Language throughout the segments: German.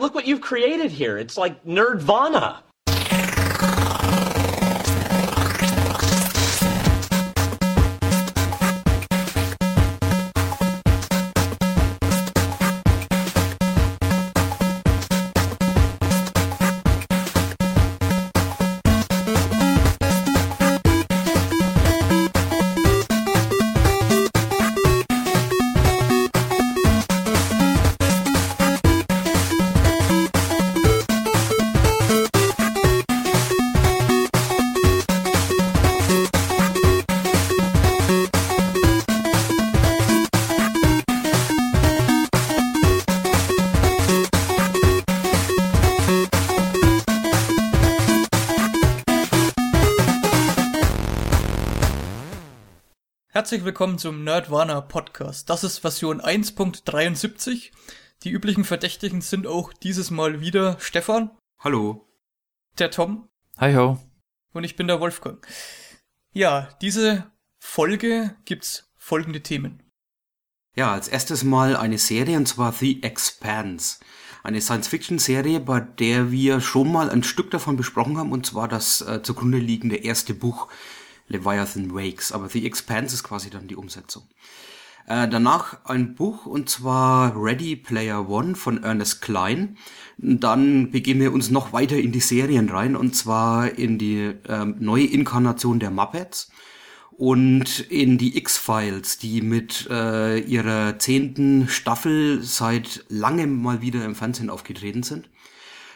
Look what you've created here. It's like Nerdvana. Herzlich willkommen zum Nerdwana Podcast. Das ist Version 1.73. Die üblichen Verdächtigen sind auch dieses Mal wieder Stefan. Hallo. Der Tom. Hi ho. Und ich bin der Wolfgang. Ja, diese Folge gibt's folgende Themen. Ja, als erstes mal eine Serie und zwar The Expanse. Eine Science-Fiction-Serie, bei der wir schon mal ein Stück davon besprochen haben, und zwar das äh, zugrunde liegende erste Buch Leviathan Wakes, aber The Expanse ist quasi dann die Umsetzung. Äh, danach ein Buch und zwar Ready Player One von Ernest Klein. Dann begeben wir uns noch weiter in die Serien rein und zwar in die ähm, neue Inkarnation der Muppets und in die X-Files, die mit äh, ihrer zehnten Staffel seit langem mal wieder im Fernsehen aufgetreten sind.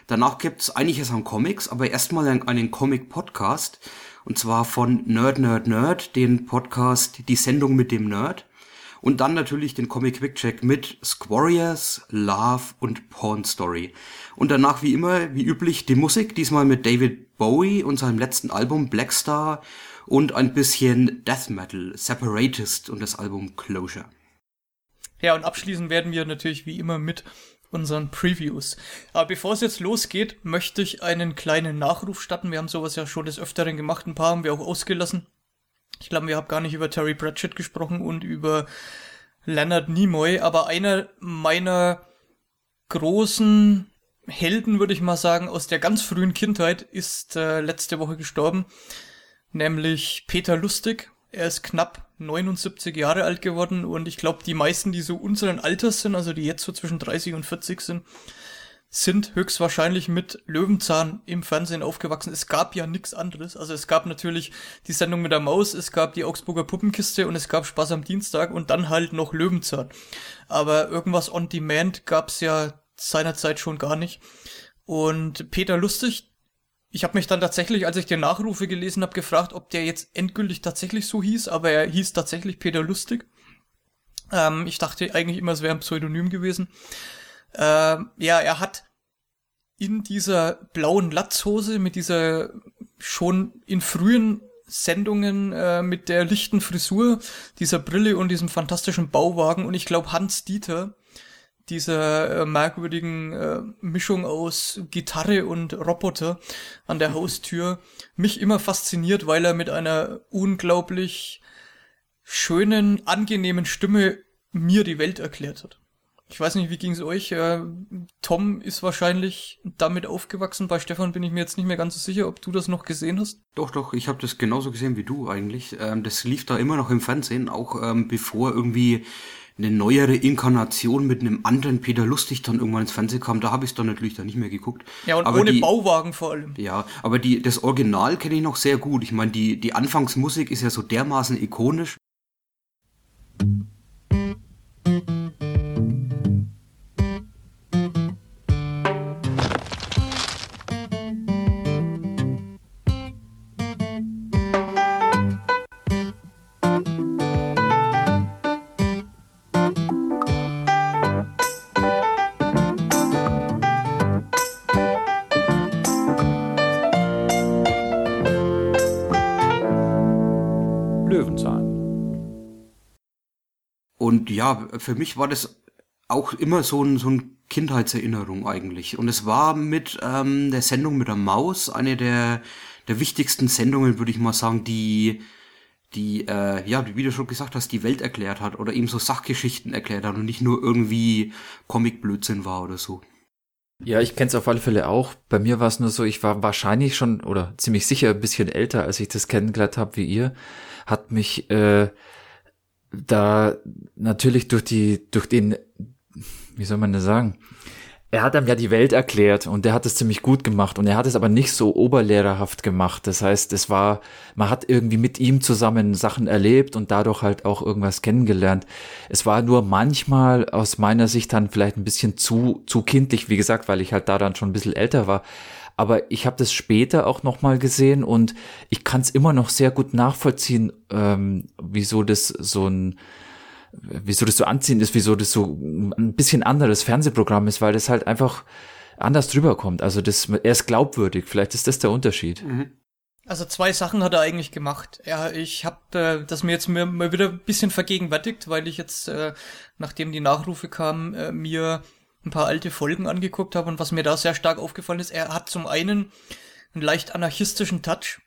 Danach gibt's einiges an Comics, aber erstmal einen Comic-Podcast und zwar von Nerd, Nerd, Nerd, den Podcast Die Sendung mit dem Nerd. Und dann natürlich den Comic Quick Check mit Squarriors, Love und Porn Story. Und danach wie immer, wie üblich, die Musik, diesmal mit David Bowie und seinem letzten Album Black Star und ein bisschen Death Metal, Separatist und das Album Closure. Ja, und abschließen werden wir natürlich wie immer mit unseren Previews. Aber bevor es jetzt losgeht, möchte ich einen kleinen Nachruf starten. Wir haben sowas ja schon des Öfteren gemacht, ein paar haben wir auch ausgelassen. Ich glaube, wir haben gar nicht über Terry Pratchett gesprochen und über Leonard Nimoy, aber einer meiner großen Helden, würde ich mal sagen, aus der ganz frühen Kindheit ist äh, letzte Woche gestorben, nämlich Peter Lustig. Er ist knapp 79 Jahre alt geworden und ich glaube, die meisten, die so unseren Alters sind, also die jetzt so zwischen 30 und 40 sind, sind höchstwahrscheinlich mit Löwenzahn im Fernsehen aufgewachsen. Es gab ja nichts anderes. Also es gab natürlich die Sendung mit der Maus, es gab die Augsburger Puppenkiste und es gab Spaß am Dienstag und dann halt noch Löwenzahn. Aber irgendwas on Demand gab's ja seinerzeit schon gar nicht. Und Peter Lustig, ich habe mich dann tatsächlich, als ich die Nachrufe gelesen habe, gefragt, ob der jetzt endgültig tatsächlich so hieß, aber er hieß tatsächlich Peter Lustig. Ähm, ich dachte eigentlich immer, es wäre ein Pseudonym gewesen. Ähm, ja, er hat in dieser blauen Latzhose mit dieser schon in frühen Sendungen äh, mit der lichten Frisur, dieser Brille und diesem fantastischen Bauwagen und ich glaube Hans Dieter dieser äh, merkwürdigen äh, Mischung aus Gitarre und Roboter an der Haustür mich immer fasziniert, weil er mit einer unglaublich schönen, angenehmen Stimme mir die Welt erklärt hat. Ich weiß nicht, wie ging es euch? Äh, Tom ist wahrscheinlich damit aufgewachsen. Bei Stefan bin ich mir jetzt nicht mehr ganz so sicher, ob du das noch gesehen hast. Doch, doch, ich habe das genauso gesehen wie du eigentlich. Ähm, das lief da immer noch im Fernsehen, auch ähm, bevor irgendwie eine neuere Inkarnation mit einem anderen Peter Lustig dann irgendwann ins Fernsehen kam, da habe ich dann natürlich dann nicht mehr geguckt. Ja, und aber ohne die, Bauwagen vor allem. Ja, aber die, das Original kenne ich noch sehr gut. Ich meine, die, die Anfangsmusik ist ja so dermaßen ikonisch. Ja, für mich war das auch immer so ein, so ein Kindheitserinnerung eigentlich. Und es war mit ähm, der Sendung mit der Maus eine der, der wichtigsten Sendungen, würde ich mal sagen, die die, äh, ja, wie du schon gesagt hast, die Welt erklärt hat oder eben so Sachgeschichten erklärt hat und nicht nur irgendwie Comic-Blödsinn war oder so. Ja, ich kenne es auf alle Fälle auch. Bei mir war es nur so, ich war wahrscheinlich schon oder ziemlich sicher ein bisschen älter, als ich das kennengelernt habe wie ihr. Hat mich äh, da natürlich durch die, durch den, wie soll man das sagen? Er hat einem ja die Welt erklärt und der hat es ziemlich gut gemacht und er hat es aber nicht so oberlehrerhaft gemacht. Das heißt, es war, man hat irgendwie mit ihm zusammen Sachen erlebt und dadurch halt auch irgendwas kennengelernt. Es war nur manchmal aus meiner Sicht dann vielleicht ein bisschen zu, zu kindlich, wie gesagt, weil ich halt da dann schon ein bisschen älter war. Aber ich habe das später auch nochmal gesehen und ich kann es immer noch sehr gut nachvollziehen, ähm, wieso das so ein wieso das so anziehend ist, wieso das so ein bisschen anderes Fernsehprogramm ist, weil das halt einfach anders drüber kommt. Also das, er ist glaubwürdig. Vielleicht ist das der Unterschied. Mhm. Also zwei Sachen hat er eigentlich gemacht. Ja, ich habe äh, das mir jetzt mir mal wieder ein bisschen vergegenwärtigt, weil ich jetzt, äh, nachdem die Nachrufe kamen, äh, mir ein paar alte Folgen angeguckt habe und was mir da sehr stark aufgefallen ist, er hat zum einen einen leicht anarchistischen Touch.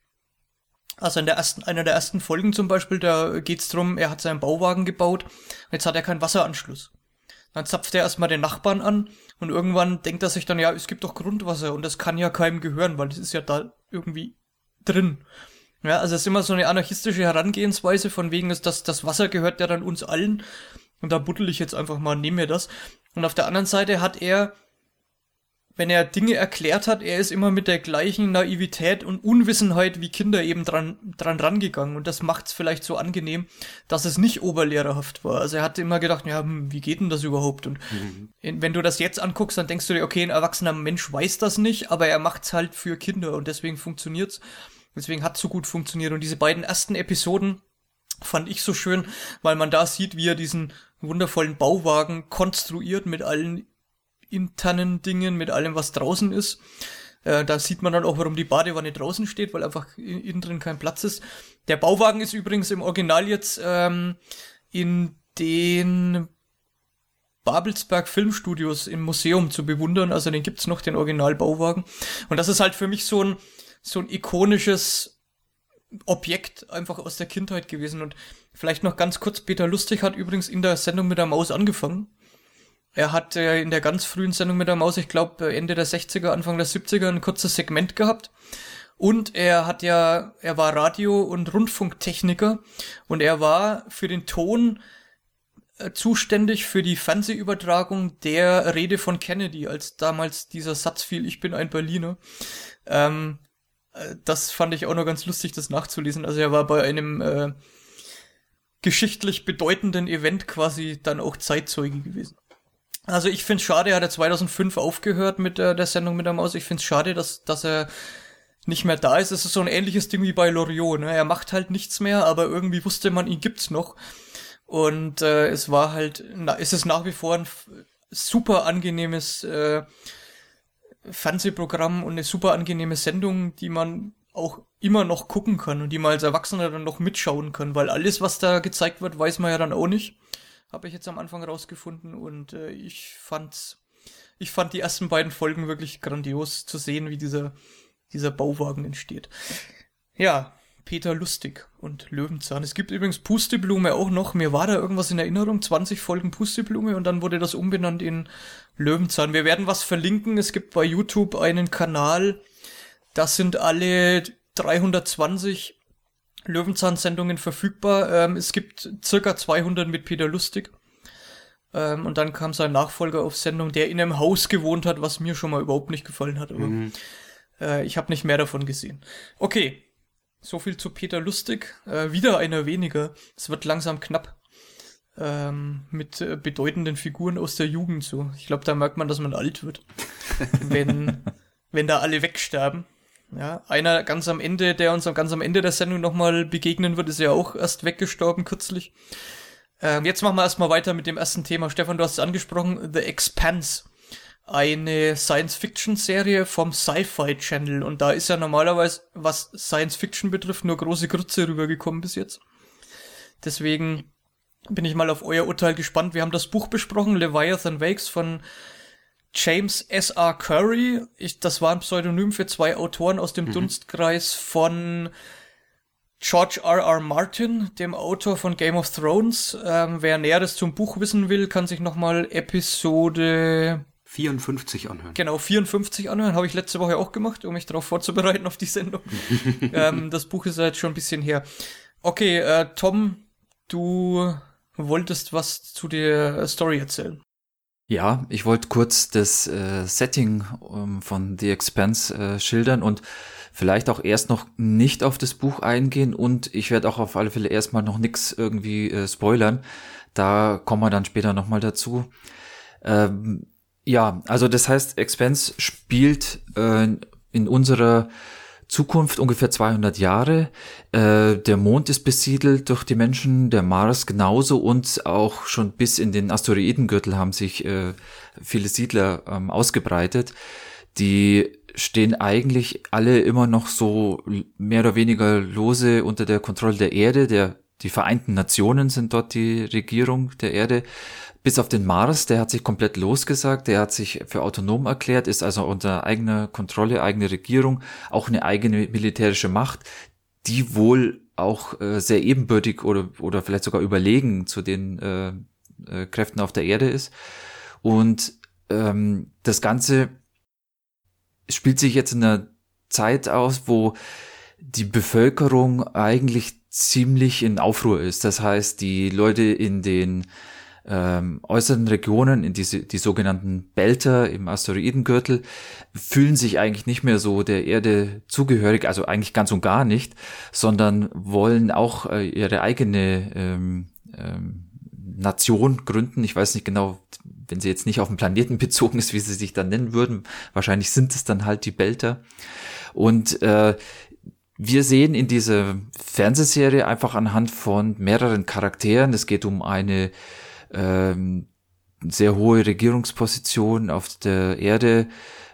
Also in der ersten, einer der ersten Folgen zum Beispiel, da geht's drum, er hat seinen Bauwagen gebaut, jetzt hat er keinen Wasseranschluss. Dann zapft er erstmal den Nachbarn an und irgendwann denkt er sich dann, ja, es gibt doch Grundwasser und das kann ja keinem gehören, weil das ist ja da irgendwie drin. Ja, also es ist immer so eine anarchistische Herangehensweise von wegen, dass das, das Wasser gehört ja dann uns allen. Und da buddel ich jetzt einfach mal, nehme mir das. Und auf der anderen Seite hat er wenn er Dinge erklärt hat, er ist immer mit der gleichen Naivität und Unwissenheit wie Kinder eben dran, dran rangegangen. Und das macht es vielleicht so angenehm, dass es nicht oberlehrerhaft war. Also er hat immer gedacht, ja, hm, wie geht denn das überhaupt? Und mhm. wenn du das jetzt anguckst, dann denkst du dir, okay, ein erwachsener Mensch weiß das nicht, aber er macht's halt für Kinder und deswegen funktioniert's. Deswegen hat's so gut funktioniert. Und diese beiden ersten Episoden fand ich so schön, weil man da sieht, wie er diesen wundervollen Bauwagen konstruiert mit allen internen Dingen, mit allem, was draußen ist. Äh, da sieht man dann auch, warum die Badewanne draußen steht, weil einfach innen drin kein Platz ist. Der Bauwagen ist übrigens im Original jetzt ähm, in den Babelsberg Filmstudios im Museum zu bewundern. Also den gibt's noch, den Originalbauwagen. Und das ist halt für mich so ein, so ein ikonisches Objekt einfach aus der Kindheit gewesen. Und vielleicht noch ganz kurz, Peter Lustig hat übrigens in der Sendung mit der Maus angefangen. Er hat äh, in der ganz frühen Sendung mit der Maus, ich glaube Ende der 60er, Anfang der 70er, ein kurzes Segment gehabt. Und er hat ja, er war Radio- und Rundfunktechniker und er war für den Ton äh, zuständig für die Fernsehübertragung der Rede von Kennedy, als damals dieser Satz fiel, ich bin ein Berliner. Ähm, äh, das fand ich auch noch ganz lustig, das nachzulesen. Also er war bei einem äh, geschichtlich bedeutenden Event quasi dann auch Zeitzeuge gewesen. Also ich finde es schade, er hat ja 2005 aufgehört mit der, der Sendung mit der Maus. Ich finde es schade, dass, dass er nicht mehr da ist. Es ist so ein ähnliches Ding wie bei Loriot. Ne? Er macht halt nichts mehr, aber irgendwie wusste man, ihn gibt's noch. Und äh, es war halt, na, es ist nach wie vor ein super angenehmes äh, Fernsehprogramm und eine super angenehme Sendung, die man auch immer noch gucken kann und die man als Erwachsener dann noch mitschauen kann, weil alles, was da gezeigt wird, weiß man ja dann auch nicht habe ich jetzt am Anfang rausgefunden und äh, ich fand's, ich fand die ersten beiden Folgen wirklich grandios zu sehen, wie dieser, dieser Bauwagen entsteht. Ja, Peter Lustig und Löwenzahn. Es gibt übrigens Pusteblume auch noch. Mir war da irgendwas in Erinnerung. 20 Folgen Pusteblume und dann wurde das umbenannt in Löwenzahn. Wir werden was verlinken. Es gibt bei YouTube einen Kanal. Das sind alle 320 Löwenzahn-Sendungen verfügbar. Ähm, es gibt circa 200 mit Peter Lustig. Ähm, und dann kam sein Nachfolger auf Sendung, der in einem Haus gewohnt hat, was mir schon mal überhaupt nicht gefallen hat. Aber mhm. äh, ich habe nicht mehr davon gesehen. Okay, so viel zu Peter Lustig. Äh, wieder einer weniger. Es wird langsam knapp. Ähm, mit äh, bedeutenden Figuren aus der Jugend so. Ich glaube, da merkt man, dass man alt wird. wenn, wenn da alle wegsterben. Ja, einer ganz am Ende, der uns ganz am Ende der Sendung nochmal begegnen wird, ist ja auch erst weggestorben kürzlich. Ähm, jetzt machen wir erstmal weiter mit dem ersten Thema. Stefan, du hast es angesprochen, The Expanse. Eine Science-Fiction-Serie vom Sci-Fi Channel. Und da ist ja normalerweise, was Science-Fiction betrifft, nur große Grütze rübergekommen bis jetzt. Deswegen bin ich mal auf euer Urteil gespannt. Wir haben das Buch besprochen, Leviathan Wakes von James S.R. Curry, ich, das war ein Pseudonym für zwei Autoren aus dem mhm. Dunstkreis von George R. R. Martin, dem Autor von Game of Thrones. Ähm, wer Näheres zum Buch wissen will, kann sich nochmal Episode 54 anhören. Genau, 54 anhören. Habe ich letzte Woche auch gemacht, um mich darauf vorzubereiten auf die Sendung. ähm, das Buch ist halt schon ein bisschen her. Okay, äh, Tom, du wolltest was zu der Story erzählen. Ja, ich wollte kurz das äh, Setting ähm, von The Expanse äh, schildern und vielleicht auch erst noch nicht auf das Buch eingehen und ich werde auch auf alle Fälle erstmal noch nix irgendwie äh, spoilern. Da kommen wir dann später nochmal dazu. Ähm, ja, also das heißt, Expanse spielt äh, in unserer Zukunft ungefähr 200 Jahre. Äh, der Mond ist besiedelt durch die Menschen, der Mars genauso und auch schon bis in den Asteroidengürtel haben sich äh, viele Siedler ähm, ausgebreitet. Die stehen eigentlich alle immer noch so mehr oder weniger lose unter der Kontrolle der Erde. Der, die Vereinten Nationen sind dort die Regierung der Erde. Bis auf den Mars, der hat sich komplett losgesagt, der hat sich für autonom erklärt, ist also unter eigener Kontrolle, eigene Regierung, auch eine eigene militärische Macht, die wohl auch äh, sehr ebenbürtig oder, oder vielleicht sogar überlegen zu den äh, äh, Kräften auf der Erde ist. Und ähm, das Ganze spielt sich jetzt in einer Zeit aus, wo die Bevölkerung eigentlich ziemlich in Aufruhr ist. Das heißt, die Leute in den ähm, äußeren Regionen, in diese, die sogenannten Belter im Asteroidengürtel, fühlen sich eigentlich nicht mehr so der Erde zugehörig, also eigentlich ganz und gar nicht, sondern wollen auch äh, ihre eigene ähm, ähm, Nation gründen. Ich weiß nicht genau, wenn sie jetzt nicht auf den Planeten bezogen ist, wie sie sich dann nennen würden. Wahrscheinlich sind es dann halt die Belter. Und äh, wir sehen in dieser Fernsehserie einfach anhand von mehreren Charakteren, es geht um eine ähm, sehr hohe Regierungsposition auf der Erde,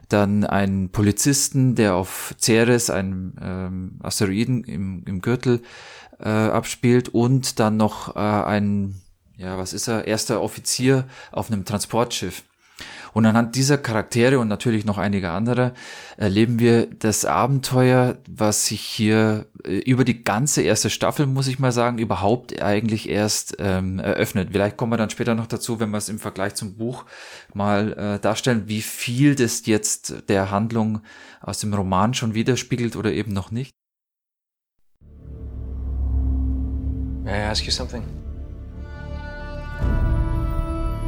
dann einen Polizisten, der auf Ceres, einem ähm, Asteroiden im, im Gürtel, äh, abspielt und dann noch äh, ein, ja, was ist er, erster Offizier auf einem Transportschiff. Und anhand dieser Charaktere und natürlich noch einige andere erleben wir das Abenteuer, was sich hier äh, über die ganze erste Staffel, muss ich mal sagen, überhaupt eigentlich erst ähm, eröffnet. Vielleicht kommen wir dann später noch dazu, wenn wir es im Vergleich zum Buch mal äh, darstellen, wie viel das jetzt der Handlung aus dem Roman schon widerspiegelt oder eben noch nicht. May I ask you something?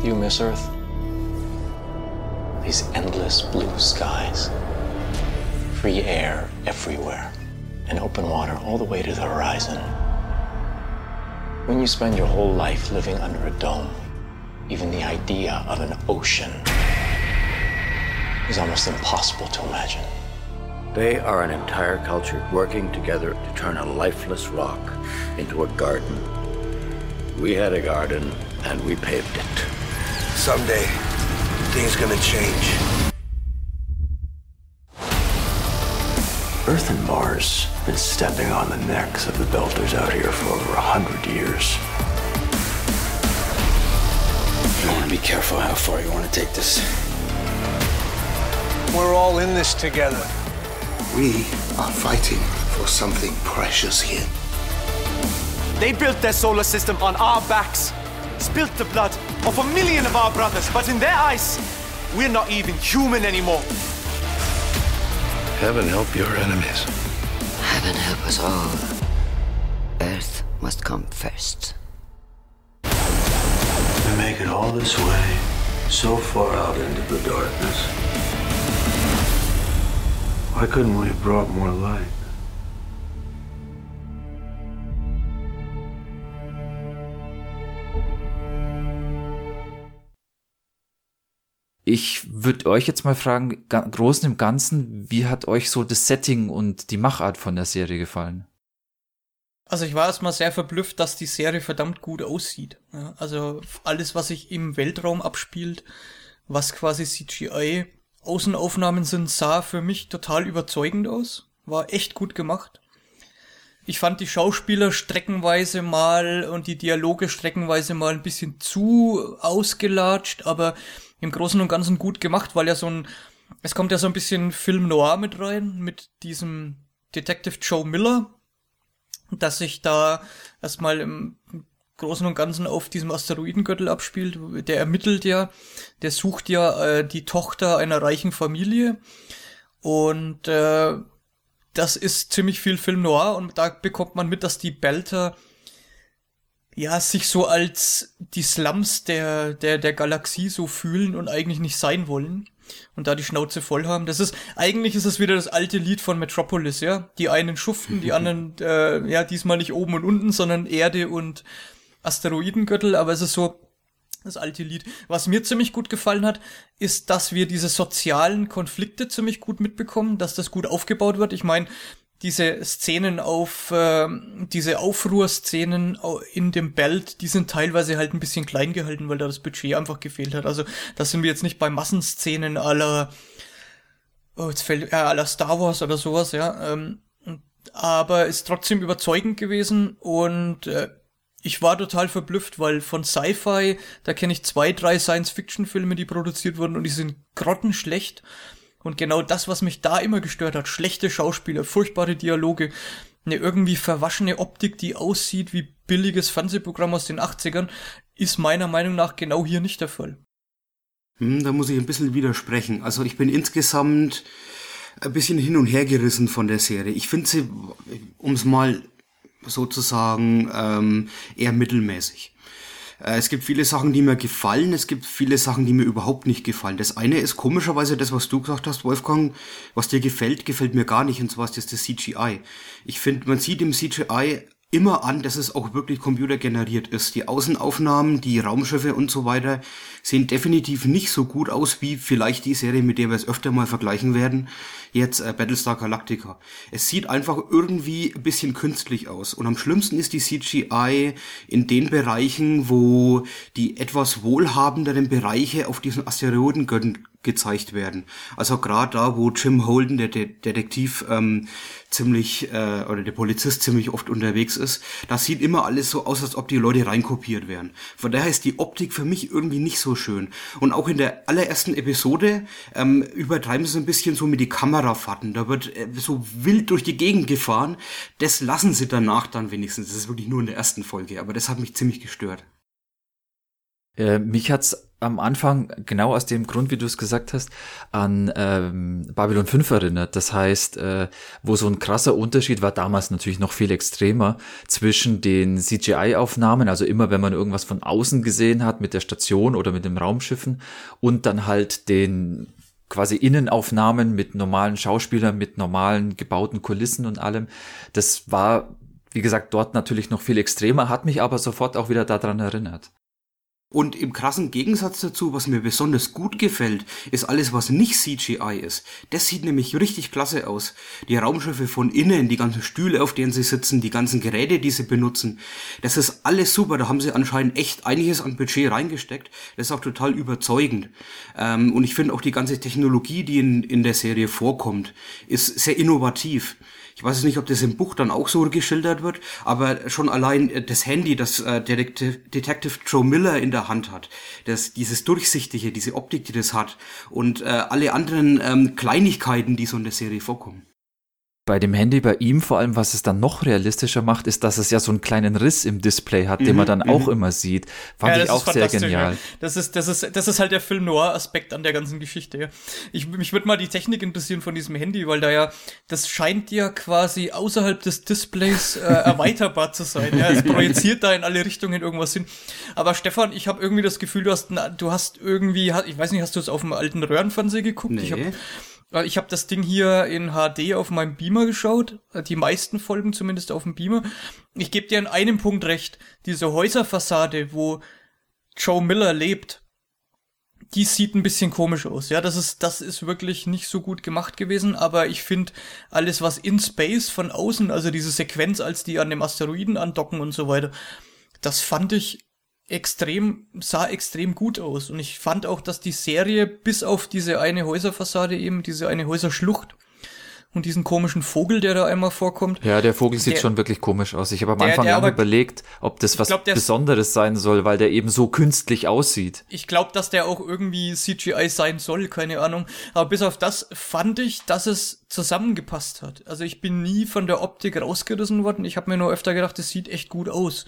Do you miss Earth? These endless blue skies, free air everywhere, and open water all the way to the horizon. When you spend your whole life living under a dome, even the idea of an ocean is almost impossible to imagine. They are an entire culture working together to turn a lifeless rock into a garden. We had a garden and we paved it. Someday, things gonna change. Earth and Mars have been stepping on the necks of the Belters out here for over a hundred years. You want to be careful how far you want to take this. We're all in this together. We are fighting for something precious here. They built their solar system on our backs, spilt the blood of a million of our brothers, but in their eyes, we're not even human anymore. Heaven help your enemies. Heaven help us all. Earth must come first. We make it all this way, so far out into the darkness. Why couldn't we have brought more light? Ich würde euch jetzt mal fragen, großen im Ganzen, wie hat euch so das Setting und die Machart von der Serie gefallen? Also ich war erstmal sehr verblüfft, dass die Serie verdammt gut aussieht. Also alles, was sich im Weltraum abspielt, was quasi CGI Außenaufnahmen sind, sah für mich total überzeugend aus. War echt gut gemacht. Ich fand die Schauspieler streckenweise mal und die Dialoge streckenweise mal ein bisschen zu ausgelatscht, aber im Großen und Ganzen gut gemacht, weil ja so ein, es kommt ja so ein bisschen Film Noir mit rein, mit diesem Detective Joe Miller, dass sich da erstmal im Großen und Ganzen auf diesem Asteroidengürtel abspielt. Der ermittelt ja, der sucht ja äh, die Tochter einer reichen Familie und äh, das ist ziemlich viel Film Noir und da bekommt man mit, dass die Belter ja sich so als die Slums der der der Galaxie so fühlen und eigentlich nicht sein wollen und da die Schnauze voll haben. Das ist eigentlich ist es wieder das alte Lied von Metropolis, ja. Die einen schuften, die anderen äh, ja diesmal nicht oben und unten, sondern Erde und Asteroidengürtel, aber es ist so das alte Lied. Was mir ziemlich gut gefallen hat, ist, dass wir diese sozialen Konflikte ziemlich gut mitbekommen, dass das gut aufgebaut wird. Ich meine, diese Szenen auf, äh, diese Aufruhrszenen in dem Belt, die sind teilweise halt ein bisschen klein gehalten, weil da das Budget einfach gefehlt hat. Also da sind wir jetzt nicht bei Massenszenen aller, oh, jetzt fällt, äh, aller Star Wars oder sowas, ja. Ähm, aber ist trotzdem überzeugend gewesen und äh, ich war total verblüfft, weil von Sci-Fi, da kenne ich zwei, drei Science-Fiction-Filme, die produziert wurden und die sind grottenschlecht. Und genau das, was mich da immer gestört hat, schlechte Schauspieler, furchtbare Dialoge, eine irgendwie verwaschene Optik, die aussieht wie billiges Fernsehprogramm aus den 80ern, ist meiner Meinung nach genau hier nicht der Fall. Hm, da muss ich ein bisschen widersprechen. Also ich bin insgesamt ein bisschen hin und her gerissen von der Serie. Ich finde sie, um es mal sozusagen ähm, eher mittelmäßig. Äh, es gibt viele Sachen, die mir gefallen, es gibt viele Sachen, die mir überhaupt nicht gefallen. Das eine ist komischerweise das, was du gesagt hast, Wolfgang, was dir gefällt, gefällt mir gar nicht, und zwar ist das das CGI. Ich finde, man sieht im CGI immer an, dass es auch wirklich computergeneriert ist. Die Außenaufnahmen, die Raumschiffe und so weiter sehen definitiv nicht so gut aus wie vielleicht die Serie, mit der wir es öfter mal vergleichen werden, jetzt äh, Battlestar Galactica. Es sieht einfach irgendwie ein bisschen künstlich aus. Und am schlimmsten ist die CGI in den Bereichen, wo die etwas wohlhabenderen Bereiche auf diesen Asteroiden gezeigt werden. Also gerade da, wo Jim Holden, der De Detektiv, ähm, ziemlich, äh, oder der Polizist ziemlich oft unterwegs ist, das sieht immer alles so aus, als ob die Leute reinkopiert wären. Von daher ist die Optik für mich irgendwie nicht so schön. Und auch in der allerersten Episode ähm, übertreiben sie ein bisschen so mit die Kamerafahrten. Da wird äh, so wild durch die Gegend gefahren. Das lassen sie danach dann wenigstens. Das ist wirklich nur in der ersten Folge, aber das hat mich ziemlich gestört. Äh, mich hat's am Anfang, genau aus dem Grund, wie du es gesagt hast, an ähm, Babylon 5 erinnert. Das heißt, äh, wo so ein krasser Unterschied war, damals natürlich noch viel extremer, zwischen den CGI-Aufnahmen, also immer wenn man irgendwas von außen gesehen hat mit der Station oder mit den Raumschiffen und dann halt den quasi Innenaufnahmen mit normalen Schauspielern, mit normalen gebauten Kulissen und allem. Das war, wie gesagt, dort natürlich noch viel extremer, hat mich aber sofort auch wieder daran erinnert. Und im krassen Gegensatz dazu, was mir besonders gut gefällt, ist alles, was nicht CGI ist. Das sieht nämlich richtig klasse aus. Die Raumschiffe von innen, die ganzen Stühle, auf denen sie sitzen, die ganzen Geräte, die sie benutzen. Das ist alles super. Da haben sie anscheinend echt einiges an Budget reingesteckt. Das ist auch total überzeugend. Ähm, und ich finde auch die ganze Technologie, die in, in der Serie vorkommt, ist sehr innovativ. Ich weiß nicht, ob das im Buch dann auch so geschildert wird, aber schon allein äh, das Handy, das äh, Detective, Joe Miller in der Hand hat, das, dieses Durchsichtige, diese Optik, die das hat und äh, alle anderen ähm, Kleinigkeiten, die so in der Serie vorkommen bei dem Handy bei ihm vor allem, was es dann noch realistischer macht, ist, dass es ja so einen kleinen Riss im Display hat, mhm, den man dann auch mhm. immer sieht. Fand ja, ich auch sehr genial. Ja. Das ist, das ist, das ist halt der Film Noir Aspekt an der ganzen Geschichte. Ja. Ich, mich würde mal die Technik interessieren von diesem Handy, weil da ja, das scheint ja quasi außerhalb des Displays äh, erweiterbar zu sein. Ja. Es projiziert da in alle Richtungen irgendwas hin. Aber Stefan, ich habe irgendwie das Gefühl, du hast, du hast irgendwie, ich weiß nicht, hast du es auf dem alten Röhrenfernseher geguckt? Nee. Ich hab, ich habe das Ding hier in HD auf meinem Beamer geschaut, die meisten Folgen zumindest auf dem Beamer. Ich gebe dir in einem Punkt recht, diese Häuserfassade, wo Joe Miller lebt, die sieht ein bisschen komisch aus. Ja, das ist, das ist wirklich nicht so gut gemacht gewesen, aber ich finde alles, was in Space von außen, also diese Sequenz, als die an dem Asteroiden andocken und so weiter, das fand ich extrem, sah extrem gut aus. Und ich fand auch, dass die Serie bis auf diese eine Häuserfassade eben, diese eine Häuserschlucht und diesen komischen Vogel, der da einmal vorkommt. Ja, der Vogel sieht der, schon wirklich komisch aus. Ich habe am der, Anfang der lange überlegt, ob das was glaub, Besonderes sein soll, weil der eben so künstlich aussieht. Ich glaube, dass der auch irgendwie CGI sein soll, keine Ahnung. Aber bis auf das fand ich, dass es zusammengepasst hat. Also ich bin nie von der Optik rausgerissen worden. Ich habe mir nur öfter gedacht, es sieht echt gut aus.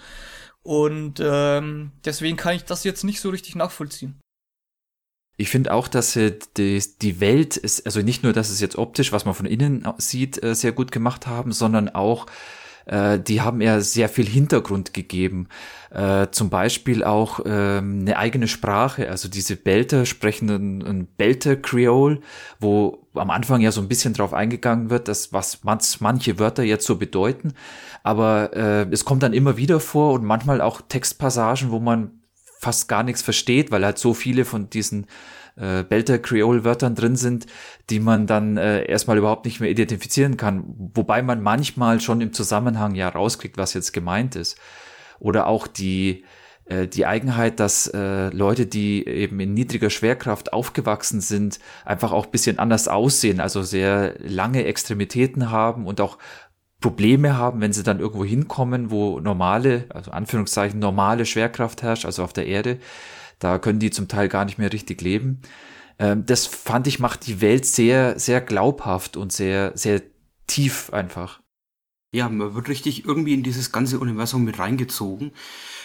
Und ähm, deswegen kann ich das jetzt nicht so richtig nachvollziehen. Ich finde auch, dass die, Welt ist, also nicht nur, dass es jetzt optisch, was man von innen sieht, äh, sehr gut gemacht haben, sondern auch, äh, die haben ja sehr viel Hintergrund gegeben. Äh, zum Beispiel auch ähm, eine eigene Sprache, also diese Belter sprechen ein Belter Creole, wo am Anfang ja so ein bisschen drauf eingegangen wird, dass was manche Wörter jetzt so bedeuten, aber äh, es kommt dann immer wieder vor und manchmal auch Textpassagen, wo man fast gar nichts versteht, weil halt so viele von diesen äh, Belter Creole Wörtern drin sind, die man dann äh, erstmal überhaupt nicht mehr identifizieren kann, wobei man manchmal schon im Zusammenhang ja rauskriegt, was jetzt gemeint ist. Oder auch die äh, die Eigenheit, dass äh, Leute, die eben in niedriger Schwerkraft aufgewachsen sind, einfach auch bisschen anders aussehen, also sehr lange Extremitäten haben und auch Probleme haben, wenn sie dann irgendwo hinkommen, wo normale, also Anführungszeichen normale Schwerkraft herrscht, also auf der Erde. Da können die zum Teil gar nicht mehr richtig leben. Ähm, das fand ich macht die Welt sehr, sehr glaubhaft und sehr, sehr tief einfach. Ja, man wird richtig irgendwie in dieses ganze Universum mit reingezogen.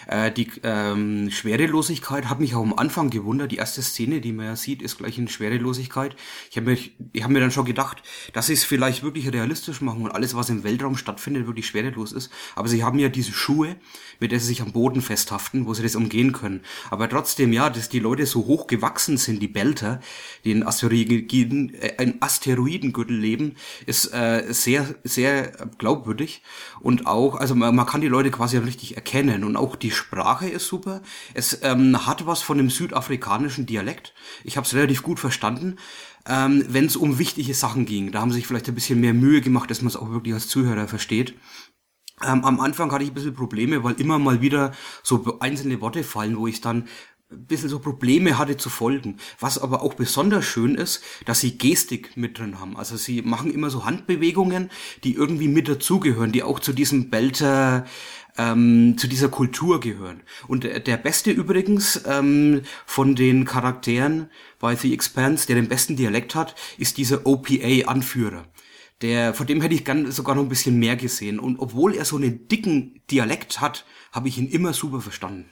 Äh, die ähm, Schwerelosigkeit hat mich auch am Anfang gewundert. Die erste Szene, die man ja sieht, ist gleich in Schwerelosigkeit. Ich habe mir, ich hab mir dann schon gedacht, dass sie es vielleicht wirklich realistisch machen und alles, was im Weltraum stattfindet, wirklich schwerelos ist. Aber sie haben ja diese Schuhe, mit der sie sich am Boden festhaften, wo sie das umgehen können. Aber trotzdem, ja, dass die Leute so hoch gewachsen sind, die Belter, die in Asteroiden, äh, in Asteroidengürtel leben, ist äh, sehr, sehr glaubwürdig. Und auch, also man, man kann die Leute quasi richtig erkennen und auch die Sprache ist super. Es ähm, hat was von dem südafrikanischen Dialekt. Ich habe es relativ gut verstanden. Ähm, Wenn es um wichtige Sachen ging, da haben sie sich vielleicht ein bisschen mehr Mühe gemacht, dass man es auch wirklich als Zuhörer versteht. Ähm, am Anfang hatte ich ein bisschen Probleme, weil immer mal wieder so einzelne Worte fallen, wo ich dann ein bisschen so Probleme hatte zu folgen. Was aber auch besonders schön ist, dass sie Gestik mit drin haben. Also sie machen immer so Handbewegungen, die irgendwie mit dazugehören, die auch zu diesem Belter ähm, zu dieser Kultur gehören. Und der, beste übrigens ähm, von den Charakteren bei The Expanse, der den besten Dialekt hat, ist dieser OPA-Anführer. Der, von dem hätte ich gern sogar noch ein bisschen mehr gesehen. Und obwohl er so einen dicken Dialekt hat, habe ich ihn immer super verstanden.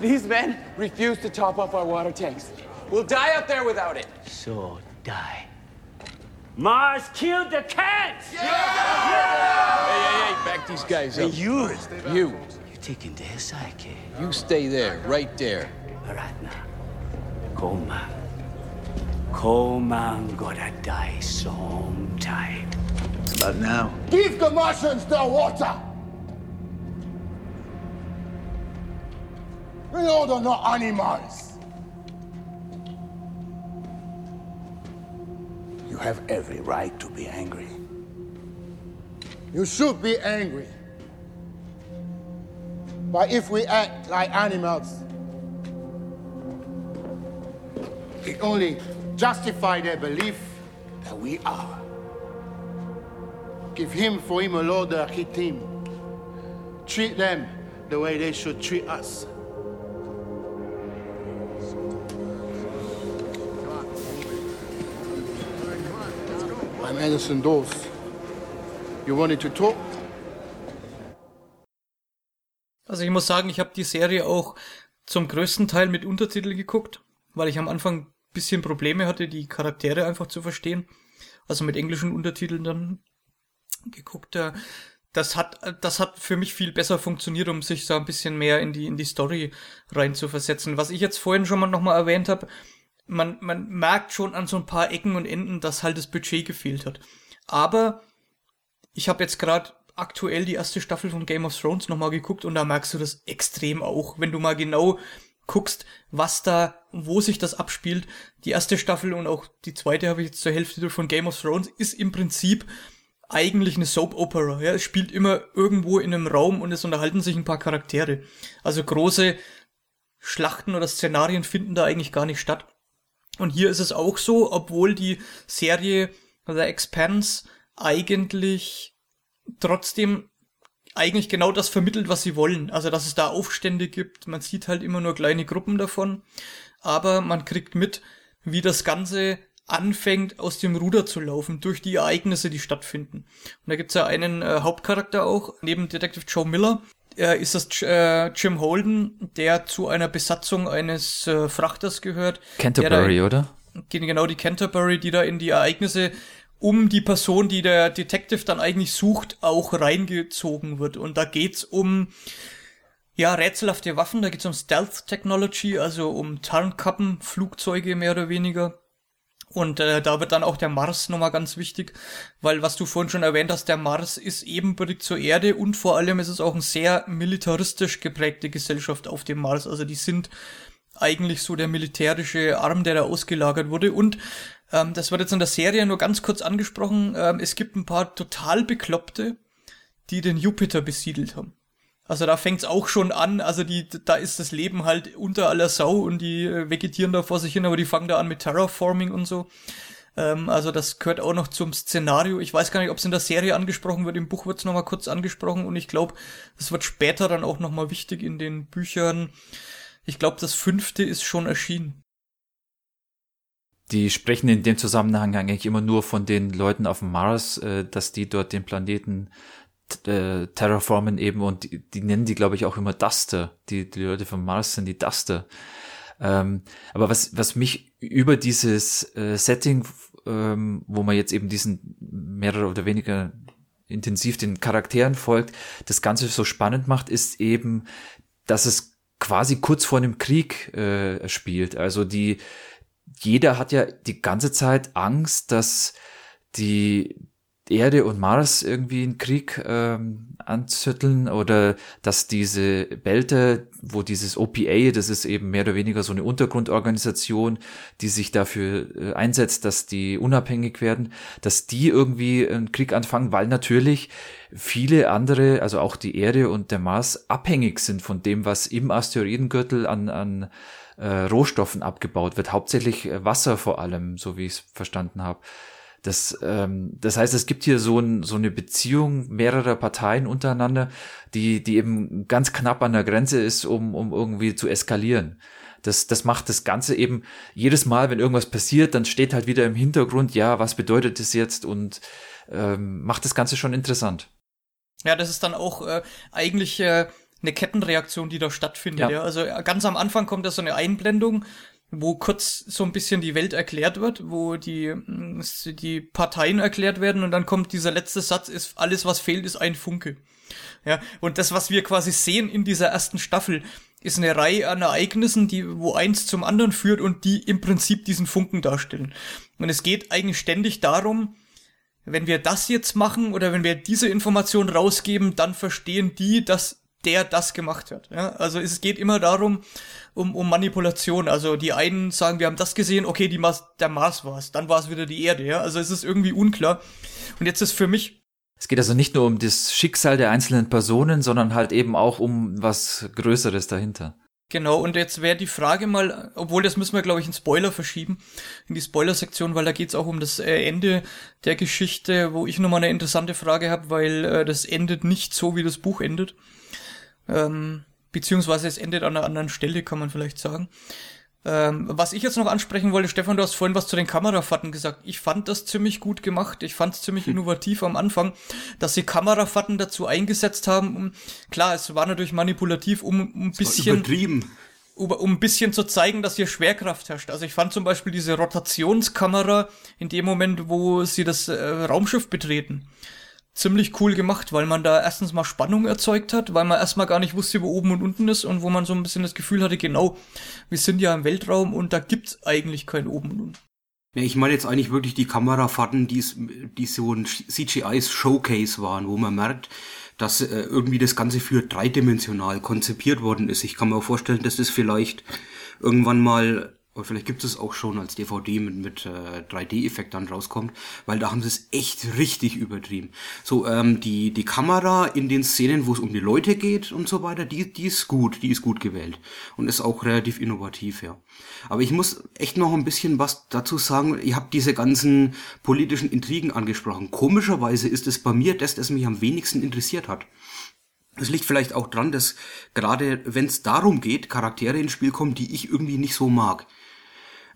These men refuse to top up our water tanks. We'll die out there without it. So die. Mars killed the cats! Yeah! yeah! Hey, hey, hey, back these guys up. Hey, you! You. You're taking their side, kid. You stay there, right there. All right, now. Coleman. Coleman gotta die sometime. But now. Give the Martians the water! We know they're not animals. You have every right to be angry. You should be angry. But if we act like animals, it only justify their belief that we are. Give him for him a Lord Hitim. Treat them the way they should treat us. I'm Anderson Dawes. You wanted to talk? Also ich muss sagen, ich habe die Serie auch zum größten Teil mit Untertitel geguckt, weil ich am Anfang ein bisschen Probleme hatte, die Charaktere einfach zu verstehen. Also mit englischen Untertiteln dann geguckt. Das hat, das hat für mich viel besser funktioniert, um sich so ein bisschen mehr in die, in die Story rein zu versetzen. Was ich jetzt vorhin schon mal nochmal erwähnt habe, man, man merkt schon an so ein paar Ecken und Enden, dass halt das Budget gefehlt hat. Aber ich habe jetzt gerade aktuell die erste Staffel von Game of Thrones nochmal geguckt und da merkst du das extrem auch, wenn du mal genau guckst, was da, wo sich das abspielt. Die erste Staffel und auch die zweite habe ich jetzt zur Hälfte von Game of Thrones ist im Prinzip eigentlich eine Soap Opera. Ja, es spielt immer irgendwo in einem Raum und es unterhalten sich ein paar Charaktere. Also große Schlachten oder Szenarien finden da eigentlich gar nicht statt. Und hier ist es auch so, obwohl die Serie The Expanse eigentlich trotzdem eigentlich genau das vermittelt, was sie wollen. Also, dass es da Aufstände gibt. Man sieht halt immer nur kleine Gruppen davon. Aber man kriegt mit, wie das Ganze anfängt aus dem Ruder zu laufen durch die Ereignisse, die stattfinden. Und da gibt's ja einen äh, Hauptcharakter auch, neben Detective Joe Miller, äh, ist das äh, Jim Holden, der zu einer Besatzung eines äh, Frachters gehört. Canterbury, da, oder? Genau, die Canterbury, die da in die Ereignisse um die Person, die der Detective dann eigentlich sucht, auch reingezogen wird. Und da geht's um ja, rätselhafte Waffen, da geht's um Stealth Technology, also um Tarnkappenflugzeuge mehr oder weniger. Und äh, da wird dann auch der Mars nochmal ganz wichtig, weil was du vorhin schon erwähnt hast, der Mars ist ebenbürtig zur Erde und vor allem ist es auch eine sehr militaristisch geprägte Gesellschaft auf dem Mars. Also die sind eigentlich so der militärische Arm, der da ausgelagert wurde. Und ähm, das wird jetzt in der Serie nur ganz kurz angesprochen. Ähm, es gibt ein paar total Bekloppte, die den Jupiter besiedelt haben. Also da fängt's auch schon an, also die, da ist das Leben halt unter aller Sau und die äh, vegetieren da vor sich hin, aber die fangen da an mit Terraforming und so. Ähm, also das gehört auch noch zum Szenario. Ich weiß gar nicht, ob es in der Serie angesprochen wird, im Buch wird's nochmal kurz angesprochen und ich glaube, das wird später dann auch nochmal wichtig in den Büchern. Ich glaube, das fünfte ist schon erschienen. Die sprechen in dem Zusammenhang eigentlich immer nur von den Leuten auf dem Mars, äh, dass die dort den Planeten äh, terraformen eben und die, die nennen die, glaube ich, auch immer Duster. Die, die Leute vom Mars sind die Duster. Ähm, aber was, was mich über dieses äh, Setting, ähm, wo man jetzt eben diesen mehrere oder weniger intensiv den Charakteren folgt, das Ganze so spannend macht, ist eben, dass es quasi kurz vor einem Krieg äh, spielt. Also die, jeder hat ja die ganze Zeit Angst, dass die Erde und Mars irgendwie einen Krieg ähm, anzütteln oder dass diese Belter, wo dieses OPA, das ist eben mehr oder weniger so eine Untergrundorganisation, die sich dafür äh, einsetzt, dass die unabhängig werden, dass die irgendwie einen Krieg anfangen, weil natürlich viele andere, also auch die Erde und der Mars abhängig sind von dem, was im Asteroidengürtel an, an äh, Rohstoffen abgebaut wird, hauptsächlich äh, Wasser vor allem, so wie ich es verstanden habe. Das, ähm, das heißt, es gibt hier so, ein, so eine Beziehung mehrerer Parteien untereinander, die, die eben ganz knapp an der Grenze ist, um, um irgendwie zu eskalieren. Das, das macht das Ganze eben jedes Mal, wenn irgendwas passiert, dann steht halt wieder im Hintergrund, ja, was bedeutet das jetzt und ähm, macht das Ganze schon interessant. Ja, das ist dann auch äh, eigentlich äh, eine Kettenreaktion, die da stattfindet. Ja. ja. Also äh, ganz am Anfang kommt da so eine Einblendung, wo kurz so ein bisschen die Welt erklärt wird, wo die, mm, die Parteien erklärt werden und dann kommt dieser letzte Satz, ist alles, was fehlt, ist ein Funke. Ja, und das, was wir quasi sehen in dieser ersten Staffel, ist eine Reihe an Ereignissen, die, wo eins zum anderen führt und die im Prinzip diesen Funken darstellen. Und es geht eigentlich ständig darum, wenn wir das jetzt machen oder wenn wir diese Information rausgeben, dann verstehen die, dass der das gemacht hat. Ja? Also es geht immer darum, um, um Manipulation. Also die einen sagen, wir haben das gesehen, okay, die Mars, der Mars war es, dann war es wieder die Erde. Ja? Also es ist irgendwie unklar. Und jetzt ist für mich es geht also nicht nur um das Schicksal der einzelnen Personen, sondern halt eben auch um was Größeres dahinter. Genau, und jetzt wäre die Frage mal, obwohl das müssen wir, glaube ich, in Spoiler verschieben, in die Spoiler-Sektion, weil da geht's auch um das äh, Ende der Geschichte, wo ich nochmal eine interessante Frage habe, weil äh, das endet nicht so, wie das Buch endet. Ähm, beziehungsweise es endet an einer anderen Stelle, kann man vielleicht sagen. Ähm, was ich jetzt noch ansprechen wollte, Stefan, du hast vorhin was zu den Kamerafahrten gesagt. Ich fand das ziemlich gut gemacht. Ich fand es ziemlich hm. innovativ am Anfang, dass sie Kamerafahrten dazu eingesetzt haben. Um, klar, es war natürlich manipulativ, um, um ein bisschen. Übertrieben. Um, um ein bisschen zu zeigen, dass hier Schwerkraft herrscht. Also ich fand zum Beispiel diese Rotationskamera in dem Moment, wo sie das äh, Raumschiff betreten ziemlich cool gemacht, weil man da erstens mal Spannung erzeugt hat, weil man erstmal gar nicht wusste, wo oben und unten ist und wo man so ein bisschen das Gefühl hatte, genau, wir sind ja im Weltraum und da gibt's eigentlich kein oben und unten. Ja, ich meine jetzt eigentlich wirklich die Kamerafahrten, die, die so ein CGI-Showcase waren, wo man merkt, dass äh, irgendwie das Ganze für dreidimensional konzipiert worden ist. Ich kann mir vorstellen, dass das vielleicht irgendwann mal oder vielleicht gibt es auch schon als DVD mit, mit äh, 3D-Effekt dann rauskommt, weil da haben sie es echt richtig übertrieben. So, ähm, die, die Kamera in den Szenen, wo es um die Leute geht und so weiter, die, die ist gut, die ist gut gewählt. Und ist auch relativ innovativ, ja. Aber ich muss echt noch ein bisschen was dazu sagen. Ihr habt diese ganzen politischen Intrigen angesprochen. Komischerweise ist es bei mir das, das mich am wenigsten interessiert hat. Es liegt vielleicht auch dran, dass gerade wenn es darum geht, Charaktere ins Spiel kommen, die ich irgendwie nicht so mag.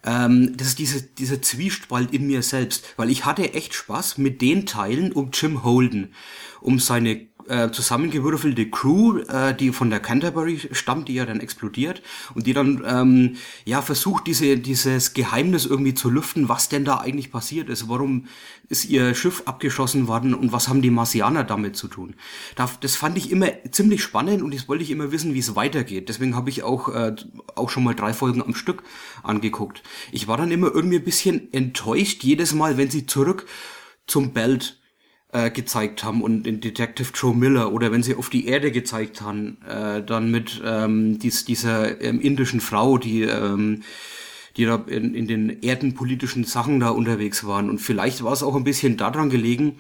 Ähm, das ist diese, dieser Zwiespalt in mir selbst, weil ich hatte echt Spaß mit den Teilen um Jim Holden, um seine äh, zusammengewürfelte Crew, äh, die von der Canterbury stammt, die ja dann explodiert und die dann ähm, ja versucht, diese, dieses Geheimnis irgendwie zu lüften, was denn da eigentlich passiert ist, warum ist ihr Schiff abgeschossen worden und was haben die Marsianer damit zu tun. Das fand ich immer ziemlich spannend und das wollte ich immer wissen, wie es weitergeht. Deswegen habe ich auch, äh, auch schon mal drei Folgen am Stück angeguckt. Ich war dann immer irgendwie ein bisschen enttäuscht jedes Mal, wenn sie zurück zum Belt äh, gezeigt haben und den Detective Joe Miller oder wenn sie auf die Erde gezeigt haben, äh, dann mit ähm, dies, dieser ähm, indischen Frau, die ähm, die da in, in den erdenpolitischen Sachen da unterwegs waren. Und vielleicht war es auch ein bisschen daran gelegen,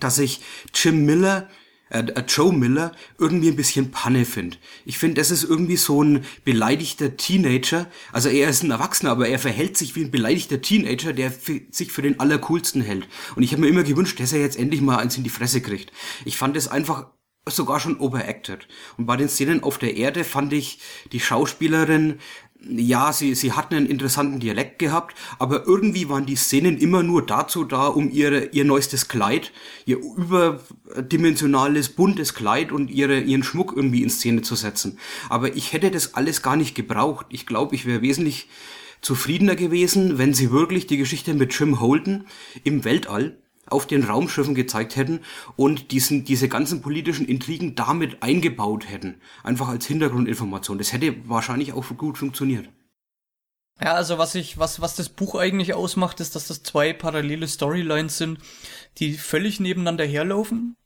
dass ich Jim Miller äh, äh, Joe Miller irgendwie ein bisschen Panne finde. Ich finde, das ist irgendwie so ein beleidigter Teenager. Also er ist ein Erwachsener, aber er verhält sich wie ein beleidigter Teenager, der sich für den Allercoolsten hält. Und ich habe mir immer gewünscht, dass er jetzt endlich mal eins in die Fresse kriegt. Ich fand es einfach sogar schon overacted. Und bei den Szenen auf der Erde fand ich die Schauspielerin ja, sie, sie hatten einen interessanten Dialekt gehabt, aber irgendwie waren die Szenen immer nur dazu da, um ihre, ihr neuestes Kleid, ihr überdimensionales, buntes Kleid und ihre, ihren Schmuck irgendwie in Szene zu setzen. Aber ich hätte das alles gar nicht gebraucht. Ich glaube, ich wäre wesentlich zufriedener gewesen, wenn sie wirklich die Geschichte mit Jim Holden im Weltall auf den Raumschiffen gezeigt hätten und diesen, diese ganzen politischen Intrigen damit eingebaut hätten. Einfach als Hintergrundinformation. Das hätte wahrscheinlich auch gut funktioniert. Ja, also was ich, was, was das Buch eigentlich ausmacht, ist, dass das zwei parallele Storylines sind, die völlig nebeneinander herlaufen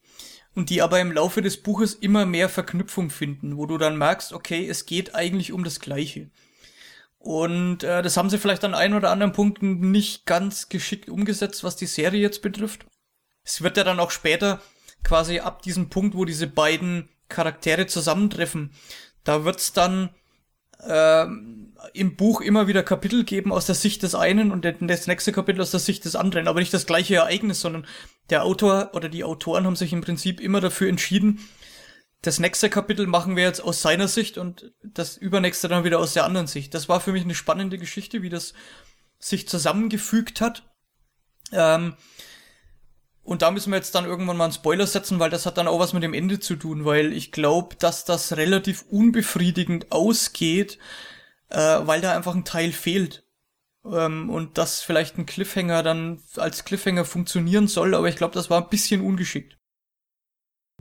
und die aber im Laufe des Buches immer mehr Verknüpfung finden, wo du dann merkst, okay, es geht eigentlich um das Gleiche. Und äh, das haben sie vielleicht an ein oder anderen Punkten nicht ganz geschickt umgesetzt, was die Serie jetzt betrifft. Es wird ja dann auch später quasi ab diesem Punkt, wo diese beiden Charaktere zusammentreffen, da wird's dann äh, im Buch immer wieder Kapitel geben aus der Sicht des einen und das nächste Kapitel aus der Sicht des anderen, aber nicht das gleiche Ereignis, sondern der Autor oder die Autoren haben sich im Prinzip immer dafür entschieden, das nächste Kapitel machen wir jetzt aus seiner Sicht und das übernächste dann wieder aus der anderen Sicht. Das war für mich eine spannende Geschichte, wie das sich zusammengefügt hat. Ähm, und da müssen wir jetzt dann irgendwann mal einen Spoiler setzen, weil das hat dann auch was mit dem Ende zu tun, weil ich glaube, dass das relativ unbefriedigend ausgeht, äh, weil da einfach ein Teil fehlt. Ähm, und dass vielleicht ein Cliffhanger dann als Cliffhanger funktionieren soll, aber ich glaube, das war ein bisschen ungeschickt.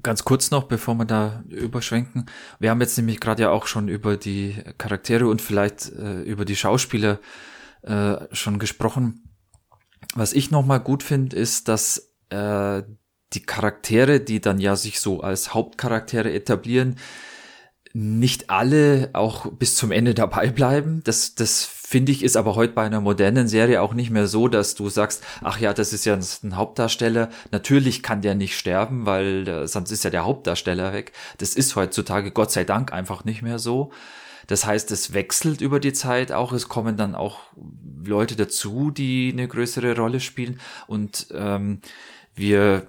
Ganz kurz noch, bevor wir da überschwenken. Wir haben jetzt nämlich gerade ja auch schon über die Charaktere und vielleicht äh, über die Schauspieler äh, schon gesprochen. Was ich nochmal gut finde, ist, dass äh, die Charaktere, die dann ja sich so als Hauptcharaktere etablieren, nicht alle auch bis zum Ende dabei bleiben. Das, das finde ich ist aber heute bei einer modernen Serie auch nicht mehr so, dass du sagst, ach ja, das ist ja ein Hauptdarsteller. Natürlich kann der nicht sterben, weil sonst ist ja der Hauptdarsteller weg. Das ist heutzutage Gott sei Dank einfach nicht mehr so. Das heißt, es wechselt über die Zeit auch. Es kommen dann auch Leute dazu, die eine größere Rolle spielen. Und ähm, wir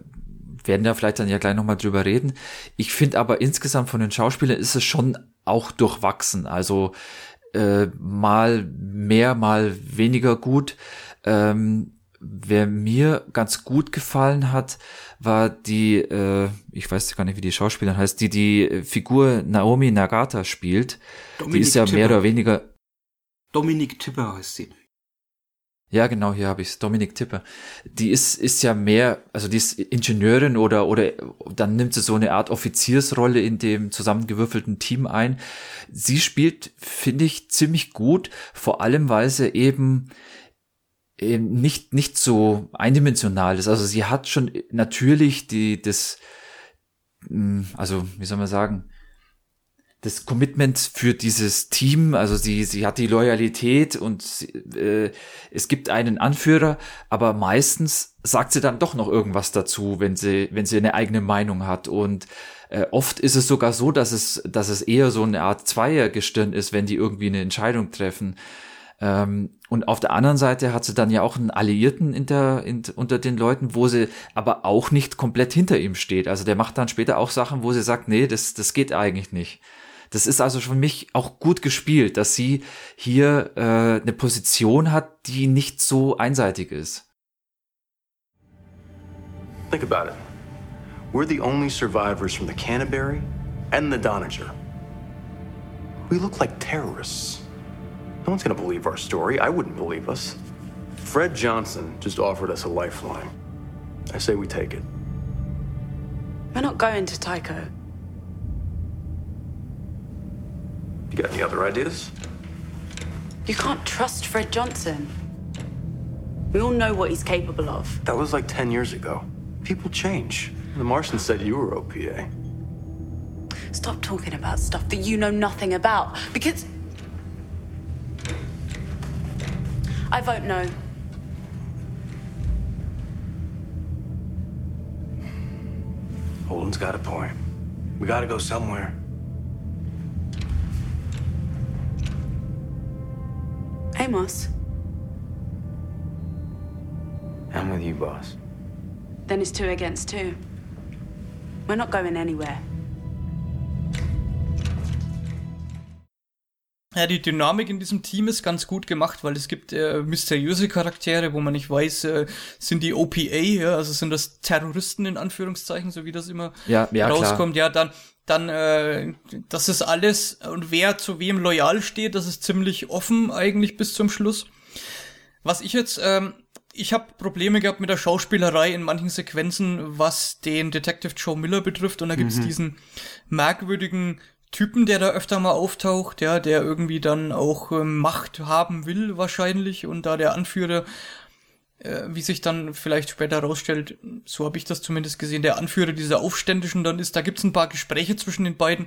werden da vielleicht dann ja gleich nochmal drüber reden. Ich finde aber insgesamt von den Schauspielern ist es schon auch durchwachsen. Also äh, mal mehr, mal weniger gut. Ähm, wer mir ganz gut gefallen hat, war die, äh, ich weiß gar nicht, wie die Schauspielerin heißt, die die Figur Naomi Nagata spielt. Dominik die ist ja Tipper. mehr oder weniger. Dominik Tipper heißt sie. Ja, genau, hier habe ich Dominik Tipper. Die ist, ist ja mehr, also die ist Ingenieurin oder, oder dann nimmt sie so eine Art Offiziersrolle in dem zusammengewürfelten Team ein. Sie spielt, finde ich, ziemlich gut, vor allem, weil sie eben eben nicht, nicht so eindimensional ist. Also sie hat schon natürlich die, das, hm, also, wie soll man sagen, das Commitment für dieses Team, also sie, sie hat die Loyalität und äh, es gibt einen Anführer, aber meistens sagt sie dann doch noch irgendwas dazu, wenn sie, wenn sie eine eigene Meinung hat. Und äh, oft ist es sogar so, dass es, dass es eher so eine Art Zweiergestirn ist, wenn die irgendwie eine Entscheidung treffen. Ähm, und auf der anderen Seite hat sie dann ja auch einen Alliierten in der, in, unter den Leuten, wo sie aber auch nicht komplett hinter ihm steht. Also der macht dann später auch Sachen, wo sie sagt, nee, das, das geht eigentlich nicht. Das ist also für mich auch gut gespielt, dass sie hier äh, eine Position hat, die nicht so einseitig ist. Think about it. We're the only survivors from the Canterbury and the Donager. We look like terrorists. No one's gonna believe our story. I wouldn't believe us. Fred Johnson just offered us a lifeline. I say we take it. We're not going to Tycho. You got any other ideas? You can't trust Fred Johnson. We all know what he's capable of. That was like 10 years ago. People change. The Martian said you were OPA. Stop talking about stuff that you know nothing about. Because. I vote no. Holden's got a point. We gotta go somewhere. Amos, I'm with you, boss. then it's two against two. We're not going anywhere. Ja, die Dynamik in diesem Team ist ganz gut gemacht, weil es gibt äh, mysteriöse Charaktere, wo man nicht weiß, äh, sind die OPA, ja, also sind das Terroristen in Anführungszeichen, so wie das immer Ja, ja, rauskommt. klar. Ja, dann, dann, äh, das ist alles und wer zu wem loyal steht, das ist ziemlich offen eigentlich bis zum Schluss. Was ich jetzt, ähm, ich habe Probleme gehabt mit der Schauspielerei in manchen Sequenzen, was den Detective Joe Miller betrifft. Und da gibt's Mhm. diesen merkwürdigen Typen, der da öfter mal auftaucht, ja, der irgendwie dann auch ähm, Macht haben will wahrscheinlich und da der Anführer, äh, wie sich dann vielleicht später rausstellt, so habe ich das zumindest gesehen, der Anführer dieser Aufständischen dann ist, da gibt's ein paar Gespräche zwischen den beiden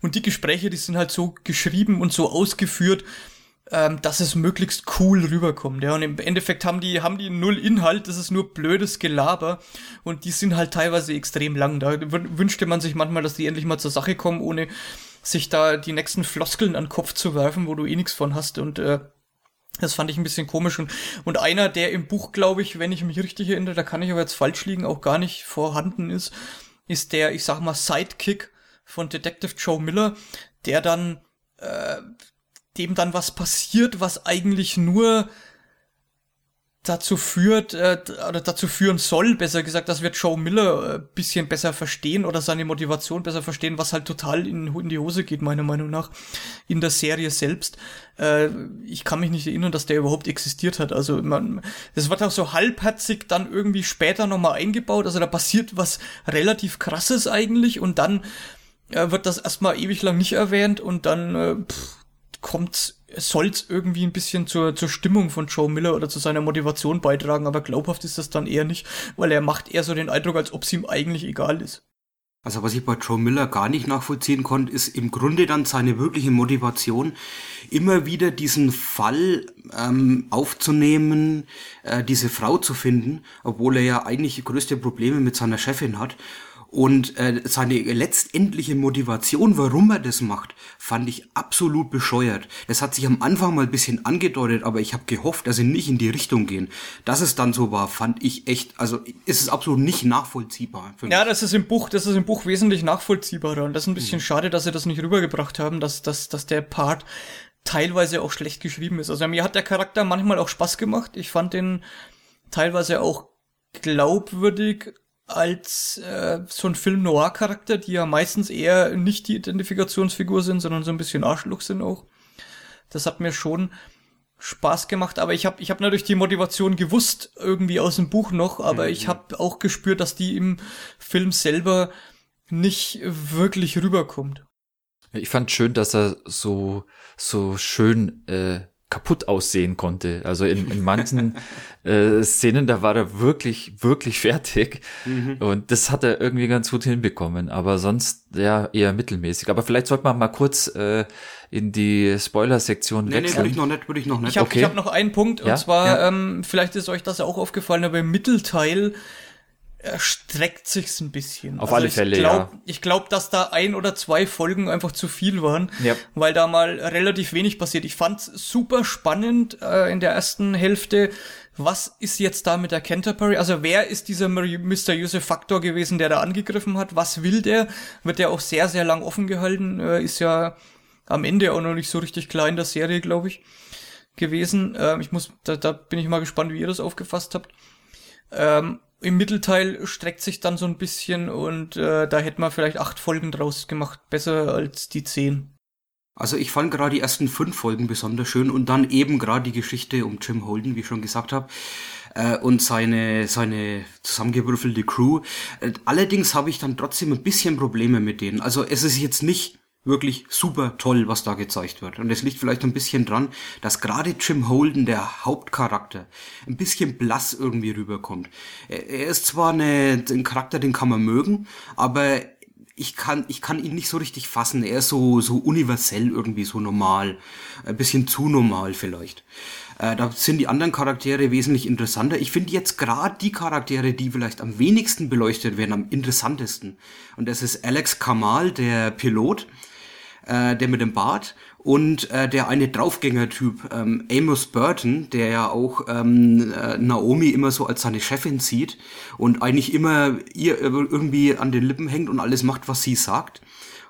und die Gespräche, die sind halt so geschrieben und so ausgeführt, ähm, dass es möglichst cool rüberkommt. Ja, und im Endeffekt haben die, haben die null Inhalt, das ist nur blödes Gelaber und die sind halt teilweise extrem lang. Da wün- wünschte man sich manchmal, dass die endlich mal zur Sache kommen, ohne sich da die nächsten Floskeln an den Kopf zu werfen, wo du eh nichts von hast und äh, das fand ich ein bisschen komisch und, und einer, der im Buch, glaube ich, wenn ich mich richtig erinnere, da kann ich aber jetzt falsch liegen, auch gar nicht vorhanden ist, ist der, ich sag mal, Sidekick von Detective Joe Miller, der dann äh, dem dann was passiert, was eigentlich nur dazu führt, äh, oder dazu führen soll, besser gesagt, dass wir Joe Miller äh, bisschen besser verstehen oder seine Motivation besser verstehen, was halt total in, in die Hose geht, meiner Meinung nach, in der Serie selbst. Äh, ich kann mich nicht erinnern, dass der überhaupt existiert hat. Also man, das wird auch so halbherzig dann irgendwie später nochmal eingebaut. Also da passiert was relativ krasses eigentlich und dann äh, wird das erstmal ewig lang nicht erwähnt und dann äh, pff, kommt, soll's irgendwie ein bisschen zur, zur Stimmung von Joe Miller oder zu seiner Motivation beitragen, aber glaubhaft ist das dann eher nicht, weil er macht eher so den Eindruck, als ob es ihm eigentlich egal ist. Also was ich bei Joe Miller gar nicht nachvollziehen konnte, ist im Grunde dann seine wirkliche Motivation, immer wieder diesen Fall ähm, aufzunehmen, äh, diese Frau zu finden, obwohl er ja eigentlich größte Probleme mit seiner Chefin hat. Und äh, seine letztendliche Motivation, warum er das macht, fand ich absolut bescheuert. Das hat sich am Anfang mal ein bisschen angedeutet, aber ich habe gehofft, dass sie nicht in die Richtung gehen. Dass es dann so war, fand ich echt, also ist es absolut nicht nachvollziehbar. Ja, das ist im Buch, das ist im Buch wesentlich nachvollziehbarer und das ist ein bisschen schade, dass sie das nicht rübergebracht haben, dass, dass, dass der Part teilweise auch schlecht geschrieben ist. Also mir hat der Charakter manchmal auch Spaß gemacht. Ich fand den teilweise auch glaubwürdig als äh, so ein Film-Noir-Charakter, die ja meistens eher nicht die Identifikationsfigur sind, sondern so ein bisschen Arschloch sind auch. Das hat mir schon Spaß gemacht, aber ich habe ich hab natürlich die Motivation gewusst, irgendwie aus dem Buch noch, aber ich habe auch gespürt, dass die im Film selber nicht wirklich rüberkommt. Ich fand schön, dass er so, so schön äh, kaputt aussehen konnte. Also in, in manchen äh, Szenen, da war er wirklich, wirklich fertig. Mhm. Und das hat er irgendwie ganz gut hinbekommen. Aber sonst ja eher mittelmäßig. Aber vielleicht sollte man mal kurz äh, in die Spoiler-Sektion Nee, nee, wechseln. würde ich noch nicht, würde ich noch nicht. Ich habe Okay. ich hab noch einen Punkt, Ja, und zwar, ja. ähm, vielleicht ist euch das auch aufgefallen, aber im Mittelteil erstreckt sich's ein bisschen. Auf alle ich Fälle, glaub, ja. Ich glaube, dass da ein oder zwei Folgen einfach zu viel waren, Ja. weil da mal relativ wenig passiert. Ich fand's super spannend äh, in der ersten Hälfte. Was ist jetzt da mit der Canterbury? Also wer ist dieser mysteri- mysteriöse Faktor gewesen, der da angegriffen hat? Was will der? Wird der auch sehr, sehr lang offen gehalten? Äh, ist ja am Ende auch noch nicht so richtig klar in der Serie, glaube ich, gewesen. Ähm, ich muss, da, da bin ich mal gespannt, wie ihr das aufgefasst habt. Ähm, Im Mittelteil streckt sich dann so ein bisschen und äh, da hätte man vielleicht acht Folgen draus gemacht, besser als die zehn. Also ich fand gerade die ersten fünf Folgen besonders schön und dann eben gerade die Geschichte um Jim Holden, wie ich schon gesagt habe, äh, und seine, seine zusammengewürfelte Crew. Äh, allerdings habe ich dann trotzdem ein bisschen Probleme mit denen. Also es ist jetzt nicht wirklich super toll, was da gezeigt wird. Und es liegt vielleicht ein bisschen dran, dass gerade Jim Holden, der Hauptcharakter, ein bisschen blass irgendwie rüberkommt. Er, ist zwar eine, ein Charakter, den kann man mögen, aber ich kann, ich kann ihn nicht so richtig fassen. Er ist so, so universell irgendwie, so normal. Ein bisschen zu normal vielleicht. Äh, da sind die anderen Charaktere wesentlich interessanter. Ich finde jetzt gerade die Charaktere, die vielleicht am wenigsten beleuchtet werden, am interessantesten. Und das ist Alex Kamal, der Pilot, äh, der mit dem Bart und äh, der eine Draufgänger-Typ, ähm, Amos Burton, der ja auch ähm, äh, Naomi immer so als seine Chefin sieht und eigentlich immer ihr irgendwie an den Lippen hängt und alles macht, was sie sagt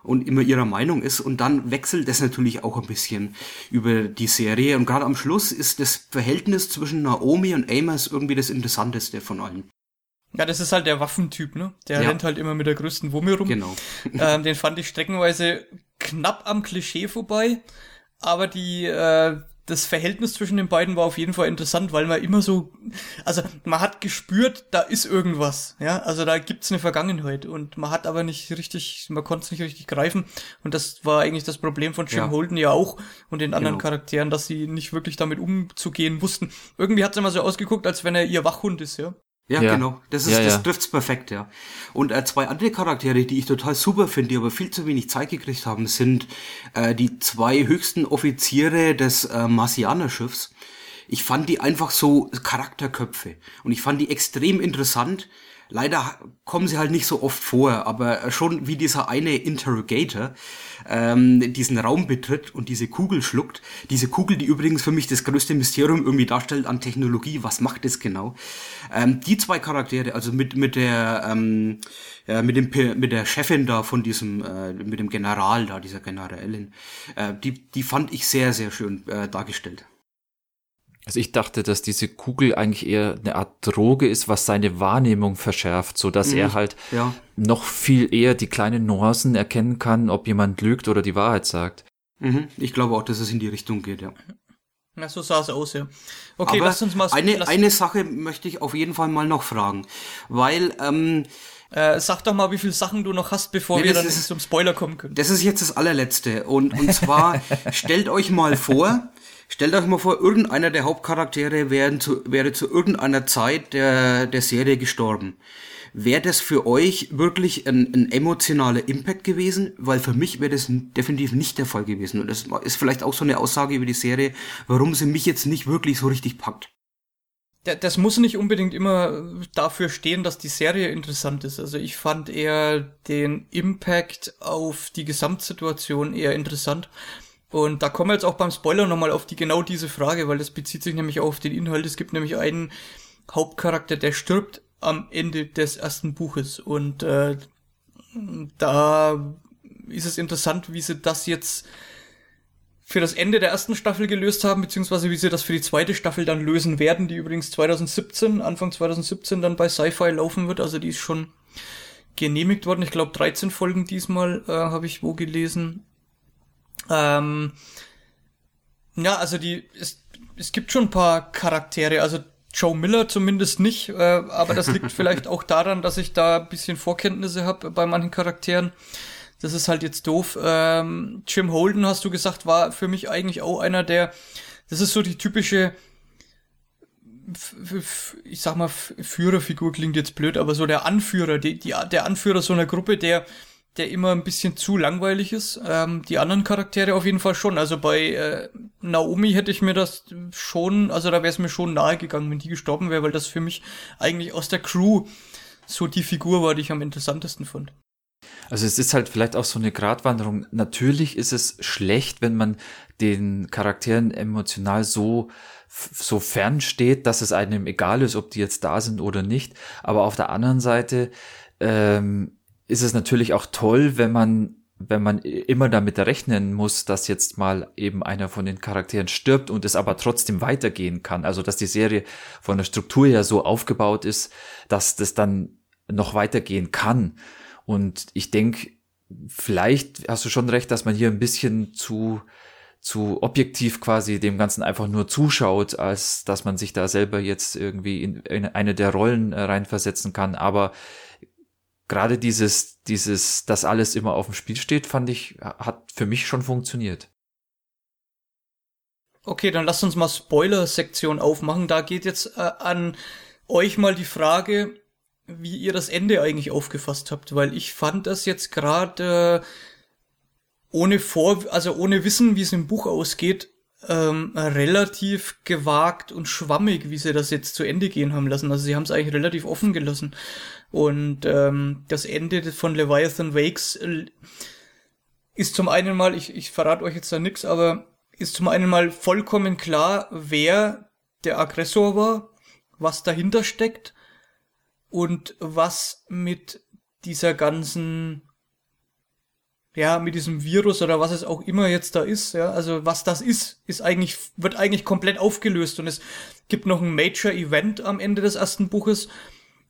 und immer ihrer Meinung ist und dann wechselt das natürlich auch ein bisschen über die Serie und gerade am Schluss ist das Verhältnis zwischen Naomi und Amos irgendwie das interessanteste von allen. Ja, das ist halt der Waffentyp, ne? Der Ja. rennt halt immer mit der größten Wumme rum. Genau. ähm, den fand ich streckenweise knapp am Klischee vorbei, aber die äh, das Verhältnis zwischen den beiden war auf jeden Fall interessant, weil man immer so, also man hat gespürt, da ist irgendwas, ja, also da gibt's eine Vergangenheit und man hat aber nicht richtig, man konnte es nicht richtig greifen und das war eigentlich das Problem von Jim Ja. Holden ja auch und den anderen Genau. Charakteren, dass sie nicht wirklich damit umzugehen wussten. Irgendwie hat's immer so ausgeguckt, als wenn er ihr Wachhund ist, ja. Ja, Ja. genau. Das, ist, Ja, das ja. trifft's perfekt, ja. Und äh, zwei andere Charaktere, die ich total super finde, die aber viel zu wenig Zeit gekriegt haben, sind äh, die zwei höchsten Offiziere des äh, Marsianerschiffs. Ich fand die einfach so Charakterköpfe. Und ich fand die extrem interessant. Leider kommen sie halt nicht so oft vor, aber schon wie dieser eine Interrogator ähm, diesen Raum betritt und diese Kugel schluckt. Diese Kugel, die übrigens für mich das größte Mysterium irgendwie darstellt an Technologie. Was macht es genau? Ähm, die zwei Charaktere, also mit mit der ähm, ja, mit dem mit der Chefin da von diesem äh, mit dem General da, dieser Generälin, äh, die die fand ich sehr sehr schön äh, dargestellt. Also ich dachte, dass diese Kugel eigentlich eher eine Art Droge ist, was seine Wahrnehmung verschärft, so dass Mhm. er halt Ja. noch viel eher die kleinen Nuancen erkennen kann, ob jemand lügt oder die Wahrheit sagt. Mhm. Ich glaube auch, dass es in die Richtung geht, ja. Na, so sah es aus, ja. Okay, Aber lass uns mal eine, lass, eine Sache möchte ich auf jeden Fall mal noch fragen, weil ähm, äh, sag doch mal, wie viele Sachen du noch hast, bevor Nee, wir dann ist- zum Spoiler kommen können. Das ist jetzt das allerletzte. Und, und zwar, stellt euch mal vor, stellt euch mal vor, irgendeiner der Hauptcharaktere wären zu, wäre zu irgendeiner Zeit der, der Serie gestorben. Wäre das für euch wirklich ein, ein emotionaler Impact gewesen? Weil für mich wäre das definitiv nicht der Fall gewesen. Und das ist vielleicht auch so eine Aussage über die Serie, warum sie mich jetzt nicht wirklich so richtig packt. Da- Das muss nicht unbedingt immer dafür stehen, dass die Serie interessant ist. Also ich fand eher den Impact auf die Gesamtsituation eher interessant. Und da kommen wir jetzt auch beim Spoiler nochmal auf die genau diese Frage, weil das bezieht sich nämlich auch auf den Inhalt. Es gibt nämlich einen Hauptcharakter, der stirbt am Ende des ersten Buches. Und äh, da ist es interessant, wie sie das jetzt für das Ende der ersten Staffel gelöst haben, beziehungsweise wie sie das für die zweite Staffel dann lösen werden, die übrigens 2017, Anfang 2017 dann bei Sci-Fi laufen wird. Also die ist schon genehmigt worden. Ich glaube 13 Folgen diesmal äh, habe ich wo gelesen. Ähm, ja, also die es, es gibt schon ein paar Charaktere, also Joe Miller zumindest nicht, äh, aber das liegt vielleicht auch daran, dass ich da ein bisschen Vorkenntnisse habe bei manchen Charakteren. Das ist halt jetzt doof. Ähm, Jim Holden, hast du gesagt, war für mich eigentlich auch einer der, das ist so die typische, ich sag mal, Führerfigur klingt jetzt blöd, aber so der Anführer, die, die, der Anführer so einer Gruppe, der, der immer ein bisschen zu langweilig ist. Ähm, die anderen Charaktere auf jeden Fall schon. Also bei äh, Naomi hätte ich mir das schon, also da wäre es mir schon nahe gegangen, wenn die gestorben wäre, weil das für mich eigentlich aus der Crew so die Figur war, die ich am interessantesten fand. Also es ist halt vielleicht auch so eine Gratwanderung. Natürlich ist es schlecht, wenn man den Charakteren emotional so so fern steht, dass es einem egal ist, ob die jetzt da sind oder nicht. Aber auf der anderen Seite ähm, ist es natürlich auch toll, wenn man wenn man immer damit rechnen muss, dass jetzt mal eben einer von den Charakteren stirbt und es aber trotzdem weitergehen kann. Also dass die Serie von der Struktur her so aufgebaut ist, dass das dann noch weitergehen kann. Und ich denke, vielleicht hast du schon recht, dass man hier ein bisschen zu zu objektiv quasi dem Ganzen einfach nur zuschaut, als dass man sich da selber jetzt irgendwie in, in eine der Rollen äh, reinversetzen kann. Aber gerade dieses, dieses, dass alles immer auf dem Spiel steht, fand ich, hat für mich schon funktioniert. Okay, dann lasst uns mal Spoiler-Sektion aufmachen. Da geht jetzt äh, an euch mal die Frage, wie ihr das Ende eigentlich aufgefasst habt, weil ich fand das jetzt gerade äh, ohne vor, also ohne Wissen, wie es im Buch ausgeht, ähm, relativ gewagt und schwammig, wie sie das jetzt zu Ende gehen haben lassen. Also sie haben es eigentlich relativ offen gelassen. Und ähm, das Ende von Leviathan Wakes äh, ist zum einen mal, ich, ich verrate euch jetzt da nix, aber ist zum einen mal vollkommen klar, wer der Aggressor war, was dahinter steckt und was mit dieser ganzen ja, mit diesem Virus oder was es auch immer jetzt da ist, ja, also was das ist, ist eigentlich, wird eigentlich komplett aufgelöst und es gibt noch ein Major Event am Ende des ersten Buches,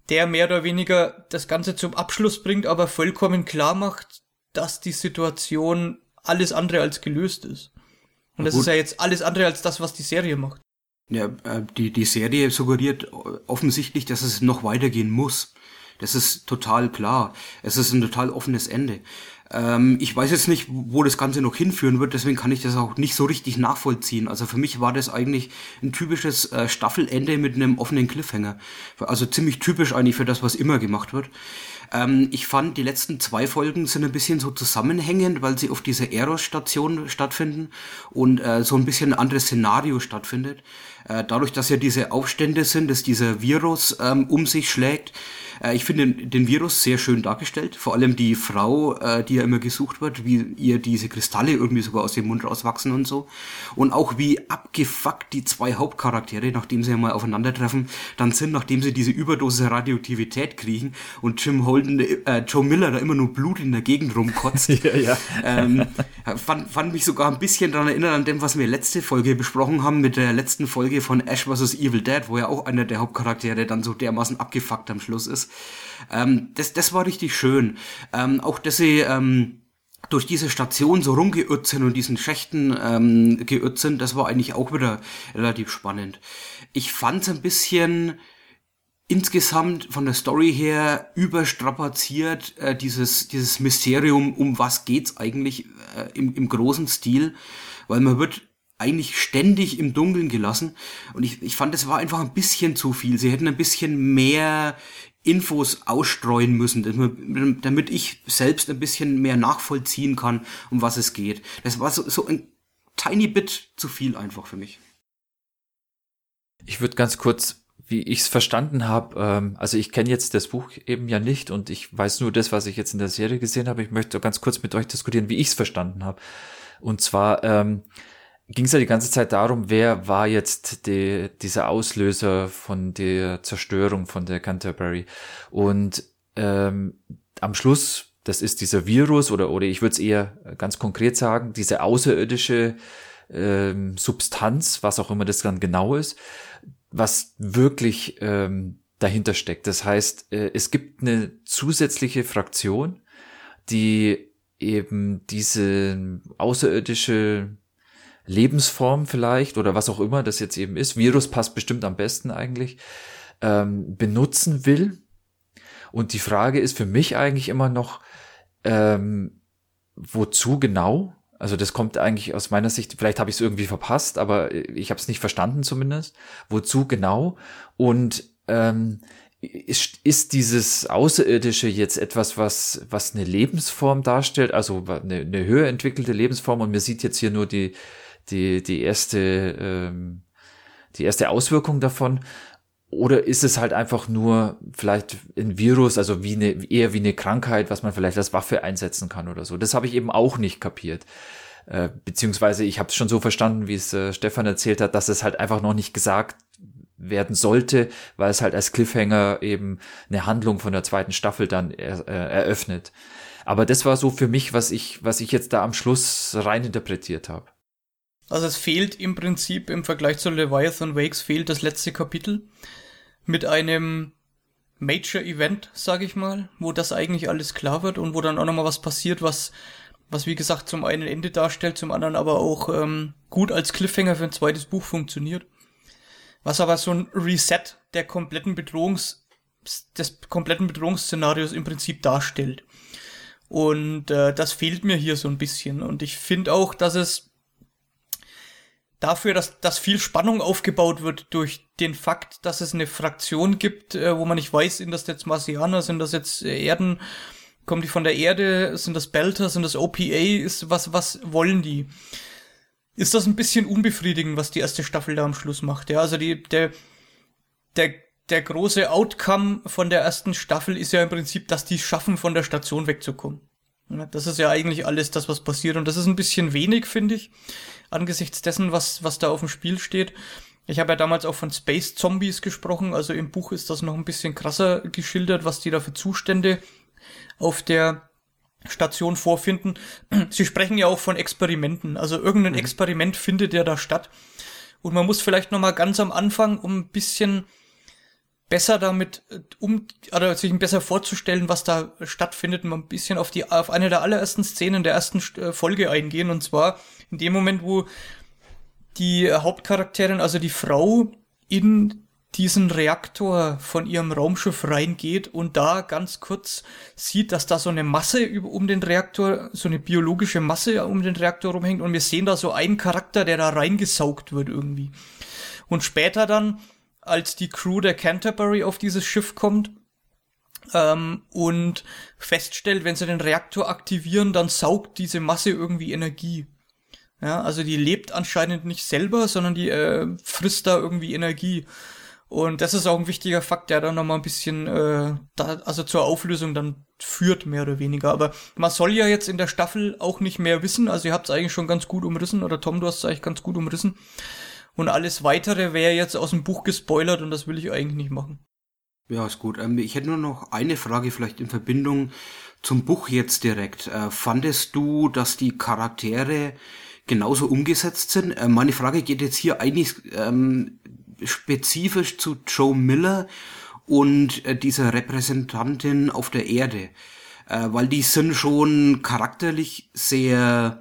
der mehr oder weniger das Ganze zum Abschluss bringt, aber vollkommen klar macht, dass die Situation alles andere als gelöst ist. Und das ist ja jetzt alles andere als das, was die Serie macht. Ja, äh, die, die Serie suggeriert offensichtlich, dass es noch weitergehen muss. Das ist total klar. Es ist ein total offenes Ende. Ähm, ich weiß jetzt nicht, wo das Ganze noch hinführen wird, deswegen kann ich das auch nicht so richtig nachvollziehen. Also für mich war das eigentlich ein typisches äh, Staffelende mit einem offenen Cliffhanger. Also ziemlich typisch eigentlich für das, was immer gemacht wird. Ähm, ich fand, die letzten zwei Folgen sind ein bisschen so zusammenhängend, weil sie auf dieser Eros-Station stattfinden und äh, so ein bisschen ein anderes Szenario stattfindet. Äh, dadurch, dass ja diese Aufstände sind, dass dieser Virus ähm, um sich schlägt, äh, ich finde den, den, Virus sehr schön dargestellt. Vor allem die Frau, äh, die ja immer gesucht wird, wie ihr diese Kristalle irgendwie sogar aus dem Mund rauswachsen und so. Und auch wie abgefuckt die zwei Hauptcharaktere, nachdem sie ja mal aufeinandertreffen, dann sind, nachdem sie diese Überdosis Radioaktivität kriegen und Jim Holden, äh, Joe Miller da immer nur Blut in der Gegend rumkotzt. ja, ja. Ähm, fand, fand mich sogar ein bisschen daran erinnern an dem, was wir letzte Folge besprochen haben mit der letzten Folge von Ash vs. Evil Dead, wo ja auch einer der Hauptcharaktere dann so dermaßen abgefuckt am Schluss ist. Ähm, das, das war richtig schön. Ähm, auch, dass sie ähm, durch diese Station so rumgeirrt sind und diesen Schächten ähm, geirrt sind, das war eigentlich auch wieder relativ spannend. Ich fand es ein bisschen insgesamt von der Story her überstrapaziert, äh, dieses, dieses Mysterium, um was geht's eigentlich äh, im, im großen Stil, weil man wird eigentlich ständig im Dunkeln gelassen und ich, ich fand, es war einfach ein bisschen zu viel. Sie hätten ein bisschen mehr Infos ausstreuen müssen, damit ich selbst ein bisschen mehr nachvollziehen kann, um was es geht. Das war so, so ein tiny bit zu viel einfach für mich. Ich würde ganz kurz, wie ich es verstanden habe, ähm, also ich kenne jetzt das Buch eben ja nicht und ich weiß nur das, was ich jetzt in der Serie gesehen habe. Ich möchte ganz kurz mit euch diskutieren, wie ich es verstanden habe. Und zwar ähm, ging es ja die ganze Zeit darum, wer war jetzt die, dieser Auslöser von der Zerstörung von der Canterbury. Und ähm, am Schluss, das ist dieser Virus oder, oder ich würde es eher ganz konkret sagen, diese außerirdische ähm, Substanz, was auch immer das dann genau ist, was wirklich ähm, dahinter steckt. Das heißt, äh, es gibt eine zusätzliche Fraktion, die eben diese außerirdische Lebensform vielleicht oder was auch immer das jetzt eben ist, Virus passt bestimmt am besten eigentlich, ähm, benutzen will. Und die Frage ist für mich eigentlich immer noch, ähm, wozu genau? Also das kommt eigentlich aus meiner Sicht, vielleicht habe ich es irgendwie verpasst, aber ich habe es nicht verstanden zumindest. Wozu genau? Und ähm, ist, ist dieses Außerirdische jetzt etwas, was, was eine Lebensform darstellt, also eine, eine höher entwickelte Lebensform und man sieht jetzt hier nur die, die, die erste, ähm, die erste Auswirkung davon? oder ist es halt einfach nur vielleicht ein Virus, also wie eine, eher wie eine Krankheit, was man vielleicht als Waffe einsetzen kann oder so. Das habe ich eben auch nicht kapiert. Äh, beziehungsweise ich habe es schon so verstanden, wie es äh, Stefan erzählt hat, dass es halt einfach noch nicht gesagt werden sollte, weil es halt als Cliffhanger eben eine Handlung von der zweiten Staffel dann er, äh, eröffnet. Aber das war so für mich, was ich, was ich jetzt da am Schluss rein interpretiert habe. Also es fehlt im Prinzip im Vergleich zu Leviathan Wakes fehlt das letzte Kapitel mit einem Major Event, sag ich mal, wo das eigentlich alles klar wird und wo dann auch nochmal was passiert, was, was wie gesagt zum einen Ende darstellt, zum anderen aber auch ähm, gut als Cliffhanger für ein zweites Buch funktioniert. Was aber so ein Reset der kompletten Bedrohungs, des kompletten Bedrohungsszenarios im Prinzip darstellt. Und äh, das fehlt mir hier so ein bisschen. Und ich finde auch, dass es dafür, dass, dass viel Spannung aufgebaut wird durch den Fakt, dass es eine Fraktion gibt, äh, wo man nicht weiß, sind das jetzt Marsianer, sind das jetzt äh, Erden, kommen die von der Erde, sind das Belter, sind das OPA, ist was, was wollen die? Ist das ein bisschen unbefriedigend, was die erste Staffel da am Schluss macht? Ja, also die, der, der, der große Outcome von der ersten Staffel ist ja im Prinzip, dass die schaffen, von der Station wegzukommen. Das ist ja eigentlich alles das, was passiert. Und das ist ein bisschen wenig, finde ich angesichts dessen, was, was da auf dem Spiel steht. Ich habe ja damals auch von Space Zombies gesprochen, also im Buch ist das noch ein bisschen krasser geschildert, was die da für Zustände auf der Station vorfinden. Sie sprechen ja auch von Experimenten, also irgendein mhm. Experiment findet ja da statt. Und man muss vielleicht noch mal ganz am Anfang, um ein bisschen besser damit äh, um oder sich besser vorzustellen, was da stattfindet, mal ein bisschen auf die auf eine der allerersten Szenen der ersten äh, Folge eingehen und zwar in dem Moment, wo die Hauptcharakterin, also die Frau, in diesen Reaktor von ihrem Raumschiff reingeht und da ganz kurz sieht, dass da so eine Masse um den Reaktor, so eine biologische Masse um den Reaktor rumhängt und wir sehen da so einen Charakter, der da reingesaugt wird irgendwie. Und später dann, als die Crew der Canterbury auf dieses Schiff kommt, ähm, und feststellt, wenn sie den Reaktor aktivieren, dann saugt diese Masse irgendwie Energie. Ja, also die lebt anscheinend nicht selber, sondern die äh, frisst da irgendwie Energie. Und das ist auch ein wichtiger Fakt, der dann nochmal ein bisschen, äh, da, also zur Auflösung dann führt, mehr oder weniger. Aber man soll ja jetzt in der Staffel auch nicht mehr wissen. Also ihr habt es eigentlich schon ganz gut umrissen, oder Tom, du hast es eigentlich ganz gut umrissen. Und alles weitere wäre jetzt aus dem Buch gespoilert und das will ich eigentlich nicht machen. Ja, ist gut. Ähm, ich hätte nur noch eine Frage vielleicht in Verbindung zum Buch jetzt direkt. Äh, fandest du, dass die Charaktere genauso umgesetzt sind. Äh, meine Frage geht jetzt hier eigentlich ähm, spezifisch zu Joe Miller und äh, dieser Repräsentantin auf der Erde, weil die sind schon charakterlich sehr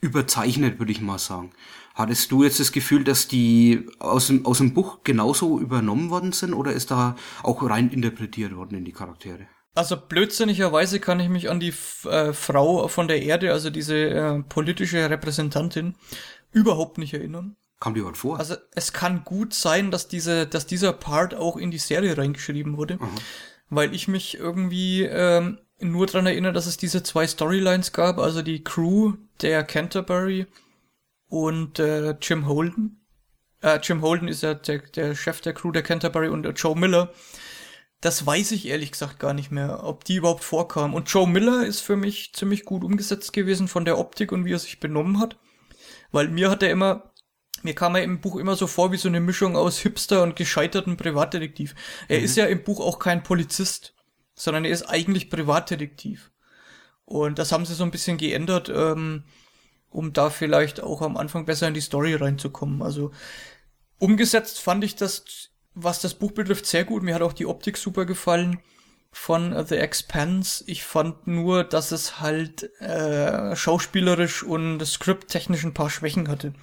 überzeichnet, würde ich mal sagen. Hattest du jetzt das Gefühl, dass die aus dem, aus dem Buch genauso übernommen worden sind oder ist da auch rein interpretiert worden in die Charaktere? Also blödsinnigerweise kann ich mich an die äh, Frau von der Erde, also diese äh, politische Repräsentantin, überhaupt nicht erinnern. Kam die heute vor? Also es kann gut sein, dass diese, dass dieser Part auch in die Serie reingeschrieben wurde, Aha. weil ich mich irgendwie ähm, nur dran erinnere, dass es diese zwei Storylines gab, also die Crew der Canterbury und äh, Jim Holden. Äh, Jim Holden ist ja der, der Chef der Crew der Canterbury und äh, Joe Miller das weiß ich ehrlich gesagt gar nicht mehr, ob die überhaupt vorkam. Und Joe Miller ist für mich ziemlich gut umgesetzt gewesen von der Optik und wie er sich benommen hat. Weil mir hat er immer, mir kam er im Buch immer so vor wie so eine Mischung aus Hipster und gescheiterten Privatdetektiv. Er mhm. ist ja im Buch auch kein Polizist, sondern er ist eigentlich Privatdetektiv. Und das haben sie so ein bisschen geändert, ähm, um da vielleicht auch am Anfang besser in die Story reinzukommen. Also umgesetzt fand ich das was das Buch betrifft, sehr gut. Mir hat auch die Optik super gefallen von The Expanse. Ich fand nur, dass es halt äh, schauspielerisch und skripttechnisch ein paar Schwächen hatte.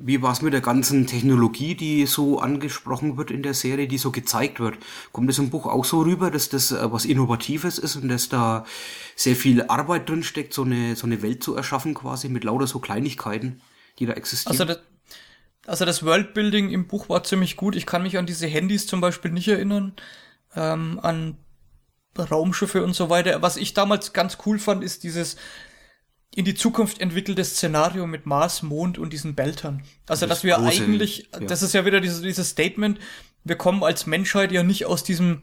Wie war es mit der ganzen Technologie, die so angesprochen wird in der Serie, die so gezeigt wird? Kommt es im Buch auch so rüber, dass das äh, was Innovatives ist und dass da sehr viel Arbeit drin steckt, so eine, so eine Welt zu erschaffen quasi mit lauter so Kleinigkeiten, die da existieren? Also das, also das Worldbuilding im Buch war ziemlich gut. Ich kann mich an diese Handys zum Beispiel nicht erinnern, ähm, an Raumschiffe und so weiter. Was ich damals ganz cool fand, ist dieses in die Zukunft entwickelte Szenario mit Mars, Mond und diesen Beltern. Also, das dass wir eigentlich, ja. das ist ja wieder dieses, dieses Statement, wir kommen als Menschheit ja nicht aus diesem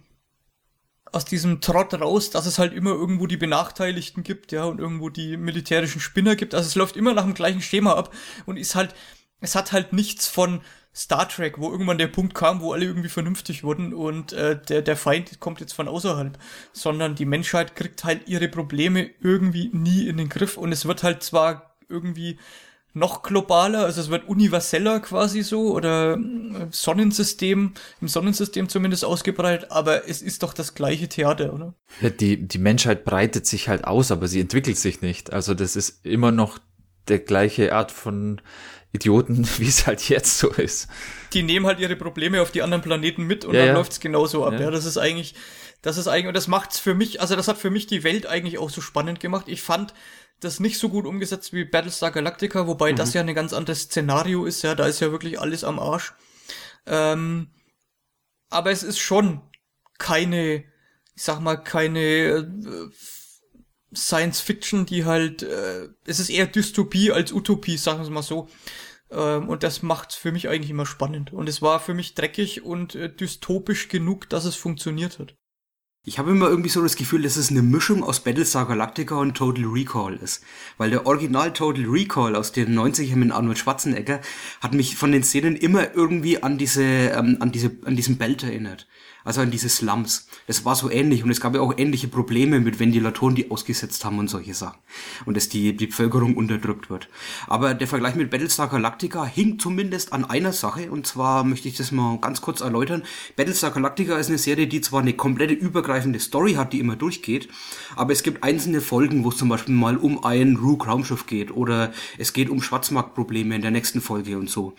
aus diesem Trott raus, dass es halt immer irgendwo die Benachteiligten gibt, ja, und irgendwo die militärischen Spinner gibt. Also es läuft immer nach dem gleichen Schema ab und ist halt, es hat halt nichts von Star Trek, wo irgendwann der Punkt kam, wo alle irgendwie vernünftig wurden und äh, der, der Feind kommt jetzt von außerhalb, sondern die Menschheit kriegt halt ihre Probleme irgendwie nie in den Griff und es wird halt zwar irgendwie noch globaler, also es wird universeller quasi so oder äh, Sonnensystem, im Sonnensystem zumindest ausgebreitet, aber es ist doch das gleiche Theater, oder? Ja, die, die Menschheit breitet sich halt aus, aber sie entwickelt sich nicht. Also das ist immer noch der gleiche Art von Idioten, wie es halt jetzt so ist. Die nehmen halt ihre Probleme auf die anderen Planeten mit und ja, dann ja. läuft's genauso ab. Ja. ja, das ist eigentlich, das ist eigentlich, und das macht's für mich, also das hat für mich die Welt eigentlich auch so spannend gemacht. Ich fand, das nicht so gut umgesetzt wie Battlestar Galactica, wobei mhm. das ja ein ganz anderes Szenario ist, ja, da ist ja wirklich alles am Arsch. Ähm, aber es ist schon keine, ich sag mal, keine äh, Science Fiction, die halt, äh, es ist eher Dystopie als Utopie, sagen wir mal so. Ähm, und das macht für mich eigentlich immer spannend. Und es war für mich dreckig und äh, dystopisch genug, dass es funktioniert hat. Ich habe immer irgendwie so das Gefühl, dass es eine Mischung aus Battlestar Galactica und Total Recall ist. Weil der Original Total Recall aus den 90ern mit Arnold Schwarzenegger hat mich von den Szenen immer irgendwie an diese, ähm, an diese, an diesen Belt erinnert also an diese Slums. Das war so ähnlich und es gab ja auch ähnliche Probleme mit Ventilatoren, die ausgesetzt haben und solche Sachen. Und dass die, die Bevölkerung unterdrückt wird. Aber der Vergleich mit Battlestar Galactica hing zumindest an einer Sache und zwar möchte ich das mal ganz kurz erläutern. Battlestar Galactica ist eine Serie, die zwar eine komplette übergreifende Story hat, die immer durchgeht, aber es gibt einzelne Folgen, wo es zum Beispiel mal um ein Rook Raumschiff geht oder es geht um Schwarzmarktprobleme in der nächsten Folge und so.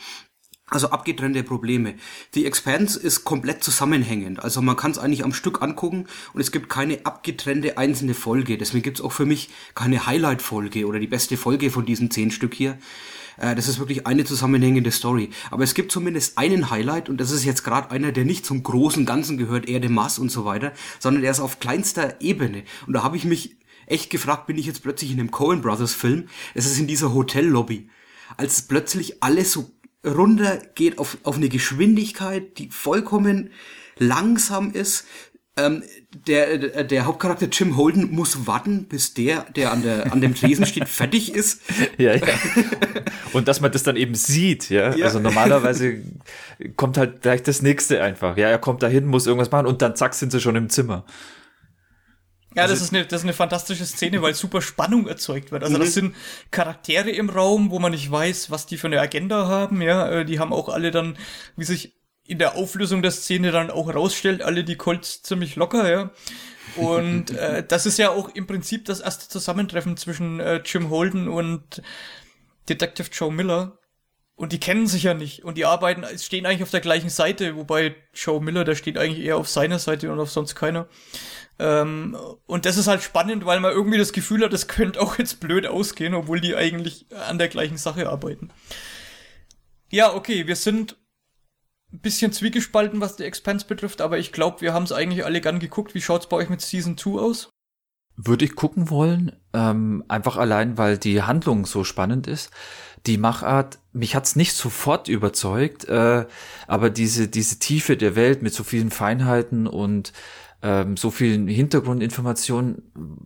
Also abgetrennte Probleme. Die Expanse ist komplett zusammenhängend. Also man kann es eigentlich am Stück angucken und es gibt keine abgetrennte einzelne Folge. Deswegen gibt es auch für mich keine Highlight-Folge oder die beste Folge von diesen zehn Stück hier. Äh, das ist wirklich eine zusammenhängende Story. Aber es gibt zumindest einen Highlight und das ist jetzt gerade einer, der nicht zum großen Ganzen gehört, Erde, Mars und so weiter, sondern der ist auf kleinster Ebene. Und da habe ich mich echt gefragt, bin ich jetzt plötzlich in einem Coen Brothers Film? Es ist in dieser Hotellobby als plötzlich alles so runter geht auf, auf eine Geschwindigkeit, die vollkommen langsam ist. Ähm, der, der Hauptcharakter Jim Holden muss warten, bis der, der an, der, an dem Tresen steht, fertig ist. Ja, ja. Und dass man das dann eben sieht, ja. ja. Also normalerweise kommt halt gleich das nächste einfach. Ja, er kommt dahin, muss irgendwas machen und dann zack sind sie schon im Zimmer. Ja, also, das ist, eine, das ist eine fantastische Szene, weil super Spannung erzeugt wird. Also das mhm. sind Charaktere im Raum, wo man nicht weiß, was die für eine Agenda haben. Ja, äh, die haben auch alle dann, wie sich in der Auflösung der Szene dann auch rausstellt, alle die Colts ziemlich locker, ja. Und äh, das ist ja auch im Prinzip das erste Zusammentreffen zwischen äh, Jim Holden und Detective Joe Miller. Und die kennen sich ja nicht. Und die arbeiten, stehen eigentlich auf der gleichen Seite, wobei Joe Miller, der steht eigentlich eher auf seiner Seite und auf sonst keiner. Ähm, und das ist halt spannend, weil man irgendwie das Gefühl hat, das könnte auch jetzt blöd ausgehen, obwohl die eigentlich an der gleichen Sache arbeiten. Ja, okay, wir sind ein bisschen zwiegespalten, was die Expanse betrifft, aber ich glaube, wir haben es eigentlich alle gern geguckt. Wie schaut's bei euch mit Season 2 aus? Würde ich gucken wollen, ähm, einfach allein, weil die Handlung so spannend ist. Die Machart, mich hat's nicht sofort überzeugt, äh, aber diese, diese Tiefe der Welt mit so vielen Feinheiten und ähm, so viel Hintergrundinformationen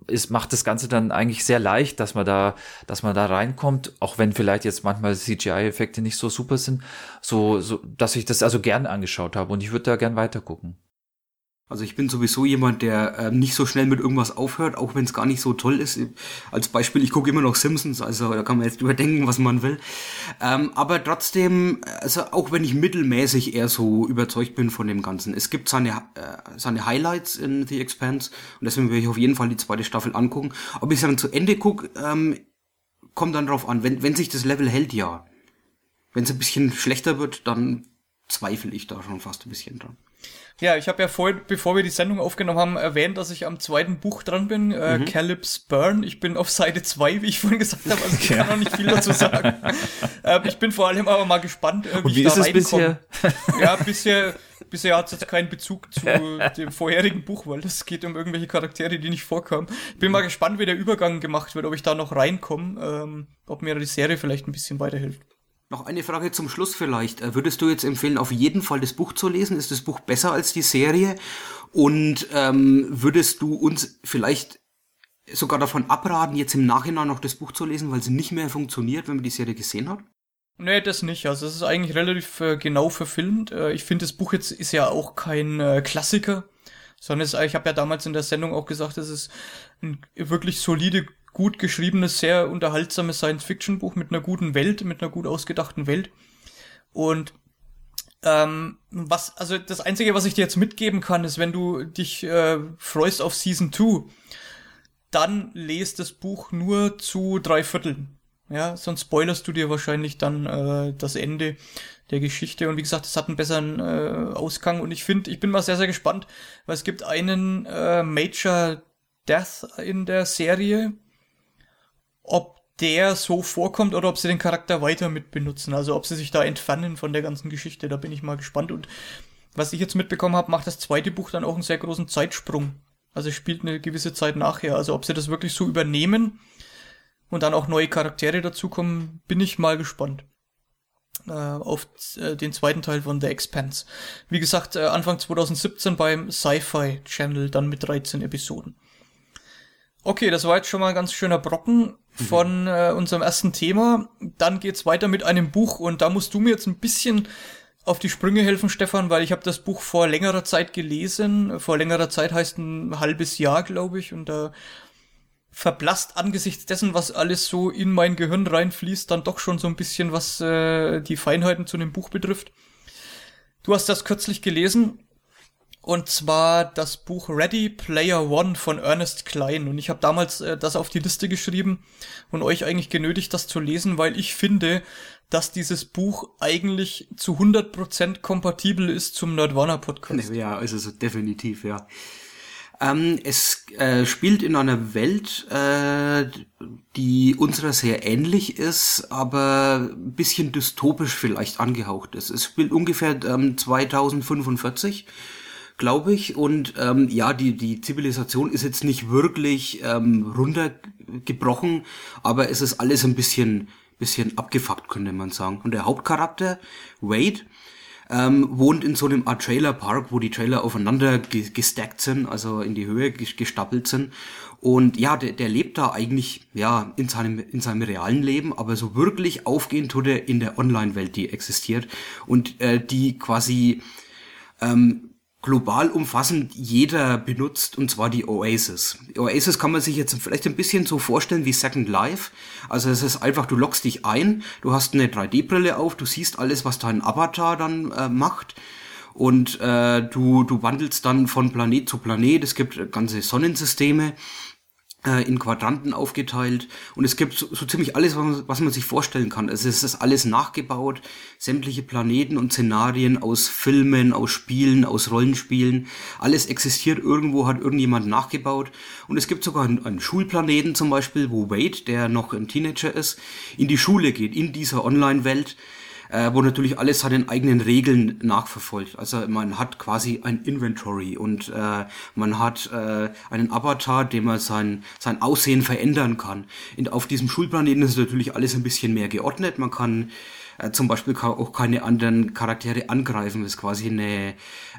ist, macht das Ganze dann eigentlich sehr leicht, dass man da, dass man da reinkommt, auch wenn vielleicht jetzt manchmal CGI-Effekte nicht so super sind, so, so, dass ich das also gern angeschaut habe und ich würde da gern weitergucken. Also ich bin sowieso jemand, der äh, nicht so schnell mit irgendwas aufhört, auch wenn es gar nicht so toll ist. Als Beispiel, ich gucke immer noch Simpsons, also da kann man jetzt überdenken, was man will. Ähm, aber trotzdem, also auch wenn ich mittelmäßig eher so überzeugt bin von dem Ganzen, es gibt seine, äh, seine Highlights in The Expanse und deswegen will ich auf jeden Fall die zweite Staffel angucken. Ob ich es dann zu Ende gucke, ähm, kommt dann drauf an. Wenn, wenn sich das Level hält, ja. Wenn es ein bisschen schlechter wird, dann zweifle ich da schon fast ein bisschen dran. Ja, ich habe ja vorhin, bevor wir die Sendung aufgenommen haben, erwähnt, dass ich am zweiten Buch dran bin, äh, mhm. Caleb's Burn. Ich bin auf Seite 2, wie ich vorhin gesagt habe, also ich ja. kann noch nicht viel dazu sagen. äh, ich bin vor allem aber mal gespannt, äh, wie, Und wie ich ist da reinkomme. Bisher? ja, bisher, bisher hat es jetzt keinen Bezug zu dem vorherigen Buch, weil es geht um irgendwelche Charaktere, die nicht vorkamen. Ich bin mal gespannt, wie der Übergang gemacht wird, ob ich da noch reinkomme, ähm, ob mir die Serie vielleicht ein bisschen weiterhilft. Noch eine Frage zum Schluss vielleicht. Äh, würdest du jetzt empfehlen, auf jeden Fall das Buch zu lesen? Ist das Buch besser als die Serie? Und ähm, würdest du uns vielleicht sogar davon abraten, jetzt im Nachhinein noch das Buch zu lesen, weil es nicht mehr funktioniert, wenn man die Serie gesehen hat? Nee, das nicht. Also es ist eigentlich relativ äh, genau verfilmt. Äh, ich finde, das Buch jetzt ist ja auch kein äh, Klassiker, sondern es, ich habe ja damals in der Sendung auch gesagt, es ist ein wirklich solide gut geschriebenes, sehr unterhaltsames Science-Fiction-Buch mit einer guten Welt, mit einer gut ausgedachten Welt. Und ähm, was, also das Einzige, was ich dir jetzt mitgeben kann, ist, wenn du dich äh, freust auf Season 2, dann lest das Buch nur zu drei Vierteln. Ja, sonst spoilerst du dir wahrscheinlich dann äh, das Ende der Geschichte. Und wie gesagt, es hat einen besseren äh, Ausgang. Und ich finde, ich bin mal sehr, sehr gespannt, weil es gibt einen äh, Major Death in der Serie, ob der so vorkommt oder ob sie den Charakter weiter mit benutzen. Also ob sie sich da entfernen von der ganzen Geschichte. Da bin ich mal gespannt. Und was ich jetzt mitbekommen habe, macht das zweite Buch dann auch einen sehr großen Zeitsprung. Also spielt eine gewisse Zeit nachher. Also ob sie das wirklich so übernehmen und dann auch neue Charaktere dazukommen, bin ich mal gespannt. Äh, auf äh, den zweiten Teil von The Expanse. Wie gesagt, äh, Anfang 2017 beim Sci-Fi Channel, dann mit 13 Episoden. Okay, das war jetzt schon mal ein ganz schöner Brocken von äh, unserem ersten Thema. Dann geht's weiter mit einem Buch und da musst du mir jetzt ein bisschen auf die Sprünge helfen, Stefan, weil ich habe das Buch vor längerer Zeit gelesen. Vor längerer Zeit heißt ein halbes Jahr, glaube ich, und da verblasst angesichts dessen, was alles so in mein Gehirn reinfließt, dann doch schon so ein bisschen, was äh, die Feinheiten zu dem Buch betrifft. Du hast das kürzlich gelesen und zwar das Buch Ready Player One von Ernest Klein. Und ich habe damals äh, das auf die Liste geschrieben und euch eigentlich genötigt, das zu lesen, weil ich finde, dass dieses Buch eigentlich zu 100% kompatibel ist zum Nerdwana Podcast. Ja, also so definitiv, ja. Ähm, es äh, spielt in einer Welt, äh, die unserer sehr ähnlich ist, aber ein bisschen dystopisch vielleicht angehaucht ist. Es spielt ungefähr ähm, 2045 glaube ich. Und ähm, ja, die, die Zivilisation ist jetzt nicht wirklich ähm, runtergebrochen, aber es ist alles ein bisschen, bisschen abgefuckt, könnte man sagen. Und der Hauptcharakter, Wade, ähm, wohnt in so einem Art Trailerpark, wo die Trailer aufeinander gestackt sind, also in die Höhe gestapelt sind. Und ja, der, der lebt da eigentlich ja in seinem in seinem realen Leben, aber so wirklich aufgehen tut er in der Online-Welt, die existiert und äh, die quasi ähm, global umfassend jeder benutzt, und zwar die Oasis. Oasis kann man sich jetzt vielleicht ein bisschen so vorstellen wie Second Life. Also es ist einfach, du loggst dich ein, du hast eine 3D-Brille auf, du siehst alles, was dein Avatar dann äh, macht. Und äh, du, du wandelst dann von Planet zu Planet. Es gibt ganze Sonnensysteme in Quadranten aufgeteilt und es gibt so, so ziemlich alles, was man, was man, sich vorstellen kann. Also es ist alles nachgebaut, sämtliche Planeten und Szenarien aus Filmen, aus Spielen, aus Rollenspielen. Alles existiert irgendwo, hat irgendjemand nachgebaut und es gibt sogar einen, einen Schulplaneten zum Beispiel, wo Wade, der noch ein Teenager ist, in die Schule geht, in dieser Online-Welt äh, wo natürlich alles seinen eigenen Regeln nachverfolgt. Also man hat quasi ein Inventory und äh, man hat äh, einen Avatar, dem man sein, sein Aussehen verändern kann. Und auf diesem Schulplaneten ist natürlich alles ein bisschen mehr geordnet. Man kann äh, zum Beispiel auch keine anderen Charaktere angreifen. Das ist quasi eine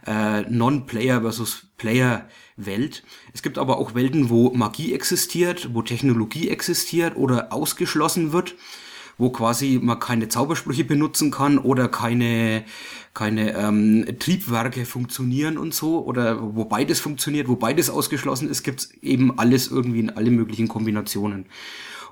äh, Non-Player versus Player Welt. Es gibt aber auch Welten, wo Magie existiert, wo Technologie existiert oder ausgeschlossen wird wo quasi man keine Zaubersprüche benutzen kann oder keine keine ähm, Triebwerke funktionieren und so oder wo beides funktioniert, wo beides ausgeschlossen ist, gibt's eben alles irgendwie in alle möglichen Kombinationen.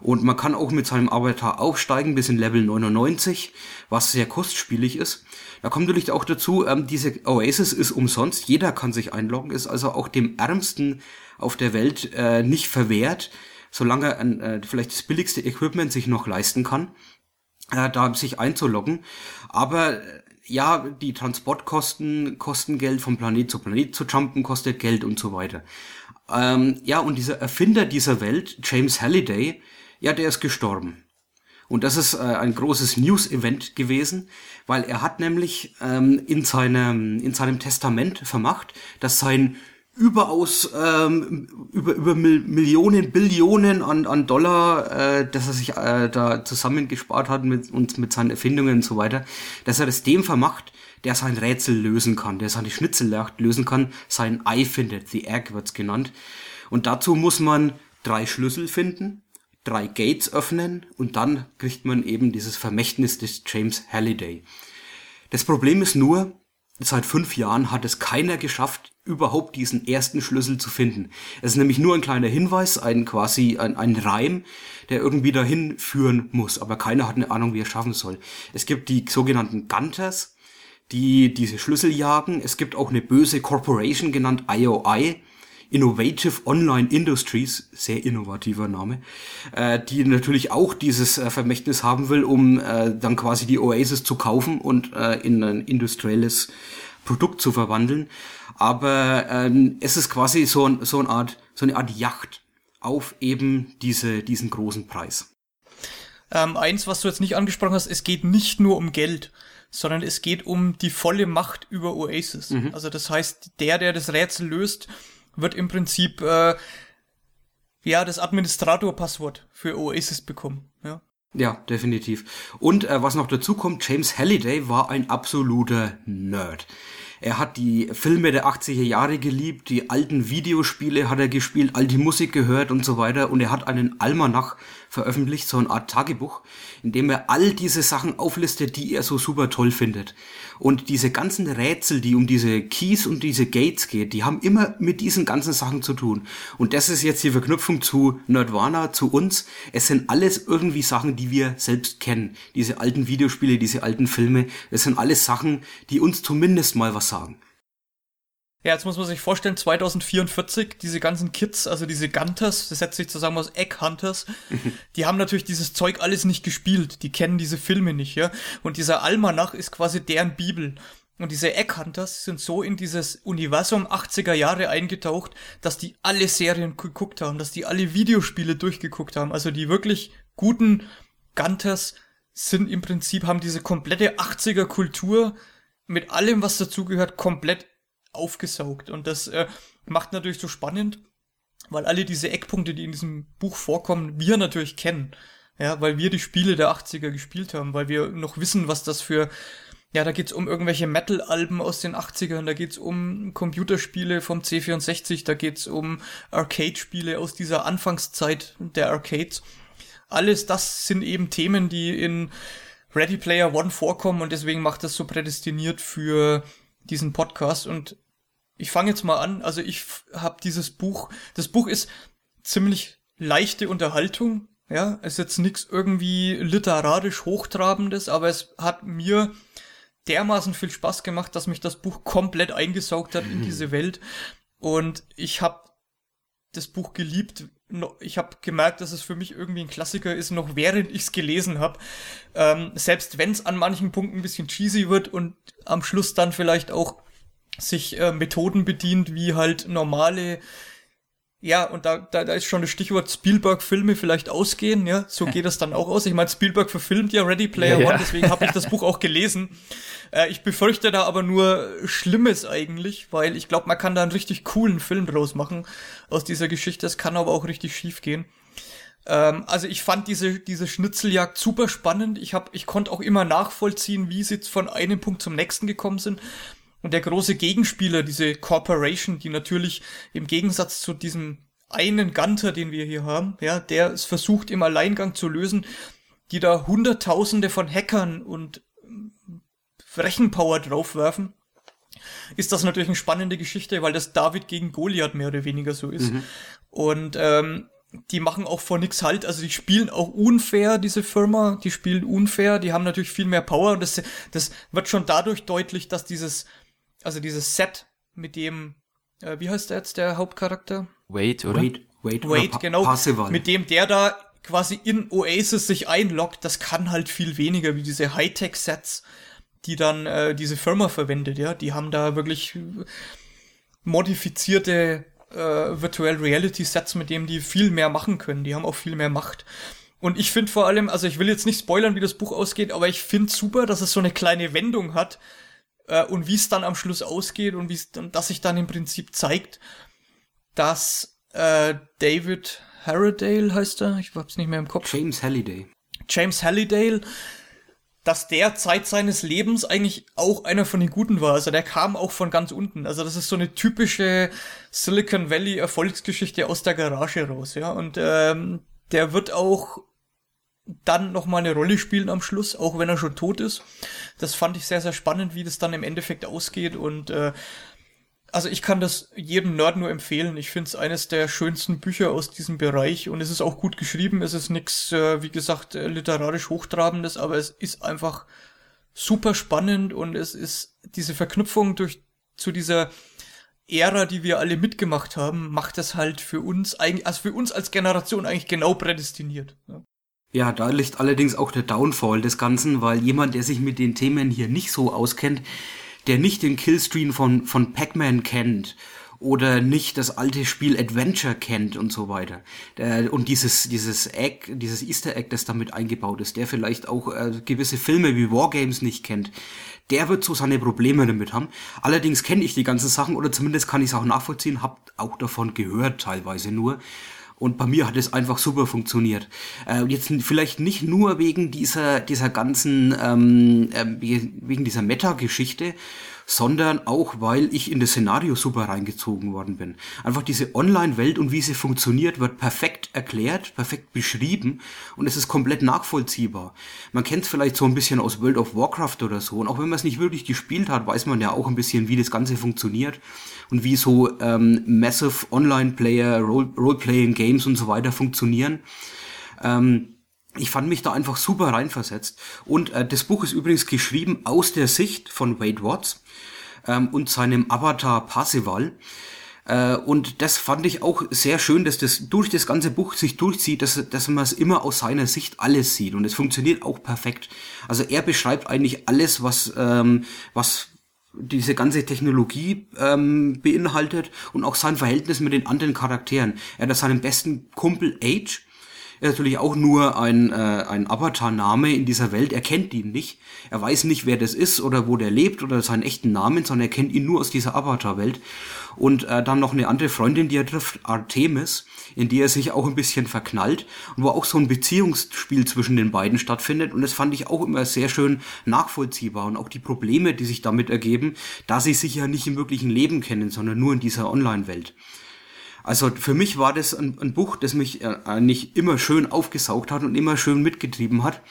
Und man kann auch mit seinem Avatar aufsteigen bis in Level 99, was sehr kostspielig ist. Da kommt natürlich auch dazu, ähm, diese Oasis ist umsonst, jeder kann sich einloggen, ist also auch dem Ärmsten auf der Welt äh, nicht verwehrt, solange er äh, vielleicht das billigste Equipment sich noch leisten kann, äh, da sich einzuloggen. Aber äh, ja, die Transportkosten kosten Geld, vom Planet zu Planet zu jumpen kostet Geld und so weiter. Ähm, ja, und dieser Erfinder dieser Welt, James Halliday, ja, der ist gestorben. Und das ist äh, ein großes News-Event gewesen, weil er hat nämlich ähm, in, seinem, in seinem Testament vermacht, dass sein überaus ähm, über, über Millionen, Billionen an, an Dollar, äh, dass er sich äh, da zusammengespart hat mit, und mit seinen Erfindungen und so weiter, dass er das dem vermacht, der sein Rätsel lösen kann, der seine Schnitzeljagd lösen kann, sein Ei findet, The Egg wird's genannt. Und dazu muss man drei Schlüssel finden, drei Gates öffnen und dann kriegt man eben dieses Vermächtnis des James Halliday. Das Problem ist nur, seit fünf Jahren hat es keiner geschafft, überhaupt diesen ersten Schlüssel zu finden. Es ist nämlich nur ein kleiner Hinweis, ein quasi ein, ein Reim, der irgendwie dahin führen muss, aber keiner hat eine Ahnung, wie er schaffen soll. Es gibt die sogenannten Gunters, die diese Schlüssel jagen. Es gibt auch eine böse Corporation genannt IOI, Innovative Online Industries, sehr innovativer Name, äh, die natürlich auch dieses äh, Vermächtnis haben will, um äh, dann quasi die Oasis zu kaufen und äh, in ein industrielles Produkt zu verwandeln. Aber ähm, es ist quasi so, so, eine Art, so eine Art Yacht auf eben diese, diesen großen Preis. Ähm, eins, was du jetzt nicht angesprochen hast, es geht nicht nur um Geld, sondern es geht um die volle Macht über Oasis. Mhm. Also das heißt, der, der das Rätsel löst, wird im Prinzip äh, ja das Administrator-Passwort für Oasis bekommen. Ja. Ja, definitiv. Und äh, was noch dazu kommt, James Halliday war ein absoluter Nerd. Er hat die Filme der 80er Jahre geliebt, die alten Videospiele hat er gespielt, all die Musik gehört und so weiter. Und er hat einen Almanach veröffentlicht, so eine Art Tagebuch, in dem er all diese Sachen auflistet, die er so super toll findet. Und diese ganzen Rätsel, die um diese Keys und diese Gates geht, die haben immer mit diesen ganzen Sachen zu tun. Und das ist jetzt die Verknüpfung zu Nerdwana, zu uns. Es sind alles irgendwie Sachen, die wir selbst kennen. Diese alten Videospiele, diese alten Filme, es sind alles Sachen, die uns zumindest mal was sagen. Ja, jetzt muss man sich vorstellen, 2044, diese ganzen Kids, also diese Gunters, das setzt sich zusammen aus Egg-Hunters, die haben natürlich dieses Zeug alles nicht gespielt, die kennen diese Filme nicht, ja. Und dieser Almanach ist quasi deren Bibel. Und diese Egg-Hunters sind so in dieses Universum 80er Jahre eingetaucht, dass die alle Serien geguckt haben, dass die alle Videospiele durchgeguckt haben. Also die wirklich guten Gunters sind im Prinzip, haben diese komplette 80er Kultur mit allem, was dazugehört, komplett aufgesaugt. Und das äh, macht natürlich so spannend, weil alle diese Eckpunkte, die in diesem Buch vorkommen, wir natürlich kennen. Ja, weil wir die Spiele der 80er gespielt haben, weil wir noch wissen, was das für ja, da geht's um irgendwelche Metal-Alben aus den 80ern, da geht's um Computerspiele vom C64, da geht's um Arcade-Spiele aus dieser Anfangszeit der Arcades. Alles das sind eben Themen, die in Ready Player One vorkommen und deswegen macht das so prädestiniert für diesen Podcast und ich fange jetzt mal an. Also ich habe dieses Buch, das Buch ist ziemlich leichte Unterhaltung. Ja, ist jetzt nichts irgendwie literarisch hochtrabendes, aber es hat mir dermaßen viel Spaß gemacht, dass mich das Buch komplett eingesaugt hat in diese Welt. Und ich habe das Buch geliebt. Ich habe gemerkt, dass es für mich irgendwie ein Klassiker ist, noch während ich es gelesen habe. Ähm, selbst wenn es an manchen Punkten ein bisschen cheesy wird und am Schluss dann vielleicht auch sich äh, Methoden bedient, wie halt normale ja, und da, da, da ist schon das Stichwort Spielberg-Filme vielleicht ausgehen, ja. So geht das dann auch aus. Ich meine, Spielberg verfilmt ja Ready Player ja, One, deswegen habe ich das Buch auch gelesen. Äh, ich befürchte da aber nur Schlimmes eigentlich, weil ich glaube, man kann da einen richtig coolen Film draus machen aus dieser Geschichte. Es kann aber auch richtig schief gehen. Ähm, also ich fand diese, diese Schnitzeljagd super spannend. Ich, hab, ich konnte auch immer nachvollziehen, wie sie jetzt von einem Punkt zum nächsten gekommen sind. Und der große Gegenspieler, diese Corporation, die natürlich im Gegensatz zu diesem einen Gunter, den wir hier haben, ja, der es versucht im Alleingang zu lösen, die da Hunderttausende von Hackern und Rechenpower draufwerfen, ist das natürlich eine spannende Geschichte, weil das David gegen Goliath mehr oder weniger so ist. Mhm. Und ähm, die machen auch vor nix halt, also die spielen auch unfair, diese Firma, die spielen unfair, die haben natürlich viel mehr Power und das, das wird schon dadurch deutlich, dass dieses also dieses Set mit dem, äh, wie heißt der jetzt der Hauptcharakter? Wade, oder? Wade, Wade, Wade oder genau. Parsival. Mit dem der da quasi in Oasis sich einloggt, das kann halt viel weniger wie diese Hightech-Sets, die dann äh, diese Firma verwendet, ja. Die haben da wirklich modifizierte äh, Virtual Reality Sets, mit dem die viel mehr machen können. Die haben auch viel mehr Macht. Und ich finde vor allem, also ich will jetzt nicht spoilern, wie das Buch ausgeht, aber ich finde super, dass es so eine kleine Wendung hat, Äh, und wie es dann am Schluss ausgeht und wie dass sich dann im Prinzip zeigt, dass äh, David Harrodale heißt er, ich hab's nicht mehr im Kopf. James Halliday. James Halliday, dass der Zeit seines Lebens eigentlich auch einer von den Guten war. Also der kam auch von ganz unten. Also das ist so eine typische Silicon Valley Erfolgsgeschichte aus der Garage raus, ja. Und ähm, der wird auch dann noch mal eine Rolle spielen am Schluss, auch wenn er schon tot ist. Das fand ich sehr, sehr spannend, wie das dann im Endeffekt ausgeht und äh, also ich kann das jedem Nerd nur empfehlen. Ich finde es eines der schönsten Bücher aus diesem Bereich und es ist auch gut geschrieben. Es ist nichts, äh, wie gesagt, äh, literarisch hochtrabendes, aber es ist einfach super spannend und es ist diese Verknüpfung durch zu dieser Ära, die wir alle mitgemacht haben, macht es halt für uns eigentlich, also für uns als Generation eigentlich genau prädestiniert. Ja. Ja, da liegt allerdings auch der Downfall des Ganzen, weil jemand, der sich mit den Themen hier nicht so auskennt, der nicht den Killstream von, von Pac-Man kennt oder nicht das alte Spiel Adventure kennt und so weiter. Der, und dieses, dieses Egg, dieses Easter Egg, das damit eingebaut ist, der vielleicht auch äh, gewisse Filme wie Wargames nicht kennt, der wird so seine Probleme damit haben. Allerdings kenne ich die ganzen Sachen oder zumindest kann ich es auch nachvollziehen, hab auch davon gehört teilweise nur. Und bei mir hat es einfach super funktioniert. Äh, jetzt vielleicht nicht nur wegen dieser, dieser ganzen, ähm, äh, wegen dieser Meta-Geschichte, sondern auch, weil ich in das Szenario super reingezogen worden bin. Einfach diese Online-Welt und wie sie funktioniert, wird perfekt erklärt, perfekt beschrieben und es ist komplett nachvollziehbar. Man kennt es vielleicht so ein bisschen aus World of Warcraft oder so und auch wenn man es nicht wirklich gespielt hat, weiß man ja auch ein bisschen, wie das Ganze funktioniert und wie so ähm, Massive Online-Player, Role-Playing Games und so weiter funktionieren. Ähm, ich fand mich da einfach super reinversetzt. Und äh, das Buch ist übrigens geschrieben aus der Sicht von Wade Watts ähm, und seinem Avatar Parsival. Äh, und das fand ich auch sehr schön, dass das durch das ganze Buch sich durchzieht, dass, dass man es immer aus seiner Sicht alles sieht. Und es funktioniert auch perfekt. Also er beschreibt eigentlich alles, was, ähm, was diese ganze Technologie ähm, beinhaltet und auch sein Verhältnis mit den anderen Charakteren. Er hat seinen besten Kumpel Age, er ist natürlich auch nur ein, äh, ein Avatar-Name in dieser Welt. Er kennt ihn nicht. Er weiß nicht, wer das ist oder wo der lebt oder seinen echten Namen, sondern er kennt ihn nur aus dieser Avatar-Welt. Und äh, dann noch eine andere Freundin, die er trifft, Artemis, in die er sich auch ein bisschen verknallt und wo auch so ein Beziehungsspiel zwischen den beiden stattfindet. Und das fand ich auch immer sehr schön nachvollziehbar und auch die Probleme, die sich damit ergeben, da sie sich ja nicht im wirklichen Leben kennen, sondern nur in dieser Online-Welt. Also für mich war das ein, ein Buch, das mich äh, eigentlich immer schön aufgesaugt hat und immer schön mitgetrieben hat.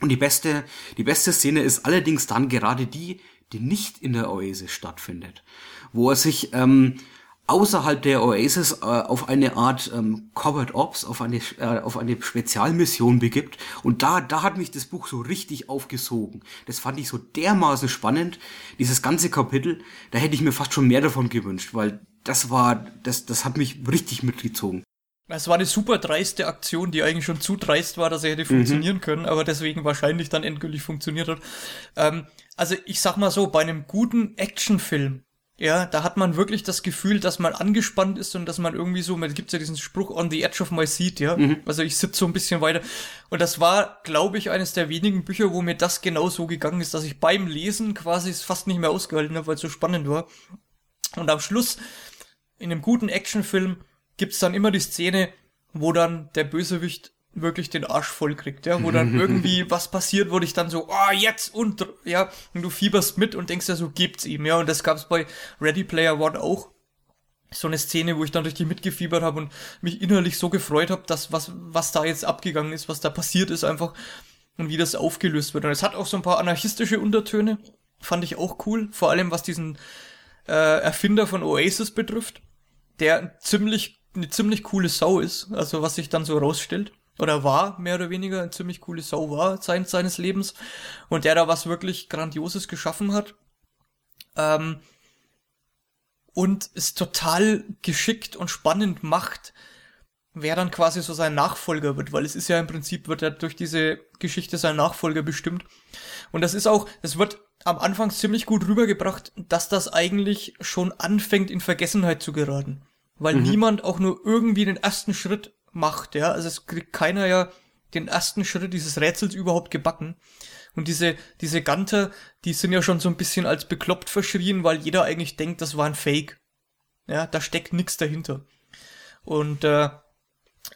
Und die beste, die beste Szene ist allerdings dann gerade die, die nicht in der Oasis stattfindet, wo er sich ähm, außerhalb der Oasis äh, auf eine Art ähm, Covert Ops, auf eine, äh, auf eine Spezialmission begibt. Und da, da hat mich das Buch so richtig aufgesogen. Das fand ich so dermaßen spannend, dieses ganze Kapitel. Da hätte ich mir fast schon mehr davon gewünscht, weil das war, das, das hat mich richtig mitgezogen. Es war eine super dreiste Aktion, die eigentlich schon zu dreist war, dass er hätte funktionieren mhm. können, aber deswegen wahrscheinlich dann endgültig funktioniert hat. Ähm, also ich sag mal so, bei einem guten Actionfilm, ja, da hat man wirklich das Gefühl, dass man angespannt ist und dass man irgendwie so, man gibt ja diesen Spruch on the edge of my seat, ja. Mhm. Also ich sitze so ein bisschen weiter. Und das war, glaube ich, eines der wenigen Bücher, wo mir das genau so gegangen ist, dass ich beim Lesen quasi es fast nicht mehr ausgehalten habe, weil es so spannend war. Und am Schluss in einem guten Actionfilm gibt's dann immer die Szene, wo dann der Bösewicht wirklich den Arsch voll kriegt, ja, wo dann irgendwie was passiert, wo dich dann so, oh, jetzt und, ja, und du fieberst mit und denkst ja so, gibt's ihm, ja, und das gab's bei Ready Player One auch. So eine Szene, wo ich dann richtig mitgefiebert habe und mich innerlich so gefreut habe, dass was, was da jetzt abgegangen ist, was da passiert ist einfach und wie das aufgelöst wird. Und es hat auch so ein paar anarchistische Untertöne, fand ich auch cool, vor allem was diesen äh, Erfinder von Oasis betrifft der ziemlich, eine ziemlich coole Sau ist, also was sich dann so rausstellt. Oder war, mehr oder weniger, eine ziemlich coole Sau war, Zeit seines Lebens. Und der da was wirklich Grandioses geschaffen hat. Ähm, und es total geschickt und spannend macht, wer dann quasi so sein Nachfolger wird, weil es ist ja im Prinzip, wird er durch diese Geschichte sein Nachfolger bestimmt. Und das ist auch, es wird am Anfang ziemlich gut rübergebracht, dass das eigentlich schon anfängt in Vergessenheit zu geraten weil mhm. niemand auch nur irgendwie den ersten Schritt macht, ja. Also es kriegt keiner ja den ersten Schritt dieses Rätsels überhaupt gebacken. Und diese, diese Ganter, die sind ja schon so ein bisschen als bekloppt verschrien, weil jeder eigentlich denkt, das war ein Fake. Ja, da steckt nichts dahinter. Und äh,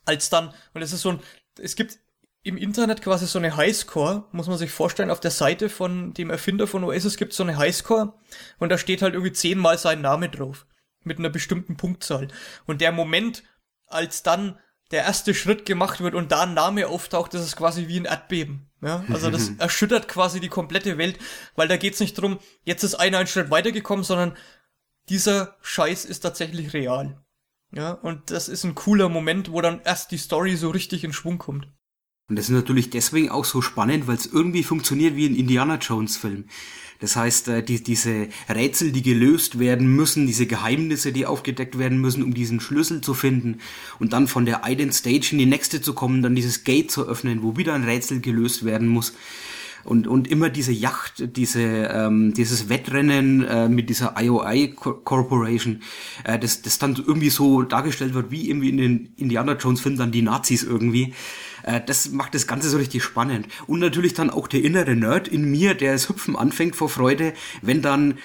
als dann, und es ist so ein, es gibt im Internet quasi so eine Highscore, muss man sich vorstellen, auf der Seite von dem Erfinder von gibt es so eine Highscore und da steht halt irgendwie zehnmal sein Name drauf. Mit einer bestimmten Punktzahl. Und der Moment, als dann der erste Schritt gemacht wird und da ein Name auftaucht, das ist quasi wie ein Erdbeben. Ja? Also das erschüttert quasi die komplette Welt, weil da geht's nicht drum, jetzt ist einer einen Schritt weitergekommen, sondern dieser Scheiß ist tatsächlich real. Ja, und das ist ein cooler Moment, wo dann erst die Story so richtig in Schwung kommt. Und das ist natürlich deswegen auch so spannend, weil es irgendwie funktioniert wie ein Indiana Jones Film. Das heißt, äh, die, diese Rätsel, die gelöst werden müssen, diese Geheimnisse, die aufgedeckt werden müssen, um diesen Schlüssel zu finden und dann von der einen Stage in die nächste zu kommen, dann dieses Gate zu öffnen, wo wieder ein Rätsel gelöst werden muss und, und immer diese Yacht, diese, ähm, dieses Wettrennen äh, mit dieser IOI Corporation, äh, das, das dann irgendwie so dargestellt wird, wie irgendwie in den Indiana Jones Filmen dann die Nazis irgendwie. Äh, das macht das Ganze so richtig spannend. Und natürlich dann auch der innere Nerd in mir, der es hüpfen anfängt vor Freude, wenn dann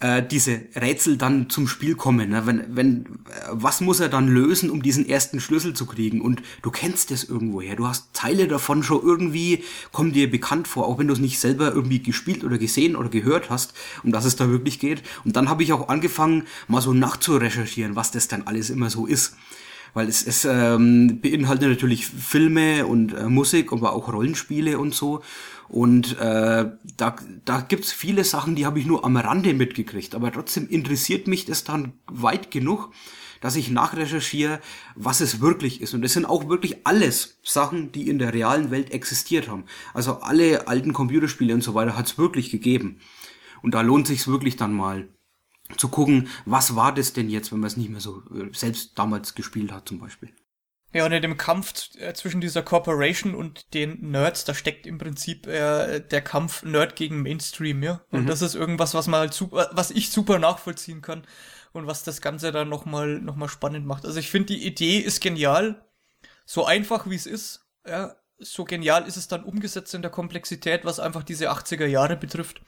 äh, diese Rätsel dann zum Spiel kommen. Ne? Wenn, wenn, äh, was muss er dann lösen, um diesen ersten Schlüssel zu kriegen? Und du kennst es irgendwoher. Du hast Teile davon schon irgendwie, kommen dir bekannt vor, auch wenn du es nicht selber irgendwie gespielt oder gesehen oder gehört hast, um das es da wirklich geht. Und dann habe ich auch angefangen, mal so nachzurecherchieren, was das dann alles immer so ist weil es, es ähm, beinhaltet natürlich Filme und äh, Musik, aber auch Rollenspiele und so. Und äh, da, da gibt's viele Sachen, die habe ich nur am Rande mitgekriegt. Aber trotzdem interessiert mich das dann weit genug, dass ich nachrecherchiere, was es wirklich ist. Und es sind auch wirklich alles Sachen, die in der realen Welt existiert haben. Also alle alten Computerspiele und so weiter hat's wirklich gegeben. Und da lohnt sich's wirklich dann mal zu gucken, was war das denn jetzt, wenn man es nicht mehr so äh, selbst damals gespielt hat zum Beispiel. Ja, und in dem Kampf äh, zwischen dieser Corporation und den Nerds, da steckt im Prinzip äh, der Kampf Nerd gegen Mainstream, ja. Und mhm. das ist irgendwas, was man halt super, was ich super nachvollziehen kann und was das Ganze dann nochmal noch mal spannend macht. Also ich finde, die Idee ist genial. So einfach wie es ist, ja, so genial ist es dann umgesetzt in der Komplexität, was einfach diese 80er Jahre betrifft.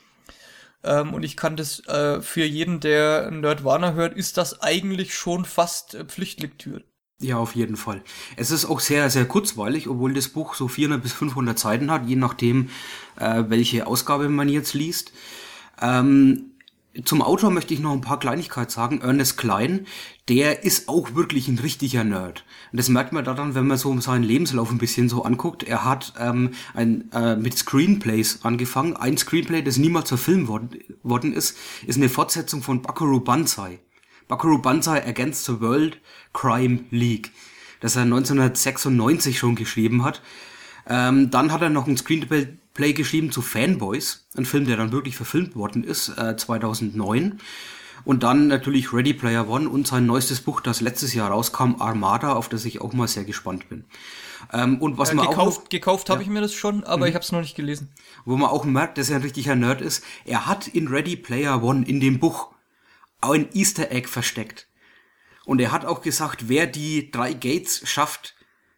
Ähm, und ich kann das äh, für jeden, der Nerdwana hört, ist das eigentlich schon fast äh, Pflichtlektüre. Ja, auf jeden Fall. Es ist auch sehr, sehr kurzweilig, obwohl das Buch so 400 bis 500 Seiten hat, je nachdem, äh, welche Ausgabe man jetzt liest. Ähm, zum Autor möchte ich noch ein paar Kleinigkeiten sagen. Ernest Klein, der ist auch wirklich ein richtiger Nerd. Und das merkt man daran, wenn man so seinen Lebenslauf ein bisschen so anguckt. Er hat ähm, ein, äh, mit Screenplays angefangen. Ein Screenplay, das niemals verfilmt worden, worden ist, ist eine Fortsetzung von Buckaroo Banzai. Buckaroo Banzai Against the World Crime League, das er 1996 schon geschrieben hat. Ähm, dann hat er noch ein Screenplay geschrieben zu Fanboys, ein Film, der dann wirklich verfilmt worden ist, äh, 2009. Und dann natürlich Ready Player One und sein neuestes Buch, das letztes Jahr rauskam, Armada, auf das ich auch mal sehr gespannt bin. Ähm, und was äh, man gekauft, auch gekauft habe ja. ich mir das schon, aber mhm. ich habe es noch nicht gelesen. Wo man auch merkt, dass er ein richtiger Nerd ist. Er hat in Ready Player One in dem Buch ein Easter Egg versteckt. Und er hat auch gesagt, wer die drei Gates schafft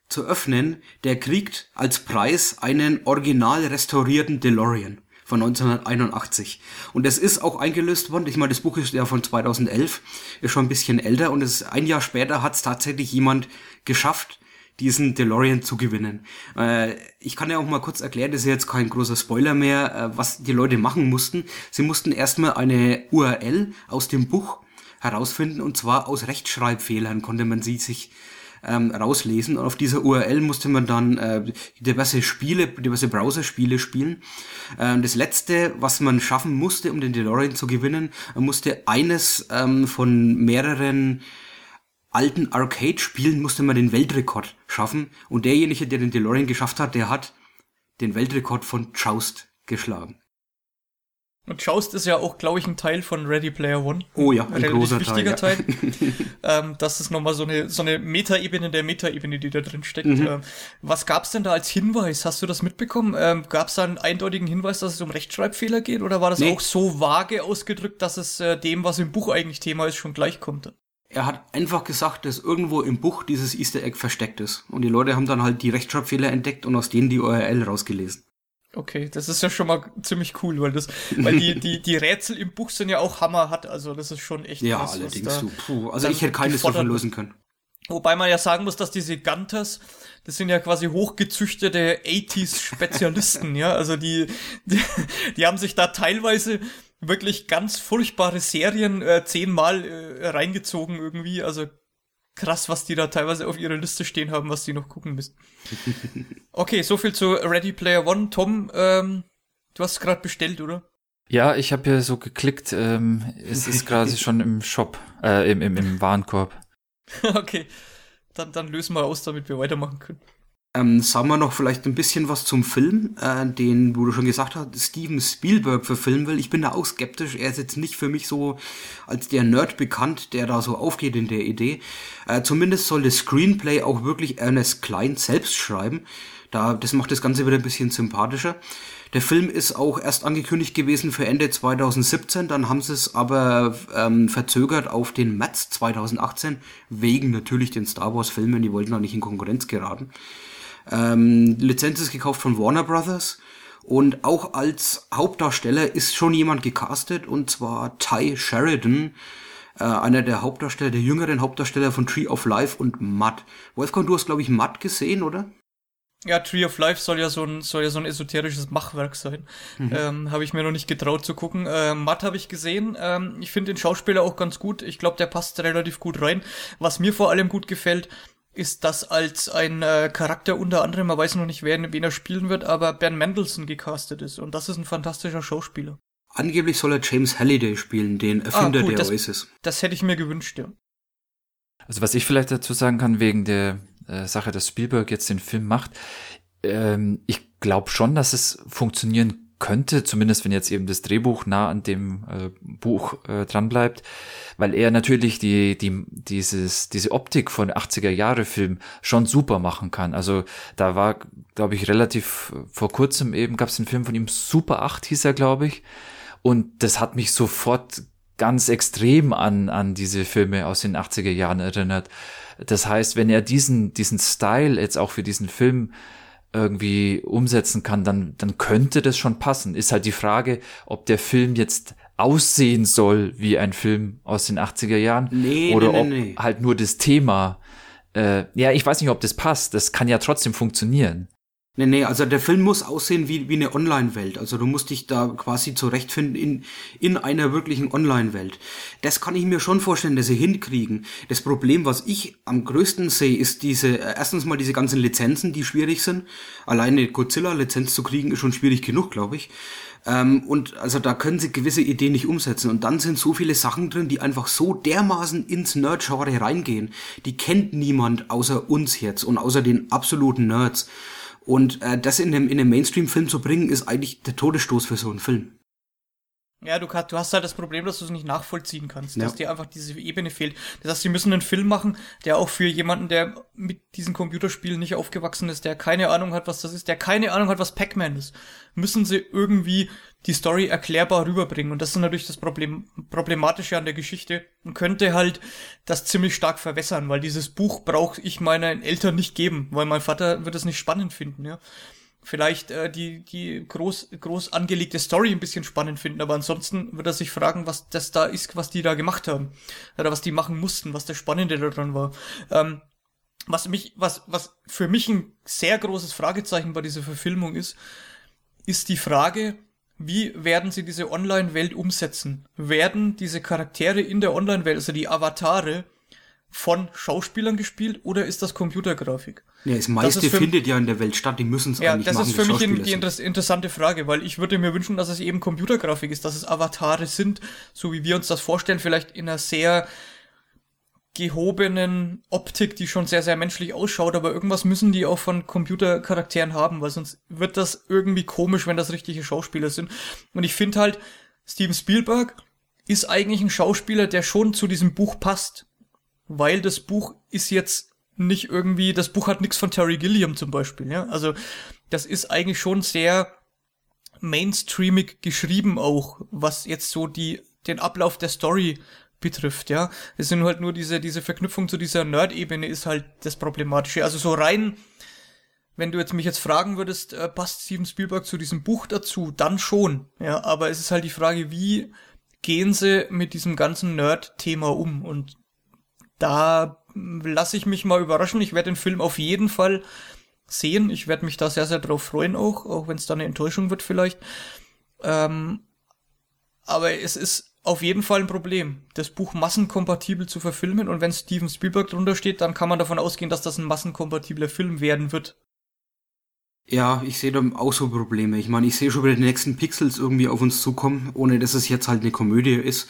zu öffnen, der kriegt als Preis einen original restaurierten DeLorean von 1981. Und es ist auch eingelöst worden. Ich meine, das Buch ist ja von 2011, ist schon ein bisschen älter und es ein Jahr später hat es tatsächlich jemand geschafft, diesen DeLorean zu gewinnen. Äh, ich kann ja auch mal kurz erklären, das ist jetzt kein großer Spoiler mehr, äh, was die Leute machen mussten. Sie mussten erstmal eine URL aus dem Buch herausfinden und zwar aus Rechtschreibfehlern konnte man sie sich ähm, rauslesen. Und auf dieser URL musste man dann äh, diverse Spiele, diverse Browserspiele spielen. Ähm, das letzte, was man schaffen musste, um den DeLorean zu gewinnen, man musste eines ähm, von mehreren alten Arcade-Spielen musste man den Weltrekord schaffen. Und derjenige, der den DeLorean geschafft hat, der hat den Weltrekord von Joust geschlagen. Und Joust ist ja auch, glaube ich, ein Teil von Ready Player One. Oh ja, ein, ein großer wichtiger Teil. Teil. ähm, das ist nochmal so eine, so eine Metaebene der Metaebene, die da drin steckt. Mhm. Ähm, was gab's denn da als Hinweis? Hast du das mitbekommen? Ähm, gab's da einen eindeutigen Hinweis, dass es um Rechtschreibfehler geht? Oder war das Nee. auch so vage ausgedrückt, dass es äh, dem, was im Buch eigentlich Thema ist, schon gleichkommt? Er hat einfach gesagt, dass irgendwo im Buch dieses Easter Egg versteckt ist. Und die Leute haben dann halt die Rechtschreibfehler entdeckt und aus denen die URL rausgelesen. Okay, das ist ja schon mal ziemlich cool, weil das, weil die, die, die Rätsel im Buch sind ja auch hammerhart, also das ist schon echt Ja, was allerdings, da du. Puh, also ich hätte keines davon lösen können. Wobei man ja sagen muss, dass diese Gunters, das sind ja quasi hochgezüchtete 80s-Spezialisten, ja. Also die, die, die haben sich da teilweise wirklich ganz furchtbare Serien äh, zehnmal äh, reingezogen irgendwie. Also krass, was die da teilweise auf ihrer Liste stehen haben, was die noch gucken müssen. Okay, so viel zu Ready Player One. Tom, ähm, du hast gerade bestellt, oder? Ja, ich habe ja so geklickt, ähm, es ist gerade schon im Shop, äh, im, im, im Warenkorb. okay, dann, dann lösen wir aus, damit wir weitermachen können. Ähm, sagen wir noch vielleicht ein bisschen was zum Film, äh, den, wo du schon gesagt hast, Steven Spielberg verfilmen will. Ich bin da auch skeptisch. Er ist jetzt nicht für mich so als der Nerd bekannt, der da so aufgeht in der Idee. Äh, zumindest soll das Screenplay auch wirklich Ernest Klein selbst schreiben. Da, das macht das Ganze wieder ein bisschen sympathischer. Der Film ist auch erst angekündigt gewesen für Ende 2017, dann haben sie es aber ähm, verzögert auf den März 2018, wegen natürlich den Star Wars Filmen, die wollten noch nicht in Konkurrenz geraten. Ähm, Lizenz ist gekauft von Warner Brothers und auch als Hauptdarsteller ist schon jemand gecastet und zwar Ty Sheridan, äh, einer der Hauptdarsteller, der jüngeren Hauptdarsteller von Tree of Life und Matt. Wolfgang, du hast glaube ich Matt gesehen, oder? Ja, Tree of Life soll ja so ein, soll ja so ein esoterisches Machwerk sein. Mhm. Ähm, habe ich mir noch nicht getraut zu gucken. Äh, Matt habe ich gesehen. Ähm, ich finde den Schauspieler auch ganz gut. Ich glaube, der passt relativ gut rein. Was mir vor allem gut gefällt, ist, dass als ein äh, Charakter unter anderem, man weiß noch nicht, wen, wen er spielen wird, aber Ben Mendelssohn gecastet ist. Und das ist ein fantastischer Schauspieler. Angeblich soll er James Halliday spielen, den Erfinder Ah, cool, der das- Oasis. Das hätte ich mir gewünscht, ja. Also was ich vielleicht dazu sagen kann, wegen der äh, Sache, dass Spielberg jetzt den Film macht, ähm, ich glaube schon, dass es funktionieren könnte, zumindest wenn jetzt eben das Drehbuch nah an dem äh, Buch äh, dran bleibt, weil er natürlich die, die, dieses, diese Optik von 80er Jahre Film schon super machen kann. Also da war, glaube ich, relativ äh, vor kurzem eben gab es einen Film von ihm, Super 8 hieß er, glaube ich. Und das hat mich sofort ganz extrem an, an diese Filme aus den 80er Jahren erinnert. Das heißt, wenn er diesen, diesen Style jetzt auch für diesen Film irgendwie umsetzen kann, dann, dann könnte das schon passen. Ist halt die Frage, ob der Film jetzt aussehen soll wie ein Film aus den 80er Jahren Nee, oder nee, ob nee, halt nur das Thema, äh, ja, ich weiß nicht, ob das passt. Das kann ja trotzdem funktionieren. Nee, nee, also der Film muss aussehen wie, wie eine Online-Welt. Also du musst dich da quasi zurechtfinden in, in einer wirklichen Online-Welt. Das kann ich mir schon vorstellen, dass sie hinkriegen. Das Problem, was ich am größten sehe, ist diese, äh, erstens mal diese ganzen Lizenzen, die schwierig sind. Alleine Godzilla-Lizenz zu kriegen, ist schon schwierig genug, glaube ich. Ähm, und also da können sie gewisse Ideen nicht umsetzen. Und dann sind so viele Sachen drin, die einfach so dermaßen ins Nerd-Genre reingehen. Die kennt niemand außer uns jetzt und außer den absoluten Nerds. Und äh, das in einem, in einem Mainstream-Film zu bringen, ist eigentlich der Todesstoß für so einen Film. Ja, du, du hast halt das Problem, dass du es nicht nachvollziehen kannst, Ja. dass dir einfach diese Ebene fehlt. Das heißt, sie müssen einen Film machen, der auch für jemanden, der mit diesen Computerspielen nicht aufgewachsen ist, der keine Ahnung hat, was das ist, der keine Ahnung hat, was Pac-Man ist, müssen sie irgendwie die Story erklärbar rüberbringen. Und das ist natürlich das Problem, Problematische an der Geschichte und könnte halt das ziemlich stark verwässern, weil dieses Buch brauche ich meinen Eltern nicht geben, weil mein Vater wird es nicht spannend finden, ja vielleicht äh, die, die groß, groß angelegte Story ein bisschen spannend finden, aber ansonsten wird er sich fragen, was das da ist, was die da gemacht haben. Oder was die machen mussten, was das Spannende daran war. Ähm, was mich, was, was für mich ein sehr großes Fragezeichen bei dieser Verfilmung ist, ist die Frage, wie werden sie diese Online-Welt umsetzen? Werden diese Charaktere in der Online-Welt, also die Avatare, von Schauspielern gespielt oder ist das Computergrafik? Ja, das Das meiste ist für- findet ja in der Welt statt, die müssen es Ja, eigentlich das machen. ist für mich in, die inter interessante Frage, weil ich würde mir wünschen, dass es eben Computergrafik ist, dass es Avatare sind, so wie wir uns das vorstellen, vielleicht in einer sehr gehobenen Optik, die schon sehr, sehr menschlich ausschaut, aber irgendwas müssen die auch von Computercharakteren haben, weil sonst wird das irgendwie komisch, wenn das richtige Schauspieler sind. Und ich finde halt, Steven Spielberg ist eigentlich ein Schauspieler, der schon zu diesem Buch passt, weil das Buch ist jetzt nicht irgendwie, das Buch hat nichts von Terry Gilliam zum Beispiel, ja. Also das ist eigentlich schon sehr mainstreamig geschrieben auch, was jetzt so die den Ablauf der Story betrifft, ja. Es sind halt nur diese diese Verknüpfung zu dieser Nerd-Ebene ist halt das Problematische. Also so rein wenn du jetzt mich jetzt fragen würdest, äh, passt Steven Spielberg zu diesem Buch dazu, dann schon. Ja, aber es ist halt die Frage, wie gehen sie mit diesem ganzen Nerd-Thema um? Und da lasse ich mich mal überraschen. Ich werde den Film auf jeden Fall sehen. Ich werde mich da sehr, sehr drauf freuen auch, auch wenn es da eine Enttäuschung wird vielleicht. Ähm, aber es ist auf jeden Fall ein Problem, das Buch massenkompatibel zu verfilmen. Und wenn Steven Spielberg drunter steht, dann kann man davon ausgehen, dass das ein massenkompatibler Film werden wird. Ja, ich sehe da auch so Probleme. Ich meine, ich sehe schon wieder die nächsten Pixels irgendwie auf uns zukommen, ohne dass es jetzt halt eine Komödie ist.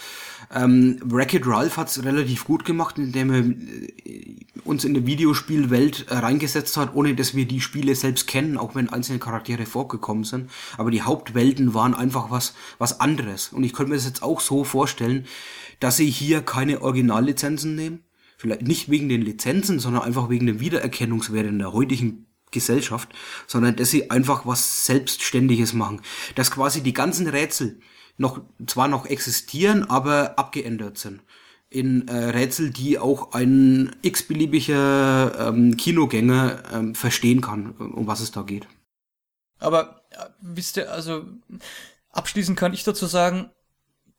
Ähm, Wreck-It Ralph hat's relativ gut gemacht, indem er äh, uns in der Videospielwelt äh, reingesetzt hat, ohne dass wir die Spiele selbst kennen, auch wenn einzelne Charaktere vorgekommen sind. Aber die Hauptwelten waren einfach was, was anderes. Und ich könnte mir das jetzt auch so vorstellen, dass sie hier keine Originallizenzen nehmen. Vielleicht nicht wegen den Lizenzen, sondern einfach wegen dem Wiedererkennungswert in der heutigen Gesellschaft, sondern dass sie einfach was Selbstständiges machen. Dass quasi die ganzen Rätsel noch, zwar noch existieren, aber abgeändert sind. In äh, Rätsel, die auch ein x-beliebiger ähm, Kinogänger ähm, verstehen kann, um was es da geht. Aber äh, wisst ihr, also abschließend kann ich dazu sagen,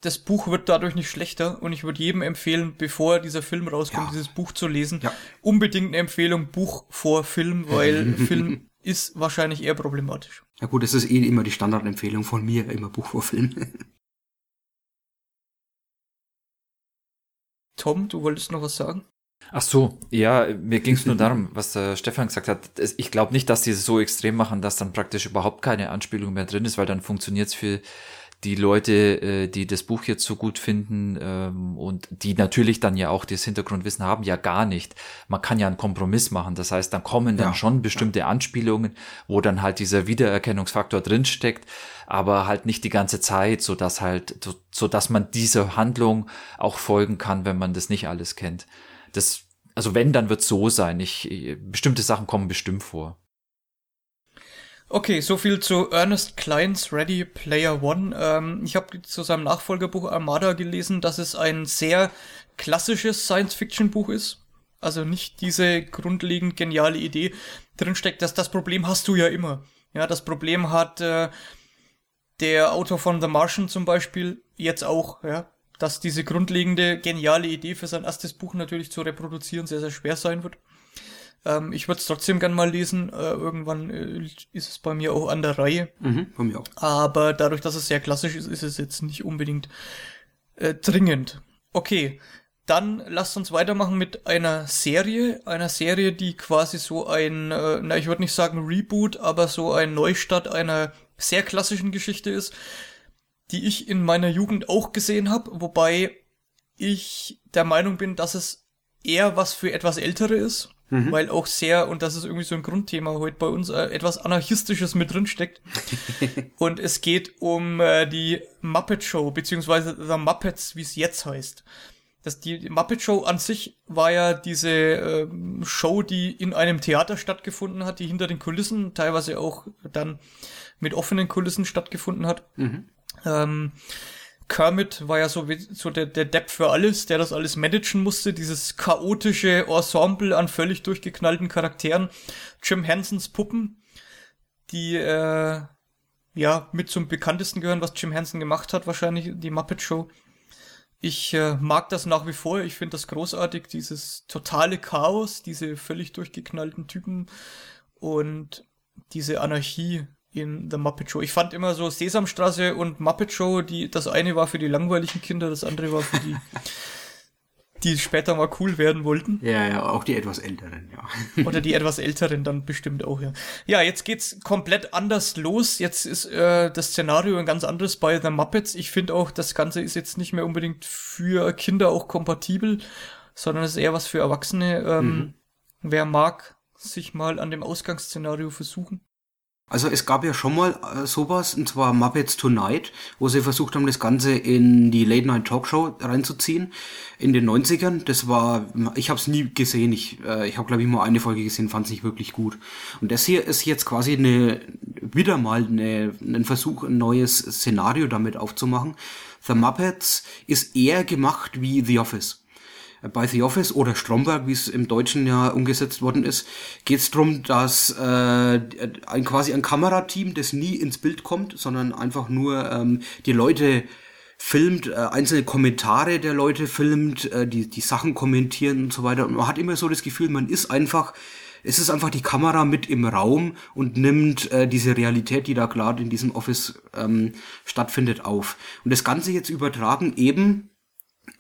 das Buch wird dadurch nicht schlechter und ich würde jedem empfehlen, bevor dieser Film rauskommt, ja. dieses Buch zu lesen. Ja. Unbedingt eine Empfehlung, Buch vor Film, weil Film ist wahrscheinlich eher problematisch. Ja gut, das ist eh immer die Standardempfehlung von mir, immer Buch vor Film. Tom, du wolltest noch was sagen? Ach so, ja, mir ging es nur darum, was der Stefan gesagt hat. Ich glaube nicht, dass die es so extrem machen, dass dann praktisch überhaupt keine Anspielung mehr drin ist, weil dann funktioniert es für die Leute, äh, die das Buch jetzt so gut finden ähm, und die natürlich dann ja auch das Hintergrundwissen haben, ja gar nicht. Man kann ja einen Kompromiss machen. Das heißt, dann kommen dann ja. schon bestimmte. Anspielungen, wo dann halt dieser Wiedererkennungsfaktor drinsteckt, aber halt nicht die ganze Zeit, so dass halt, so, so dass man dieser Handlung auch folgen kann, wenn man das nicht alles kennt. Das, also wenn, dann wird so sein. Ich, bestimmte Sachen kommen bestimmt vor. Okay, so viel zu Ernest Kleins Ready Player One. Ähm, ich habe zu seinem Nachfolgerbuch Armada gelesen, dass es ein sehr klassisches Science-Fiction-Buch ist. Also nicht diese grundlegend geniale Idee drinsteckt, dass das Problem hast du ja immer. Ja, das Problem hat äh, der Autor von The Martian zum Beispiel jetzt auch, ja, dass diese grundlegende geniale Idee für sein erstes Buch natürlich zu reproduzieren sehr, sehr schwer sein wird. Ähm, ich würde es trotzdem gern mal lesen. Äh, irgendwann äh, ist es bei mir auch an der Reihe. Mhm, bei mir auch. Aber dadurch, dass es sehr klassisch ist, ist es jetzt nicht unbedingt äh, dringend. Okay, dann lasst uns weitermachen mit einer Serie, einer Serie, die quasi so ein, äh, na ich würde nicht sagen Reboot, aber so ein Neustart einer sehr klassischen Geschichte ist, die ich in meiner Jugend auch gesehen habe, wobei ich der Meinung bin, dass es eher was für etwas Ältere ist mhm. weil auch sehr, und das ist irgendwie so ein Grundthema heute bei uns, äh, etwas Anarchistisches mit drin steckt. und es geht um äh, die Muppet Show, beziehungsweise The Muppets, wie es jetzt heißt. Das, die Muppet Show an sich war ja diese äh, Show, die in einem Theater stattgefunden hat, die hinter den Kulissen, teilweise auch dann mit offenen Kulissen stattgefunden hat. Mhm. Ähm, Kermit war ja so, wie, so der, der Depp für alles, der das alles managen musste, dieses chaotische Ensemble an völlig durchgeknallten Charakteren. Jim Hensons Puppen, die äh, ja mit zum bekanntesten gehören, was Jim Henson gemacht hat, wahrscheinlich die Muppet Show. Ich äh, mag das nach wie vor, ich finde das großartig, dieses totale Chaos, diese völlig durchgeknallten Typen und diese Anarchie, in The Muppet Show. Ich fand immer so Sesamstraße und Muppet Show, die, das eine war für die langweiligen Kinder, das andere war für die, die später mal cool werden wollten. Ja, ja, auch die etwas älteren, ja. Oder die etwas älteren dann bestimmt auch, ja. Ja, jetzt geht's komplett anders los. Jetzt ist äh, das Szenario ein ganz anderes bei The Muppets. Ich finde auch, das Ganze ist jetzt nicht mehr unbedingt für Kinder auch kompatibel, sondern es ist eher was für Erwachsene. Ähm, mhm. Wer mag, sich mal an dem Ausgangsszenario versuchen. Also es gab ja schon mal äh, sowas, und zwar Muppets Tonight, wo sie versucht haben, das Ganze in die Late Night Talkshow reinzuziehen in den 90ern. Das war, ich habe es nie gesehen. Ich, äh, ich habe glaube ich mal eine Folge gesehen, fand es nicht wirklich gut. Und das hier ist jetzt quasi eine wieder mal eine, ein Versuch, ein neues Szenario damit aufzumachen. The Muppets ist eher gemacht wie The Office. Bei The Office oder Stromberg, wie es im Deutschen ja umgesetzt worden ist, geht es darum, dass äh, ein quasi ein Kamerateam, das nie ins Bild kommt, sondern einfach nur ähm, die Leute filmt, äh, einzelne Kommentare der Leute filmt, äh, die, die Sachen kommentieren und so weiter. Und man hat immer so das Gefühl, man ist einfach, es ist einfach die Kamera mit im Raum und nimmt äh, diese Realität, die da gerade in diesem Office ähm, stattfindet, auf. Und das Ganze jetzt übertragen eben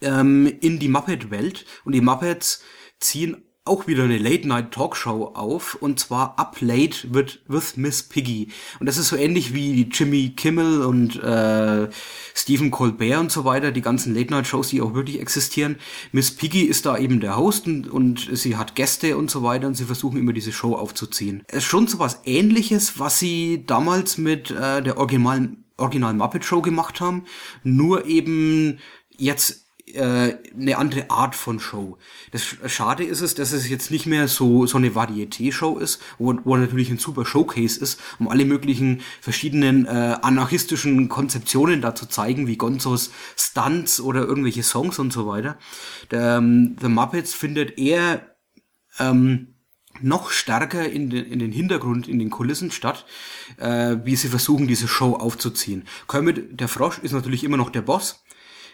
ähm, in die Muppet-Welt. Und die Muppets ziehen auch wieder eine Late-Night-Talkshow auf und zwar Up Late with, with Miss Piggy. Und das ist so ähnlich wie Jimmy Kimmel und äh, Stephen Colbert und so weiter, die ganzen Late-Night-Shows, die auch wirklich existieren. Miss Piggy ist da eben der Host und, und sie hat Gäste und so weiter und sie versuchen immer diese Show aufzuziehen. Es ist schon so was ähnliches, was sie damals mit äh, der originalen Original Muppet Show gemacht haben, nur eben jetzt eine andere Art von Show. Das Schade ist es, dass es jetzt nicht mehr so so eine Varieté-Show ist, wo, wo natürlich ein super Showcase ist, um alle möglichen verschiedenen äh, anarchistischen Konzeptionen da zu zeigen, wie Gonzos Stunts oder irgendwelche Songs und so weiter. Der, ähm, The Muppets findet eher ähm, noch stärker in den, in den Hintergrund, in den Kulissen statt, äh, wie sie versuchen, diese Show aufzuziehen. Kermit, der Frosch, ist natürlich immer noch der Boss,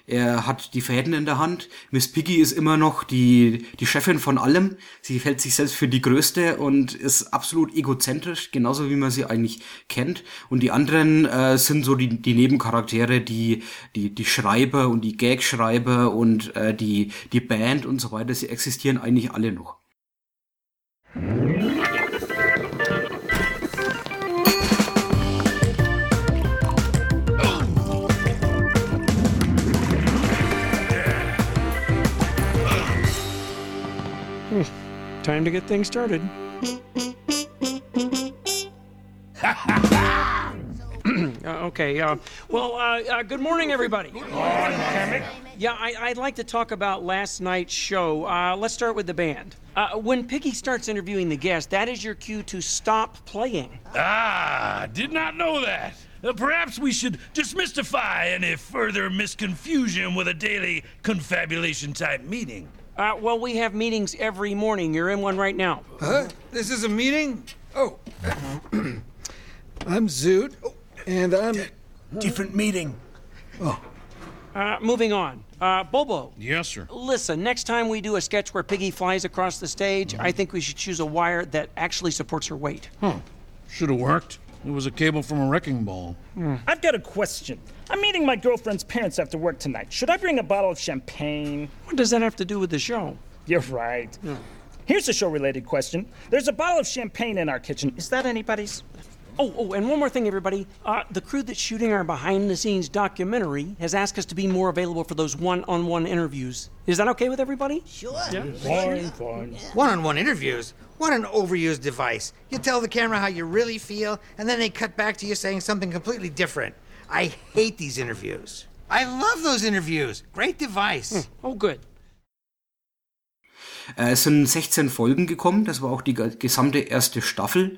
er hat die Fäden in der Hand. Miss Piggy ist immer noch die, die Chefin von allem. Sie hält sich selbst für die Größte und ist absolut egozentrisch, genauso wie man sie eigentlich kennt. Und die anderen äh, sind so die, die Nebencharaktere, die, die, die Schreiber und die Gagschreiber und äh, die, die Band und so weiter. Sie existieren eigentlich alle noch. Time to get things started. Uh, okay. Uh, well, uh, uh, good morning, everybody. Good morning, Yeah, I, would like to talk about last night's show. Uh, let's start with the band. Uh, when Piggy starts interviewing the guest, that is your cue to stop playing. Ah, did not know that. Perhaps we should demystify any further misconfusion with a daily confabulation type meeting. Uh, well, we have meetings every morning. You're in one right now. Huh? This is a meeting? Oh. I'm Zoot, and I'm. D- different meeting. Oh. Uh, moving on. Uh, Bobo. Yes, sir. Listen, next time we do a sketch where Piggy flies across the stage, mm-hmm. I think we should choose a wire that actually supports her weight. Huh. Should have worked. It was a cable from a wrecking ball. Mm. I've got a question. I'm meeting my girlfriend's parents after work tonight. Should I bring a bottle of champagne? What does that have to do with the show? You're right. Yeah. Here's a show related question. There's a bottle of champagne in our kitchen. Is that anybody's? Oh, oh, and one more thing, everybody. Uh, the crew that's shooting our behind the scenes documentary has asked us to be more available for those one on one interviews. Is that okay with everybody? Sure. Yeah. Fine, fine. One on one interviews? What an overused device. You tell the camera how you really feel, and then they cut back to you saying something completely different. I hate these interviews. I love those interviews. Great device. Hm. Oh, good. Äh, es sind 16 Folgen gekommen, das war auch die gesamte erste Staffel.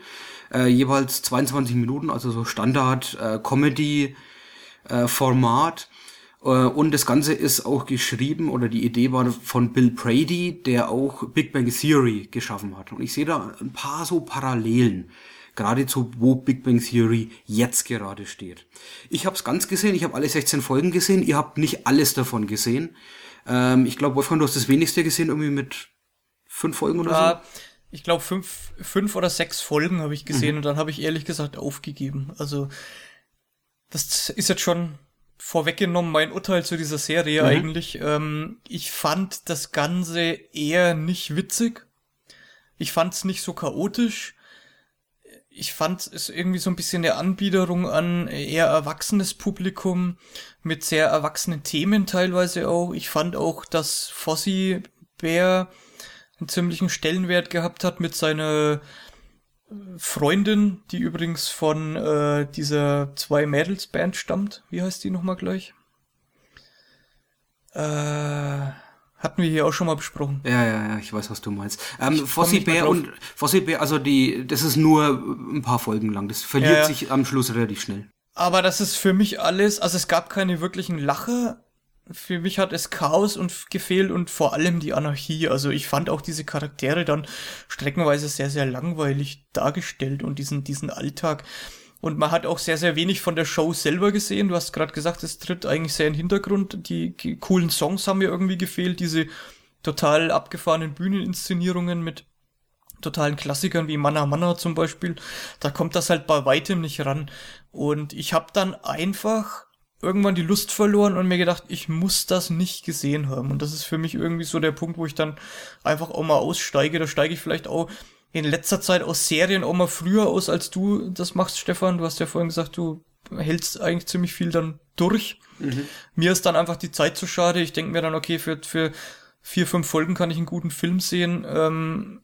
Äh, jeweils 22 Minuten, also so Standard äh, Comedy-Format. Äh, und das Ganze ist auch geschrieben, oder die Idee war von Bill Brady, der auch Big Bang Theory geschaffen hat. Und ich sehe da ein paar so Parallelen geradezu, wo Big Bang Theory jetzt gerade steht. Ich habe es ganz gesehen, ich habe alle 16 Folgen gesehen, ihr habt nicht alles davon gesehen. Ähm, ich glaube, Wolfgang, du hast das wenigste gesehen, irgendwie mit fünf Folgen oder ja, so. Ich glaube, fünf, fünf oder sechs Folgen habe ich gesehen mhm. und dann habe ich ehrlich gesagt aufgegeben. Also, das ist jetzt schon vorweggenommen mein Urteil zu dieser Serie mhm. eigentlich. Ähm, ich fand das Ganze eher nicht witzig. Ich fand es nicht so chaotisch ich fand es irgendwie so ein bisschen eine Anbiederung an eher erwachsenes Publikum mit sehr erwachsenen Themen teilweise auch. Ich fand auch, dass Fossi Bär einen ziemlichen Stellenwert gehabt hat mit seiner Freundin, die übrigens von äh, dieser zwei Mädels Band stammt. Wie heißt die nochmal gleich? Äh hatten wir hier auch schon mal besprochen. Ja, ja, ja, ich weiß, was du meinst. Ähm, Fossil Bär und Fossil Bär, also die, das ist nur ein paar Folgen lang. Das verliert ja, ja. sich am Schluss relativ schnell. Aber das ist für mich alles, also es gab keine wirklichen Lacher. Für mich hat es Chaos und gefehlt und vor allem die Anarchie. Also ich fand auch diese Charaktere dann streckenweise sehr, sehr langweilig dargestellt und diesen, diesen Alltag. Und man hat auch sehr, sehr wenig von der Show selber gesehen. Du hast gerade gesagt, es tritt eigentlich sehr in den Hintergrund. Die, coolen Songs haben mir irgendwie gefehlt. Diese total abgefahrenen Bühneninszenierungen mit totalen Klassikern wie Manna Manna zum Beispiel. Da kommt das halt bei weitem nicht ran. Und ich habe dann einfach irgendwann die Lust verloren und mir gedacht, ich muss das nicht gesehen haben. Und das ist für mich irgendwie so der Punkt, wo ich dann einfach auch mal aussteige. Da steige ich vielleicht auch in letzter Zeit aus Serien auch mal früher aus, als du das machst, Stefan. Du hast ja vorhin gesagt, du hältst eigentlich ziemlich viel dann durch. Mhm. Mir ist dann einfach die Zeit zu schade. Ich denke mir dann, okay, für, für vier, fünf Folgen kann ich einen guten Film sehen. Ähm,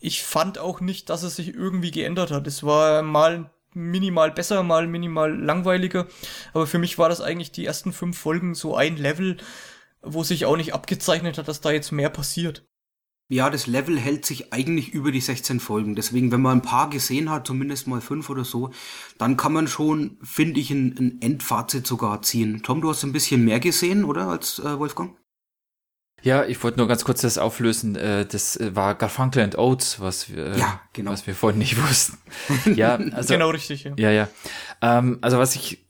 ich fand auch nicht, dass es sich irgendwie geändert hat. Es war mal minimal besser, mal minimal langweiliger. Aber für mich war das eigentlich die ersten fünf Folgen so ein Level, wo sich auch nicht abgezeichnet hat, dass da jetzt mehr passiert. Ja, das Level hält sich eigentlich über die 16 Folgen. Deswegen, wenn man ein paar gesehen hat, zumindest mal fünf oder so, dann kann man schon, finde ich, ein, ein Endfazit sogar ziehen. Tom, du hast ein bisschen mehr gesehen, oder, als äh, Wolfgang? Ja, ich wollte nur ganz kurz das auflösen. Äh, das äh, war Garfunkel and Oates, was wir, ja, genau. was wir vorhin nicht wussten. ja, also, genau richtig. Ja, ja. ja. Ähm, also was ich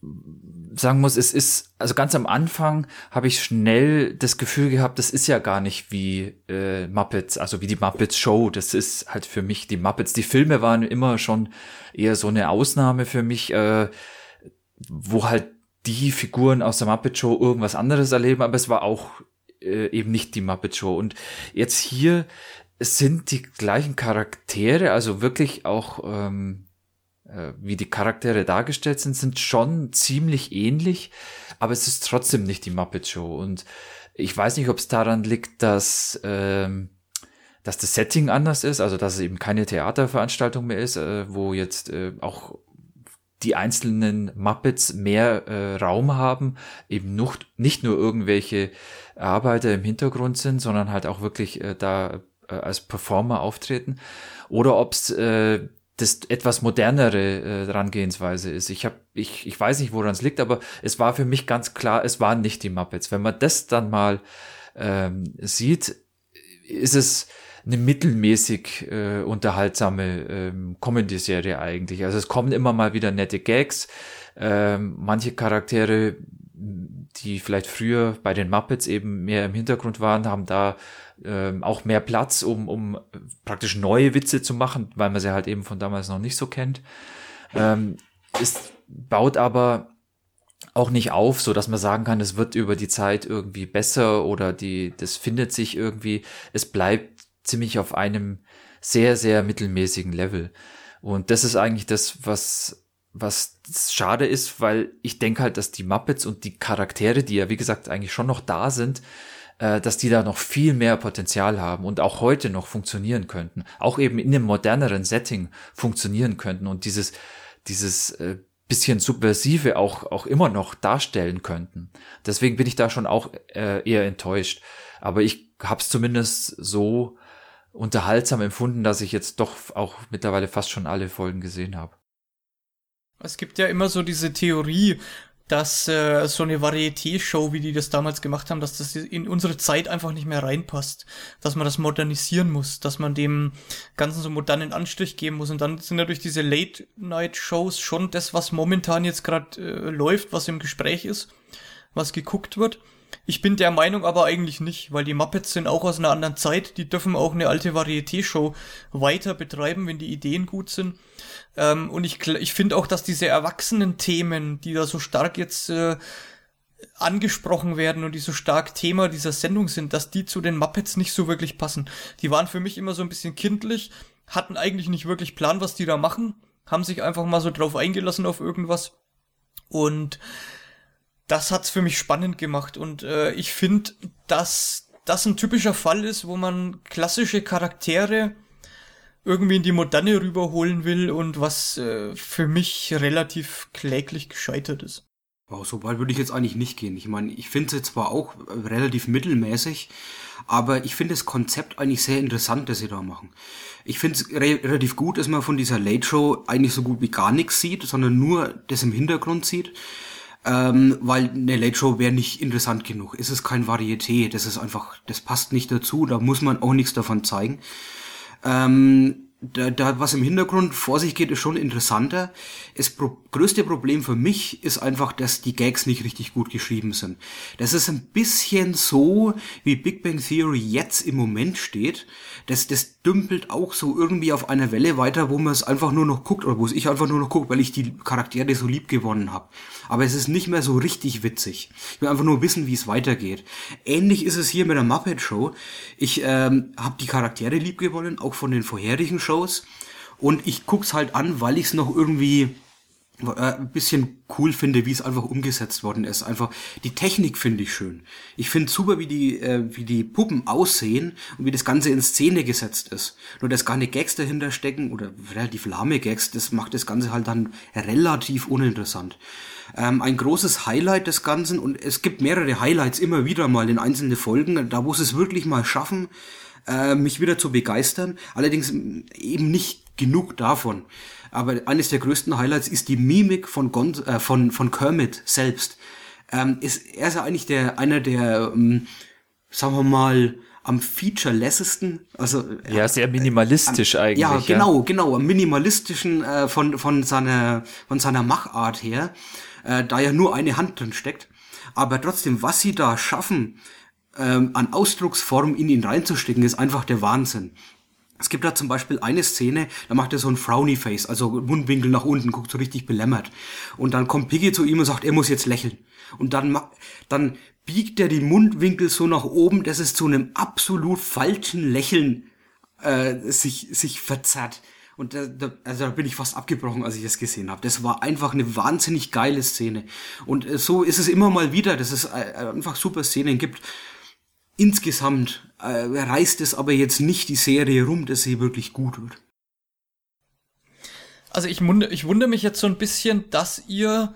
sagen muss, es ist, also ganz am Anfang habe ich schnell das Gefühl gehabt, das ist ja gar nicht wie äh, Muppets, also wie die Muppets Show. Das ist halt für mich die Muppets. Die Filme waren immer schon eher so eine Ausnahme für mich, äh, wo halt die Figuren aus der Muppet Show irgendwas anderes erleben, aber es war auch äh, eben nicht die Muppet Show. Und jetzt hier sind die gleichen Charaktere, also wirklich auch ähm, äh, wie die Charaktere dargestellt sind, sind schon ziemlich ähnlich, aber es ist trotzdem nicht die Muppet Show. Und ich weiß nicht, ob es daran liegt, dass ähm, dass das Setting anders ist, also dass es eben keine Theaterveranstaltung mehr ist, äh, wo jetzt äh, auch die einzelnen Muppets mehr äh, Raum haben, eben noch, nicht nur irgendwelche Arbeiter im Hintergrund sind, sondern halt auch wirklich äh, da äh, als Performer auftreten. Oder ob es äh, das etwas modernere äh, Herangehensweise ist. Ich habe, ich, ich weiß nicht, woran es liegt, aber es war für mich ganz klar, es waren nicht die Muppets. Wenn man das dann mal ähm, sieht, ist es eine mittelmäßig äh, unterhaltsame ähm, Comedy-Serie eigentlich. Also es kommen immer mal wieder nette Gags. Ähm, manche Charaktere, die vielleicht früher bei den Muppets eben mehr im Hintergrund waren, haben da ähm, auch mehr Platz, um, um praktisch neue Witze zu machen, weil man sie halt eben von damals noch nicht so kennt. Ähm, es baut aber auch nicht auf, so dass man sagen kann, es wird über die Zeit irgendwie besser oder die, das findet sich irgendwie. Es bleibt ziemlich auf einem sehr, sehr mittelmäßigen Level. Und das ist eigentlich das, was, was schade ist, weil ich denke halt, dass die Muppets und die Charaktere, die ja wie gesagt eigentlich schon noch da sind, äh, dass die da noch viel mehr Potenzial haben und auch heute noch funktionieren könnten, auch eben in einem moderneren Setting funktionieren könnten und dieses, dieses äh, bisschen subversive auch, auch immer noch darstellen könnten. Deswegen bin ich da schon auch äh, eher enttäuscht. Aber ich habe es zumindest so unterhaltsam empfunden, dass ich jetzt doch auch mittlerweile fast schon alle Folgen gesehen habe. Es gibt ja immer so diese Theorie, dass äh, so eine Varieté-Show, wie die das damals gemacht haben, dass das in unsere Zeit einfach nicht mehr reinpasst, dass man das modernisieren muss, dass man dem Ganzen so modernen Anstrich geben muss und dann sind natürlich diese Late-Night-Shows schon das, was momentan jetzt gerade äh, läuft, was im Gespräch ist, was geguckt wird. Ich bin der Meinung aber eigentlich nicht, weil die Muppets sind auch aus einer anderen Zeit. Die dürfen auch eine alte Varieté-Show weiter betreiben, wenn die Ideen gut sind. Ähm, und ich, ich finde auch, dass diese erwachsenen Themen, die da so stark jetzt äh, angesprochen werden und die so stark Thema dieser Sendung sind, dass die zu den Muppets nicht so wirklich passen. Die waren für mich immer so ein bisschen kindlich, hatten eigentlich nicht wirklich Plan, was die da machen, haben sich einfach mal so drauf eingelassen auf irgendwas. Und das hat's für mich spannend gemacht und äh, ich finde, dass das ein typischer Fall ist, wo man klassische Charaktere irgendwie in die Moderne rüberholen will und was äh, für mich relativ kläglich gescheitert ist. Wow, so weit würde ich jetzt eigentlich nicht gehen. Ich meine, ich finde es zwar auch relativ mittelmäßig, aber ich finde das Konzept eigentlich sehr interessant, das sie da machen. Ich finde es re relativ gut, dass man von dieser Late Show eigentlich so gut wie gar nichts sieht, sondern nur das im Hintergrund sieht. Ähm, weil eine Late Show wäre nicht interessant genug. Es ist kein Varieté, das ist einfach, das passt nicht dazu, da muss man auch nichts davon zeigen. Ähm, da, da was im Hintergrund vor sich geht, ist schon interessanter. Das pro größte Problem für mich ist einfach, dass die Gags nicht richtig gut geschrieben sind. Das ist ein bisschen so, wie Big Bang Theory jetzt im Moment steht. Das, das dümpelt auch so irgendwie auf einer Welle weiter, wo man es einfach nur noch guckt, oder wo es ich einfach nur noch gucke, weil ich die Charaktere so lieb gewonnen habe. Aber es ist nicht mehr so richtig witzig. Ich will einfach nur wissen, wie es weitergeht. Ähnlich ist es hier mit der Muppet Show. Ich ähm, habe die Charaktere lieb gewonnen, auch von den vorherigen Shows. Und ich guck's halt an, weil ich es noch irgendwie äh, ein bisschen cool finde, wie es einfach umgesetzt worden ist. Einfach die Technik finde ich schön. Ich finde super, wie die äh, wie die Puppen aussehen und wie das Ganze in Szene gesetzt ist. Nur dass gar nicht Gags dahinter stecken oder relativ lahme Gags, das macht das Ganze halt dann relativ uninteressant. Ähm, ein großes Highlight des Ganzen und es gibt mehrere Highlights immer wieder mal in einzelne Folgen, da wo sie es wirklich mal schaffen, äh, mich wieder zu begeistern. Allerdings eben nicht genug davon. Aber eines der größten Highlights ist die Mimik von, Gon äh, von, von Kermit selbst. Ähm, ist, er ist ja eigentlich der, einer der, ähm, sagen wir mal, am featurelessesten, also ja, sehr minimalistisch äh, eigentlich. Ja, genau, ja. genau, am minimalistischen äh, von von seiner von seiner Machart her, äh, da ja nur eine Hand drin steckt. Aber trotzdem, was sie da schaffen, ähm, an Ausdrucksform in ihn reinzustecken, ist einfach der Wahnsinn. Es gibt da zum Beispiel eine Szene, da macht er so ein Frowny Face, also Mundwinkel nach unten, guckt so richtig belämmert. Und dann kommt Piggy zu ihm und sagt, er muss jetzt lächeln. Und dann, dann biegt er die Mundwinkel so nach oben, dass es zu einem absolut falschen Lächeln äh, sich, sich verzerrt. Und da, da, also da bin ich fast abgebrochen, als ich das gesehen habe. Das war einfach eine wahnsinnig geile Szene. Und äh, so ist es immer mal wieder, dass es äh, einfach super Szenen gibt. Insgesamt äh, reißt es aber jetzt nicht die Serie rum, dass sie wirklich gut wird. Also ich, wund ich wundere mich jetzt so ein bisschen, dass ihr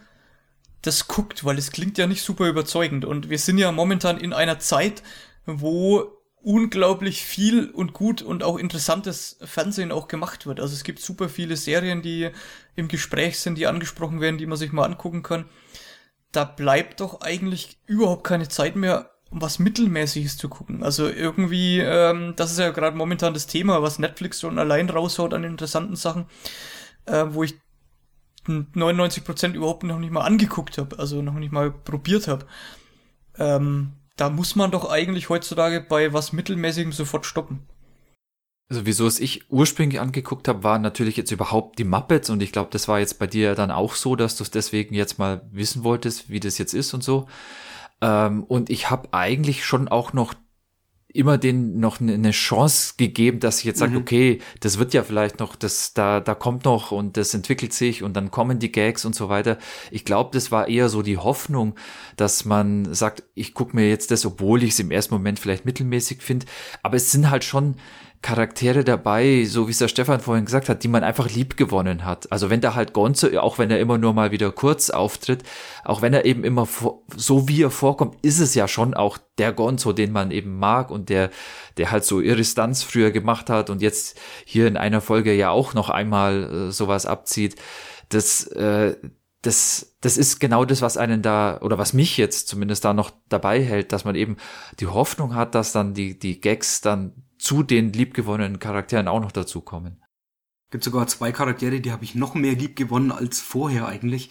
das guckt, weil es klingt ja nicht super überzeugend. Und wir sind ja momentan in einer Zeit, wo unglaublich viel und gut und auch interessantes Fernsehen auch gemacht wird. Also es gibt super viele Serien, die im Gespräch sind, die angesprochen werden, die man sich mal angucken kann. Da bleibt doch eigentlich überhaupt keine Zeit mehr, was Mittelmäßiges zu gucken. Also irgendwie, ähm, das ist ja gerade momentan das Thema, was Netflix schon allein raushaut an interessanten Sachen, äh, wo ich 99% überhaupt noch nicht mal angeguckt habe, also noch nicht mal probiert habe. Ähm, da muss man doch eigentlich heutzutage bei was Mittelmäßigem sofort stoppen. Also wieso es ich ursprünglich angeguckt habe, waren natürlich jetzt überhaupt die Muppets und ich glaube, das war jetzt bei dir dann auch so, dass du es deswegen jetzt mal wissen wolltest, wie das jetzt ist und so. Ähm, und ich habe eigentlich schon auch noch immer den noch eine Chance gegeben, dass ich jetzt sage, mhm. okay, das wird ja vielleicht noch, das da da kommt noch und das entwickelt sich und dann kommen die Gags und so weiter. Ich glaube, das war eher so die Hoffnung, dass man sagt, ich gucke mir jetzt das, obwohl ich es im ersten Moment vielleicht mittelmäßig finde, aber es sind halt schon Charaktere dabei, so wie es der Stefan vorhin gesagt hat, die man einfach lieb gewonnen hat. Also wenn da halt Gonzo, auch wenn er immer nur mal wieder kurz auftritt, auch wenn er eben immer so wie er vorkommt, ist es ja schon auch der Gonzo, den man eben mag und der, der halt so ihre Stunts früher gemacht hat und jetzt hier in einer Folge ja auch noch einmal äh, sowas abzieht. Das, äh, das, das ist genau das, was einen da, oder was mich jetzt zumindest da noch dabei hält, dass man eben die Hoffnung hat, dass dann die, die Gags dann zu den liebgewonnenen Charakteren auch noch dazukommen. Gibt sogar zwei Charaktere, die habe ich noch mehr liebgewonnen als vorher eigentlich.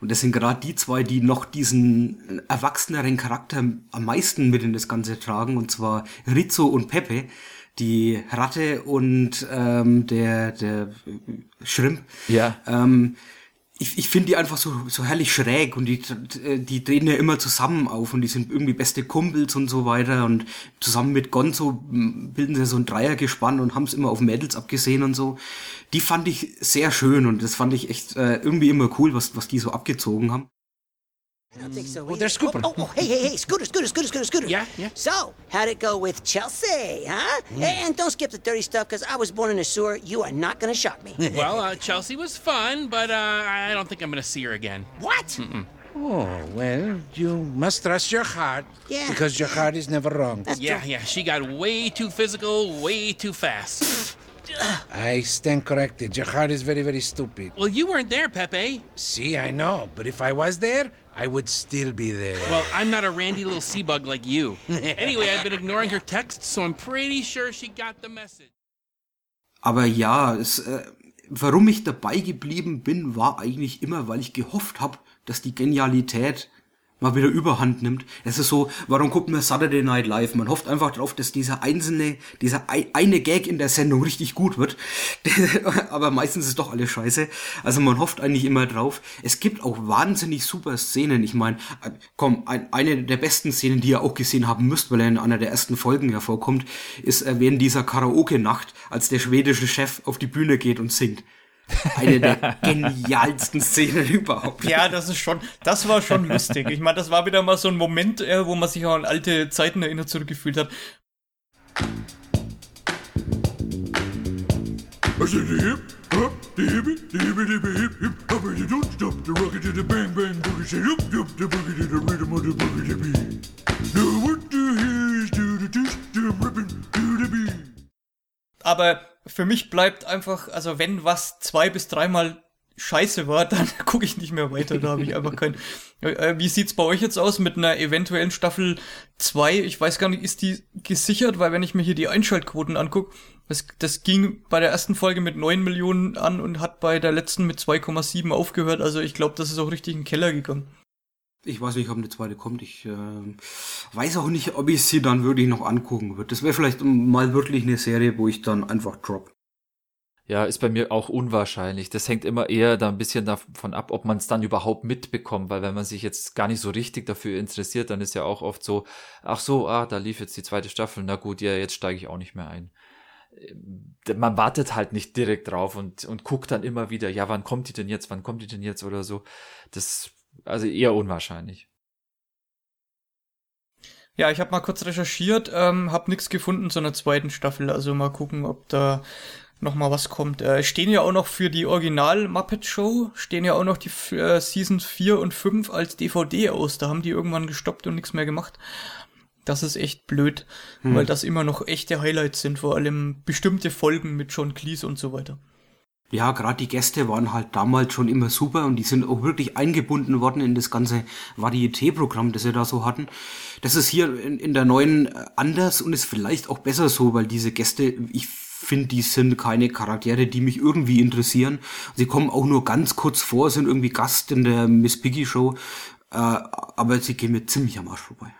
Und das sind gerade die zwei, die noch diesen erwachseneren Charakter am meisten mit in das Ganze tragen. Und zwar Rizzo und Pepe, die Ratte und ähm, der, der Shrimp. Ja. Ähm, ich, ich finde die einfach so, so herrlich schräg und die, die drehen ja immer zusammen auf und die sind irgendwie beste Kumpels und so weiter und zusammen mit Gonzo bilden sie so ein Dreiergespann und haben es immer auf Mädels abgesehen und so. Die fand ich sehr schön und das fand ich echt äh, irgendwie immer cool, was, was die so abgezogen haben. I don't think so. Well, there's Scooter. Oh, oh, oh, hey, hey, hey, Scooter, Scooter, Scooter, Scooter, Scooter. Yeah, yeah. So, how'd it go with Chelsea, huh? Mm. And don't skip the dirty stuff, because I was born in a sewer. You are not going to shock me. well, uh, Chelsea was fun, but uh, I don't think I'm going to see her again. What? Mm-mm. Oh, well, you must trust your heart. Yeah. Because your heart is never wrong. That's yeah, true. yeah. She got way too physical, way too fast. I stand corrected. Your heart is very, very stupid. well, you weren't there, Pepe. See, I know. But if I was there, I would still be there. Well, I'm not a randy little sea bug like you. anyway, I've been ignoring her texts, so I'm pretty sure she got the message. Aber ja, es, äh, warum ich dabei geblieben bin, war eigentlich immer, weil ich gehofft habe, dass die Genialität mal wieder überhand nimmt. Es ist so, warum guckt man Saturday Night Live? Man hofft einfach darauf, dass dieser einzelne, dieser eine Gag in der Sendung richtig gut wird. Aber meistens ist doch alles scheiße. Also man hofft eigentlich immer drauf. Es gibt auch wahnsinnig super Szenen. Ich meine, äh, komm, ein, eine der besten Szenen, die ihr auch gesehen haben müsst, weil er in einer der ersten Folgen hervorkommt, ist äh, während dieser Karaoke-Nacht, als der schwedische Chef auf die Bühne geht und singt. Eine der genialsten Szenen überhaupt. Ja, das ist schon, das war schon lustig. Ich meine, das war wieder mal so ein Moment, äh, wo man sich auch an alte Zeiten erinnert zurückgefühlt hat. I said the hip, hop, the hippie, the hippie, the hip, hip, hop, and don't stop the rocket to the bang, bang, boogie, say, up, up, the boogie to the rhythm of the boogie to beat. Now what the hell is to the twist, the ripping? Aber für mich bleibt einfach, also wenn was zwei bis dreimal scheiße war, dann gucke ich nicht mehr weiter. Da habe ich einfach kein. Äh, wie sieht's bei euch jetzt aus mit einer eventuellen Staffel 2? Ich weiß gar nicht, ist die gesichert? Weil wenn ich mir hier die Einschaltquoten angucke, das, das ging bei der ersten Folge mit 9 Millionen an und hat bei der letzten mit 2,7 aufgehört. Also ich glaube, das ist auch richtig in den Keller gegangen. Ich weiß nicht, ob eine zweite kommt. Ich äh, weiß auch nicht, ob ich sie dann wirklich noch angucken würde. Das wäre vielleicht mal wirklich eine Serie, wo ich dann einfach drop. Ja, ist bei mir auch unwahrscheinlich. Das hängt immer eher da ein bisschen davon ab, ob man es dann überhaupt mitbekommt, weil wenn man sich jetzt gar nicht so richtig dafür interessiert, dann ist ja auch oft so, ach so, ah, da lief jetzt die zweite Staffel, na gut, ja, jetzt steige ich auch nicht mehr ein. Äh, man wartet halt nicht direkt drauf und, und guckt dann immer wieder, ja, wann kommt die denn jetzt, wann kommt die denn jetzt oder so. Das also eher unwahrscheinlich. Ja, ich habe mal kurz recherchiert, ähm, habe nichts gefunden zu einer zweiten Staffel. Also mal gucken, ob da noch mal was kommt. Äh, stehen ja auch noch für die Original Muppet Show, stehen ja auch noch die äh, Season 4 und 5 als DVD aus. Da haben die irgendwann gestoppt und nichts mehr gemacht. Das ist echt blöd, hm. weil das immer noch echte Highlights sind, vor allem bestimmte Folgen mit John Cleese und so weiter. Ja, gerade die Gäste waren halt damals schon immer super und die sind auch wirklich eingebunden worden in das ganze Varieté-Programm, das sie da so hatten. Das ist hier in, in der neuen äh, anders und ist vielleicht auch besser so, weil diese Gäste, ich finde, die sind keine Charaktere, die mich irgendwie interessieren. Sie kommen auch nur ganz kurz vor, sind irgendwie Gast in der Miss Piggy Show, äh, aber sie gehen mir ziemlich am Arsch vorbei.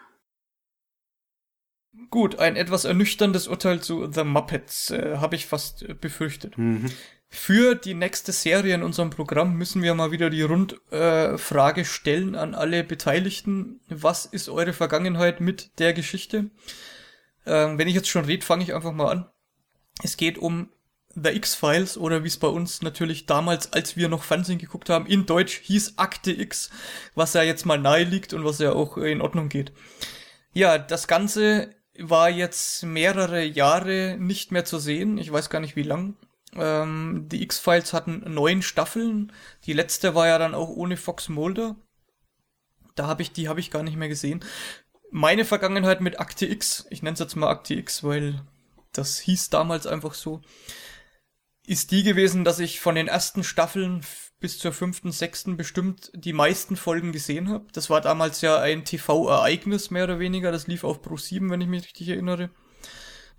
Gut, ein etwas ernüchterndes Urteil zu The Muppets, äh, habe ich fast äh, befürchtet. Mhm. Für die nächste Serie in unserem Programm müssen wir mal wieder die Rundfrage äh, stellen an alle Beteiligten. Was ist eure Vergangenheit mit der Geschichte? Ähm, wenn ich jetzt schon rede, fange ich einfach mal an. Es geht um The X-Files oder wie es bei uns natürlich damals, als wir noch Fernsehen geguckt haben, in Deutsch hieß Akte X, was ja jetzt mal nahe liegt und was ja auch in Ordnung geht. Ja, das Ganze war jetzt mehrere Jahre nicht mehr zu sehen. Ich weiß gar nicht wie lang. Ähm, die X-Files hatten neun Staffeln. Die letzte war ja dann auch ohne Fox Mulder. Da habe ich, die habe ich gar nicht mehr gesehen. Meine Vergangenheit mit Akte X, ich nenne es jetzt mal Akte X, weil das hieß damals einfach so, ist die gewesen, dass ich von den ersten Staffeln bis zur fünften, sechsten bestimmt die meisten Folgen gesehen habe. Das war damals ja ein TV-Ereignis mehr oder weniger. Das lief auf Pro 7, wenn ich mich richtig erinnere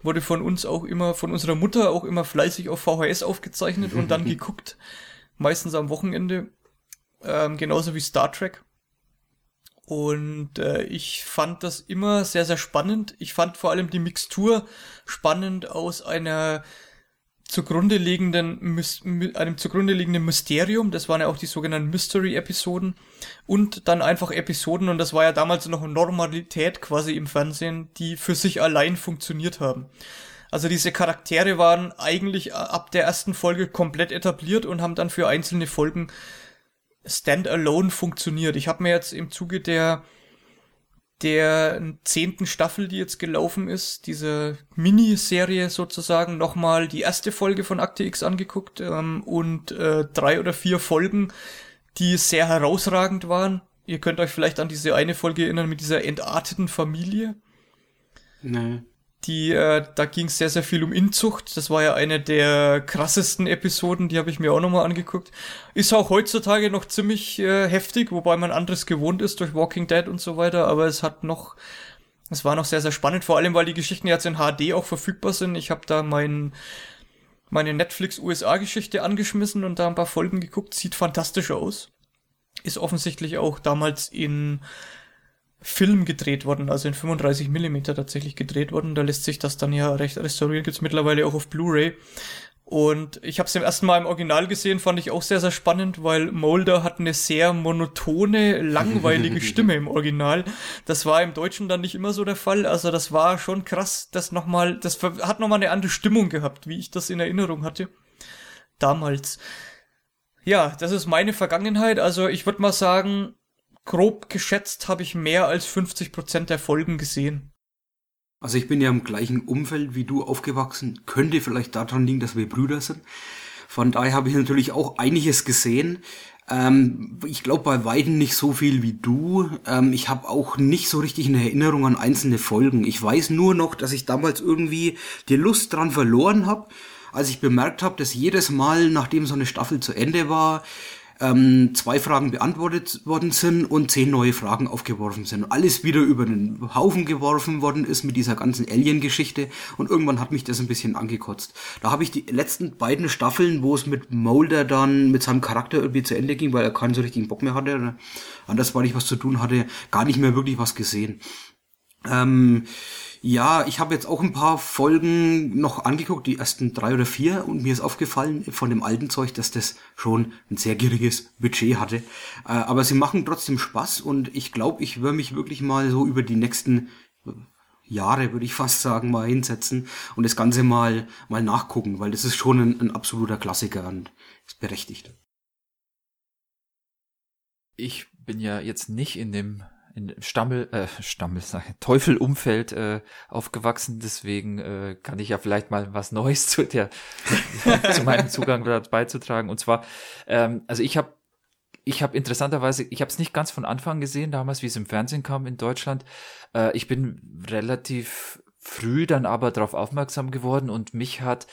wurde von uns auch immer, von unserer Mutter auch immer fleißig auf VHS aufgezeichnet und dann geguckt. Meistens am Wochenende. Ähm, genauso wie Star Trek. Und äh, ich fand das immer sehr, sehr spannend. Ich fand vor allem die Mixtur spannend aus einer zugrunde liegenden, einem zugrunde liegenden Mysterium. Das waren ja auch die sogenannten Mystery-Episoden. Und dann einfach Episoden, und das war ja damals noch Normalität quasi im Fernsehen, die für sich allein funktioniert haben. Also diese Charaktere waren eigentlich ab der ersten Folge komplett etabliert und haben dann für einzelne Folgen standalone funktioniert. Ich habe mir jetzt im Zuge der der zehnten Staffel, die jetzt gelaufen ist, diese Miniserie sozusagen, nochmal die erste Folge von Akte X angeguckt ähm, und äh, drei oder vier Folgen, die sehr herausragend waren. Ihr könnt euch vielleicht an diese eine Folge erinnern mit dieser entarteten Familie. Nee. Die, äh, da ging es sehr, sehr viel um Inzucht. Das war ja eine der krassesten Episoden, die habe ich mir auch nochmal angeguckt. Ist auch heutzutage noch ziemlich äh, heftig, wobei man anderes gewohnt ist durch Walking Dead und so weiter, aber es hat noch, es war noch sehr, sehr spannend, vor allem weil die Geschichten jetzt in HD auch verfügbar sind. Ich habe da mein, meine Netflix-USA-Geschichte angeschmissen und da ein paar Folgen geguckt. Sieht fantastisch aus. Ist offensichtlich auch damals in Film gedreht worden, also in 35 Millimeter tatsächlich gedreht worden. Da lässt sich das dann ja recht restaurieren, gibt's mittlerweile auch auf Blu-ray. Und ich habe es zum ersten Mal im Original gesehen, fand ich auch sehr, sehr spannend, weil Mulder hat eine sehr monotone, langweilige Stimme im Original. Das war im Deutschen dann nicht immer so der Fall. Also das war schon krass, das nochmal, das hat nochmal eine andere Stimmung gehabt, wie ich das in Erinnerung hatte. Damals. Ja, das ist meine Vergangenheit. Also ich würde mal sagen, grob geschätzt habe ich mehr als 50 Prozent der Folgen gesehen. Also ich bin ja im gleichen Umfeld wie du aufgewachsen. Könnte vielleicht daran liegen, dass wir Brüder sind. Von daher habe ich natürlich auch einiges gesehen. Ähm, ich glaube bei Weitem nicht so viel wie du. Ähm, ich habe auch nicht so richtig eine Erinnerung an einzelne Folgen. Ich weiß nur noch, dass ich damals irgendwie die Lust dran verloren habe, als ich bemerkt habe, dass jedes Mal, nachdem so eine Staffel zu Ende war, ähm, zwei Fragen beantwortet worden sind und zehn neue Fragen aufgeworfen sind. Alles wieder über den Haufen geworfen worden ist mit dieser ganzen Alien-Geschichte und irgendwann hat mich das ein bisschen angekotzt. Da habe ich die letzten beiden Staffeln, wo es mit Mulder dann mit seinem Charakter irgendwie zu Ende ging, weil er keinen so richtigen Bock mehr hatte, anders weil ich was zu tun hatte, gar nicht mehr wirklich was gesehen. Ähm, ja, ich habe jetzt auch ein paar Folgen noch angeguckt, die ersten drei oder vier, und mir ist aufgefallen von dem alten Zeug, dass das schon ein sehr geringes Budget hatte. Äh, aber sie machen trotzdem Spaß und ich glaube, ich werde mich wirklich mal so über die nächsten Jahre, würde ich fast sagen, mal hinsetzen und das Ganze mal, mal nachgucken, weil das ist schon ein, ein absoluter Klassiker und ist berechtigt. Ich bin ja jetzt nicht in dem in Stammel, äh, Stammel, Teufelumfeld äh, aufgewachsen, deswegen äh, kann ich ja vielleicht mal was Neues zu der zu meinem Zugang beizutragen. Und zwar, ähm, also ich habe ich habe interessanterweise, ich habe es nicht ganz von Anfang gesehen, damals, wie es im Fernsehen kam in Deutschland. Äh, ich bin relativ früh dann aber darauf aufmerksam geworden und mich hat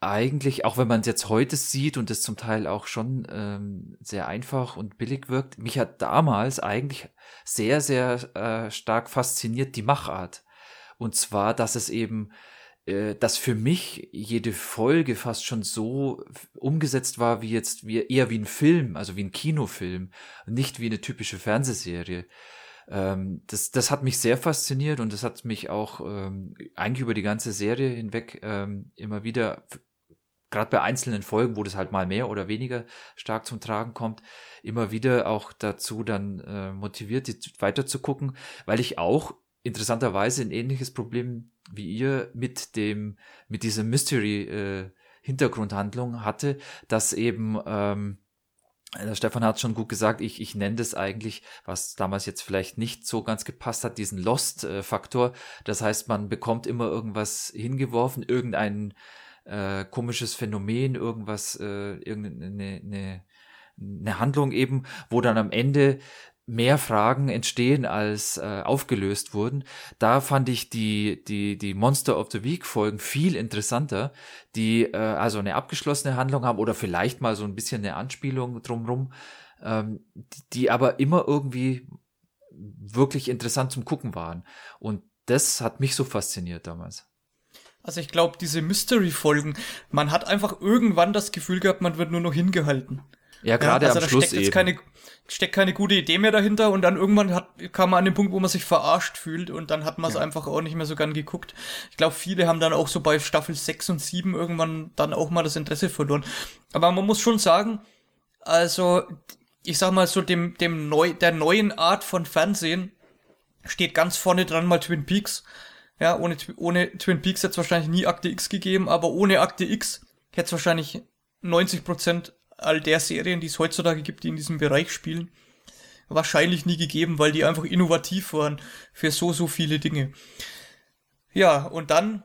eigentlich, auch wenn man es jetzt heute sieht und es zum Teil auch schon ähm, sehr einfach und billig wirkt, mich hat damals eigentlich sehr, sehr äh, stark fasziniert die Machart. Und zwar, dass es eben, äh, dass für mich jede Folge fast schon so umgesetzt war, wie jetzt, wie, eher wie ein Film, also wie ein Kinofilm, nicht wie eine typische Fernsehserie. Ähm, das, das hat mich sehr fasziniert und das hat mich auch ähm, eigentlich über die ganze Serie hinweg ähm, immer wieder gerade bei einzelnen Folgen, wo das halt mal mehr oder weniger stark zum Tragen kommt, immer wieder auch dazu dann äh, motiviert, weiter zu gucken, weil ich auch interessanterweise ein ähnliches Problem wie ihr mit dem, mit dieser Mystery äh, Hintergrundhandlung hatte, dass eben ähm, Stefan hat schon gut gesagt, ich, ich nenne das eigentlich, was damals jetzt vielleicht nicht so ganz gepasst hat, diesen Lost-Faktor. Das heißt, man bekommt immer irgendwas hingeworfen, irgendeinen äh, komisches Phänomen, irgendwas, äh, irgendeine eine, eine Handlung eben, wo dann am Ende mehr Fragen entstehen als äh, aufgelöst wurden. Da fand ich die die die Monster of the Week Folgen viel interessanter, die äh, also eine abgeschlossene Handlung haben oder vielleicht mal so ein bisschen eine Anspielung drumrum, ähm, die aber immer irgendwie wirklich interessant zum Gucken waren. Und das hat mich so fasziniert damals. Also ich glaube, diese Mystery-Folgen, man hat einfach irgendwann das Gefühl gehabt, man wird nur noch hingehalten. Ja, gerade ja, also am da Schluss steckt jetzt eben. keine steckt keine gute Idee mehr dahinter und dann irgendwann hat, kam man an den Punkt, wo man sich verarscht fühlt und dann hat man es ja. einfach auch nicht mehr so gern geguckt. Ich glaube, viele haben dann auch so bei Staffel 6 und 7 irgendwann dann auch mal das Interesse verloren. Aber man muss schon sagen, also ich sag mal so dem dem neu der neuen Art von Fernsehen steht ganz vorne dran mal Twin Peaks ja, ohne, ohne Twin Peaks hätte es wahrscheinlich nie Akte X gegeben, aber ohne Akte X hätte es wahrscheinlich 90% all der Serien, die es heutzutage gibt, die in diesem Bereich spielen, wahrscheinlich nie gegeben, weil die einfach innovativ waren für so, so viele Dinge. Ja, und dann,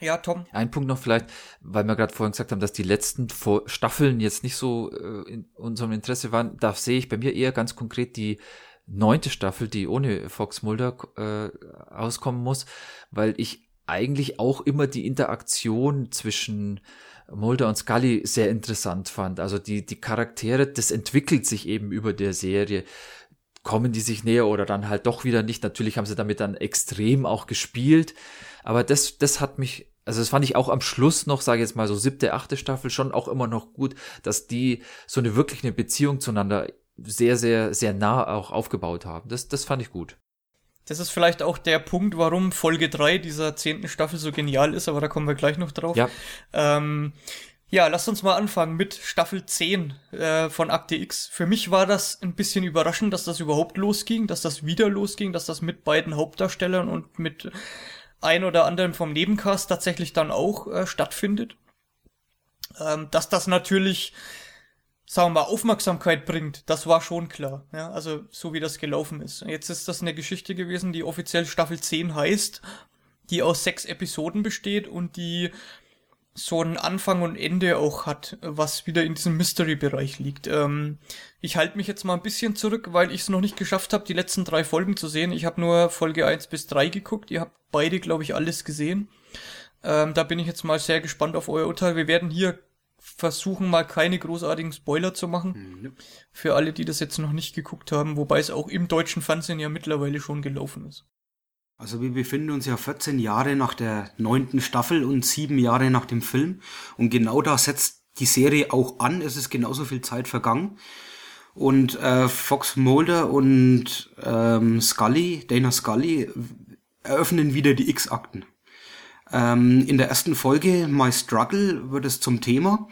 ja, Tom. Ein Punkt noch vielleicht, weil wir gerade vorhin gesagt haben, dass die letzten Staffeln jetzt nicht so äh, in unserem Interesse waren, da sehe ich bei mir eher ganz konkret die neunte Staffel, die ohne Fox Mulder äh, auskommen muss, weil ich eigentlich auch immer die Interaktion zwischen Mulder und Scully sehr interessant fand. Also die, die Charaktere, das entwickelt sich eben über der Serie. Kommen die sich näher oder dann halt doch wieder nicht? Natürlich haben sie damit dann extrem auch gespielt. Aber das, das hat mich, also das fand ich auch am Schluss noch, sage ich jetzt mal so siebte, achte Staffel schon auch immer noch gut, dass die so eine wirklich eine Beziehung zueinander sehr, sehr, sehr nah auch aufgebaut haben. Das, das fand ich gut. Das ist vielleicht auch der Punkt, warum Folge 3 dieser zehnten Staffel so genial ist, aber da kommen wir gleich noch drauf. Ja. Ähm, ja, lasst uns mal anfangen mit Staffel 10 äh, von Akte X. Für mich war das ein bisschen überraschend, dass das überhaupt losging, dass das wieder losging, dass das mit beiden Hauptdarstellern und mit ein oder anderen vom Nebencast tatsächlich dann auch äh, stattfindet. Ähm, dass das natürlich sagen wir Aufmerksamkeit bringt, das war schon klar. Ja, also so wie das gelaufen ist. Jetzt ist das eine Geschichte gewesen, die offiziell Staffel 10 heißt, die aus sechs Episoden besteht und die so einen Anfang und Ende auch hat, was wieder in diesem Mystery-Bereich liegt. Ähm, ich halte mich jetzt mal ein bisschen zurück, weil ich es noch nicht geschafft habe, die letzten drei Folgen zu sehen. Ich habe nur Folge 1 bis 3 geguckt. Ihr habt beide, glaube ich, alles gesehen. Ähm, da bin ich jetzt mal sehr gespannt auf euer Urteil. Wir werden hier versuchen mal keine großartigen Spoiler zu machen. Mhm. Für alle, die das jetzt noch nicht geguckt haben, wobei es auch im deutschen Fernsehen ja mittlerweile schon gelaufen ist. Also wir befinden uns ja 14 Jahre nach der neunten Staffel und sieben Jahre nach dem Film. Und genau da setzt die Serie auch an. Es ist genauso viel Zeit vergangen. Und äh, Fox Mulder und ähm, Scully, Dana Scully, eröffnen wieder die X-Akten. Ähm, in der ersten Folge My Struggle wird es zum Thema.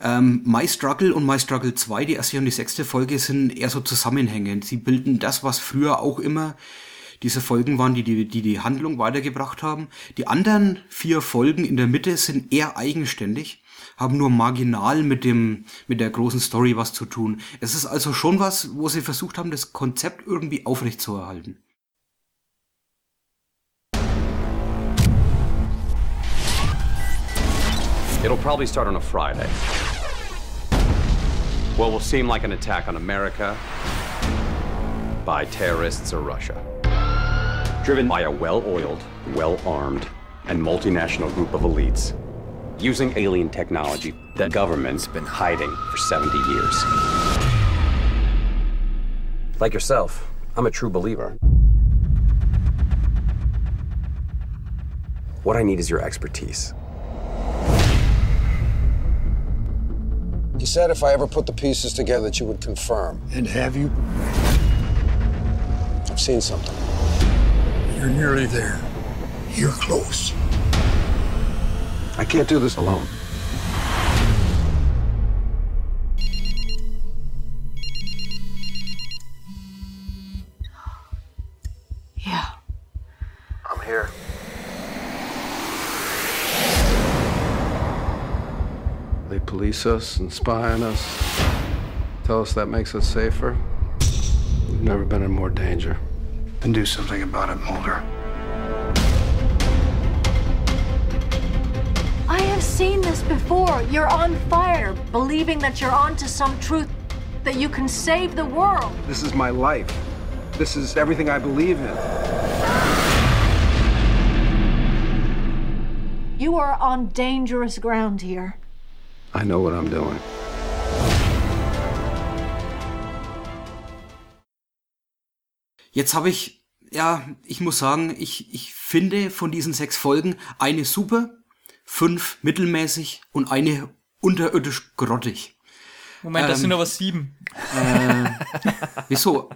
Ähm, My Struggle und My Struggle 2, die erste und die sechste Folge, sind eher so zusammenhängend. Sie bilden das, was früher auch immer diese Folgen waren, die die, die die Handlung weitergebracht haben. Die anderen vier Folgen in der Mitte sind eher eigenständig, haben nur marginal mit dem, mit der großen Story was zu tun. Es ist also schon was, wo sie versucht haben, das Konzept irgendwie aufrechtzuerhalten. It'll probably start on a Friday. What will seem like an attack on America by terrorists or Russia. Driven by a well oiled, well armed, and multinational group of elites using alien technology that government's been hiding for 70 years. Like yourself, I'm a true believer. What I need is your expertise. You said if I ever put the pieces together that you would confirm. And have you? I've seen something. You're nearly there. You're close. I can't do this alone. Police us and spy on us, tell us that makes us safer. We've never been in more danger. Then do something about it, Mulder. I have seen this before. You're on fire, believing that you're onto some truth, that you can save the world. This is my life. This is everything I believe in. You are on dangerous ground here. I know what I'm doing. Jetzt habe ich, ja, ich muss sagen, ich, ich finde von diesen sechs Folgen eine super, fünf mittelmäßig und eine unterirdisch grottig. Moment, das ähm, sind aber sieben. Äh, wieso?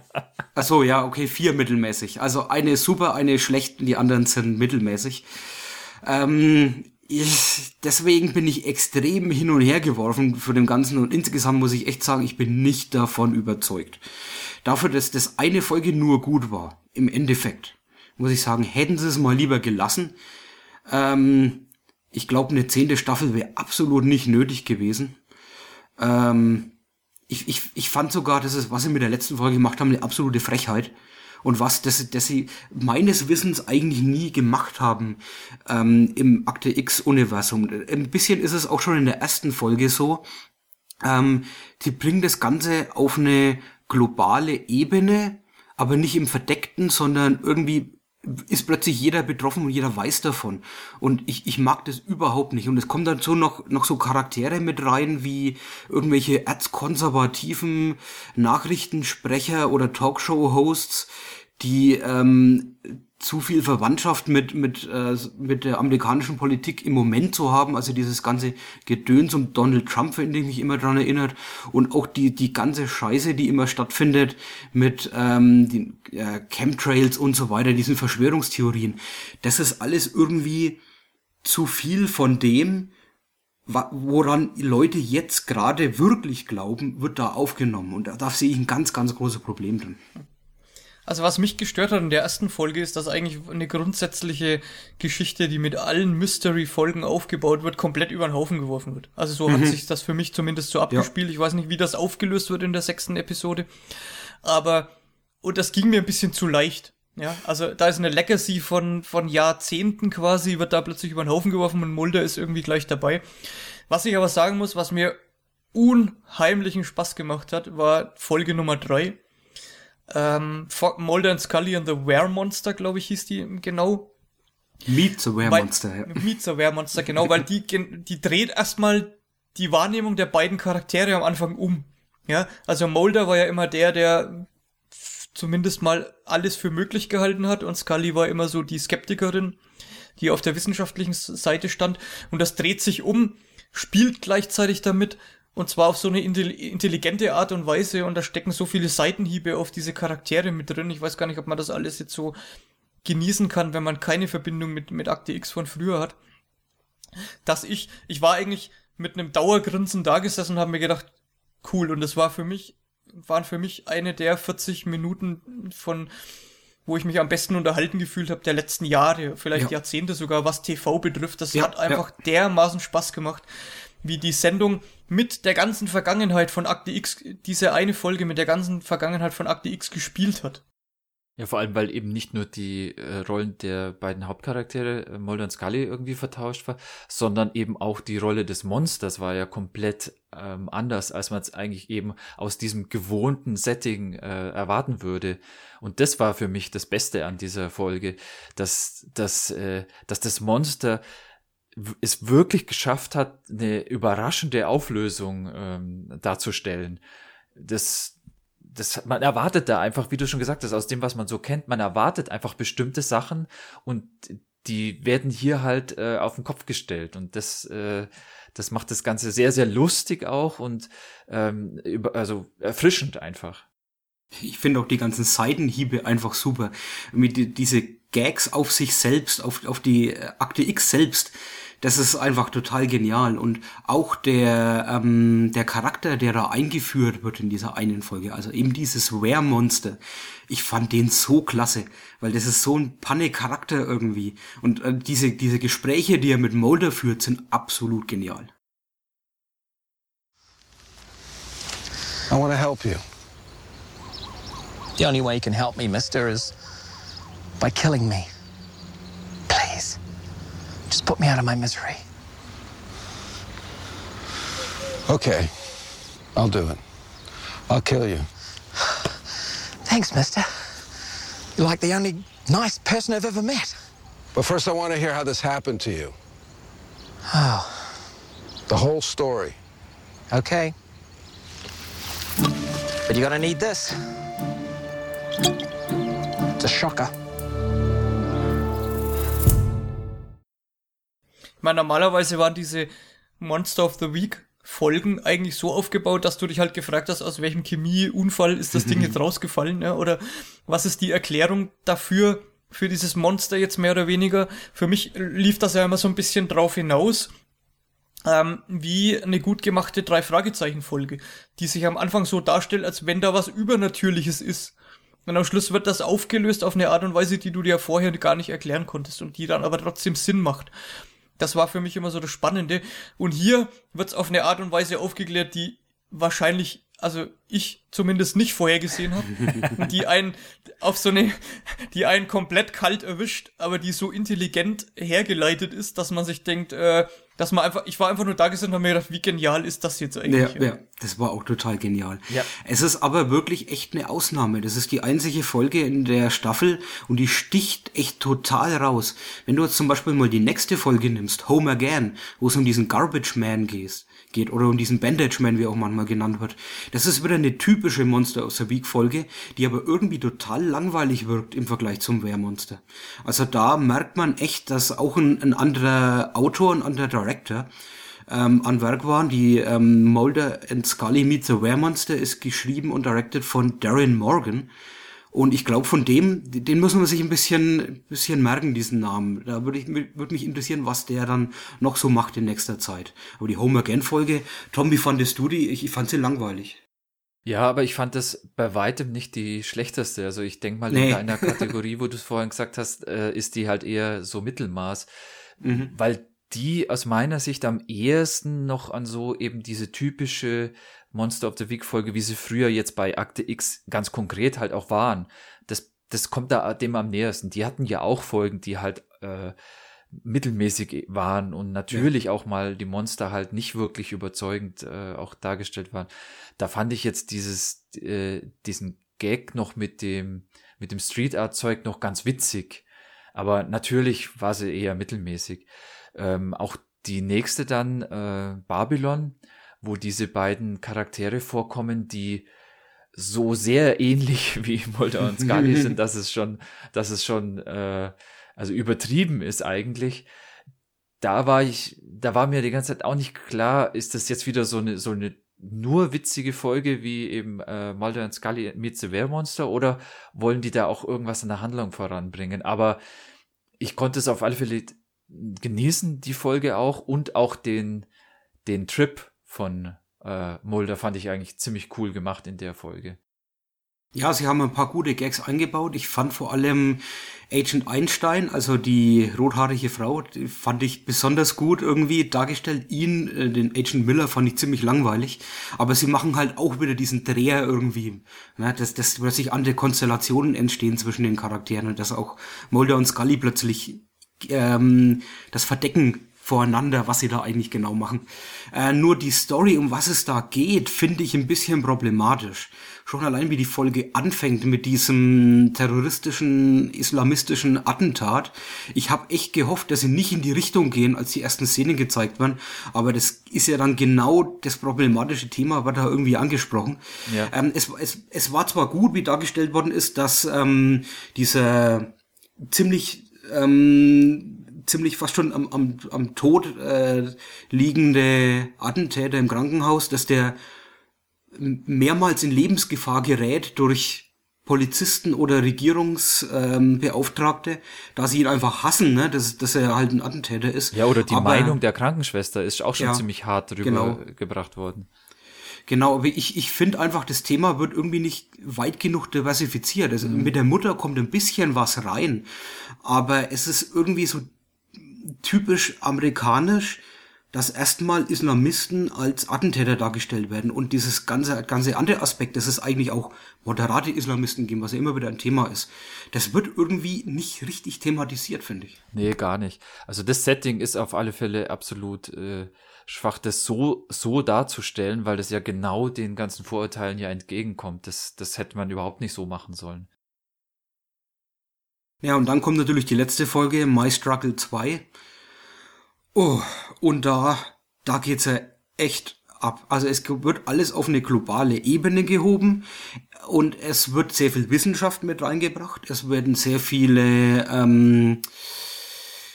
Achso, ja, okay, vier mittelmäßig. Also eine super, eine schlecht, die anderen sind mittelmäßig. Ähm, ich, deswegen bin ich extrem hin und her geworfen für dem Ganzen und insgesamt muss ich echt sagen, ich bin nicht davon überzeugt. Dafür, dass das eine Folge nur gut war, im Endeffekt, muss ich sagen, hätten sie es mal lieber gelassen. Ähm, ich glaube, eine zehnte Staffel wäre absolut nicht nötig gewesen. Ähm, ich, ich, ich fand sogar, dass es, was sie mit der letzten Folge gemacht haben, eine absolute Frechheit und was, das, das sie meines Wissens eigentlich nie gemacht haben ähm, im Akte X-Universum. Ein bisschen ist es auch schon in der ersten Folge so. Ähm, die bringen das Ganze auf eine globale Ebene, aber nicht im Verdeckten, sondern irgendwie ist plötzlich jeder betroffen und jeder weiß davon. Und ich, ich mag das überhaupt nicht. Und es kommen dazu noch, noch so Charaktere mit rein, wie irgendwelche erzkonservativen Nachrichtensprecher oder Talkshow-Hosts, die ähm, zu viel Verwandtschaft mit, mit, äh, mit der amerikanischen Politik im Moment zu haben. Also dieses ganze Gedöns um Donald Trump, finde ich mich immer dran erinnert. Und auch die, die ganze Scheiße, die immer stattfindet mit ähm, den äh, Chemtrails und so weiter, diesen Verschwörungstheorien. Das ist alles irgendwie zu viel von dem, woran Leute jetzt gerade wirklich glauben, wird da aufgenommen. Und da, da sehe ich ein ganz, ganz großes Problem drin. Also was mich gestört hat in der ersten Folge ist, dass eigentlich eine grundsätzliche Geschichte, die mit allen Mystery-Folgen aufgebaut wird, komplett über den Haufen geworfen wird. Also so mhm. hat sich das für mich zumindest so abgespielt. Ja. Ich weiß nicht, wie das aufgelöst wird in der sechsten Episode. Aber, und das ging mir ein bisschen zu leicht. Ja, also da ist eine Legacy von, von Jahrzehnten quasi, wird da plötzlich über den Haufen geworfen und Mulder ist irgendwie gleich dabei. Was ich aber sagen muss, was mir unheimlichen Spaß gemacht hat, war Folge Nummer drei ähm, Mulder and Scully and the Weremonster, glaube ich, hieß die genau. Meet the Weremonster, ja. Meet the Weremonster, genau, weil die, die dreht erstmal die Wahrnehmung der beiden Charaktere am Anfang um. Ja, also Mulder war ja immer der, der zumindest mal alles für möglich gehalten hat und Scully war immer so die Skeptikerin, die auf der wissenschaftlichen Seite stand und das dreht sich um, spielt gleichzeitig damit und zwar auf so eine intelligente Art und Weise und da stecken so viele Seitenhiebe auf diese Charaktere mit drin. Ich weiß gar nicht, ob man das alles jetzt so genießen kann, wenn man keine Verbindung mit, mit Akte X von früher hat. Dass ich, ich war eigentlich mit einem Dauergrinsen da gesessen und habe mir gedacht, cool. Und das war für mich, waren für mich eine der 40 Minuten von, wo ich mich am besten unterhalten gefühlt habe der letzten Jahre, vielleicht ja. Jahrzehnte sogar, was TV betrifft. Das ja, hat einfach ja. dermaßen Spaß gemacht wie die Sendung mit der ganzen Vergangenheit von Akte X, diese eine Folge mit der ganzen Vergangenheit von Akte X gespielt hat. Ja, vor allem, weil eben nicht nur die äh, Rollen der beiden Hauptcharaktere, äh, Mulder und Scully, irgendwie vertauscht war, sondern eben auch die Rolle des Monsters war ja komplett ähm, anders, als man es eigentlich eben aus diesem gewohnten Setting äh, erwarten würde. Und das war für mich das Beste an dieser Folge, dass, dass, äh, dass das Monster es wirklich geschafft hat, eine überraschende Auflösung ähm, darzustellen. Das, das, man erwartet da einfach, wie du schon gesagt hast, aus dem, was man so kennt, man erwartet einfach bestimmte Sachen und die werden hier halt äh, auf den Kopf gestellt und das, äh, das macht das Ganze sehr, sehr lustig auch und ähm, über, also erfrischend einfach. Ich finde auch die ganzen Seitenhiebe einfach super. Mit diese Gags auf sich selbst, auf, auf die Akte X selbst das ist einfach total genial. Und auch der, ähm, der Charakter, der da eingeführt wird in dieser einen Folge, also eben dieses Were-Monster, ich fand den so klasse, weil das ist so ein Panne-Charakter irgendwie. Und äh, diese, diese Gespräche, die er mit Mulder führt, sind absolut genial. I want to help you. The only way you can help me, mister, is by killing me. Just put me out of my misery. Okay. I'll do it. I'll kill you. Thanks, mister. You're like the only nice person I've ever met. But first, I want to hear how this happened to you. Oh. The whole story. Okay. But you're gonna need this. It's a shocker. Ich meine, normalerweise waren diese Monster of the Week Folgen eigentlich so aufgebaut, dass du dich halt gefragt hast, aus welchem Chemieunfall ist das Ding jetzt rausgefallen, ja? oder was ist die Erklärung dafür, für dieses Monster jetzt mehr oder weniger. Für mich lief das ja immer so ein bisschen drauf hinaus, ähm, wie eine gut gemachte Drei-Fragezeichen-Folge, die sich am Anfang so darstellt, als wenn da was Übernatürliches ist. Und am Schluss wird das aufgelöst auf eine Art und Weise, die du dir vorher gar nicht erklären konntest und die dann aber trotzdem Sinn macht. Das war für mich immer so das Spannende. Und hier wird es auf eine Art und Weise aufgeklärt, die wahrscheinlich, also ich zumindest nicht vorhergesehen habe, die einen auf so eine, die einen komplett kalt erwischt, aber die so intelligent hergeleitet ist, dass man sich denkt, äh, dass man einfach, ich war einfach nur da gesessen und habe mir gedacht, wie genial ist das jetzt eigentlich? Ja, ja, das war auch total genial. Ja. Es ist aber wirklich echt eine Ausnahme. Das ist die einzige Folge in der Staffel und die sticht echt total raus. Wenn du jetzt zum Beispiel mal die nächste Folge nimmst, Home Again, wo es um diesen Garbage Man geht, geht oder um diesen Bandage Man, wie auch manchmal genannt wird. Das ist wieder eine typische Monster aus der Week Folge, die aber irgendwie total langweilig wirkt im Vergleich zum Wehrmonster. Also da merkt man echt, dass auch ein, ein anderer Autor, ein anderer Director ähm, an Werk waren. Die ähm, Mulder and Scully Meet the Wehrmonster ist geschrieben und directed von Darren Morgan. Und ich glaube, von dem, den muss man sich ein bisschen, bisschen merken, diesen Namen. Da würde ich, würde mich interessieren, was der dann noch so macht in nächster Zeit. Aber die Home Again Folge, Tom, wie fandest du die? Ich, ich fand sie langweilig. Ja, aber ich fand das bei weitem nicht die schlechteste. Also ich denke mal, Nee. in deiner Kategorie, wo du es vorhin gesagt hast, äh, ist die halt eher so Mittelmaß. Mhm. Weil die aus meiner Sicht am ehesten noch an so eben diese typische Monster of the Week Folge, wie sie früher jetzt bei Akte X ganz konkret halt auch waren. Das, das kommt da dem am nähersten. Die hatten ja auch Folgen, die halt äh, mittelmäßig waren und natürlich auch mal die Monster halt nicht wirklich überzeugend äh, auch dargestellt waren. Da fand ich jetzt dieses, äh, diesen Gag noch mit dem, mit dem Street Art Zeug noch ganz witzig. Aber natürlich war sie eher mittelmäßig. Ähm, auch die nächste dann, äh, Babylon, wo diese beiden Charaktere vorkommen, die so sehr ähnlich wie Mulder und Scully sind, dass es schon, dass es schon, äh, also übertrieben ist eigentlich. Da war ich, da war mir die ganze Zeit auch nicht klar, ist das jetzt wieder so eine, so eine nur witzige Folge wie eben äh, Mulder und Scully Meet the Wehrmonster oder wollen die da auch irgendwas in der Handlung voranbringen? Aber ich konnte es auf alle Fälle genießen, die Folge auch und auch den, den Trip von äh, Mulder fand ich eigentlich ziemlich cool gemacht in der Folge. Ja, sie haben ein paar gute Gags eingebaut. Ich fand vor allem Agent Einstein, also die rothaarige Frau, die fand ich besonders gut irgendwie dargestellt. Ihn, äh, den Agent Miller, fand ich ziemlich langweilig. Aber sie machen halt auch wieder diesen Dreher irgendwie, ne, dass, dass plötzlich andere Konstellationen entstehen zwischen den Charakteren und dass auch Mulder und Scully plötzlich ähm, das Verdecken voreinander, was sie da eigentlich genau machen. Äh, nur die Story, um was es da geht, finde ich ein bisschen problematisch. Schon allein wie die Folge anfängt mit diesem terroristischen, islamistischen Attentat. Ich habe echt gehofft, dass sie nicht in die Richtung gehen, als die ersten Szenen gezeigt werden. Aber das ist ja dann genau das problematische Thema, war da irgendwie angesprochen. Ja. Ähm, es, es, es war zwar gut, wie dargestellt worden ist, dass ähm, dieser ziemlich ähm, ziemlich fast schon am, am, am Tod äh, liegende Attentäter im Krankenhaus, dass der mehrmals in Lebensgefahr gerät durch Polizisten oder Regierungsbeauftragte, ähm, da sie ihn einfach hassen, ne, dass, dass er halt ein Attentäter ist. Ja, oder die Aber- Meinung der Krankenschwester ist auch schon Ja, ziemlich hart drüber genau. gebracht worden. Genau, aber ich, ich finde einfach, das Thema wird irgendwie nicht weit genug diversifiziert. Also Mhm. mit der Mutter kommt ein bisschen was rein, aber es ist irgendwie so typisch amerikanisch, dass erstmal Islamisten als Attentäter dargestellt werden und dieses ganze, ganze andere Aspekt, dass es eigentlich auch moderate Islamisten geben, was ja immer wieder ein Thema ist, das wird irgendwie nicht richtig thematisiert, finde ich. Nee, gar nicht. Also das Setting ist auf alle Fälle absolut äh, schwach, das so, so darzustellen, weil das ja genau den ganzen Vorurteilen ja entgegenkommt. Das, das hätte man überhaupt nicht so machen sollen. Ja, und dann kommt natürlich die letzte Folge, My Struggle 2. Oh, und da, da geht's ja echt ab. Also es wird alles auf eine globale Ebene gehoben und es wird sehr viel Wissenschaft mit reingebracht. Es werden sehr viele, ähm,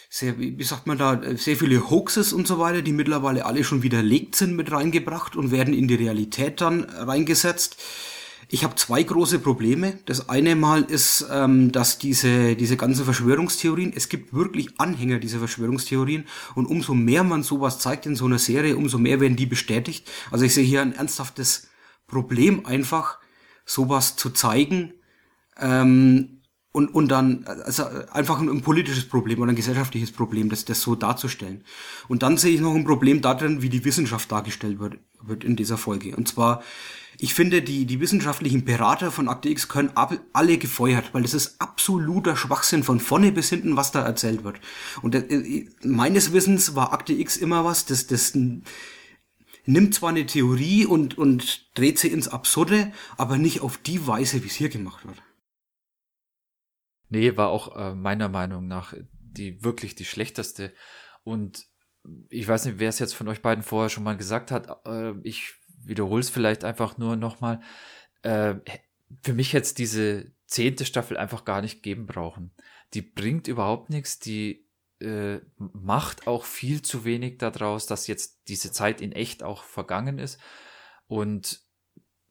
sehr, wie sagt man da, sehr viele Hoaxes und so weiter, die mittlerweile alle schon widerlegt sind, mit reingebracht und werden in die Realität dann reingesetzt. Ich habe zwei große Probleme. Das eine Mal ist, ähm, dass diese, diese ganzen Verschwörungstheorien, es gibt wirklich Anhänger dieser Verschwörungstheorien und umso mehr man sowas zeigt in so einer Serie, umso mehr werden die bestätigt. Also ich sehe hier ein ernsthaftes Problem einfach, sowas zu zeigen ähm, und, und dann also einfach ein, ein politisches Problem oder ein gesellschaftliches Problem, das, das so darzustellen. Und dann sehe ich noch ein Problem darin, wie die Wissenschaft dargestellt wird. wird in dieser Folge. Und zwar, ich finde, die, die wissenschaftlichen Berater von Akte X können ab, alle gefeuert, weil das ist absoluter Schwachsinn von vorne bis hinten, was da erzählt wird. Und äh, meines Wissens war Akte X immer was, das, das nimmt zwar eine Theorie und, und dreht sie ins Absurde, aber nicht auf die Weise, wie es hier gemacht wird. Nee, war auch äh, meiner Meinung nach die wirklich die schlechteste. Und ich weiß nicht, wer es jetzt von euch beiden vorher schon mal gesagt hat. Äh, ich wiederhole es vielleicht einfach nur nochmal. Äh, für mich jetzt diese zehnte Staffel einfach gar nicht geben brauchen. Die bringt überhaupt nichts. Die äh, macht auch viel zu wenig daraus, dass jetzt diese Zeit in echt auch vergangen ist. Und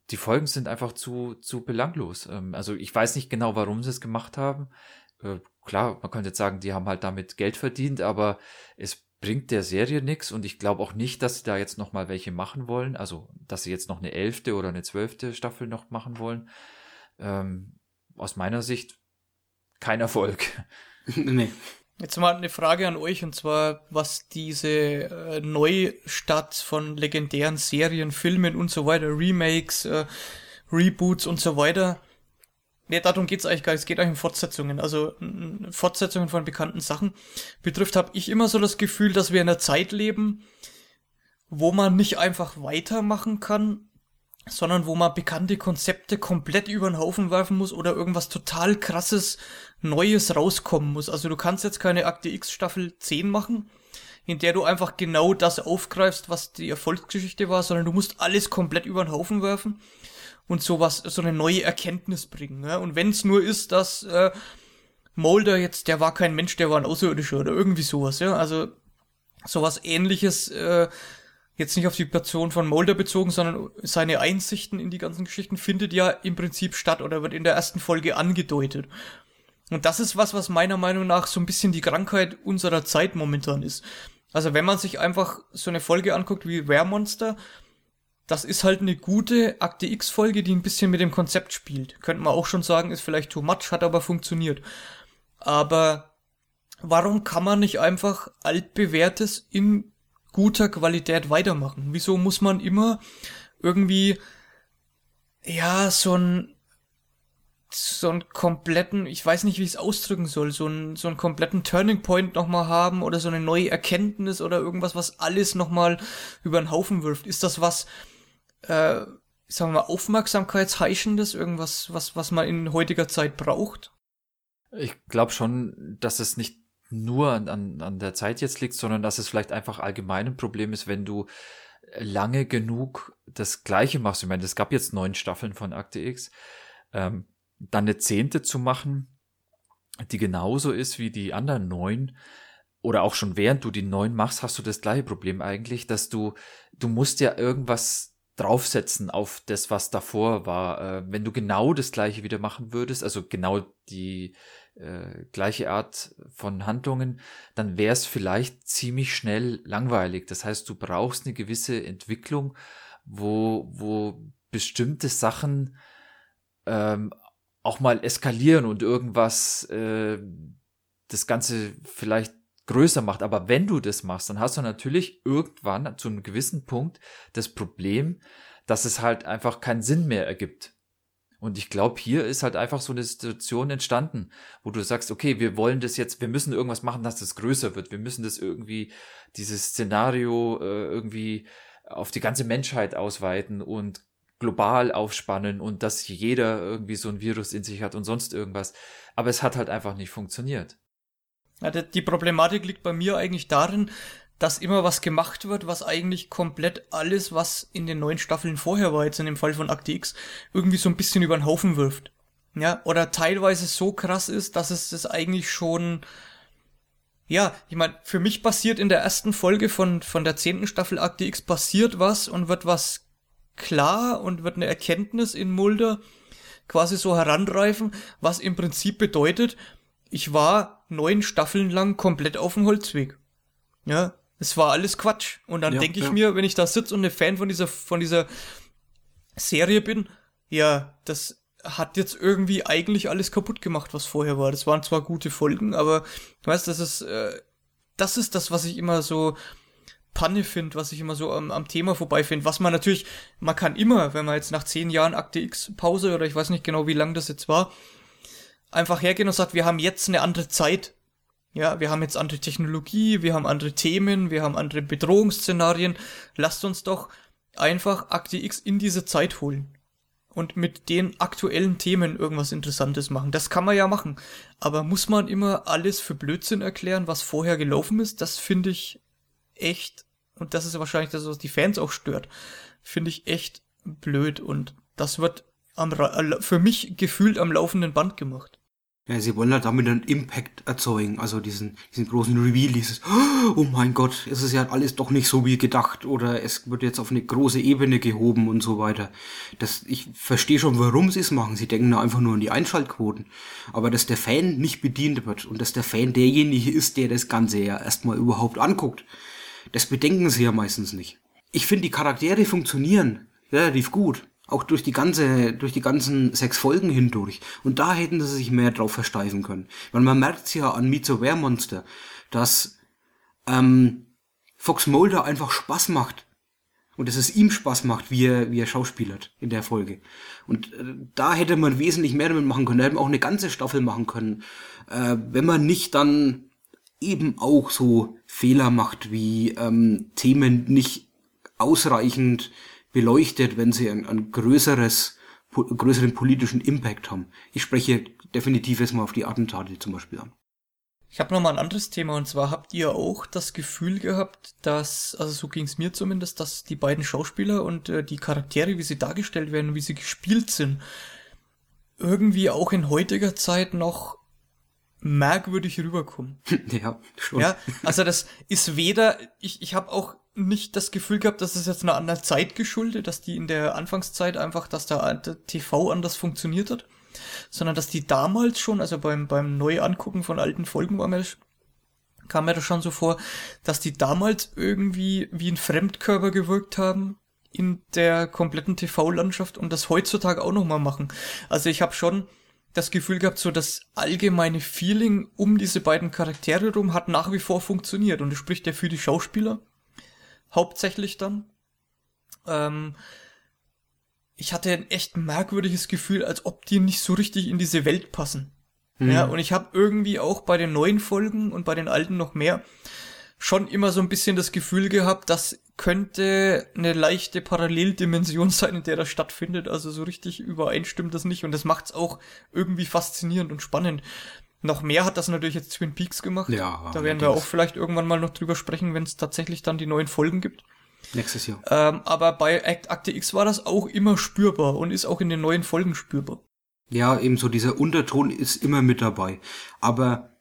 die Folgen sind einfach zu, zu belanglos. Ähm, also ich weiß nicht genau, warum sie es gemacht haben. Äh, klar, man könnte jetzt sagen, die haben halt damit Geld verdient, aber es bringt der Serie nichts und ich glaube auch nicht, dass sie da jetzt noch mal welche machen wollen. Also, dass sie jetzt noch eine elfte oder eine zwölfte Staffel noch machen wollen. Ähm, aus meiner Sicht kein Erfolg. nee. Jetzt mal eine Frage an euch und zwar, was diese äh, Neustart von legendären Serien, Filmen und so weiter, Remakes, äh, Reboots und so weiter. Ne, darum geht's eigentlich gar nicht. Es geht eigentlich um Fortsetzungen. Also Fortsetzungen von bekannten Sachen betrifft, habe ich immer so das Gefühl, dass wir in einer Zeit leben, wo man nicht einfach weitermachen kann, sondern wo man bekannte Konzepte komplett über den Haufen werfen muss oder irgendwas total krasses Neues rauskommen muss. Also du kannst jetzt keine Akte X Staffel 10 machen, in der du einfach genau das aufgreifst, was die Erfolgsgeschichte war, sondern du musst alles komplett über den Haufen werfen und sowas, so eine neue Erkenntnis bringen. Ja? Und wenn es nur ist, dass äh, Mulder jetzt, der war kein Mensch, der war ein Außerirdischer oder irgendwie sowas, ja. Also sowas ähnliches äh, jetzt nicht auf die Person von Mulder bezogen, sondern seine Einsichten in die ganzen Geschichten findet ja im Prinzip statt oder wird in der ersten Folge angedeutet. Und das ist was, was meiner Meinung nach so ein bisschen die Krankheit unserer Zeit momentan ist. Also wenn man sich einfach so eine Folge anguckt wie Wehrmonster, das ist halt eine gute Akte X-Folge, die ein bisschen mit dem Konzept spielt. Könnte man auch schon sagen, ist vielleicht too much, hat aber funktioniert. Aber warum kann man nicht einfach altbewährtes in guter Qualität weitermachen? Wieso muss man immer irgendwie, ja, so ein, so einen kompletten, ich weiß nicht, wie ich es ausdrücken soll, so einen, so einen kompletten Turning Point nochmal haben oder so eine neue Erkenntnis oder irgendwas, was alles nochmal über den Haufen wirft? Ist das was, äh, sagen wir aufmerksamkeitsheischendes, irgendwas, was, was man in heutiger Zeit braucht? Ich glaube schon, dass es nicht nur an, an, an der Zeit jetzt liegt, sondern dass es vielleicht einfach allgemein ein Problem ist, wenn du lange genug das Gleiche machst. Ich meine, es gab jetzt neun Staffeln von Akte X. Ähm, dann eine zehnte zu machen, die genauso ist wie die anderen neun, oder auch schon während du die neun machst, hast du das gleiche Problem eigentlich, dass du, du musst ja irgendwas draufsetzen auf das, was davor war. Äh, wenn du genau das gleiche wieder machen würdest, also genau die äh, gleiche Art von Handlungen, dann wäre es vielleicht ziemlich schnell langweilig. Das heißt, du brauchst eine gewisse Entwicklung, wo, wo bestimmte Sachen ähm, auch mal eskalieren und irgendwas äh, das Ganze vielleicht größer macht. Aber wenn du das machst, dann hast du natürlich irgendwann zu einem gewissen Punkt das Problem, dass es halt einfach keinen Sinn mehr ergibt. Und ich glaube, hier ist halt einfach so eine Situation entstanden, wo du sagst, okay, wir wollen das jetzt, wir müssen irgendwas machen, dass das größer wird. Wir müssen das irgendwie, dieses Szenario äh, irgendwie auf die ganze Menschheit ausweiten und global aufspannen und dass jeder irgendwie so ein Virus in sich hat und sonst irgendwas. Aber es hat halt einfach nicht funktioniert. Ja, die Problematik liegt bei mir eigentlich darin, dass immer was gemacht wird, was eigentlich komplett alles, was in den neuen Staffeln vorher war, jetzt in dem Fall von Akte X, irgendwie so ein bisschen über den Haufen wirft. Ja, oder teilweise so krass ist, dass es das eigentlich schon, ja, ich meine, für mich passiert in der ersten Folge von, von der zehnten Staffel Akte X passiert was und wird was klar und wird eine Erkenntnis in Mulder quasi so heranreifen, was im Prinzip bedeutet, ich war neun Staffeln lang komplett auf dem Holzweg. Ja, es war alles Quatsch. Und dann ja, denke ich ja. mir, wenn ich da sitze und ein Fan von dieser, von dieser Serie bin, ja, das hat jetzt irgendwie eigentlich alles kaputt gemacht, was vorher war. Das waren zwar gute Folgen, aber du weißt, das ist, äh, das ist das, was ich immer so Panne finde, was ich immer so am, am Thema vorbei finde. Was man natürlich, man kann immer, wenn man jetzt nach zehn Jahren Akte X Pause oder ich weiß nicht genau, wie lang das jetzt war, einfach hergehen und sagt, wir haben jetzt eine andere Zeit. Ja, wir haben jetzt andere Technologie, wir haben andere Themen, wir haben andere Bedrohungsszenarien. Lasst uns doch einfach Akte X in diese Zeit holen und mit den aktuellen Themen irgendwas Interessantes machen. Das kann man ja machen. Aber muss man immer alles für Blödsinn erklären, was vorher gelaufen ist? Das finde ich echt, und das ist wahrscheinlich das, was die Fans auch stört, finde ich echt blöd. Und das wird am, für mich gefühlt am laufenden Band gemacht. Ja, sie wollen halt damit einen Impact erzeugen, also diesen, diesen großen Reveal, dieses, oh mein Gott, es ist ja alles doch nicht so wie gedacht oder es wird jetzt auf eine große Ebene gehoben und so weiter. Das, ich verstehe schon, warum sie es machen. Sie denken da einfach nur an die Einschaltquoten. Aber dass der Fan nicht bedient wird und dass der Fan derjenige ist, der das Ganze ja erstmal überhaupt anguckt, das bedenken sie ja meistens nicht. Ich finde, die Charaktere funktionieren relativ gut. Auch durch die ganze, durch die ganzen sechs Folgen hindurch. Und da hätten sie sich mehr drauf versteifen können. Weil man merkt's ja an Meet the Monster, dass ähm, Fox Mulder einfach Spaß macht. Und dass es ihm Spaß macht, wie er, wie er schauspielert in der Folge. Und äh, da hätte man wesentlich mehr damit machen können. Da hätte man auch eine ganze Staffel machen können. Äh, wenn man nicht dann eben auch so Fehler macht, wie ähm, Themen nicht ausreichend beleuchtet, wenn sie ein, ein größeres, größeren politischen Impact haben. Ich spreche definitiv jetzt mal auf die Attentate zum Beispiel an. Ich habe noch mal ein anderes Thema und zwar habt ihr auch das Gefühl gehabt, dass, also so ging es mir zumindest, dass die beiden Schauspieler und äh, die Charaktere, wie sie dargestellt werden, wie sie gespielt sind, irgendwie auch in heutiger Zeit noch merkwürdig rüberkommen. ja, schon. Ja, also das ist weder, ich, ich habe auch nicht das Gefühl gehabt, dass es jetzt einer anderen Zeit geschuldet, dass die in der Anfangszeit einfach, dass der, TV anders funktioniert hat, sondern dass die damals schon, also beim, beim Neuangucken von alten Folgen war mir, kam mir das schon so vor, dass die damals irgendwie wie ein Fremdkörper gewirkt haben in der kompletten TV-Landschaft und das heutzutage auch nochmal machen. Also ich habe schon das Gefühl gehabt, so das allgemeine Feeling um diese beiden Charaktere rum hat nach wie vor funktioniert und das spricht ja für die Schauspieler hauptsächlich dann. Ähm, ich hatte ein echt merkwürdiges Gefühl, als ob die nicht so richtig in diese Welt passen. Mhm. Ja, und ich habe irgendwie auch bei den neuen Folgen und bei den alten noch mehr schon immer so ein bisschen das Gefühl gehabt, das könnte eine leichte Paralleldimension sein, in der das stattfindet. Also so richtig übereinstimmt das nicht und das macht's auch irgendwie faszinierend und spannend. Noch mehr hat das natürlich jetzt Twin Peaks gemacht. Ja. Da werden wir auch vielleicht irgendwann mal noch drüber sprechen, wenn es tatsächlich dann die neuen Folgen gibt. Nächstes Jahr. Ähm, aber bei Akte X war das auch immer spürbar und ist auch in den neuen Folgen spürbar. Ja, eben so dieser Unterton ist immer mit dabei. Aber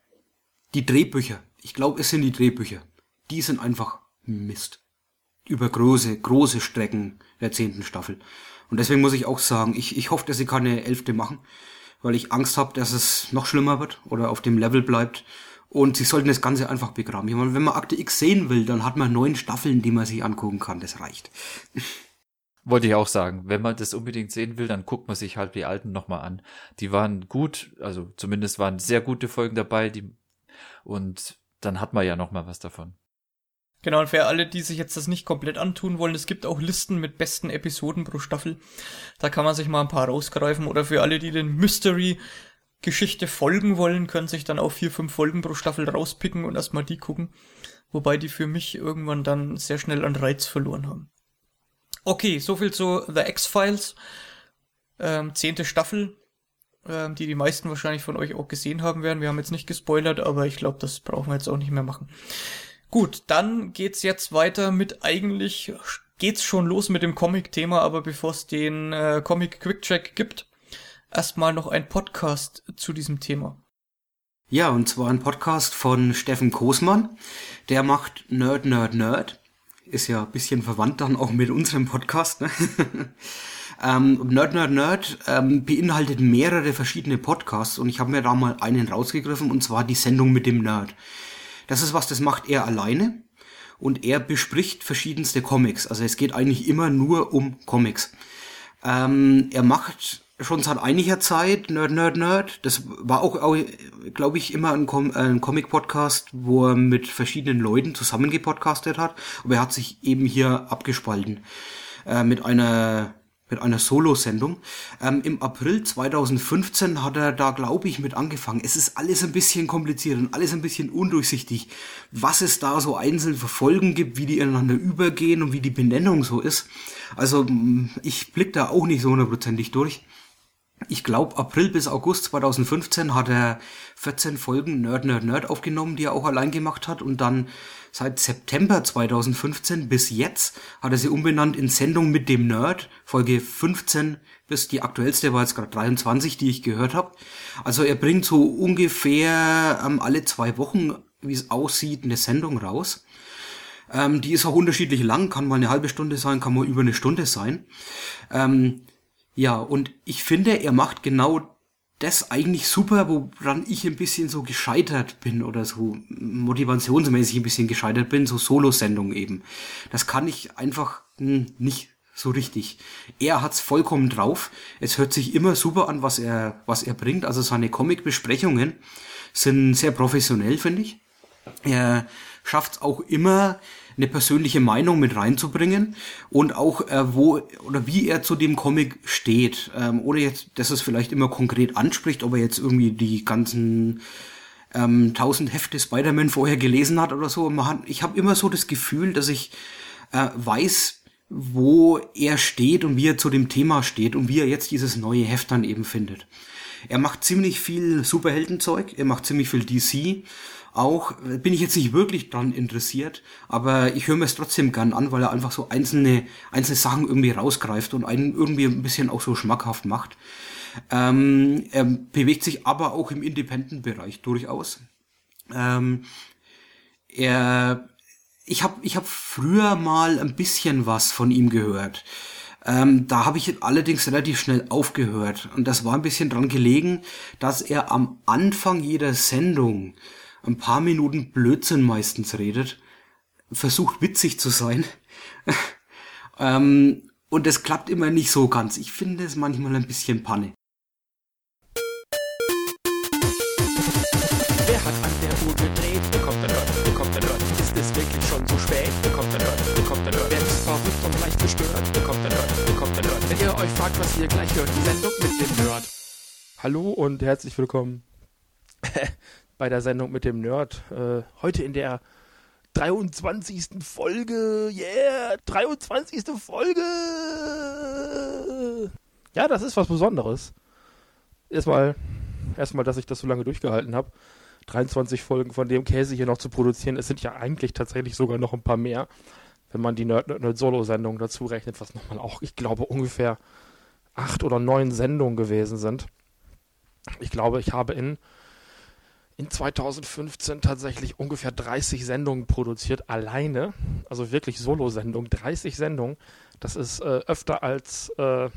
die Drehbücher, ich glaube, es sind die Drehbücher, die sind einfach Mist. Über große, große Strecken der zehnten Staffel. Und deswegen muss ich auch sagen, ich, ich hoffe, dass sie keine elfte machen weil ich Angst habe, dass es noch schlimmer wird oder auf dem Level bleibt. Und sie sollten das Ganze einfach begraben. Ich meine, wenn man Akte X sehen will, dann hat man neun Staffeln, die man sich angucken kann. Das reicht. Wollte ich auch sagen. Wenn man das unbedingt sehen will, dann guckt man sich halt die alten nochmal an. Die waren gut, also zumindest waren sehr gute Folgen dabei, die, und dann hat man ja nochmal was davon. Genau, und für alle, die sich jetzt das nicht komplett antun wollen, es gibt auch Listen mit besten Episoden pro Staffel. Da kann man sich mal ein paar rausgreifen. Oder für alle, die den Mystery Geschichte folgen wollen, können sich dann auch vier, fünf Folgen pro Staffel rauspicken und erstmal die gucken. Wobei die für mich irgendwann dann sehr schnell an Reiz verloren haben. Okay, soviel zu The X-Files. Ähm, zehnte Staffel, ähm, die die meisten wahrscheinlich von euch auch gesehen haben werden. Wir haben jetzt nicht gespoilert, aber ich glaube, das brauchen wir jetzt auch nicht mehr machen. Gut, dann geht's jetzt weiter mit eigentlich geht's schon los mit dem Comic-Thema, aber bevor es den äh, Comic Quick Check gibt, erstmal noch ein Podcast zu diesem Thema. Ja, und zwar ein Podcast von Steffen Kosmann. Der macht Nerd, Nerd, Nerd. Ist ja ein bisschen verwandt dann auch mit unserem Podcast. Ne? ähm, Nerd, Nerd, Nerd ähm, beinhaltet mehrere verschiedene Podcasts und ich habe mir da mal einen rausgegriffen und zwar die Sendung mit dem Nerd. Das ist was, das macht er alleine und er bespricht verschiedenste Comics. Also es geht eigentlich immer nur um Comics. Ähm, er macht schon seit einiger Zeit, Nerd, Nerd, Nerd. Das war auch, auch glaube ich, immer ein, Com ein Comic-Podcast, wo er mit verschiedenen Leuten zusammengepodcastet hat. Aber er hat sich eben hier abgespalten äh, mit einer mit einer Solo-Sendung. Ähm, Im April 2015 hat er da, glaube ich, mit angefangen. Es ist alles ein bisschen kompliziert und alles ein bisschen undurchsichtig, was es da so einzeln für Folgen gibt, wie die ineinander übergehen und wie die Benennung so ist. Also ich blick da auch nicht so hundertprozentig durch ich glaube, April bis August 2015 hat er 14 Folgen Nerd, Nerd, Nerd aufgenommen, die er auch allein gemacht hat. Und dann seit September 2015 bis jetzt hat er sie umbenannt in Sendung mit dem Nerd, Folge 15 bis die aktuellste war jetzt gerade 23, die ich gehört habe. Also er bringt so ungefähr ähm, alle zwei Wochen, wie es aussieht, eine Sendung raus. Ähm, die ist auch unterschiedlich lang, kann mal eine halbe Stunde sein, kann mal über eine Stunde sein. Ähm, ja, und ich finde, er macht genau das eigentlich super, woran ich ein bisschen so gescheitert bin oder so motivationsmäßig ein bisschen gescheitert bin, so Solo-Sendungen eben. Das kann ich einfach hm, nicht so richtig. Er hat's vollkommen drauf. Es hört sich immer super an, was er, was er bringt. Also seine Comic-Besprechungen sind sehr professionell, finde ich. Er schafft auch immer, eine persönliche Meinung mit reinzubringen und auch äh, wo oder wie er zu dem Comic steht, ähm, ohne jetzt, dass es vielleicht immer konkret anspricht, ob er jetzt irgendwie die ganzen ähm, tausend Hefte Spider-Man vorher gelesen hat oder so. Ich habe immer so das Gefühl, dass ich äh, weiß, wo er steht und wie er zu dem Thema steht und wie er jetzt dieses neue Heft dann eben findet. Er macht ziemlich viel Superheldenzeug, er macht ziemlich viel DC auch, bin ich jetzt nicht wirklich dran interessiert, aber ich höre mir es trotzdem gern an, weil er einfach so einzelne, einzelne Sachen irgendwie rausgreift und einen irgendwie ein bisschen auch so schmackhaft macht. Ähm, er bewegt sich aber auch im Independent-Bereich durchaus. Ähm, er, ich habe ich hab früher mal ein bisschen was von ihm gehört. Ähm, da habe ich allerdings relativ schnell aufgehört. Und das war ein bisschen dran gelegen, dass er am Anfang jeder Sendung ein paar Minuten Blödsinn meistens redet, versucht witzig zu sein. ähm, und das klappt immer nicht so ganz. Ich finde es manchmal ein bisschen Panne. Wer hat an der Uhr gedreht? Bekommt der Nerd, bekommt der Nerd. Ist es wirklich schon so spät? Bekommt der Nerd, bekommt der Nerd. Wer ist verrückt und leicht gestört? Bekommt der Nerd, bekommt der Nerd. Wenn ihr euch fragt, was ihr gleich hört, die Sendung mit dem Nerd. Hallo und herzlich willkommen bei der Sendung mit dem Nerd. Äh, heute in der 23. Folge. Yeah, 23. Folge. Ja, das ist was Besonderes. Erstmal, erstmal, dass ich das so lange durchgehalten habe. 23 Folgen von dem Käse hier noch zu produzieren. Es sind ja eigentlich tatsächlich sogar noch ein paar mehr, wenn man die Nerd-Solo-Sendung dazu rechnet, was nochmal auch, ich glaube, ungefähr acht oder neun Sendungen gewesen sind. Ich glaube, ich habe in in 2015 tatsächlich ungefähr 30 Sendungen produziert, alleine. Also wirklich Solo-Sendungen, 30 Sendungen. Das ist äh, öfter als äh,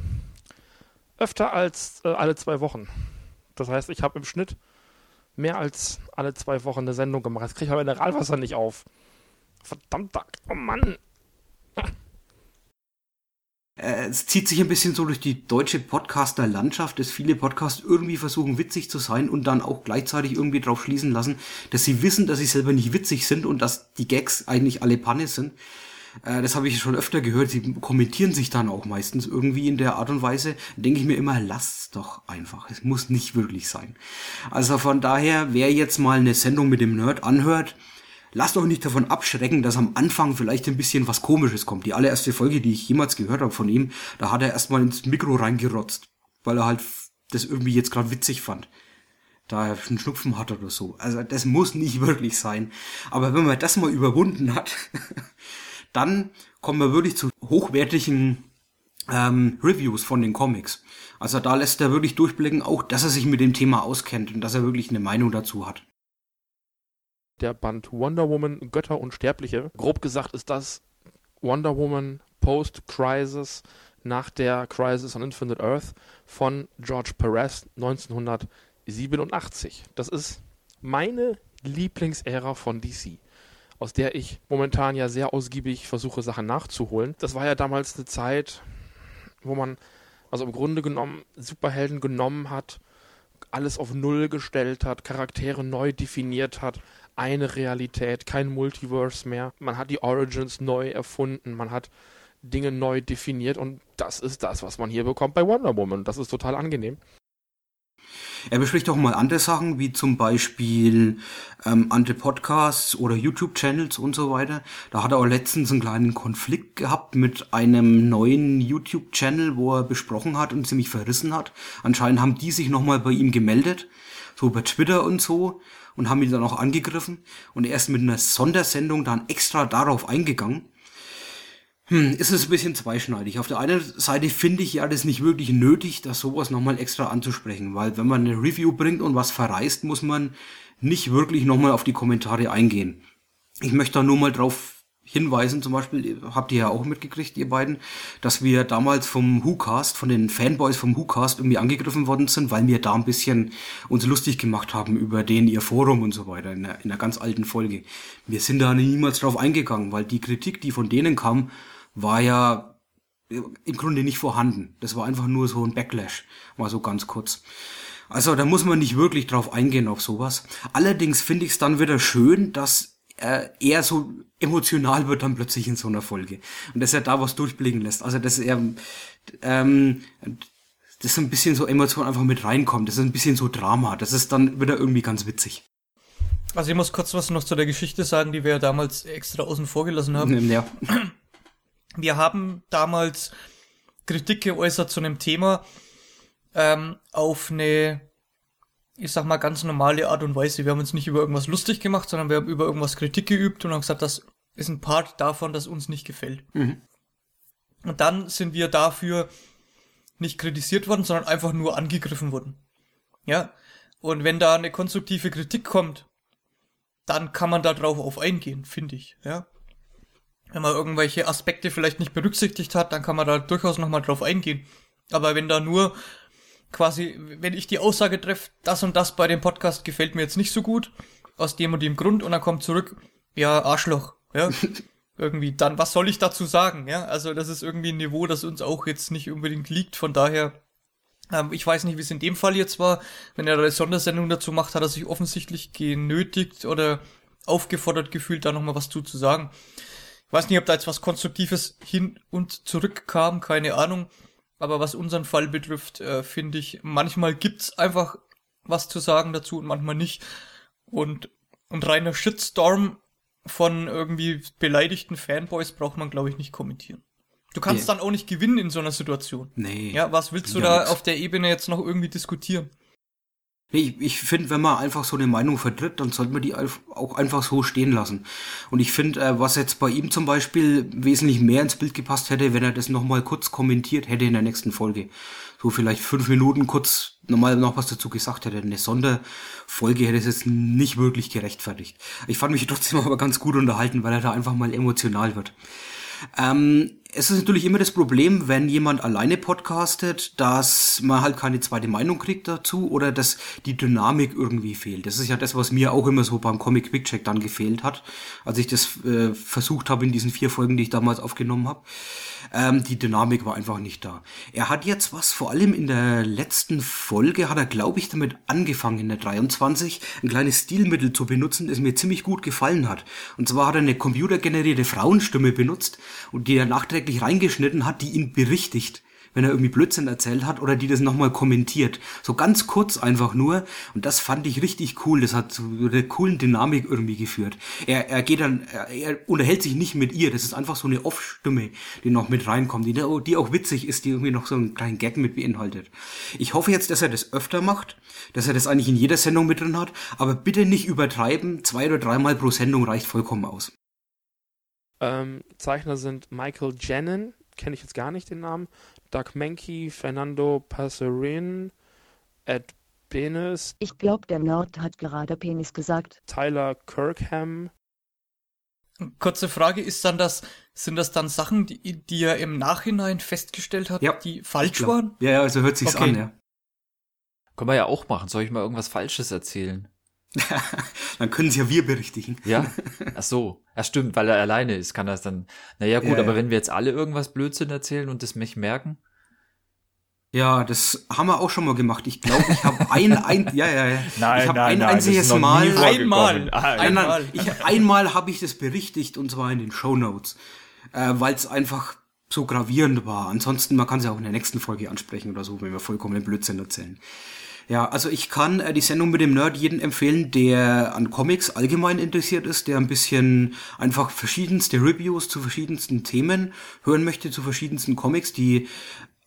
öfter als äh, alle zwei Wochen. Das heißt, ich habe im Schnitt mehr als alle zwei Wochen eine Sendung gemacht. Jetzt kriege ich aber Mineralwasser nicht auf. Verdammt, oh Mann. Äh, es zieht sich ein bisschen so durch die deutsche Podcaster-Landschaft, dass viele Podcasts irgendwie versuchen, witzig zu sein und dann auch gleichzeitig irgendwie drauf schließen lassen, dass sie wissen, dass sie selber nicht witzig sind und dass die Gags eigentlich alle Panne sind. Äh, das habe ich schon öfter gehört. Sie kommentieren sich dann auch meistens irgendwie in der Art und Weise. Denke ich mir immer, lasst's doch einfach. Es muss nicht wirklich sein. Also von daher, wer jetzt mal eine Sendung mit dem Nerd anhört, lasst euch nicht davon abschrecken, dass am Anfang vielleicht ein bisschen was Komisches kommt. Die allererste Folge, die ich jemals gehört habe von ihm, da hat er erstmal ins Mikro reingerotzt, weil er halt das irgendwie jetzt gerade witzig fand. Da er einen Schnupfen hat oder so. Also das muss nicht wirklich sein. Aber wenn man das mal überwunden hat, dann kommen wir wirklich zu hochwertigen ähm, Reviews von den Comics. Also da lässt er wirklich durchblicken, auch dass er sich mit dem Thema auskennt und dass er wirklich eine Meinung dazu hat der Band Wonder Woman, Götter und Sterbliche. Grob gesagt ist das Wonder Woman Post-Crisis nach der Crisis on Infinite Earth von George Perez 1987. Das ist meine Lieblingsära von DC, aus der ich momentan ja sehr ausgiebig versuche, Sachen nachzuholen. Das war ja damals eine Zeit, wo man Also im Grunde genommen Superhelden genommen hat, alles auf Null gestellt hat, Charaktere neu definiert hat, eine Realität, kein Multiverse mehr. Man hat die Origins neu erfunden, man hat Dinge neu definiert und das ist das, was man hier bekommt bei Wonder Woman. Das ist total angenehm. Er bespricht auch mal andere Sachen, wie zum Beispiel ähm, andere Podcasts oder YouTube-Channels und so weiter. Da hat er auch letztens einen kleinen Konflikt gehabt mit einem neuen YouTube-Channel, wo er besprochen hat und ziemlich verrissen hat. Anscheinend haben die sich nochmal bei ihm gemeldet, so über Twitter und so, und haben ihn dann auch angegriffen. Und er ist mit einer Sondersendung dann extra darauf eingegangen. Hm, ist es ein bisschen zweischneidig. Auf der einen Seite finde ich ja das nicht wirklich nötig, das sowas nochmal extra anzusprechen, weil wenn man eine Review bringt und was verreist, muss man nicht wirklich nochmal auf die Kommentare eingehen. Ich möchte da nur mal drauf hinweisen, zum Beispiel, habt ihr ja auch mitgekriegt, ihr beiden, dass wir damals vom WhoCast, von den Fanboys vom WhoCast irgendwie angegriffen worden sind, weil wir da ein bisschen uns lustig gemacht haben über den ihr Forum und so weiter in einer, in einer ganz alten Folge. Wir sind da niemals drauf eingegangen, weil die Kritik, die von denen kam, war ja im Grunde nicht vorhanden. Das war einfach nur so ein Backlash, mal so ganz kurz. Also da muss man nicht wirklich drauf eingehen auf sowas. Allerdings finde ich es dann wieder schön, dass äh, er so emotional wird dann plötzlich in so einer Folge und dass er da was durchblicken lässt. Also dass er ähm, das ein bisschen so Emotion einfach mit reinkommt. Das ist ein bisschen so Drama. Das ist dann wieder irgendwie ganz witzig. Also ich muss kurz was noch zu der Geschichte sagen, die wir ja damals extra außen vor gelassen haben. Ja. Wir haben damals Kritik geäußert zu einem Thema ähm, auf eine, ich sag mal, ganz normale Art und Weise. Wir haben uns nicht über irgendwas lustig gemacht, sondern wir haben über irgendwas Kritik geübt und haben gesagt, das ist ein Part davon, das uns nicht gefällt. Mhm. Und dann sind wir dafür nicht kritisiert worden, sondern einfach nur angegriffen worden. Ja. Und wenn da eine konstruktive Kritik kommt, dann kann man da drauf auf eingehen, finde ich, ja wenn man irgendwelche Aspekte vielleicht nicht berücksichtigt hat, dann kann man da durchaus nochmal drauf eingehen. Aber wenn da nur quasi, wenn ich die Aussage treffe, das und das bei dem Podcast gefällt mir jetzt nicht so gut, aus dem und dem Grund, und dann kommt zurück, ja, Arschloch, ja. irgendwie, dann, was soll ich dazu sagen, ja? Also, das ist irgendwie ein Niveau, das uns auch jetzt nicht unbedingt liegt, von daher, ähm, ich weiß nicht, wie es in dem Fall jetzt war. Wenn er eine Sondersendung dazu macht, hat er sich offensichtlich genötigt oder aufgefordert gefühlt, da nochmal was zu, zu sagen weiß nicht, ob da jetzt was Konstruktives hin und zurück kam, keine Ahnung. Aber was unseren Fall betrifft, äh, finde ich, manchmal gibt's einfach was zu sagen dazu und manchmal nicht. Und, und reiner Shitstorm von irgendwie beleidigten Fanboys braucht man, glaube ich, nicht kommentieren. Du kannst Nee. dann auch nicht gewinnen in so einer Situation. Nee. Ja, was willst du Ja, da nix. auf der Ebene jetzt noch irgendwie diskutieren? Ich, ich finde, wenn man einfach so eine Meinung vertritt, dann sollte man die auch einfach so stehen lassen. Und ich finde, äh, was jetzt bei ihm zum Beispiel wesentlich mehr ins Bild gepasst hätte, wenn er das nochmal kurz kommentiert hätte in der nächsten Folge. So vielleicht fünf Minuten kurz nochmal noch was dazu gesagt hätte. Eine Sonderfolge hätte es jetzt nicht wirklich gerechtfertigt. Ich fand mich trotzdem aber ganz gut unterhalten, weil er da einfach mal emotional wird. Ähm, es ist natürlich immer das Problem, wenn jemand alleine podcastet, dass man halt keine zweite Meinung kriegt dazu oder dass die Dynamik irgendwie fehlt. Das ist ja das, was mir auch immer so beim Comic Quick Check dann gefehlt hat, als ich das äh, versucht habe in diesen vier Folgen, die ich damals aufgenommen habe. Ähm, die Dynamik war einfach nicht da. Er hat jetzt was, vor allem in der letzten Folge hat er, glaube ich, damit angefangen, in der 23, ein kleines Stilmittel zu benutzen, das mir ziemlich gut gefallen hat. Und zwar hat er eine computergenerierte Frauenstimme benutzt und die er nachträglich reingeschnitten hat, die ihn berichtigt wenn er irgendwie Blödsinn erzählt hat oder die das nochmal kommentiert. So ganz kurz einfach nur. Und das fand ich richtig cool. Das hat zu einer coolen Dynamik irgendwie geführt. Er, er geht dann, er, er unterhält sich nicht mit ihr. Das ist einfach so eine Off-Stimme, die noch mit reinkommt, die, die auch witzig ist, die irgendwie noch so einen kleinen Gag mit beinhaltet. Ich hoffe jetzt, dass er das öfter macht, dass er das eigentlich in jeder Sendung mit drin hat, aber bitte nicht übertreiben. Zwei oder dreimal pro Sendung reicht vollkommen aus. Ähm, Zeichner sind Michael Jennin, kenne ich jetzt gar nicht den Namen, Doug Mankey, Fernando Passerin, Ed Benes, Ich glaube, der Nerd hat gerade Penis gesagt. Tyler Kirkham. Kurze Frage, ist dann das, sind das dann Sachen, die, die er im Nachhinein festgestellt hat, die falsch waren? Ja, ja, also hört sich's Okay. an, ja. Können wir ja auch machen. Soll ich mal irgendwas Falsches erzählen? Dann können sie ja wir berichtigen. Ja? Ach so. Ja, stimmt, weil er alleine ist, kann er es dann. Naja, gut, Ja, aber ja. wenn wir jetzt alle irgendwas Blödsinn erzählen und das mich merken. Ja, das haben wir auch schon mal gemacht. Ich glaube, ich habe ein, ein, ja, ja, ja. Nein, ich habe nein, ein nein, das einziges Mal. Einmal. Einmal. ich, einmal habe ich das berichtigt und zwar in den Show Notes, äh, weil es einfach so gravierend war. Ansonsten, man kann es ja auch in der nächsten Folge ansprechen oder so, wenn wir vollkommen Blödsinn erzählen. Ja, also ich kann äh, die Sendung mit dem Nerd jedem empfehlen, der an Comics allgemein interessiert ist, der ein bisschen einfach verschiedenste Reviews zu verschiedensten Themen hören möchte, zu verschiedensten Comics, die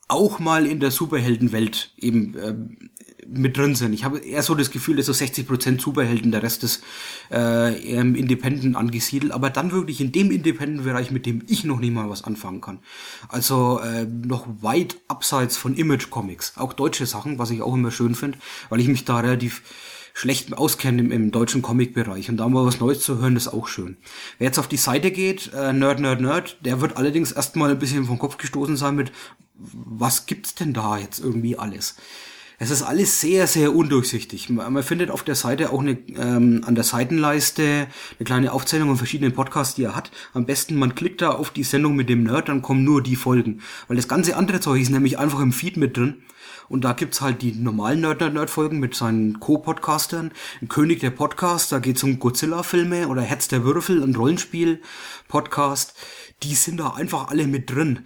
auch mal in der Superheldenwelt eben ähm, mit drin sind. Ich habe eher so das Gefühl, dass so 60% Superhelden, der Rest ist äh, eher im Independent angesiedelt, aber dann wirklich in dem Independent-Bereich, mit dem ich noch nicht mal was anfangen kann. Also äh, noch weit abseits von Image-Comics. Auch deutsche Sachen, was ich auch immer schön finde, weil ich mich da relativ schlecht auskenne im, im deutschen Comic-Bereich. Und da mal was Neues zu hören, ist auch schön. Wer jetzt auf die Seite geht, äh, Nerd, Nerd, Nerd, der wird allerdings erstmal ein bisschen vom Kopf gestoßen sein mit, was gibt's denn da jetzt irgendwie alles? Es ist alles sehr, sehr undurchsichtig. Man, findet auf der Seite auch eine, ähm, an der Seitenleiste eine kleine Aufzählung von verschiedenen Podcasts, die er hat. Am besten, man klickt da auf die Sendung mit dem Nerd, dann kommen nur die Folgen. Weil das ganze andere Zeug ist nämlich einfach im Feed mit drin. Und da gibt's halt die normalen Nerd Nerd Nerd Folgen mit seinen Co-Podcastern. König der Podcast, da geht's um Godzilla-Filme oder Hetz der Würfel, ein Rollenspiel-Podcast. Die sind da einfach alle mit drin.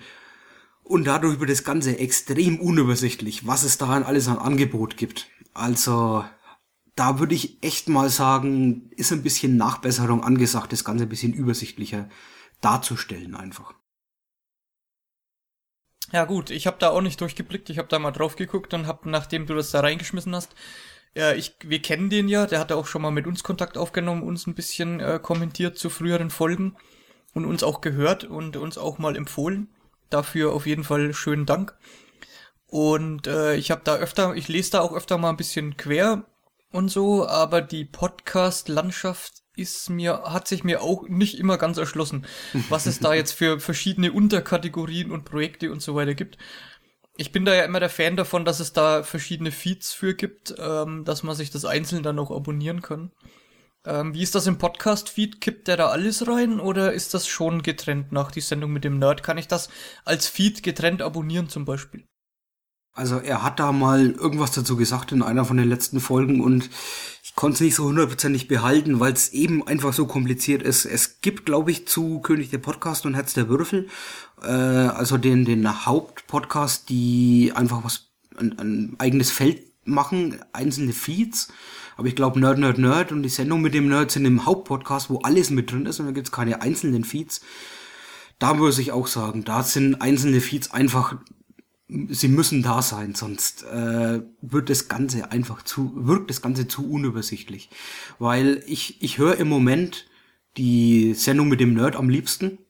Und dadurch wird das Ganze extrem unübersichtlich, was es da alles an Angebot gibt. Also, da würde ich echt mal sagen, ist ein bisschen Nachbesserung angesagt, das Ganze ein bisschen übersichtlicher darzustellen einfach. Ja gut, ich habe da auch nicht durchgeblickt, ich habe da mal drauf geguckt und habe, nachdem du das da reingeschmissen hast, ja, ich, wir kennen den ja, der hatte auch schon mal mit uns Kontakt aufgenommen, uns ein bisschen äh, kommentiert zu früheren Folgen und uns auch gehört und uns auch mal empfohlen. Dafür auf jeden Fall schönen Dank. Und äh, ich habe da öfter, ich lese da auch öfter mal ein bisschen quer und so, aber die Podcast-Landschaft ist mir, hat sich mir auch nicht immer ganz erschlossen, was es da jetzt für verschiedene Unterkategorien und Projekte und so weiter gibt. Ich bin da ja immer der Fan davon, dass es da verschiedene Feeds für gibt, ähm, dass man sich das einzeln dann auch abonnieren kann. Ähm, wie ist das im Podcast-Feed? Kippt der da alles rein oder ist das schon getrennt nach die Sendung mit dem Nerd? Kann ich das als Feed getrennt abonnieren zum Beispiel? Also er hat da mal irgendwas dazu gesagt in einer von den letzten Folgen und ich konnte es nicht so hundertprozentig behalten, weil es eben einfach so kompliziert ist. Es gibt, glaube ich, zu König der Podcast und Herz der Würfel, äh, also den, den Hauptpodcast, die einfach was, ein, ein eigenes Feld machen, einzelne Feeds. Aber ich glaube, Nerd, Nerd, Nerd und die Sendung mit dem Nerd sind im Hauptpodcast, wo alles mit drin ist und da gibt's keine einzelnen Feeds. Da muss ich auch sagen, da sind einzelne Feeds einfach sie müssen da sein, sonst äh, wird das Ganze einfach zu, wirkt das Ganze zu unübersichtlich. Weil ich, ich höre im Moment die Sendung mit dem Nerd am liebsten.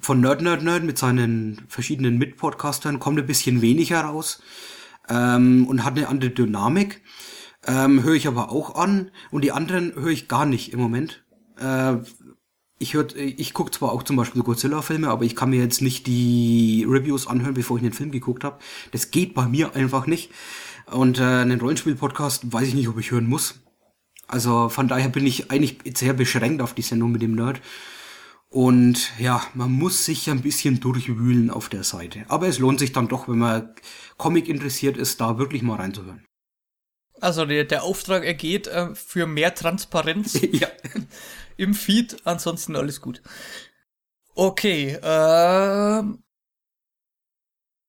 Von Nerd, Nerd, Nerd mit seinen verschiedenen Mitpodcastern kommt ein bisschen weniger raus ähm, und hat eine andere Dynamik. Ähm, höre ich aber auch an und die anderen höre ich gar nicht im Moment. Äh, ich hör, ich gucke zwar auch zum Beispiel Godzilla-Filme, aber ich kann mir jetzt nicht die Reviews anhören, bevor ich den Film geguckt habe. Das geht bei mir einfach nicht. Und äh, einen Rollenspiel-Podcast weiß ich nicht, ob ich hören muss. Also von daher bin ich eigentlich sehr beschränkt auf die Sendung mit dem Nerd. Und ja, man muss sich ein bisschen durchwühlen auf der Seite. Aber es lohnt sich dann doch, wenn man Comic interessiert ist, da wirklich mal reinzuhören. Also der, der Auftrag ergeht äh, für mehr Transparenz ja. im Feed. Ansonsten alles gut. Okay, äh,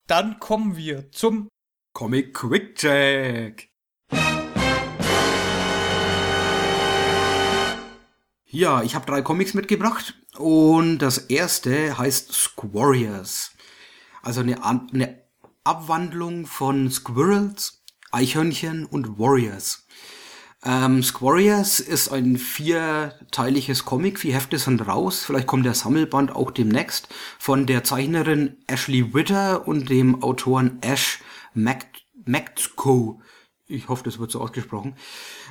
dann kommen wir zum Comic Quick Check. Ja, ich habe drei Comics mitgebracht und das erste heißt Squarriors. Also eine, eine Abwandlung von Squirrels, Eichhörnchen und Warriors. Ähm, Squarriors ist ein vierteiliges Comic, vier Hefte sind raus, vielleicht kommt der Sammelband auch demnächst, von der Zeichnerin Ashley Witter und dem Autoren Ash Mactco. Ich hoffe, das wird so ausgesprochen.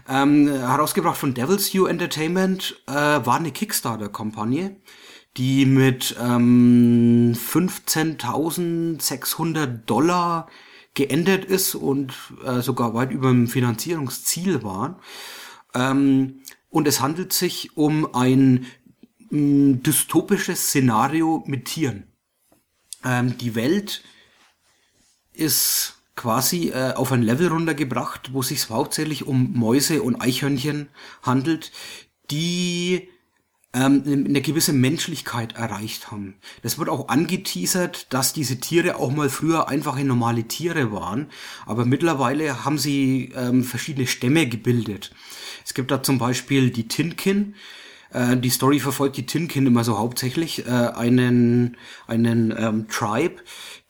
Ähm, herausgebracht von Devil's You Entertainment, äh, war eine Kickstarter-Kampagne, die mit ähm, 15.600 Dollar geendet ist und äh, sogar weit über dem Finanzierungsziel war. Ähm, und es handelt sich um ein mh, dystopisches Szenario mit Tieren. Ähm, die Welt ist quasi äh, auf ein Level runtergebracht, wo sich hauptsächlich um Mäuse und Eichhörnchen handelt, die ähm, eine gewisse Menschlichkeit erreicht haben. Das wird auch angeteasert, dass diese Tiere auch mal früher einfache normale Tiere waren, aber mittlerweile haben sie ähm, verschiedene Stämme gebildet. Es gibt da zum Beispiel die Tinkin, äh, die Story verfolgt die Tinkin immer so hauptsächlich, äh, einen, einen ähm, Tribe,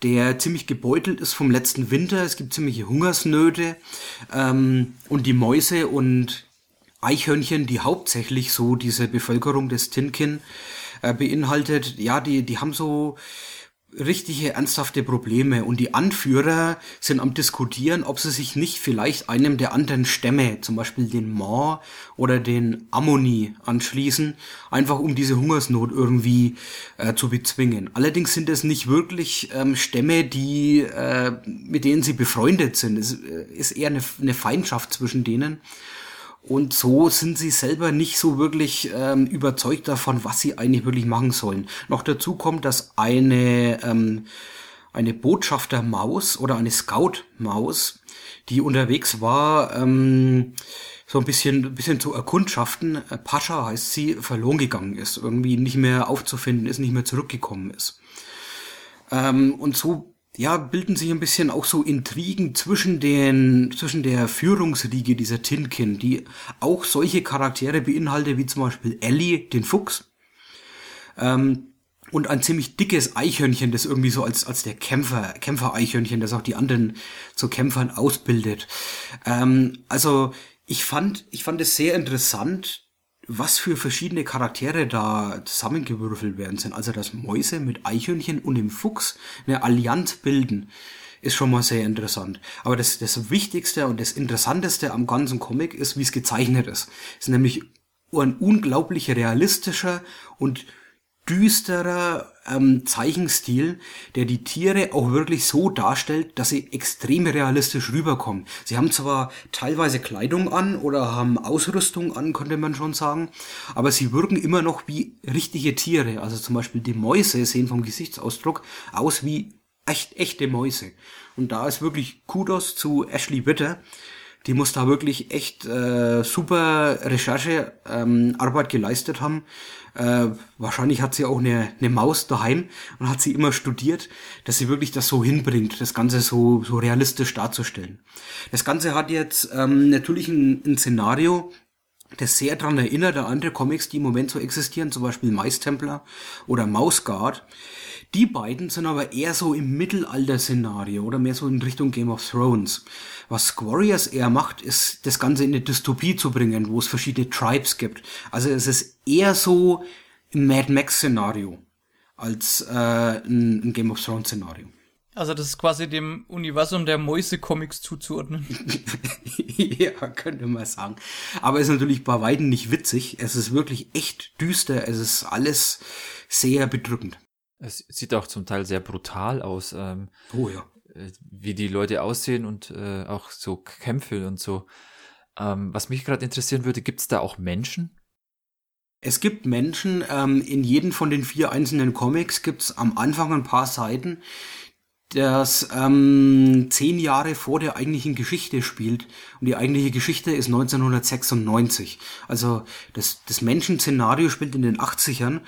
der ziemlich gebeutelt ist vom letzten Winter. Es gibt ziemliche Hungersnöte ähm, und die Mäuse und Eichhörnchen, die hauptsächlich so diese Bevölkerung des Tinkin äh, beinhaltet, ja, die, die haben so richtige ernsthafte Probleme und die Anführer sind am diskutieren, ob sie sich nicht vielleicht einem der anderen Stämme, zum Beispiel den Ma oder den Ammoni anschließen, einfach um diese Hungersnot irgendwie äh, zu bezwingen. Allerdings sind es nicht wirklich ähm, Stämme, die äh, mit denen sie befreundet sind. Es äh, ist eher eine, eine Feindschaft zwischen denen. Und so sind sie selber nicht so wirklich ähm, überzeugt davon, was sie eigentlich wirklich machen sollen. Noch dazu kommt, dass eine, ähm, eine Botschaftermaus oder eine Scout-Maus, die unterwegs war, ähm, so ein bisschen, ein bisschen zu erkundschaften, äh, Pascha heißt sie, verloren gegangen ist, irgendwie nicht mehr aufzufinden ist, nicht mehr zurückgekommen ist. Ähm, und so ja, bilden sich ein bisschen auch so Intrigen zwischen den, zwischen der Führungsriege dieser Tinkin, die auch solche Charaktere beinhaltet, wie zum Beispiel Ellie, den Fuchs, ähm, und ein ziemlich dickes Eichhörnchen, das irgendwie so als, als der Kämpfer, Kämpfer-Eichhörnchen, das auch die anderen zu Kämpfern ausbildet. Ähm, also, ich fand, ich fand es sehr interessant, was für verschiedene Charaktere da zusammengewürfelt werden sind. Also, dass Mäuse mit Eichhörnchen und dem Fuchs eine Allianz bilden, ist schon mal sehr interessant. Aber das, das Wichtigste und das Interessanteste am ganzen Comic ist, wie es gezeichnet ist. Es ist nämlich ein unglaublich realistischer und düsterer ähm, Zeichenstil, der die Tiere auch wirklich so darstellt, dass sie extrem realistisch rüberkommen. Sie haben zwar teilweise Kleidung an oder haben Ausrüstung an, könnte man schon sagen, aber sie wirken immer noch wie richtige Tiere. Also zum Beispiel die Mäuse sehen vom Gesichtsausdruck aus wie echt, echte Mäuse. Und da ist wirklich Kudos zu Ashley Witter, die muss da wirklich echt äh, super Recherchearbeit ähm, geleistet haben. Äh, wahrscheinlich hat sie auch eine, eine Maus daheim und hat sie immer studiert, dass sie wirklich das so hinbringt, das Ganze so, so realistisch darzustellen. Das Ganze hat jetzt ähm, natürlich ein, ein Szenario, das sehr daran erinnert an andere Comics, die im Moment so existieren, zum Beispiel Maistempler oder Mausguard. Die beiden sind aber eher so im Mittelalter-Szenario oder mehr so in Richtung Game of Thrones. Was Squarius eher macht, ist das Ganze in eine Dystopie zu bringen, wo es verschiedene Tribes gibt. Also es ist eher so ein Mad Max-Szenario als äh, ein, ein Game of Thrones-Szenario. Also das ist quasi dem Universum der Mäuse-Comics zuzuordnen. ja, könnte man sagen. Aber es ist natürlich bei Weitem nicht witzig. Es ist wirklich echt düster. Es ist alles sehr bedrückend. Es sieht auch zum Teil sehr brutal aus. Ähm, oh ja. Äh, wie die Leute aussehen und äh, auch so Kämpfe und so. Ähm, was mich gerade interessieren würde, gibt es da auch Menschen? Es gibt Menschen, ähm, in jedem von den vier einzelnen Comics gibt es am Anfang ein paar Seiten, das ähm, zehn Jahre vor der eigentlichen Geschichte spielt. Und die eigentliche Geschichte ist 1996. Also das, das Menschenszenario spielt in den 80ern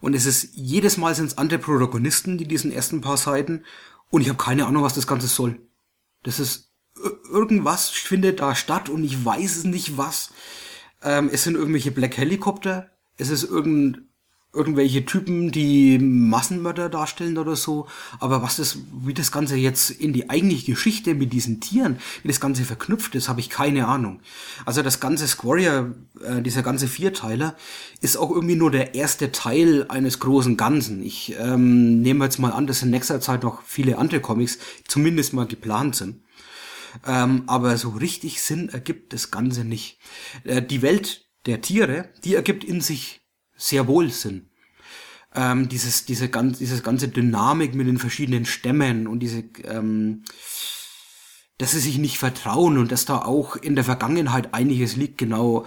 und es ist jedes Mal sind es andere Protagonisten, die diesen ersten paar Seiten. Und ich habe keine Ahnung, was das Ganze soll. Das ist irgendwas findet da statt und ich weiß es nicht was. Ähm, es sind irgendwelche Black Helikopter. Es ist irgendein irgendwelche Typen, die Massenmörder darstellen oder so. Aber was das, wie das Ganze jetzt in die eigentliche Geschichte mit diesen Tieren, wie das Ganze verknüpft ist, habe ich keine Ahnung. Also das ganze Squarrior, äh, dieser ganze Vierteiler, ist auch irgendwie nur der erste Teil eines großen Ganzen. Ich ähm, nehme jetzt mal an, dass in nächster Zeit noch viele andere Comics zumindest mal geplant sind. Ähm, aber so richtig Sinn ergibt das Ganze nicht. Äh, die Welt der Tiere, die ergibt in sich sehr wohl sind. Ähm, dieses, diese ganz, dieses ganze Dynamik mit den verschiedenen Stämmen und diese, ähm, dass sie sich nicht vertrauen und dass da auch in der Vergangenheit einiges liegt, genau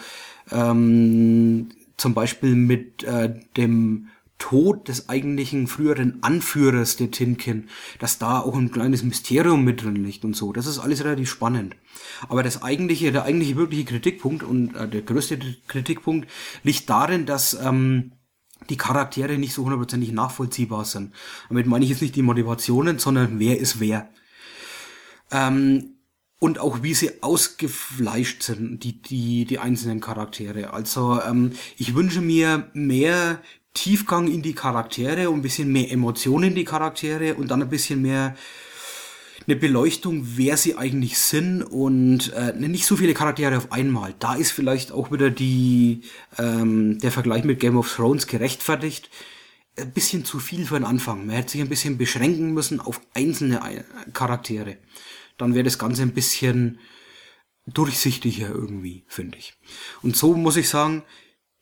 ähm, zum Beispiel mit äh, dem Tod des eigentlichen früheren Anführers der Tinkin, dass da auch ein kleines Mysterium mit drin liegt und so. Das ist alles relativ spannend. Aber das eigentliche, der eigentliche wirkliche Kritikpunkt und äh, der größte Kritikpunkt liegt darin, dass ähm, die Charaktere nicht so hundertprozentig nachvollziehbar sind. Damit meine ich jetzt nicht die Motivationen, sondern wer ist wer. Ähm, und auch wie sie ausgefleischt sind, die, die, die einzelnen Charaktere. Also ähm, ich wünsche mir mehr Tiefgang in die Charaktere und ein bisschen mehr Emotionen in die Charaktere und dann ein bisschen mehr eine Beleuchtung, wer sie eigentlich sind und äh, nicht so viele Charaktere auf einmal. Da ist vielleicht auch wieder die ähm, der Vergleich mit Game of Thrones gerechtfertigt. Ein bisschen zu viel für den Anfang. Man hätte sich ein bisschen beschränken müssen auf einzelne äh, Charaktere. Dann wäre das Ganze ein bisschen durchsichtiger irgendwie, finde ich. Und so muss ich sagen,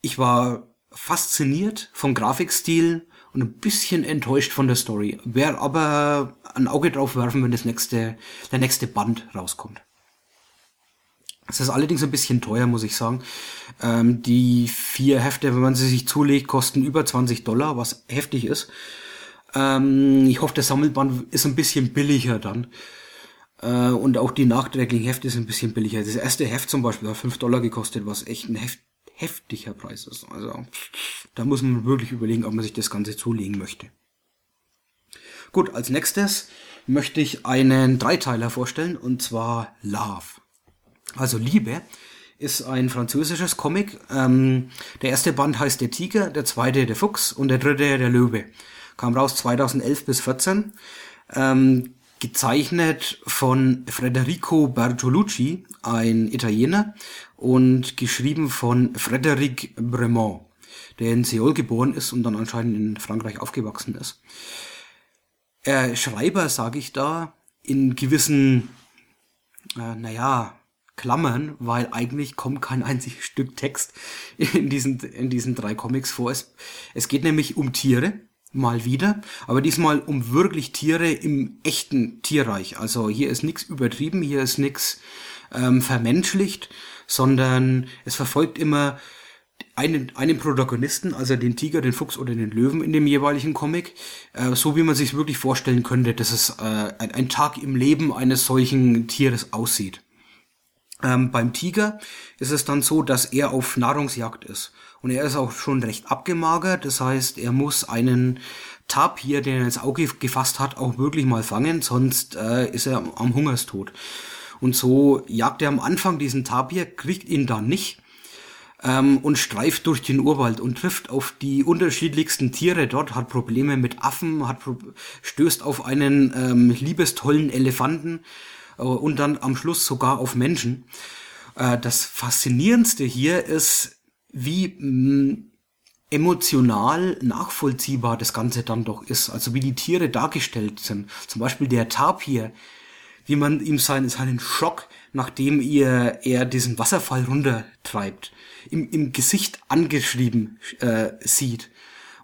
ich war fasziniert vom Grafikstil und ein bisschen enttäuscht von der Story. Werde aber ein Auge drauf werfen, wenn das nächste, der nächste Band rauskommt. Es ist allerdings ein bisschen teuer, muss ich sagen. Ähm, die vier Hefte, wenn man sie sich zulegt, kosten über 20 Dollar, was heftig ist. Ähm, ich hoffe, der Sammelband ist ein bisschen billiger dann. Äh, und auch die nachträglichen Hefte sind ein bisschen billiger. Das erste Heft zum Beispiel hat 5 Dollar gekostet, was echt ein Heft heftiger Preis ist. Also da muss man wirklich überlegen, ob man sich das Ganze zulegen möchte. Gut, als nächstes möchte ich einen Dreiteiler vorstellen und zwar Love. Also Liebe ist ein französisches Comic. Ähm, der erste Band heißt Der Tiger, der zweite der Fuchs und der dritte der Löwe. Kam raus 2011 bis 14. Ähm, gezeichnet von Federico Bertolucci, ein Italiener, und geschrieben von Frédéric Bremont, der in Seoul geboren ist und dann anscheinend in Frankreich aufgewachsen ist. Er Schreiber, sage ich da, in gewissen, äh, naja, Klammern, weil eigentlich kommt kein einziges Stück Text in diesen, in diesen drei Comics vor. Es, es geht nämlich um Tiere, mal wieder, aber diesmal um wirklich Tiere im echten Tierreich. Also hier ist nichts übertrieben, hier ist nichts ähm, vermenschlicht, sondern es verfolgt immer einen, einen Protagonisten, also den Tiger, den Fuchs oder den Löwen in dem jeweiligen Comic, äh, so wie man sich wirklich vorstellen könnte, dass es äh, ein, ein Tag im Leben eines solchen Tieres aussieht. Ähm, beim Tiger ist es dann so, dass er auf Nahrungsjagd ist. Und er ist auch schon recht abgemagert. Das heißt, er muss einen Tapir, den er ins Auge gefasst hat, auch wirklich mal fangen, sonst äh, ist er am Hungerstod. Und so jagt er am Anfang diesen Tapir, kriegt ihn dann nicht ähm, und streift durch den Urwald und trifft auf die unterschiedlichsten Tiere dort, hat Probleme mit Affen, hat stößt auf einen ähm, liebestollen Elefanten äh, und dann am Schluss sogar auf Menschen. Äh, das Faszinierendste hier ist, wie mh, emotional nachvollziehbar das Ganze dann doch ist. Also wie die Tiere dargestellt sind. Zum Beispiel der Tapir, wie man ihm seinen, seinen Schock, nachdem ihr, er diesen Wasserfall runtertreibt, im, im Gesicht angeschrieben äh, sieht.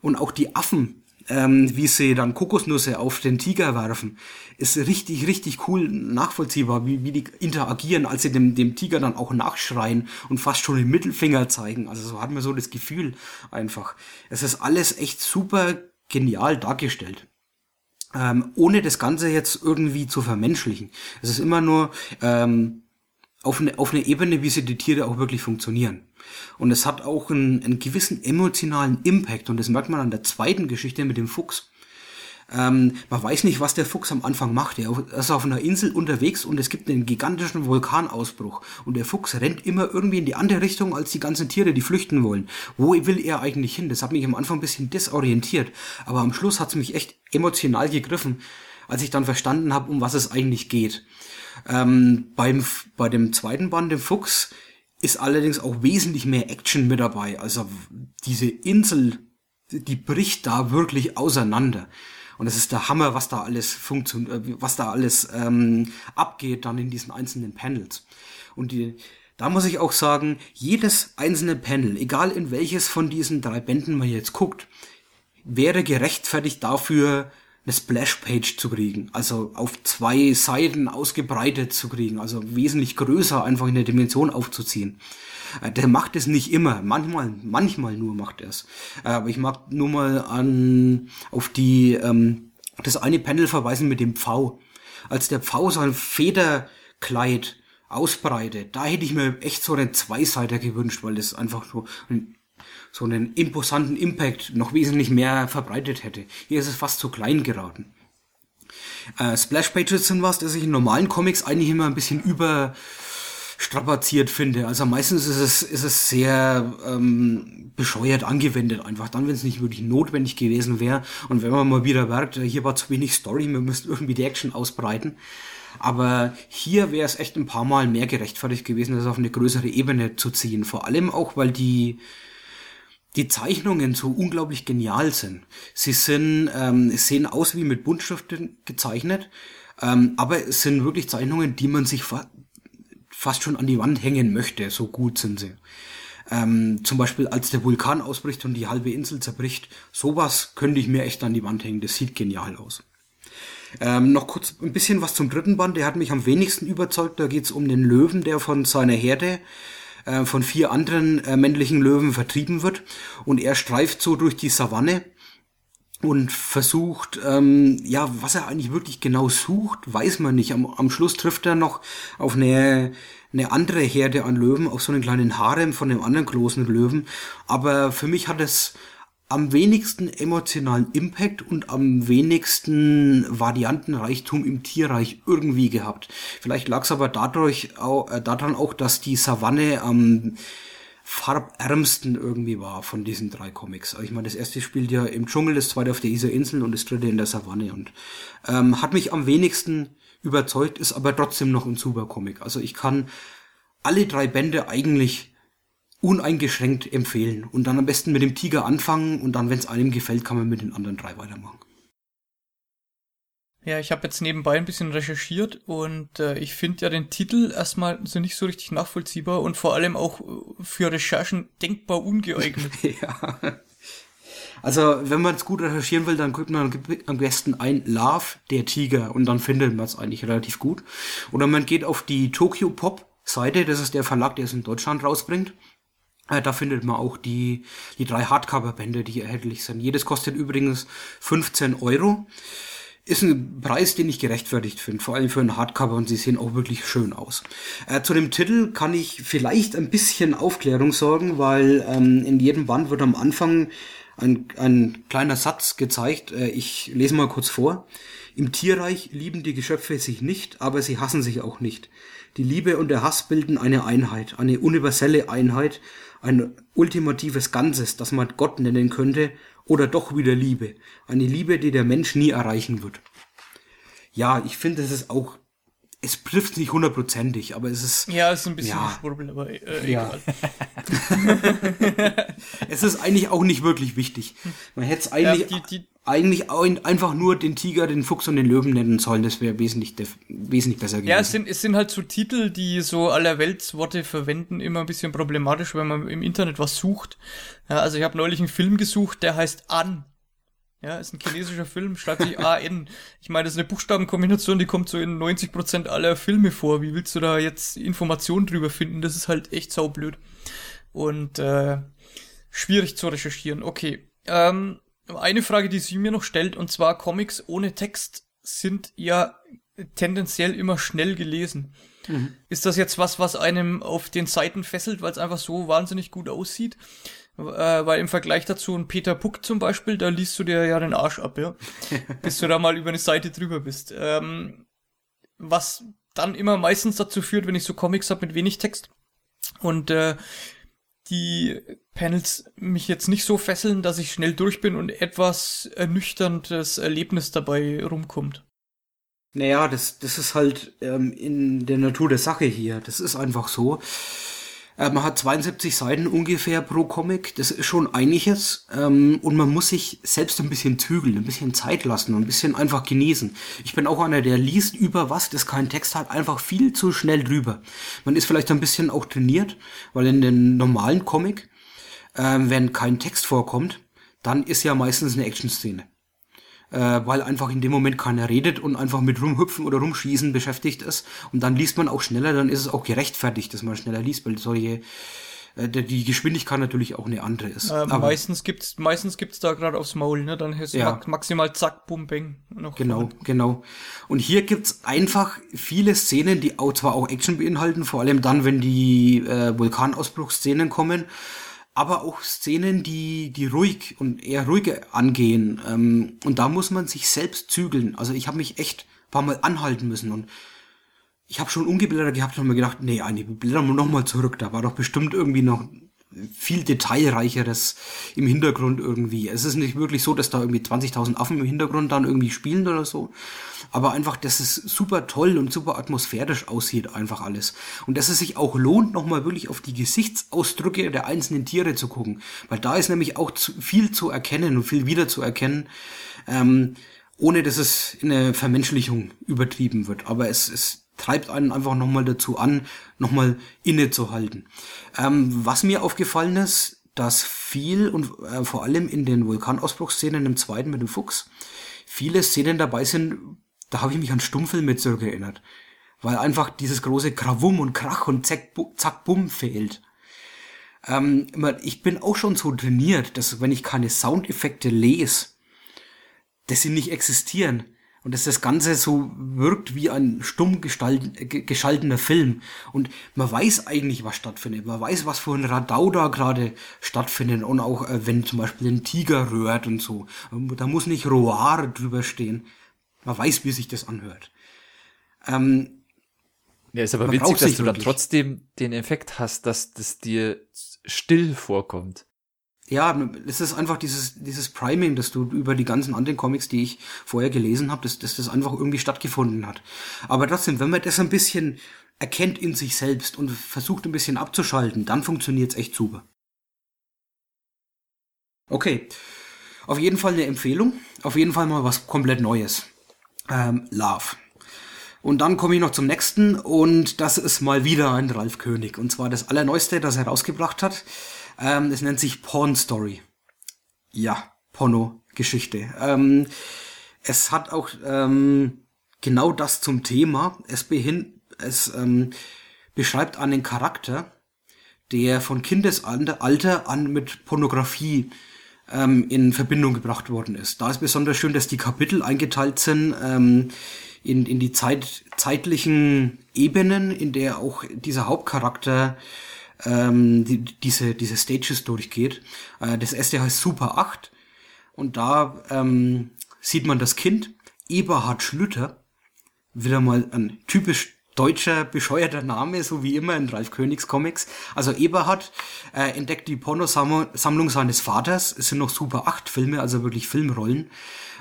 Und auch die Affen, ähm, wie sie dann Kokosnüsse auf den Tiger werfen, ist richtig, richtig cool nachvollziehbar, wie, wie die interagieren, als sie dem, dem Tiger dann auch nachschreien und fast schon den Mittelfinger zeigen. Also so hat man so das Gefühl einfach. Es ist alles echt super genial dargestellt. Ähm, ohne das Ganze jetzt irgendwie zu vermenschlichen. Es ist immer nur ähm, auf eine, auf eine Ebene, wie sie die Tiere auch wirklich funktionieren. Und es hat auch einen, einen gewissen emotionalen Impact und das merkt man an der zweiten Geschichte mit dem Fuchs. Ähm, man weiß nicht, was der Fuchs am Anfang macht. Er ist auf einer Insel unterwegs und es gibt einen gigantischen Vulkanausbruch. Und der Fuchs rennt immer irgendwie in die andere Richtung als die ganzen Tiere, die flüchten wollen. Wo will er eigentlich hin? Das hat mich am Anfang ein bisschen desorientiert. Aber am Schluss hat es mich echt emotional gegriffen, als ich dann verstanden habe, um was es eigentlich geht. Ähm, beim, bei dem zweiten Band, dem Fuchs, ist allerdings auch wesentlich mehr Action mit dabei. Also diese Insel, die bricht da wirklich auseinander. Und es ist der Hammer, was da alles funktioniert, äh, was da alles ähm, abgeht dann in diesen einzelnen Panels. Und die, da muss ich auch sagen, jedes einzelne Panel, egal in welches von diesen drei Bänden man jetzt guckt, wäre gerechtfertigt dafür, eine Splash-Page zu kriegen, also auf zwei Seiten ausgebreitet zu kriegen, also wesentlich größer einfach in der Dimension aufzuziehen. Äh, Der macht es nicht immer, manchmal, manchmal nur macht er es. Äh, Aber ich mag nur mal an auf die ähm, das eine Panel verweisen mit dem Pfau. Als der Pfau sein Federkleid ausbreitet, da hätte ich mir echt so einen Zweiseiter gewünscht, weil das einfach so ein so einen imposanten Impact noch wesentlich mehr verbreitet hätte. Hier ist es fast zu klein geraten. Äh, Splash Pages sind was, das ich in normalen Comics eigentlich immer ein bisschen überstrapaziert finde. Also meistens ist es, ist es sehr ähm, bescheuert angewendet, einfach dann, wenn es nicht wirklich notwendig gewesen wäre. Und wenn man mal wieder merkt, äh, hier war zu wenig Story, wir müssen irgendwie die Action ausbreiten. Aber hier wäre es echt ein paar Mal mehr gerechtfertigt gewesen, das auf eine größere Ebene zu ziehen. Vor allem auch, weil die die Zeichnungen so unglaublich genial sind. Sie sind, ähm, sehen aus wie mit Buntstiften gezeichnet, ähm, aber es sind wirklich Zeichnungen, die man sich fast schon an die Wand hängen möchte. So gut sind sie. Ähm, zum Beispiel als der Vulkan ausbricht und die halbe Insel zerbricht. Sowas könnte ich mir echt an die Wand hängen. Das sieht genial aus. Ähm, noch kurz ein bisschen was zum dritten Band. Der hat mich am wenigsten überzeugt. Da geht's um den Löwen, der von seiner Herde äh, von vier anderen äh, männlichen Löwen vertrieben wird. Und er streift so durch die Savanne und versucht, ähm, ja, was er eigentlich wirklich genau sucht, weiß man nicht. Am, am Schluss trifft er noch auf eine, eine andere Herde an Löwen, auf so einen kleinen Harem von einem anderen großen Löwen. Aber für mich hat es am wenigsten emotionalen Impact und am wenigsten Variantenreichtum im Tierreich irgendwie gehabt. Vielleicht lag es aber dadurch auch, äh, daran auch, dass die Savanne am farbärmsten irgendwie war von diesen drei Comics. Also ich meine, das erste spielt ja im Dschungel, das zweite auf der Isar-Insel und das dritte in der Savanne und ähm, hat mich am wenigsten überzeugt, ist aber trotzdem noch ein super Comic. Also ich kann alle drei Bände eigentlich uneingeschränkt empfehlen. Und dann am besten mit dem Tiger anfangen und dann, wenn es einem gefällt, kann man mit den anderen drei weitermachen. Ja, ich habe jetzt nebenbei ein bisschen recherchiert und äh, ich finde ja den Titel erstmal so nicht so richtig nachvollziehbar und vor allem auch äh, für Recherchen denkbar ungeeignet. ja. Also, wenn man es gut recherchieren will, dann guckt man am besten ein Love, der Tiger, und dann findet man es eigentlich relativ gut. Oder man geht auf die Tokyo Pop Seite, das ist der Verlag, der es in Deutschland rausbringt. Äh, Da findet man auch die, die drei Hardcover-Bände, die erhältlich sind. Jedes kostet übrigens 15 Euro. Ist ein Preis, den ich gerechtfertigt finde, vor allem für ein Hardcover und sie sehen auch wirklich schön aus. Äh, zu dem Titel kann ich vielleicht ein bisschen Aufklärung sorgen, weil ähm, in jedem Band wird am Anfang ein, ein kleiner Satz gezeigt. Äh, ich lese mal kurz vor. Im Tierreich lieben die Geschöpfe sich nicht, aber sie hassen sich auch nicht. Die Liebe und der Hass bilden eine Einheit, eine universelle Einheit, ein ultimatives Ganzes, das man Gott nennen könnte, oder doch wieder Liebe. Eine Liebe, die der Mensch nie erreichen wird. Ja, ich finde, es ist auch, es trifft nicht hundertprozentig, aber es ist. Ja, es ist ein bisschen ja. Schwurbel, aber äh, Ja. egal. es ist eigentlich auch nicht wirklich wichtig. Man hätte es eigentlich, Ja, die- eigentlich einfach nur den Tiger, den Fuchs und den Löwen nennen sollen. Das wäre wesentlich, wesentlich besser gewesen. Ja, es sind, es sind halt so Titel, die so allerweltsworte verwenden, immer ein bisschen problematisch, wenn man im Internet was sucht. Ja, also ich habe neulich einen Film gesucht, der heißt An. Ja, ist ein chinesischer Film, schreibt sich A-N. Ich meine, das ist eine Buchstabenkombination, die kommt so in 90% aller Filme vor. Wie willst du da jetzt Informationen drüber finden? Das ist halt echt saublöd. Und äh, schwierig zu recherchieren. Okay. Ähm, eine Frage, die sie mir noch stellt, und zwar Comics ohne Text sind ja tendenziell immer schnell gelesen. Mhm. Ist das jetzt was, was einem auf den Seiten fesselt, weil es einfach so wahnsinnig gut aussieht? Äh, weil im Vergleich dazu ein Peter Puck zum Beispiel, da liest du dir ja den Arsch ab, ja. bis du da mal über eine Seite drüber bist. Ähm, was dann immer meistens dazu führt, wenn ich so Comics habe mit wenig Text und äh, die Panels mich jetzt nicht so fesseln, dass ich schnell durch bin und etwas ernüchterndes Erlebnis dabei rumkommt. Naja, das, das ist halt ähm, in der Natur der Sache hier. Das ist einfach so. Äh, man hat 72 Seiten ungefähr pro Comic. Das ist schon einiges. Ähm, und man muss sich selbst ein bisschen zügeln, ein bisschen Zeit lassen und ein bisschen einfach genießen. Ich bin auch einer, der liest über was, das kein Text hat, einfach viel zu schnell drüber. Man ist vielleicht ein bisschen auch trainiert, weil in den normalen Comic, ähm, wenn kein Text vorkommt, dann ist ja meistens eine Action-Szene. äh, weil einfach in dem Moment keiner redet und einfach mit rumhüpfen oder rumschießen beschäftigt ist. Und dann liest man auch schneller, dann ist es auch gerechtfertigt, dass man schneller liest, weil solche äh, die Geschwindigkeit natürlich auch eine andere ist. Äh, meistens gibt's, meistens gibt's da gerade aufs Maul, ne? Dann ist Ja. max- maximal zack, bum, bang. Noch Genau, genau. Und hier gibt's einfach viele Szenen, die auch zwar auch Action beinhalten, vor allem dann, wenn die äh, Vulkanausbruchsszenen kommen, aber auch Szenen, die, die ruhig und eher ruhiger angehen. Ähm, und da muss man sich selbst zügeln. Also ich habe mich echt paar Mal anhalten müssen und ich habe schon umgeblättert gehabt und mir gedacht, nee, Anni, blättern wir noch mal zurück. Da war doch bestimmt irgendwie noch viel detailreicheres im Hintergrund irgendwie. Es ist nicht wirklich so, dass da irgendwie 20.000 Affen im Hintergrund dann irgendwie spielen oder so. Aber einfach, dass es super toll und super atmosphärisch aussieht, einfach alles. Und dass es sich auch lohnt, nochmal wirklich auf die Gesichtsausdrücke der einzelnen Tiere zu gucken. Weil da ist nämlich auch zu, viel zu erkennen und viel wieder zu erkennen, ähm, ohne dass es in eine Vermenschlichung übertrieben wird. Aber es, es treibt einen einfach nochmal dazu an, nochmal innezuhalten. Ähm, was mir aufgefallen ist, dass viel und äh, vor allem in den Vulkanausbruchsszenen im zweiten mit dem Fuchs viele Szenen dabei sind, da habe ich mich an Stummfilme zurückerinnert. Weil einfach dieses große Krawum und Krach und Zack, Zack Bumm fehlt. Ähm, ich bin auch schon so trainiert, dass wenn ich keine Soundeffekte lese, dass sie nicht existieren. Und dass das Ganze so wirkt wie ein stumm gestalt, ge- geschaltener Film. Und man weiß eigentlich, was stattfindet. Man weiß, was für ein Radau da gerade stattfindet. Und auch, äh, wenn zum Beispiel ein Tiger rührt und so. Da muss nicht Roar drüber stehen. Man weiß, wie sich das anhört. Ähm, Ja, ist aber witzig, dass du da wirklich. trotzdem den Effekt hast, dass das dir still vorkommt. Ja, es ist einfach dieses, dieses Priming, das du über die ganzen anderen Comics, die ich vorher gelesen habe, dass, dass das einfach irgendwie stattgefunden hat. Aber trotzdem, wenn man das ein bisschen erkennt in sich selbst und versucht ein bisschen abzuschalten, dann funktioniert's echt super. Okay, auf jeden Fall eine Empfehlung, auf jeden Fall mal was komplett Neues. Ähm, Love. Und dann komme ich noch zum nächsten und das ist mal wieder ein Ralf König. Und zwar das allerneueste, das er rausgebracht hat. Ähm, es nennt sich Porn Story. Ja, Porno-Geschichte. Ähm, es hat auch ähm, genau das zum Thema. Es, behin es ähm, beschreibt einen Charakter, der von Kindesalter Alter an mit Pornografie ähm, in Verbindung gebracht worden ist. Da ist besonders schön, dass die Kapitel eingeteilt sind ähm, in, in die Zeit, zeitlichen Ebenen, in der auch dieser Hauptcharakter ähm, die, diese, diese Stages durchgeht. Äh, das erste heißt Super 8 und da ähm, sieht man das Kind, Eberhard Schlüter, wieder mal ein typisch deutscher, bescheuerter Name, so wie immer in Ralf Königs Comics. Also Eberhard äh, entdeckt die Pornosammlung seines Vaters, es sind noch Super 8 Filme, also wirklich Filmrollen,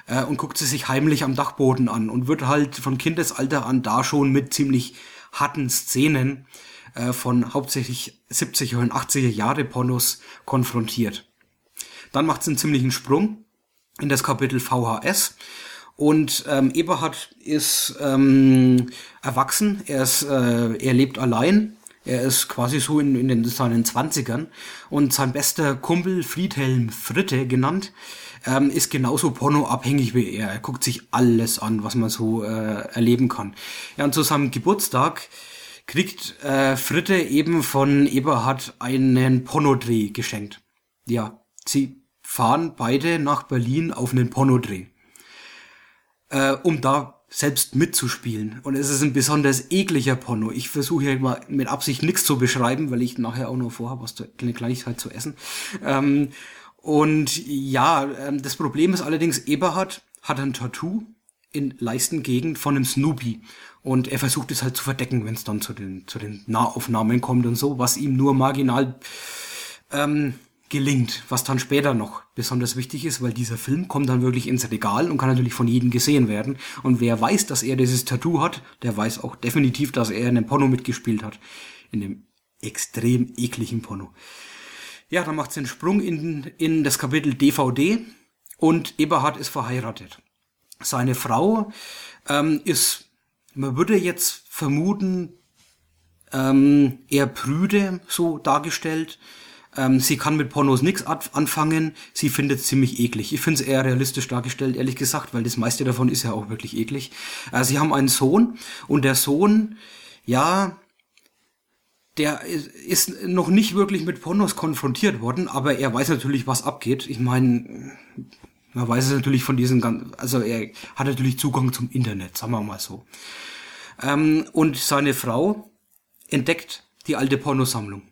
äh, und guckt sie sich heimlich am Dachboden an und wird halt von Kindesalter an da schon mit ziemlich harten Szenen äh, von hauptsächlich 70er und 80er Jahre Pornos konfrontiert. Dann macht es einen ziemlichen Sprung in das Kapitel VHS. Und ähm, Eberhard ist ähm, erwachsen, er, ist, äh, er lebt allein, er ist quasi so in, in den, seinen Zwanzigern und sein bester Kumpel Friedhelm Fritte genannt, ähm, ist genauso pornoabhängig wie er. Er guckt sich alles an, was man so äh, erleben kann. Ja, und zu seinem Geburtstag kriegt äh, Fritte eben von Eberhard einen Pornodreh geschenkt. Ja, sie fahren beide nach Berlin auf einen Pornodreh äh, um da selbst mitzuspielen. Und es ist ein besonders ekliger Porno. Ich versuche hier mal mit Absicht nichts zu beschreiben, weil ich nachher auch noch vorhabe, was eine Kleinigkeit zu essen. Ähm, und ja, ähm, das Problem ist allerdings, Eberhard hat ein Tattoo in Leistengegend von einem Snoopy. Und er versucht es halt zu verdecken, wenn es dann zu den, zu den Nahaufnahmen kommt und so, was ihm nur marginal ähm, gelingt, was dann später noch besonders wichtig ist, weil dieser Film kommt dann wirklich ins Regal und kann natürlich von jedem gesehen werden. Und wer weiß, dass er dieses Tattoo hat, der weiß auch definitiv, dass er in einem Porno mitgespielt hat. In dem extrem ekligen Porno. Ja, dann macht es den Sprung in, in das Kapitel DVD und Eberhard ist verheiratet. Seine Frau ähm, ist, man würde jetzt vermuten, ähm, eher prüde so dargestellt Ähm, sie kann mit Pornos nichts anfangen, sie findet es ziemlich eklig. Ich finde es eher realistisch dargestellt, ehrlich gesagt, weil das meiste davon ist ja auch wirklich eklig. Äh, sie haben einen Sohn und der Sohn, ja, der ist noch nicht wirklich mit Pornos konfrontiert worden, aber er weiß natürlich, was abgeht. Ich meine, man weiß es natürlich von diesen ganzen, also er hat natürlich Zugang zum Internet, sagen wir mal so. Ähm, und seine Frau entdeckt die alte Pornosammlung.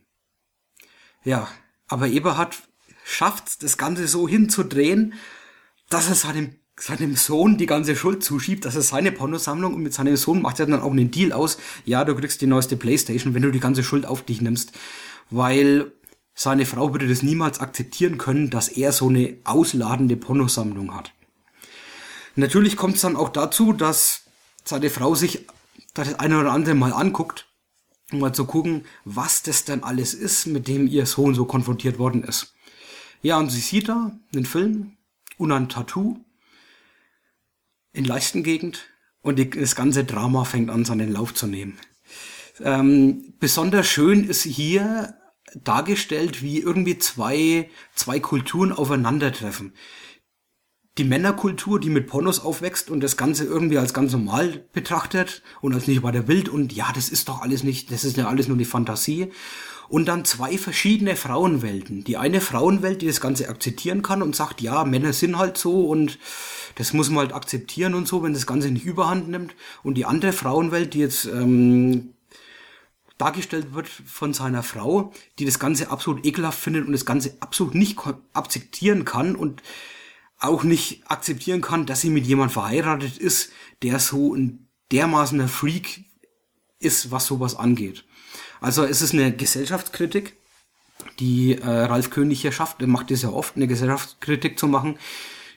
Ja, aber Eberhard schafft das Ganze so hinzudrehen, dass er seinem, seinem Sohn die ganze Schuld zuschiebt, dass er seine Pornosammlung und mit seinem Sohn macht er dann auch einen Deal aus, ja, du kriegst die neueste Playstation, wenn du die ganze Schuld auf dich nimmst, weil seine Frau würde das niemals akzeptieren können, dass er so eine ausladende Pornosammlung hat. Natürlich kommt es dann auch dazu, dass seine Frau sich das eine oder andere mal anguckt um mal zu gucken, was das denn alles ist, mit dem ihr Sohn so konfrontiert worden ist. Ja, und sie sieht da einen Film und ein Tattoo in Leistengegend und die, das ganze Drama fängt an, seinen Lauf zu nehmen. Ähm, besonders schön ist hier dargestellt, wie irgendwie zwei, zwei Kulturen aufeinandertreffen die Männerkultur, die mit Pornos aufwächst und das Ganze irgendwie als ganz normal betrachtet und als nicht weiter wild und ja, das ist doch alles nicht, das ist ja alles nur die Fantasie. Und dann zwei verschiedene Frauenwelten. Die eine Frauenwelt, die das Ganze akzeptieren kann und sagt, ja, Männer sind halt so und das muss man halt akzeptieren und so, wenn das Ganze nicht überhand nimmt. Und die andere Frauenwelt, die jetzt ähm, dargestellt wird von seiner Frau, die das Ganze absolut ekelhaft findet und das Ganze absolut nicht akzeptieren kann und auch nicht akzeptieren kann, dass sie mit jemand verheiratet ist, der so ein dermaßener Freak ist, was sowas angeht. Also es ist eine Gesellschaftskritik, die äh, Ralf König hier schafft. Er macht es ja oft, eine Gesellschaftskritik zu machen,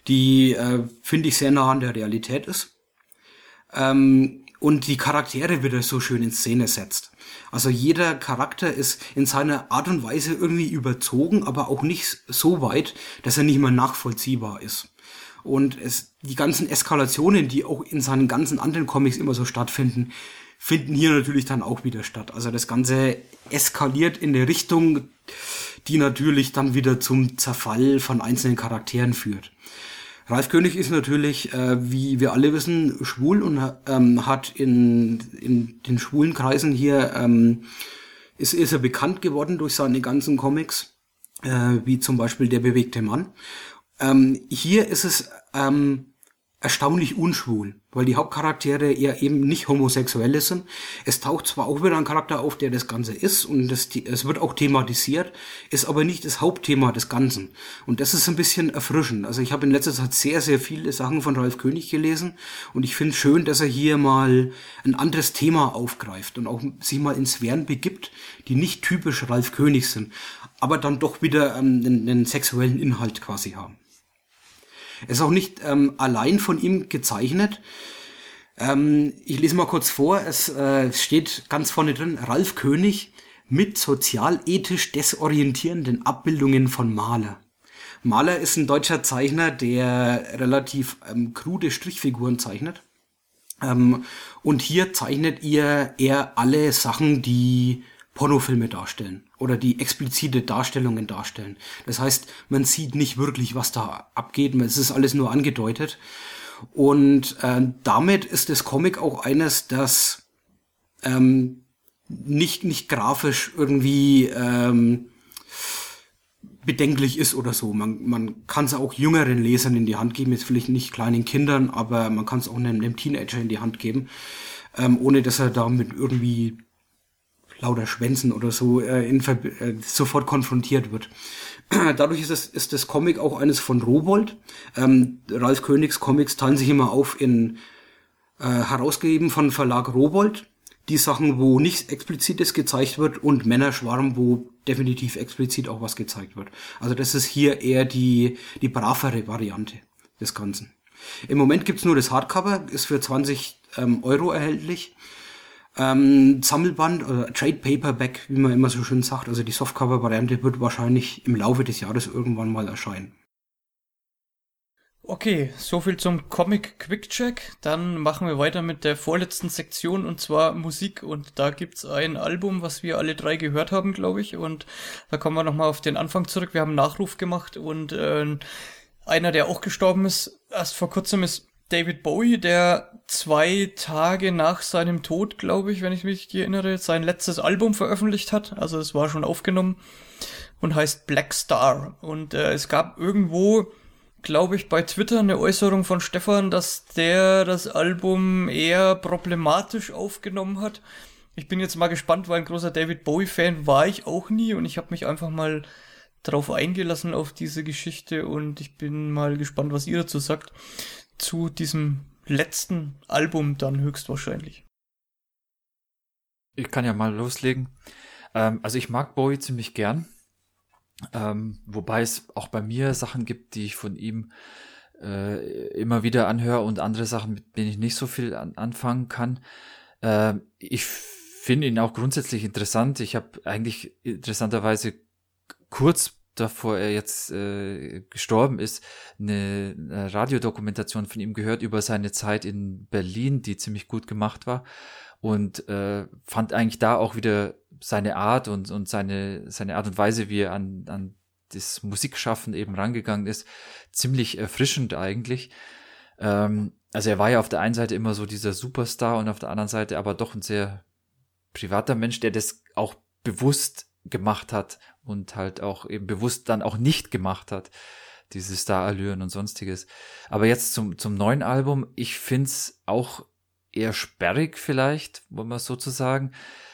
die, äh, finde ich, sehr nah an der Realität ist. Ähm, und die Charaktere wieder so schön in Szene setzt. Also jeder Charakter ist in seiner Art und Weise irgendwie überzogen, aber auch nicht so weit, dass er nicht mehr nachvollziehbar ist. Und es, die ganzen Eskalationen, die auch in seinen ganzen anderen Comics immer so stattfinden, finden hier natürlich dann auch wieder statt. Also das Ganze eskaliert in eine Richtung, die natürlich dann wieder zum Zerfall von einzelnen Charakteren führt. Ralf König ist natürlich, äh, wie wir alle wissen, schwul und ähm, hat in, in den schwulen Kreisen hier, ähm, ist, ist er bekannt geworden durch seine ganzen Comics, äh, wie zum Beispiel Der bewegte Mann. Ähm, hier ist es ähm, erstaunlich unschwul, weil die Hauptcharaktere eher eben nicht homosexuelle sind. Es taucht zwar auch wieder ein Charakter auf, der das Ganze ist und das, es wird auch thematisiert, ist aber nicht das Hauptthema des Ganzen. Und das ist ein bisschen erfrischend. Also ich habe in letzter Zeit sehr, sehr viele Sachen von Ralf König gelesen und ich finde schön, dass er hier mal ein anderes Thema aufgreift und auch sich mal in Sphären begibt, die nicht typisch Ralf König sind, aber dann doch wieder ähm, einen, einen sexuellen Inhalt quasi haben. Es ist auch nicht ähm, allein von ihm gezeichnet. Ähm, ich lese mal kurz vor. Es äh, steht ganz vorne drin, Ralf König mit sozialethisch desorientierenden Abbildungen von Maler. Maler ist ein deutscher Zeichner, der relativ ähm, krude Strichfiguren zeichnet. Ähm, und hier zeichnet ihr er alle Sachen, die Pornofilme darstellen oder die explizite Darstellungen darstellen. Das heißt, man sieht nicht wirklich, was da abgeht, es ist alles nur angedeutet. Und äh, damit ist das Comic auch eines, das ähm, nicht, nicht grafisch irgendwie ähm, bedenklich ist oder so. Man, man kann es auch jüngeren Lesern in die Hand geben, jetzt vielleicht nicht kleinen Kindern, aber man kann es auch einem, einem Teenager in die Hand geben, ähm, ohne dass er damit irgendwie lauter Schwänzen oder so äh, in, äh, sofort konfrontiert wird. Dadurch ist, es, ist das Comic auch eines von Robold. Ähm, Ralf Königs Comics teilen sich immer auf in äh, herausgegeben von Verlag Robold. Die Sachen, wo nichts Explizites gezeigt wird und Männerschwarm, wo definitiv explizit auch was gezeigt wird. Also das ist hier eher die, die bravere Variante des Ganzen. Im Moment gibt's nur das Hardcover, ist für 20 ähm, Euro erhältlich. Ähm, Sammelband oder Trade Paperback, wie man immer so schön sagt, also die Softcover-Variante wird wahrscheinlich im Laufe des Jahres irgendwann mal erscheinen. Okay, soviel zum Comic Quick Check. Dann machen wir weiter mit der vorletzten Sektion und zwar Musik. Und da gibt's ein Album, was wir alle drei gehört haben, glaube ich. Und da kommen wir nochmal auf den Anfang zurück. Wir haben einen Nachruf gemacht und äh, einer, der auch gestorben ist, erst vor kurzem ist David Bowie, der zwei Tage nach seinem Tod, glaube ich, wenn ich mich erinnere, sein letztes Album veröffentlicht hat. Also es war schon aufgenommen und heißt Black Star. Und äh, es gab irgendwo glaube ich, bei Twitter eine Äußerung von Stefan, dass der das Album eher problematisch aufgenommen hat. Ich bin jetzt mal gespannt, weil ein großer David Bowie-Fan war ich auch nie und ich habe mich einfach mal drauf eingelassen auf diese Geschichte und ich bin mal gespannt, was ihr dazu sagt. Zu diesem letzten Album dann höchstwahrscheinlich. Ich kann ja mal loslegen. Ähm, also ich mag Bowie ziemlich gern. Ähm, wobei es auch bei mir Sachen gibt, die ich von ihm äh, immer wieder anhöre und andere Sachen, mit denen ich nicht so viel an, anfangen kann. Äh, ich finde ihn auch grundsätzlich interessant. Ich habe eigentlich interessanterweise kurz davor er jetzt äh, gestorben ist, eine, eine Radiodokumentation von ihm gehört über seine Zeit in Berlin, die ziemlich gut gemacht war und äh, fand eigentlich da auch wieder seine Art und, und seine, seine Art und Weise, wie er an, an das Musikschaffen eben rangegangen ist, ziemlich erfrischend eigentlich. Ähm, also er war ja auf der einen Seite immer so dieser Superstar und auf der anderen Seite aber doch ein sehr privater Mensch, der das auch bewusst gemacht hat und halt auch eben bewusst dann auch nicht gemacht hat, diese Starallüren und sonstiges. Aber jetzt zum, zum neuen Album, ich find's auch eher sperrig vielleicht, wollen wir es sozusagen.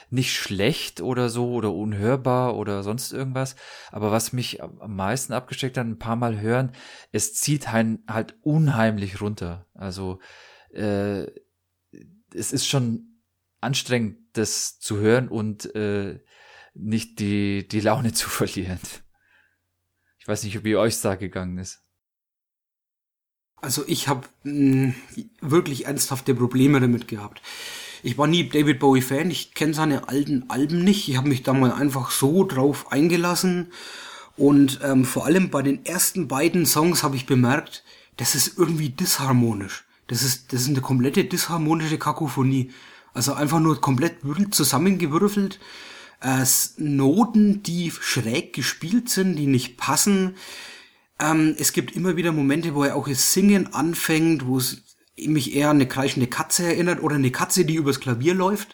Nicht schlecht oder so oder unhörbar oder sonst irgendwas. Aber was mich am meisten abgesteckt hat, ein paar Mal hören, es zieht einen halt unheimlich runter. Also äh, es ist schon anstrengend, das zu hören und äh, nicht die, die Laune zu verlieren. Ich weiß nicht, wie euch da gegangen ist. Also ich habe hm, wirklich ernsthafte Probleme damit gehabt. Ich war nie David Bowie Fan, ich kenne seine alten Alben nicht. Ich habe mich da mal einfach so drauf eingelassen. Und ähm, vor allem bei den ersten beiden Songs habe ich bemerkt, das ist irgendwie disharmonisch. Das ist, das ist eine komplette disharmonische Kakophonie. Also einfach nur komplett zusammengewürfelt. Äh, Noten, die schräg gespielt sind, die nicht passen. Ähm, es gibt immer wieder Momente, wo er auch das Singen anfängt, wo es mich eher an eine kreischende Katze erinnert oder eine Katze, die übers Klavier läuft.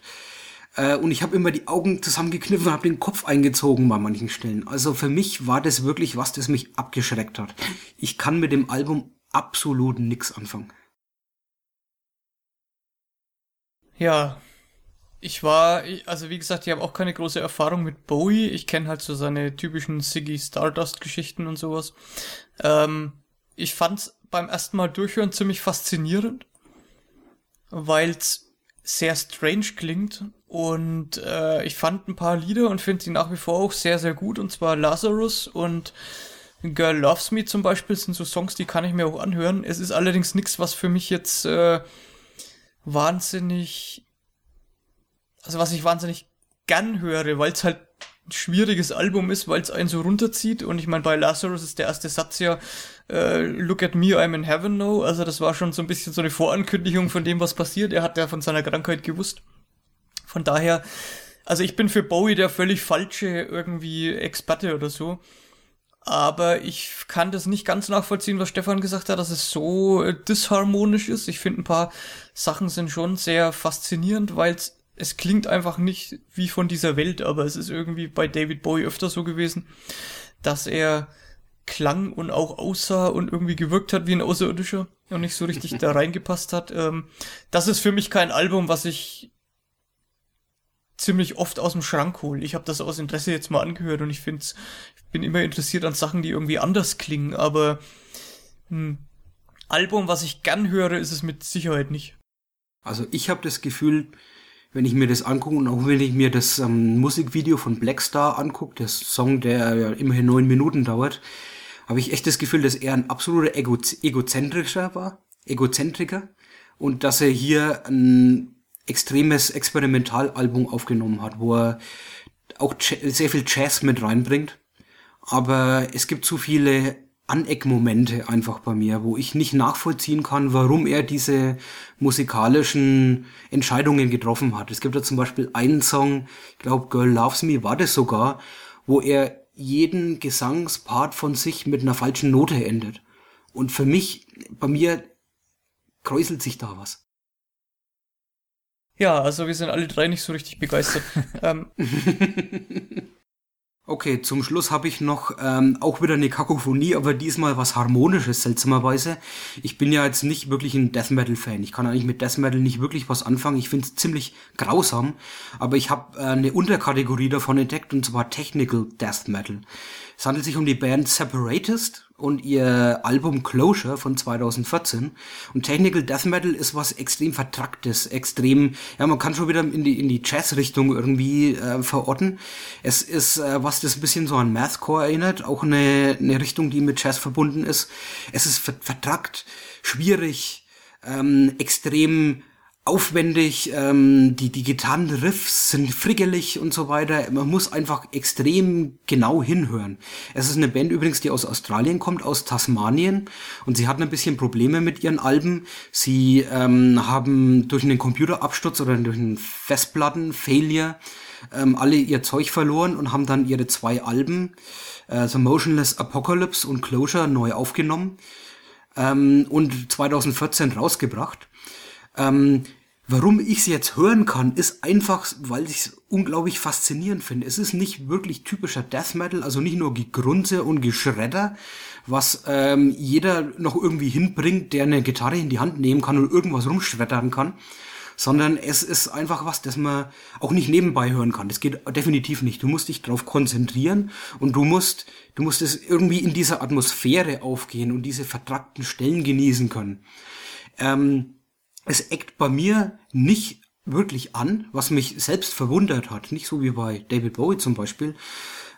Äh, und ich habe immer die Augen zusammengekniffen und habe den Kopf eingezogen bei manchen Stellen. Also für mich war das wirklich was, das mich abgeschreckt hat. Ich kann mit dem Album absolut nix anfangen. Ja, ich war, also wie gesagt, ich habe auch keine große Erfahrung mit Bowie. Ich kenne halt so seine typischen Siggy Stardust-Geschichten und sowas. Ähm, ich fand's beim ersten Mal durchhören ziemlich faszinierend, weil's sehr strange klingt. Und äh, ich fand ein paar Lieder und finde sie nach wie vor auch sehr, sehr gut. Und zwar Lazarus und Girl Loves Me zum Beispiel sind so Songs, die kann ich mir auch anhören. Es ist allerdings nichts, was für mich jetzt äh, wahnsinnig also was ich wahnsinnig gern höre, weil es halt ein schwieriges Album ist, weil es einen so runterzieht. Und ich meine, bei Lazarus ist der erste Satz ja äh, Look at me, I'm in heaven now. Also das war schon so ein bisschen so eine Vorankündigung von dem, was passiert. Er hat ja von seiner Krankheit gewusst. Von daher, also ich bin für Bowie der völlig falsche irgendwie Experte oder so. Aber ich kann das nicht ganz nachvollziehen, was Stefan gesagt hat, dass es so äh, disharmonisch ist. Ich finde, ein paar Sachen sind schon sehr faszinierend, weil es es klingt einfach nicht wie von dieser Welt, aber es ist irgendwie bei David Bowie öfter so gewesen, dass er klang und auch aussah und irgendwie gewirkt hat wie ein Außerirdischer und nicht so richtig da reingepasst hat. Ähm, das ist für mich kein Album, was ich ziemlich oft aus dem Schrank hole. Ich habe das aus Interesse jetzt mal angehört und ich finde, ich bin immer interessiert an Sachen, die irgendwie anders klingen, aber ein Album, was ich gern höre, ist es mit Sicherheit nicht. Also ich habe das Gefühl, wenn ich mir das angucke und auch wenn ich mir das ähm, Musikvideo von Blackstar angucke, der Song, der ja immerhin neun Minuten dauert, habe ich echt das Gefühl, dass er ein absoluter Ego Egozentrischer war, Egozentriker und dass er hier ein extremes Experimentalalbum aufgenommen hat, wo er auch sehr viel Jazz mit reinbringt. Aber es gibt zu viele Aneckmomente einfach bei mir, wo ich nicht nachvollziehen kann, warum er diese musikalischen Entscheidungen getroffen hat. Es gibt ja zum Beispiel einen Song, ich glaube Girl Loves Me war das sogar, wo er jeden Gesangspart von sich mit einer falschen Note endet. Und für mich, bei mir kräuselt sich da was. Ja, also wir sind alle drei nicht so richtig begeistert. ähm, Okay, zum Schluss habe ich noch ähm, auch wieder eine Kakophonie, aber diesmal was Harmonisches, seltsamerweise. Ich bin ja jetzt nicht wirklich ein Death Metal-Fan. Ich kann eigentlich mit Death Metal nicht wirklich was anfangen. Ich finde es ziemlich grausam, aber ich habe äh, eine Unterkategorie davon entdeckt, und zwar Technical Death Metal. Es handelt sich um die Band Separatist und ihr Album Closure von 2014. Und Technical Death Metal ist was extrem vertracktes, extrem, ja, man kann schon wieder in die, in die Jazz-Richtung irgendwie äh, verorten. Es ist äh, was, das ein bisschen so an Mathcore erinnert, auch eine, eine Richtung, die mit Jazz verbunden ist. Es ist vertrackt, schwierig, ähm, extrem aufwendig, ähm, die, die Gitarrenriffs sind friggelig und so weiter. Man muss einfach extrem genau hinhören. Es ist eine Band übrigens, die aus Australien kommt, aus Tasmanien und sie hatten ein bisschen Probleme mit ihren Alben. Sie ähm, haben durch einen Computerabsturz oder durch einen Festplatten-Failure ähm, alle ihr Zeug verloren und haben dann ihre zwei Alben, äh, The Motionless Apocalypse und Closure, neu aufgenommen ähm, und 2014 rausgebracht. Ähm, warum ich sie jetzt hören kann, ist einfach, weil ich es unglaublich faszinierend finde. Es ist nicht wirklich typischer Death Metal, also nicht nur Gegrunze und Geschredder, was ähm, jeder noch irgendwie hinbringt, der eine Gitarre in die Hand nehmen kann und irgendwas rumschreddern kann, sondern es ist einfach was, das man auch nicht nebenbei hören kann. Das geht definitiv nicht. Du musst dich darauf konzentrieren und du musst, du musst es irgendwie in dieser Atmosphäre aufgehen und diese vertrackten Stellen genießen können. Ähm, es eckt bei mir nicht wirklich an, was mich selbst verwundert hat, nicht so wie bei David Bowie zum Beispiel,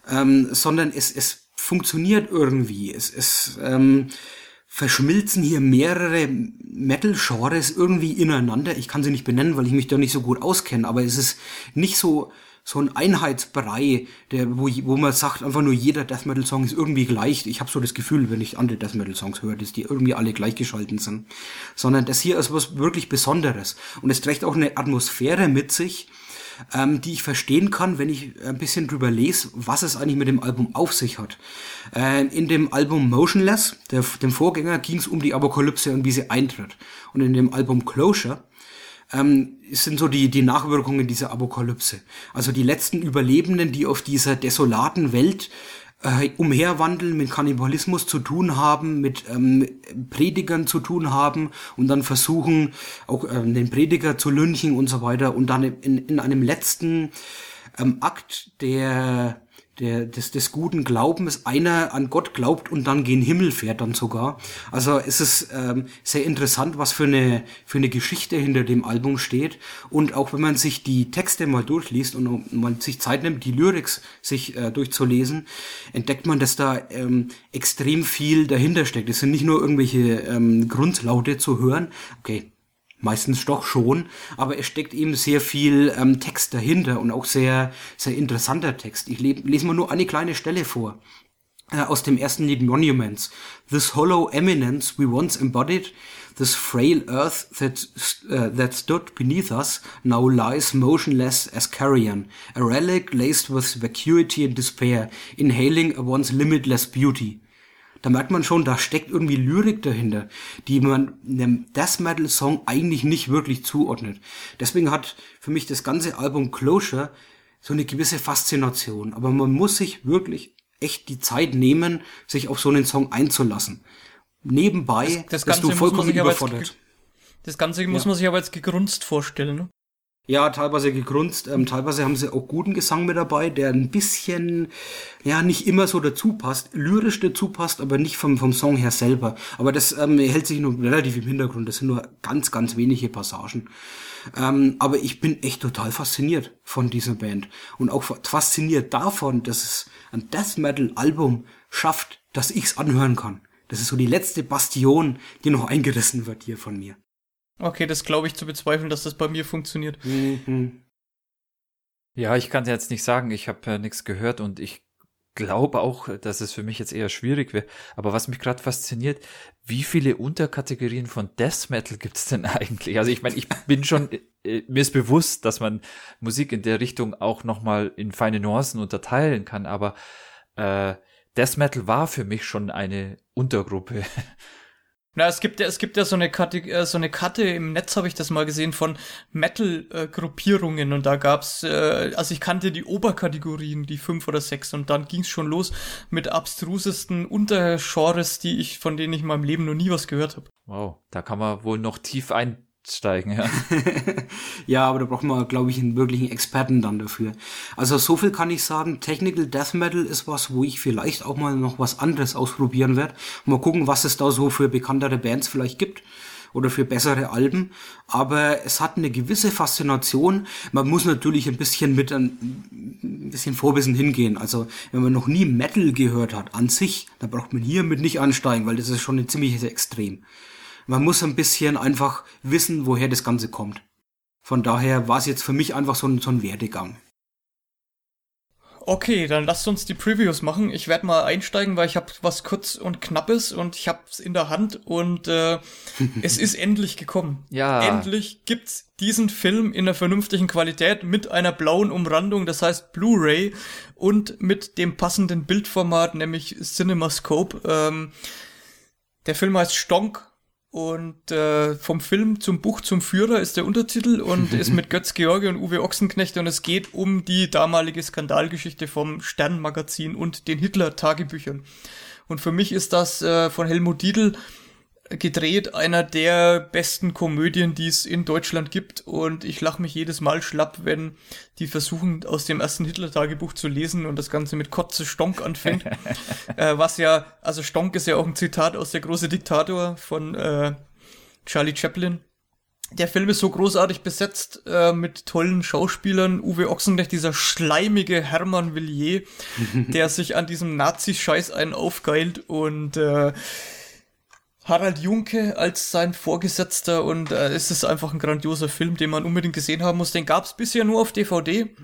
ähm, sondern es, es funktioniert irgendwie. Es, es ähm, verschmilzen hier mehrere Metal-Genres irgendwie ineinander. Ich kann sie nicht benennen, weil ich mich da nicht so gut auskenne, aber es ist nicht so so ein Einheitsbrei, der, wo, wo man sagt, einfach nur jeder Death Metal Song ist irgendwie gleich. Ich habe so das Gefühl, wenn ich andere Death Metal Songs höre, dass die irgendwie alle gleichgeschalten sind. Sondern das hier ist was wirklich Besonderes. Und es trägt auch eine Atmosphäre mit sich, ähm, die ich verstehen kann, wenn ich ein bisschen drüber lese, was es eigentlich mit dem Album auf sich hat. Äh, in dem Album Motionless, der, dem Vorgänger, ging es um die Apokalypse und wie sie eintritt. Und in dem Album Closure ähm, sind so die, die Nachwirkungen dieser Apokalypse. Also die letzten Überlebenden, die auf dieser desolaten Welt äh, umherwandeln, mit Kannibalismus zu tun haben, mit ähm, Predigern zu tun haben und dann versuchen, auch ähm, den Prediger zu lynchen und so weiter und dann in, in einem letzten ähm, Akt der der, des, des guten Glaubens einer an Gott glaubt und dann gen Himmel fährt dann sogar. Also es ist ähm, sehr interessant, was für eine, für eine Geschichte hinter dem Album steht. Und auch wenn man sich die Texte mal durchliest und man sich Zeit nimmt, die Lyrics sich äh, durchzulesen, entdeckt man, dass da ähm, extrem viel dahinter steckt. Es sind nicht nur irgendwelche ähm, Grundlaute zu hören. Okay, Meistens doch schon, aber es steckt eben sehr viel ähm, Text dahinter und auch sehr, sehr interessanter Text. Ich lese mal nur eine kleine Stelle vor äh, aus dem ersten Lied Monuments. This hollow eminence we once embodied, this frail earth that, uh, that stood beneath us, now lies motionless as carrion, a relic laced with vacuity and despair, inhaling a once limitless beauty da merkt man schon, da steckt irgendwie Lyrik dahinter, die man einem Death Metal Song eigentlich nicht wirklich zuordnet. Deswegen hat für mich das ganze Album Closure so eine gewisse Faszination. Aber man muss sich wirklich echt die Zeit nehmen, sich auf so einen Song einzulassen. Nebenbei das, das bist du vollkommen überfordert. Das Ganze muss ja. man sich aber jetzt gegrunzt vorstellen. Ja, teilweise gegrunzt. Ähm, teilweise haben sie auch guten Gesang mit dabei, der ein bisschen, ja, nicht immer so dazu passt, lyrisch dazu passt, aber nicht vom, vom Song her selber. Aber das ähm, hält sich nur relativ im Hintergrund. Das sind nur ganz, ganz wenige Passagen. Ähm, aber ich bin echt total fasziniert von dieser Band. Und auch fasziniert davon, dass es ein Death Metal Album schafft, dass ich's anhören kann. Das ist so die letzte Bastion, die noch eingerissen wird hier von mir. Okay, das glaube ich zu bezweifeln, dass das bei mir funktioniert. Mhm. Ja, ich kann jetzt nicht sagen, ich habe äh, nichts gehört und ich glaube auch, dass es für mich jetzt eher schwierig wäre. Aber was mich gerade fasziniert, wie viele Unterkategorien von Death Metal gibt es denn eigentlich? Also ich meine, ich bin schon, äh, mir ist bewusst, dass man Musik in der Richtung auch nochmal in feine Nuancen unterteilen kann, aber äh, Death Metal war für mich schon eine Untergruppe. Na, es gibt ja, es gibt ja so eine Karte, äh, so eine Karte im Netz habe ich das mal gesehen von Metal-Gruppierungen und da gab's, äh, also ich kannte die Oberkategorien, die fünf oder sechs und dann ging's schon los mit abstrusesten Untergenres, die ich, von denen ich in meinem Leben noch nie was gehört habe. Wow, da kann man wohl noch tief einsteigen, ja. Ja, aber da braucht man, glaube ich, einen wirklichen Experten dann dafür. Also so viel kann ich sagen, Technical Death Metal ist was, wo ich vielleicht auch mal noch was anderes ausprobieren werde. Mal gucken, was es da so für bekanntere Bands vielleicht gibt oder für bessere Alben. Aber es hat eine gewisse Faszination. Man muss natürlich ein bisschen mit ein, ein bisschen Vorwissen hingehen. Also wenn man noch nie Metal gehört hat an sich, dann braucht man hiermit nicht ansteigen, weil das ist schon ein ziemliches Extrem. Man muss ein bisschen einfach wissen, woher das Ganze kommt. Von daher war es jetzt für mich einfach so ein, so ein Werdegang. Okay, dann lasst uns die Previews machen. Ich werde mal einsteigen, weil ich habe was kurz und knappes und ich habe es in der Hand und äh, es ist endlich gekommen. Ja. Endlich gibt's diesen Film in einer vernünftigen Qualität mit einer blauen Umrandung, das heißt Blu-ray und mit dem passenden Bildformat, nämlich CinemaScope. Ähm, der Film heißt Stonk und äh, vom Film zum Buch zum Führer ist der Untertitel und ist mit Götz George und Uwe Ochsenknecht und es geht um die damalige Skandalgeschichte vom Sternmagazin und den Hitler-Tagebüchern. Und für mich ist das äh, von Helmut Dietl gedreht einer der besten Komödien, die es in Deutschland gibt und ich lache mich jedes Mal schlapp, wenn die versuchen aus dem ersten Hitler-Tagebuch zu lesen und das Ganze mit Kotze Stonk anfängt. äh, was ja, also Stonk ist ja auch ein Zitat aus Der große Diktator von äh, Charlie Chaplin. Der Film ist so großartig besetzt äh, mit tollen Schauspielern. Uwe Ochsenknecht, dieser schleimige Hermann Villiers, der sich an diesem Nazi-Scheiß einen aufgeilt und äh, Harald Junke als sein Vorgesetzter und äh, es ist einfach ein grandioser Film, den man unbedingt gesehen haben muss. Den gab es bisher nur auf DVD,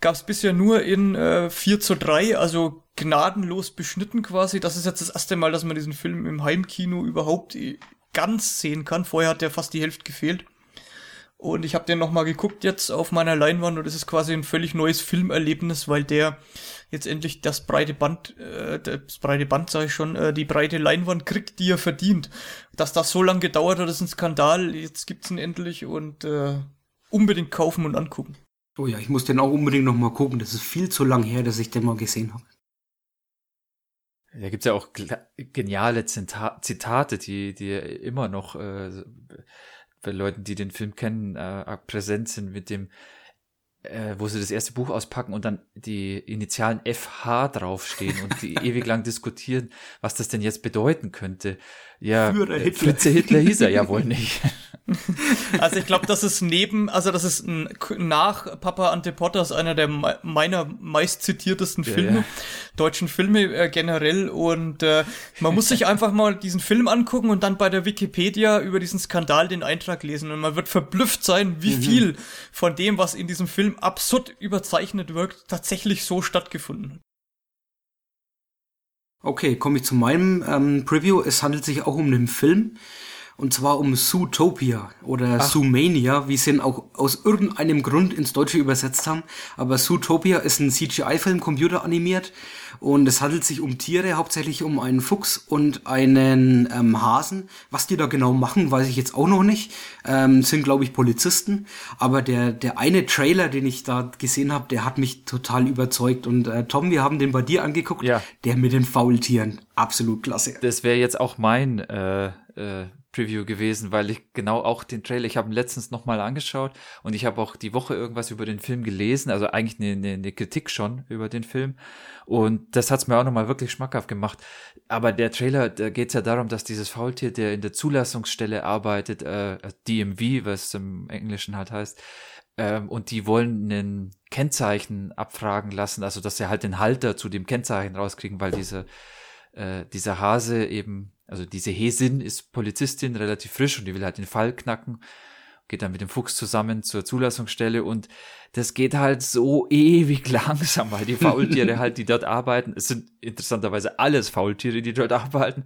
gab es bisher nur in äh, 4 zu 3, also gnadenlos beschnitten quasi. Das ist jetzt das erste Mal, dass man diesen Film im Heimkino überhaupt äh, ganz sehen kann. Vorher hat der fast die Hälfte gefehlt. Und ich habe den nochmal geguckt jetzt auf meiner Leinwand und es ist quasi ein völlig neues Filmerlebnis, weil der jetzt endlich das breite Band, äh, das breite Band sage ich schon, äh, die breite Leinwand kriegt, die er verdient. Dass das so lange gedauert hat, ist ein Skandal. Jetzt gibt's ihn endlich und äh, unbedingt kaufen und angucken. Oh ja, ich muss den auch unbedingt noch mal gucken. Das ist viel zu lang her, dass ich den mal gesehen habe. Da gibt's ja auch geniale Zita Zitate, die, die immer noch äh, bei Leuten, die den Film kennen, äh, präsent sind mit dem, äh, wo sie das erste Buch auspacken und dann die Initialen FH draufstehen und die ewig lang diskutieren, was das denn jetzt bedeuten könnte. Ja, Führer äh, Hitler. Fritze Hitler hieß er ja wohl nicht. Also ich glaube, das ist neben, also das ist ein, nach Papa Ante Potters einer der me- meiner meistzitiertesten Ja, Filme, ja. deutschen Filme äh, generell und äh, man muss sich einfach mal diesen Film angucken und dann bei der Wikipedia über diesen Skandal den Eintrag lesen und man wird verblüfft sein, wie Mhm. viel von dem, was in diesem Film absurd überzeichnet wirkt, tatsächlich so stattgefunden hat. Okay, komme ich zu meinem ähm, Preview. Es handelt sich auch um einen Film. Und zwar um Zootopia oder Ach. Zoomania, wie sie ihn auch aus irgendeinem Grund ins Deutsche übersetzt haben. Aber Zootopia ist ein CGI-Film, computeranimiert. Und es handelt sich um Tiere, hauptsächlich um einen Fuchs und einen ähm, Hasen. Was die da genau machen, weiß ich jetzt auch noch nicht. Ähm, sind, glaube ich, Polizisten. Aber der, der eine Trailer, den ich da gesehen habe, der hat mich total überzeugt. Und äh, Tom, wir haben den bei dir angeguckt. Der mit den Faultieren. Absolut klasse. Das wäre jetzt auch mein äh, äh, Preview gewesen, weil ich genau auch den Trailer, ich habe ihn letztens nochmal angeschaut und ich habe auch die Woche irgendwas über den Film gelesen, also eigentlich eine, eine, eine Kritik schon über den Film und das hat's mir auch nochmal wirklich schmackhaft gemacht. Aber der Trailer, da geht's ja darum, dass dieses Faultier, der in der Zulassungsstelle arbeitet, äh, DMV, was im Englischen halt heißt, ähm, und die wollen ein Kennzeichen abfragen lassen, also dass sie halt den Halter zu dem Kennzeichen rauskriegen, weil diese äh, dieser Hase eben, also diese Häsin ist Polizistin, relativ frisch und die will halt den Fall knacken. geht dann mit dem Fuchs zusammen zur Zulassungsstelle und das geht halt so ewig langsam, weil die Faultiere halt, die dort arbeiten, es sind interessanterweise alles Faultiere, die dort arbeiten,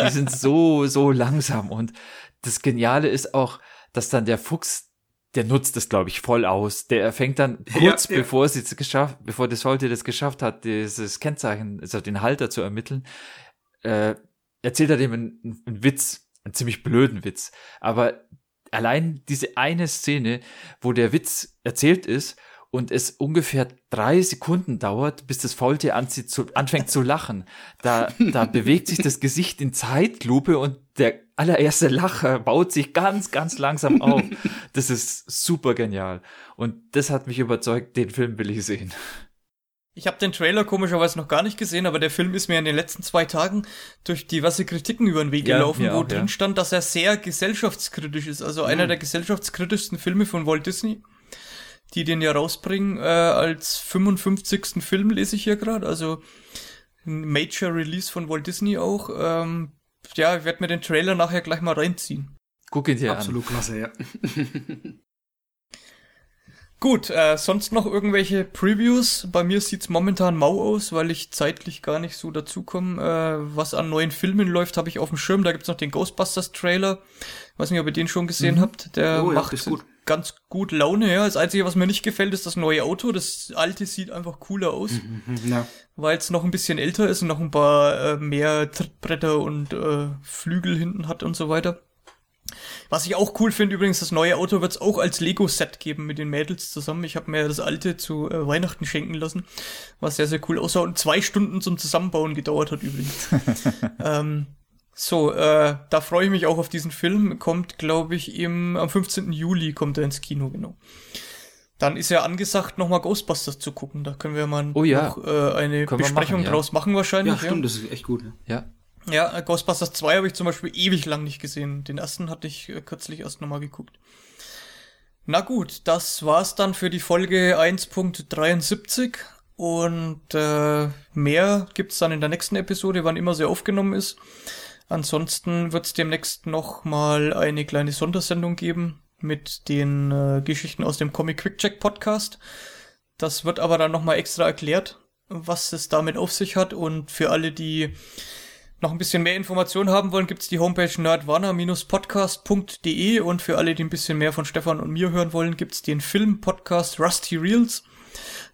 die sind so, so langsam und das Geniale ist auch, dass dann der Fuchs der nutzt es, glaube ich, voll aus. Der fängt dann kurz Ja, ja. bevor sie es geschafft, bevor das Faultier das geschafft hat, dieses Kennzeichen, also den Halter zu ermitteln, äh, erzählt er dem einen, einen Witz, einen ziemlich blöden Witz. Aber allein diese eine Szene, wo der Witz erzählt ist und es ungefähr drei Sekunden dauert, bis das Faultier anzieht zu, anfängt zu lachen. Da, da bewegt sich das Gesicht in Zeitlupe und der allererste Lacher baut sich ganz, ganz langsam auf. Das ist super genial. Und das hat mich überzeugt, den Film will ich sehen. Ich habe den Trailer komischerweise noch gar nicht gesehen, aber der Film ist mir in den letzten zwei Tagen durch diverse Kritiken über den Weg Ja, gelaufen, mir wo drin ja. stand, dass er sehr gesellschaftskritisch ist. Also einer Mhm. der gesellschaftskritischsten Filme von Walt Disney, die den ja rausbringen äh, als 55. Film, lese ich hier gerade. Also ein Major Release von Walt Disney auch. Ähm, ja, ich werde mir den Trailer nachher gleich mal reinziehen. Guck ihn dir Absolut klasse, ja. Gut, äh, sonst noch irgendwelche Previews? Bei mir sieht's momentan mau aus, weil ich zeitlich gar nicht so dazukomme. Äh, was an neuen Filmen läuft, habe ich auf dem Schirm. Da gibt's noch den Ghostbusters Trailer. weiß nicht, ob ihr den schon gesehen Mhm. habt. Der Oh ja, macht ist gut. ganz gut Laune. Ja, das Einzige, was mir nicht gefällt, ist das neue Auto. Das alte sieht einfach cooler aus, Ja. weil es noch ein bisschen älter ist und noch ein paar äh, mehr Trittbretter und äh, Flügel hinten hat und so weiter. Was ich auch cool finde, übrigens, das neue Auto wird es auch als Lego-Set geben mit den Mädels zusammen. Ich habe mir das alte zu äh, Weihnachten schenken lassen, was sehr, sehr cool aussah und zwei Stunden zum Zusammenbauen gedauert hat übrigens. ähm, so, äh, da freue ich mich auch auf diesen Film. Kommt, glaube ich, im, am 15. Juli kommt er ins Kino, genau. Dann ist ja angesagt, nochmal Ghostbusters zu gucken. Da können wir mal Oh ja. noch äh, eine Können Besprechung machen, ja. draus machen wahrscheinlich. Ja, stimmt, das ist echt gut. Ja. Ja, Ghostbusters 2 habe ich zum Beispiel ewig lang nicht gesehen. Den ersten hatte ich äh, kürzlich erst nochmal geguckt. Na gut, das war's dann für die Folge 1.73 und äh, mehr gibt's dann in der nächsten Episode, wann immer sie aufgenommen ist. Ansonsten wird's demnächst noch mal eine kleine Sondersendung geben mit den äh, Geschichten aus dem Comic Quick Check Podcast. Das wird aber dann noch mal extra erklärt, was es damit auf sich hat und für alle, die noch ein bisschen mehr Informationen haben wollen, gibt's die Homepage nerdwana-podcast.de und für alle, die ein bisschen mehr von Stefan und mir hören wollen, gibt's den Film-Podcast Rusty Reels.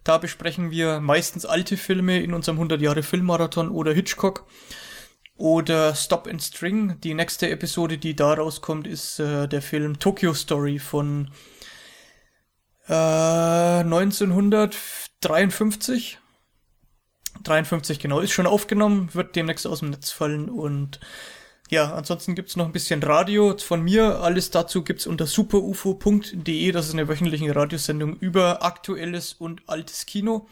Da besprechen wir meistens alte Filme in unserem 100 Jahre Filmmarathon oder Hitchcock oder Stop and String. Die nächste Episode, die da rauskommt, ist äh, der Film Tokyo Story von äh, 1953. 53 genau, ist schon aufgenommen, wird demnächst aus dem Netz fallen und ja, ansonsten gibt's noch ein bisschen Radio von mir. Alles dazu gibt's unter superufo.de. Das ist eine wöchentliche Radiosendung über aktuelles und altes Kino.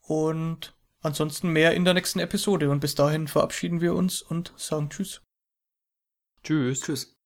Und ansonsten mehr in der nächsten Episode. Und bis dahin verabschieden wir uns und sagen Tschüss. Tschüss. Tschüss.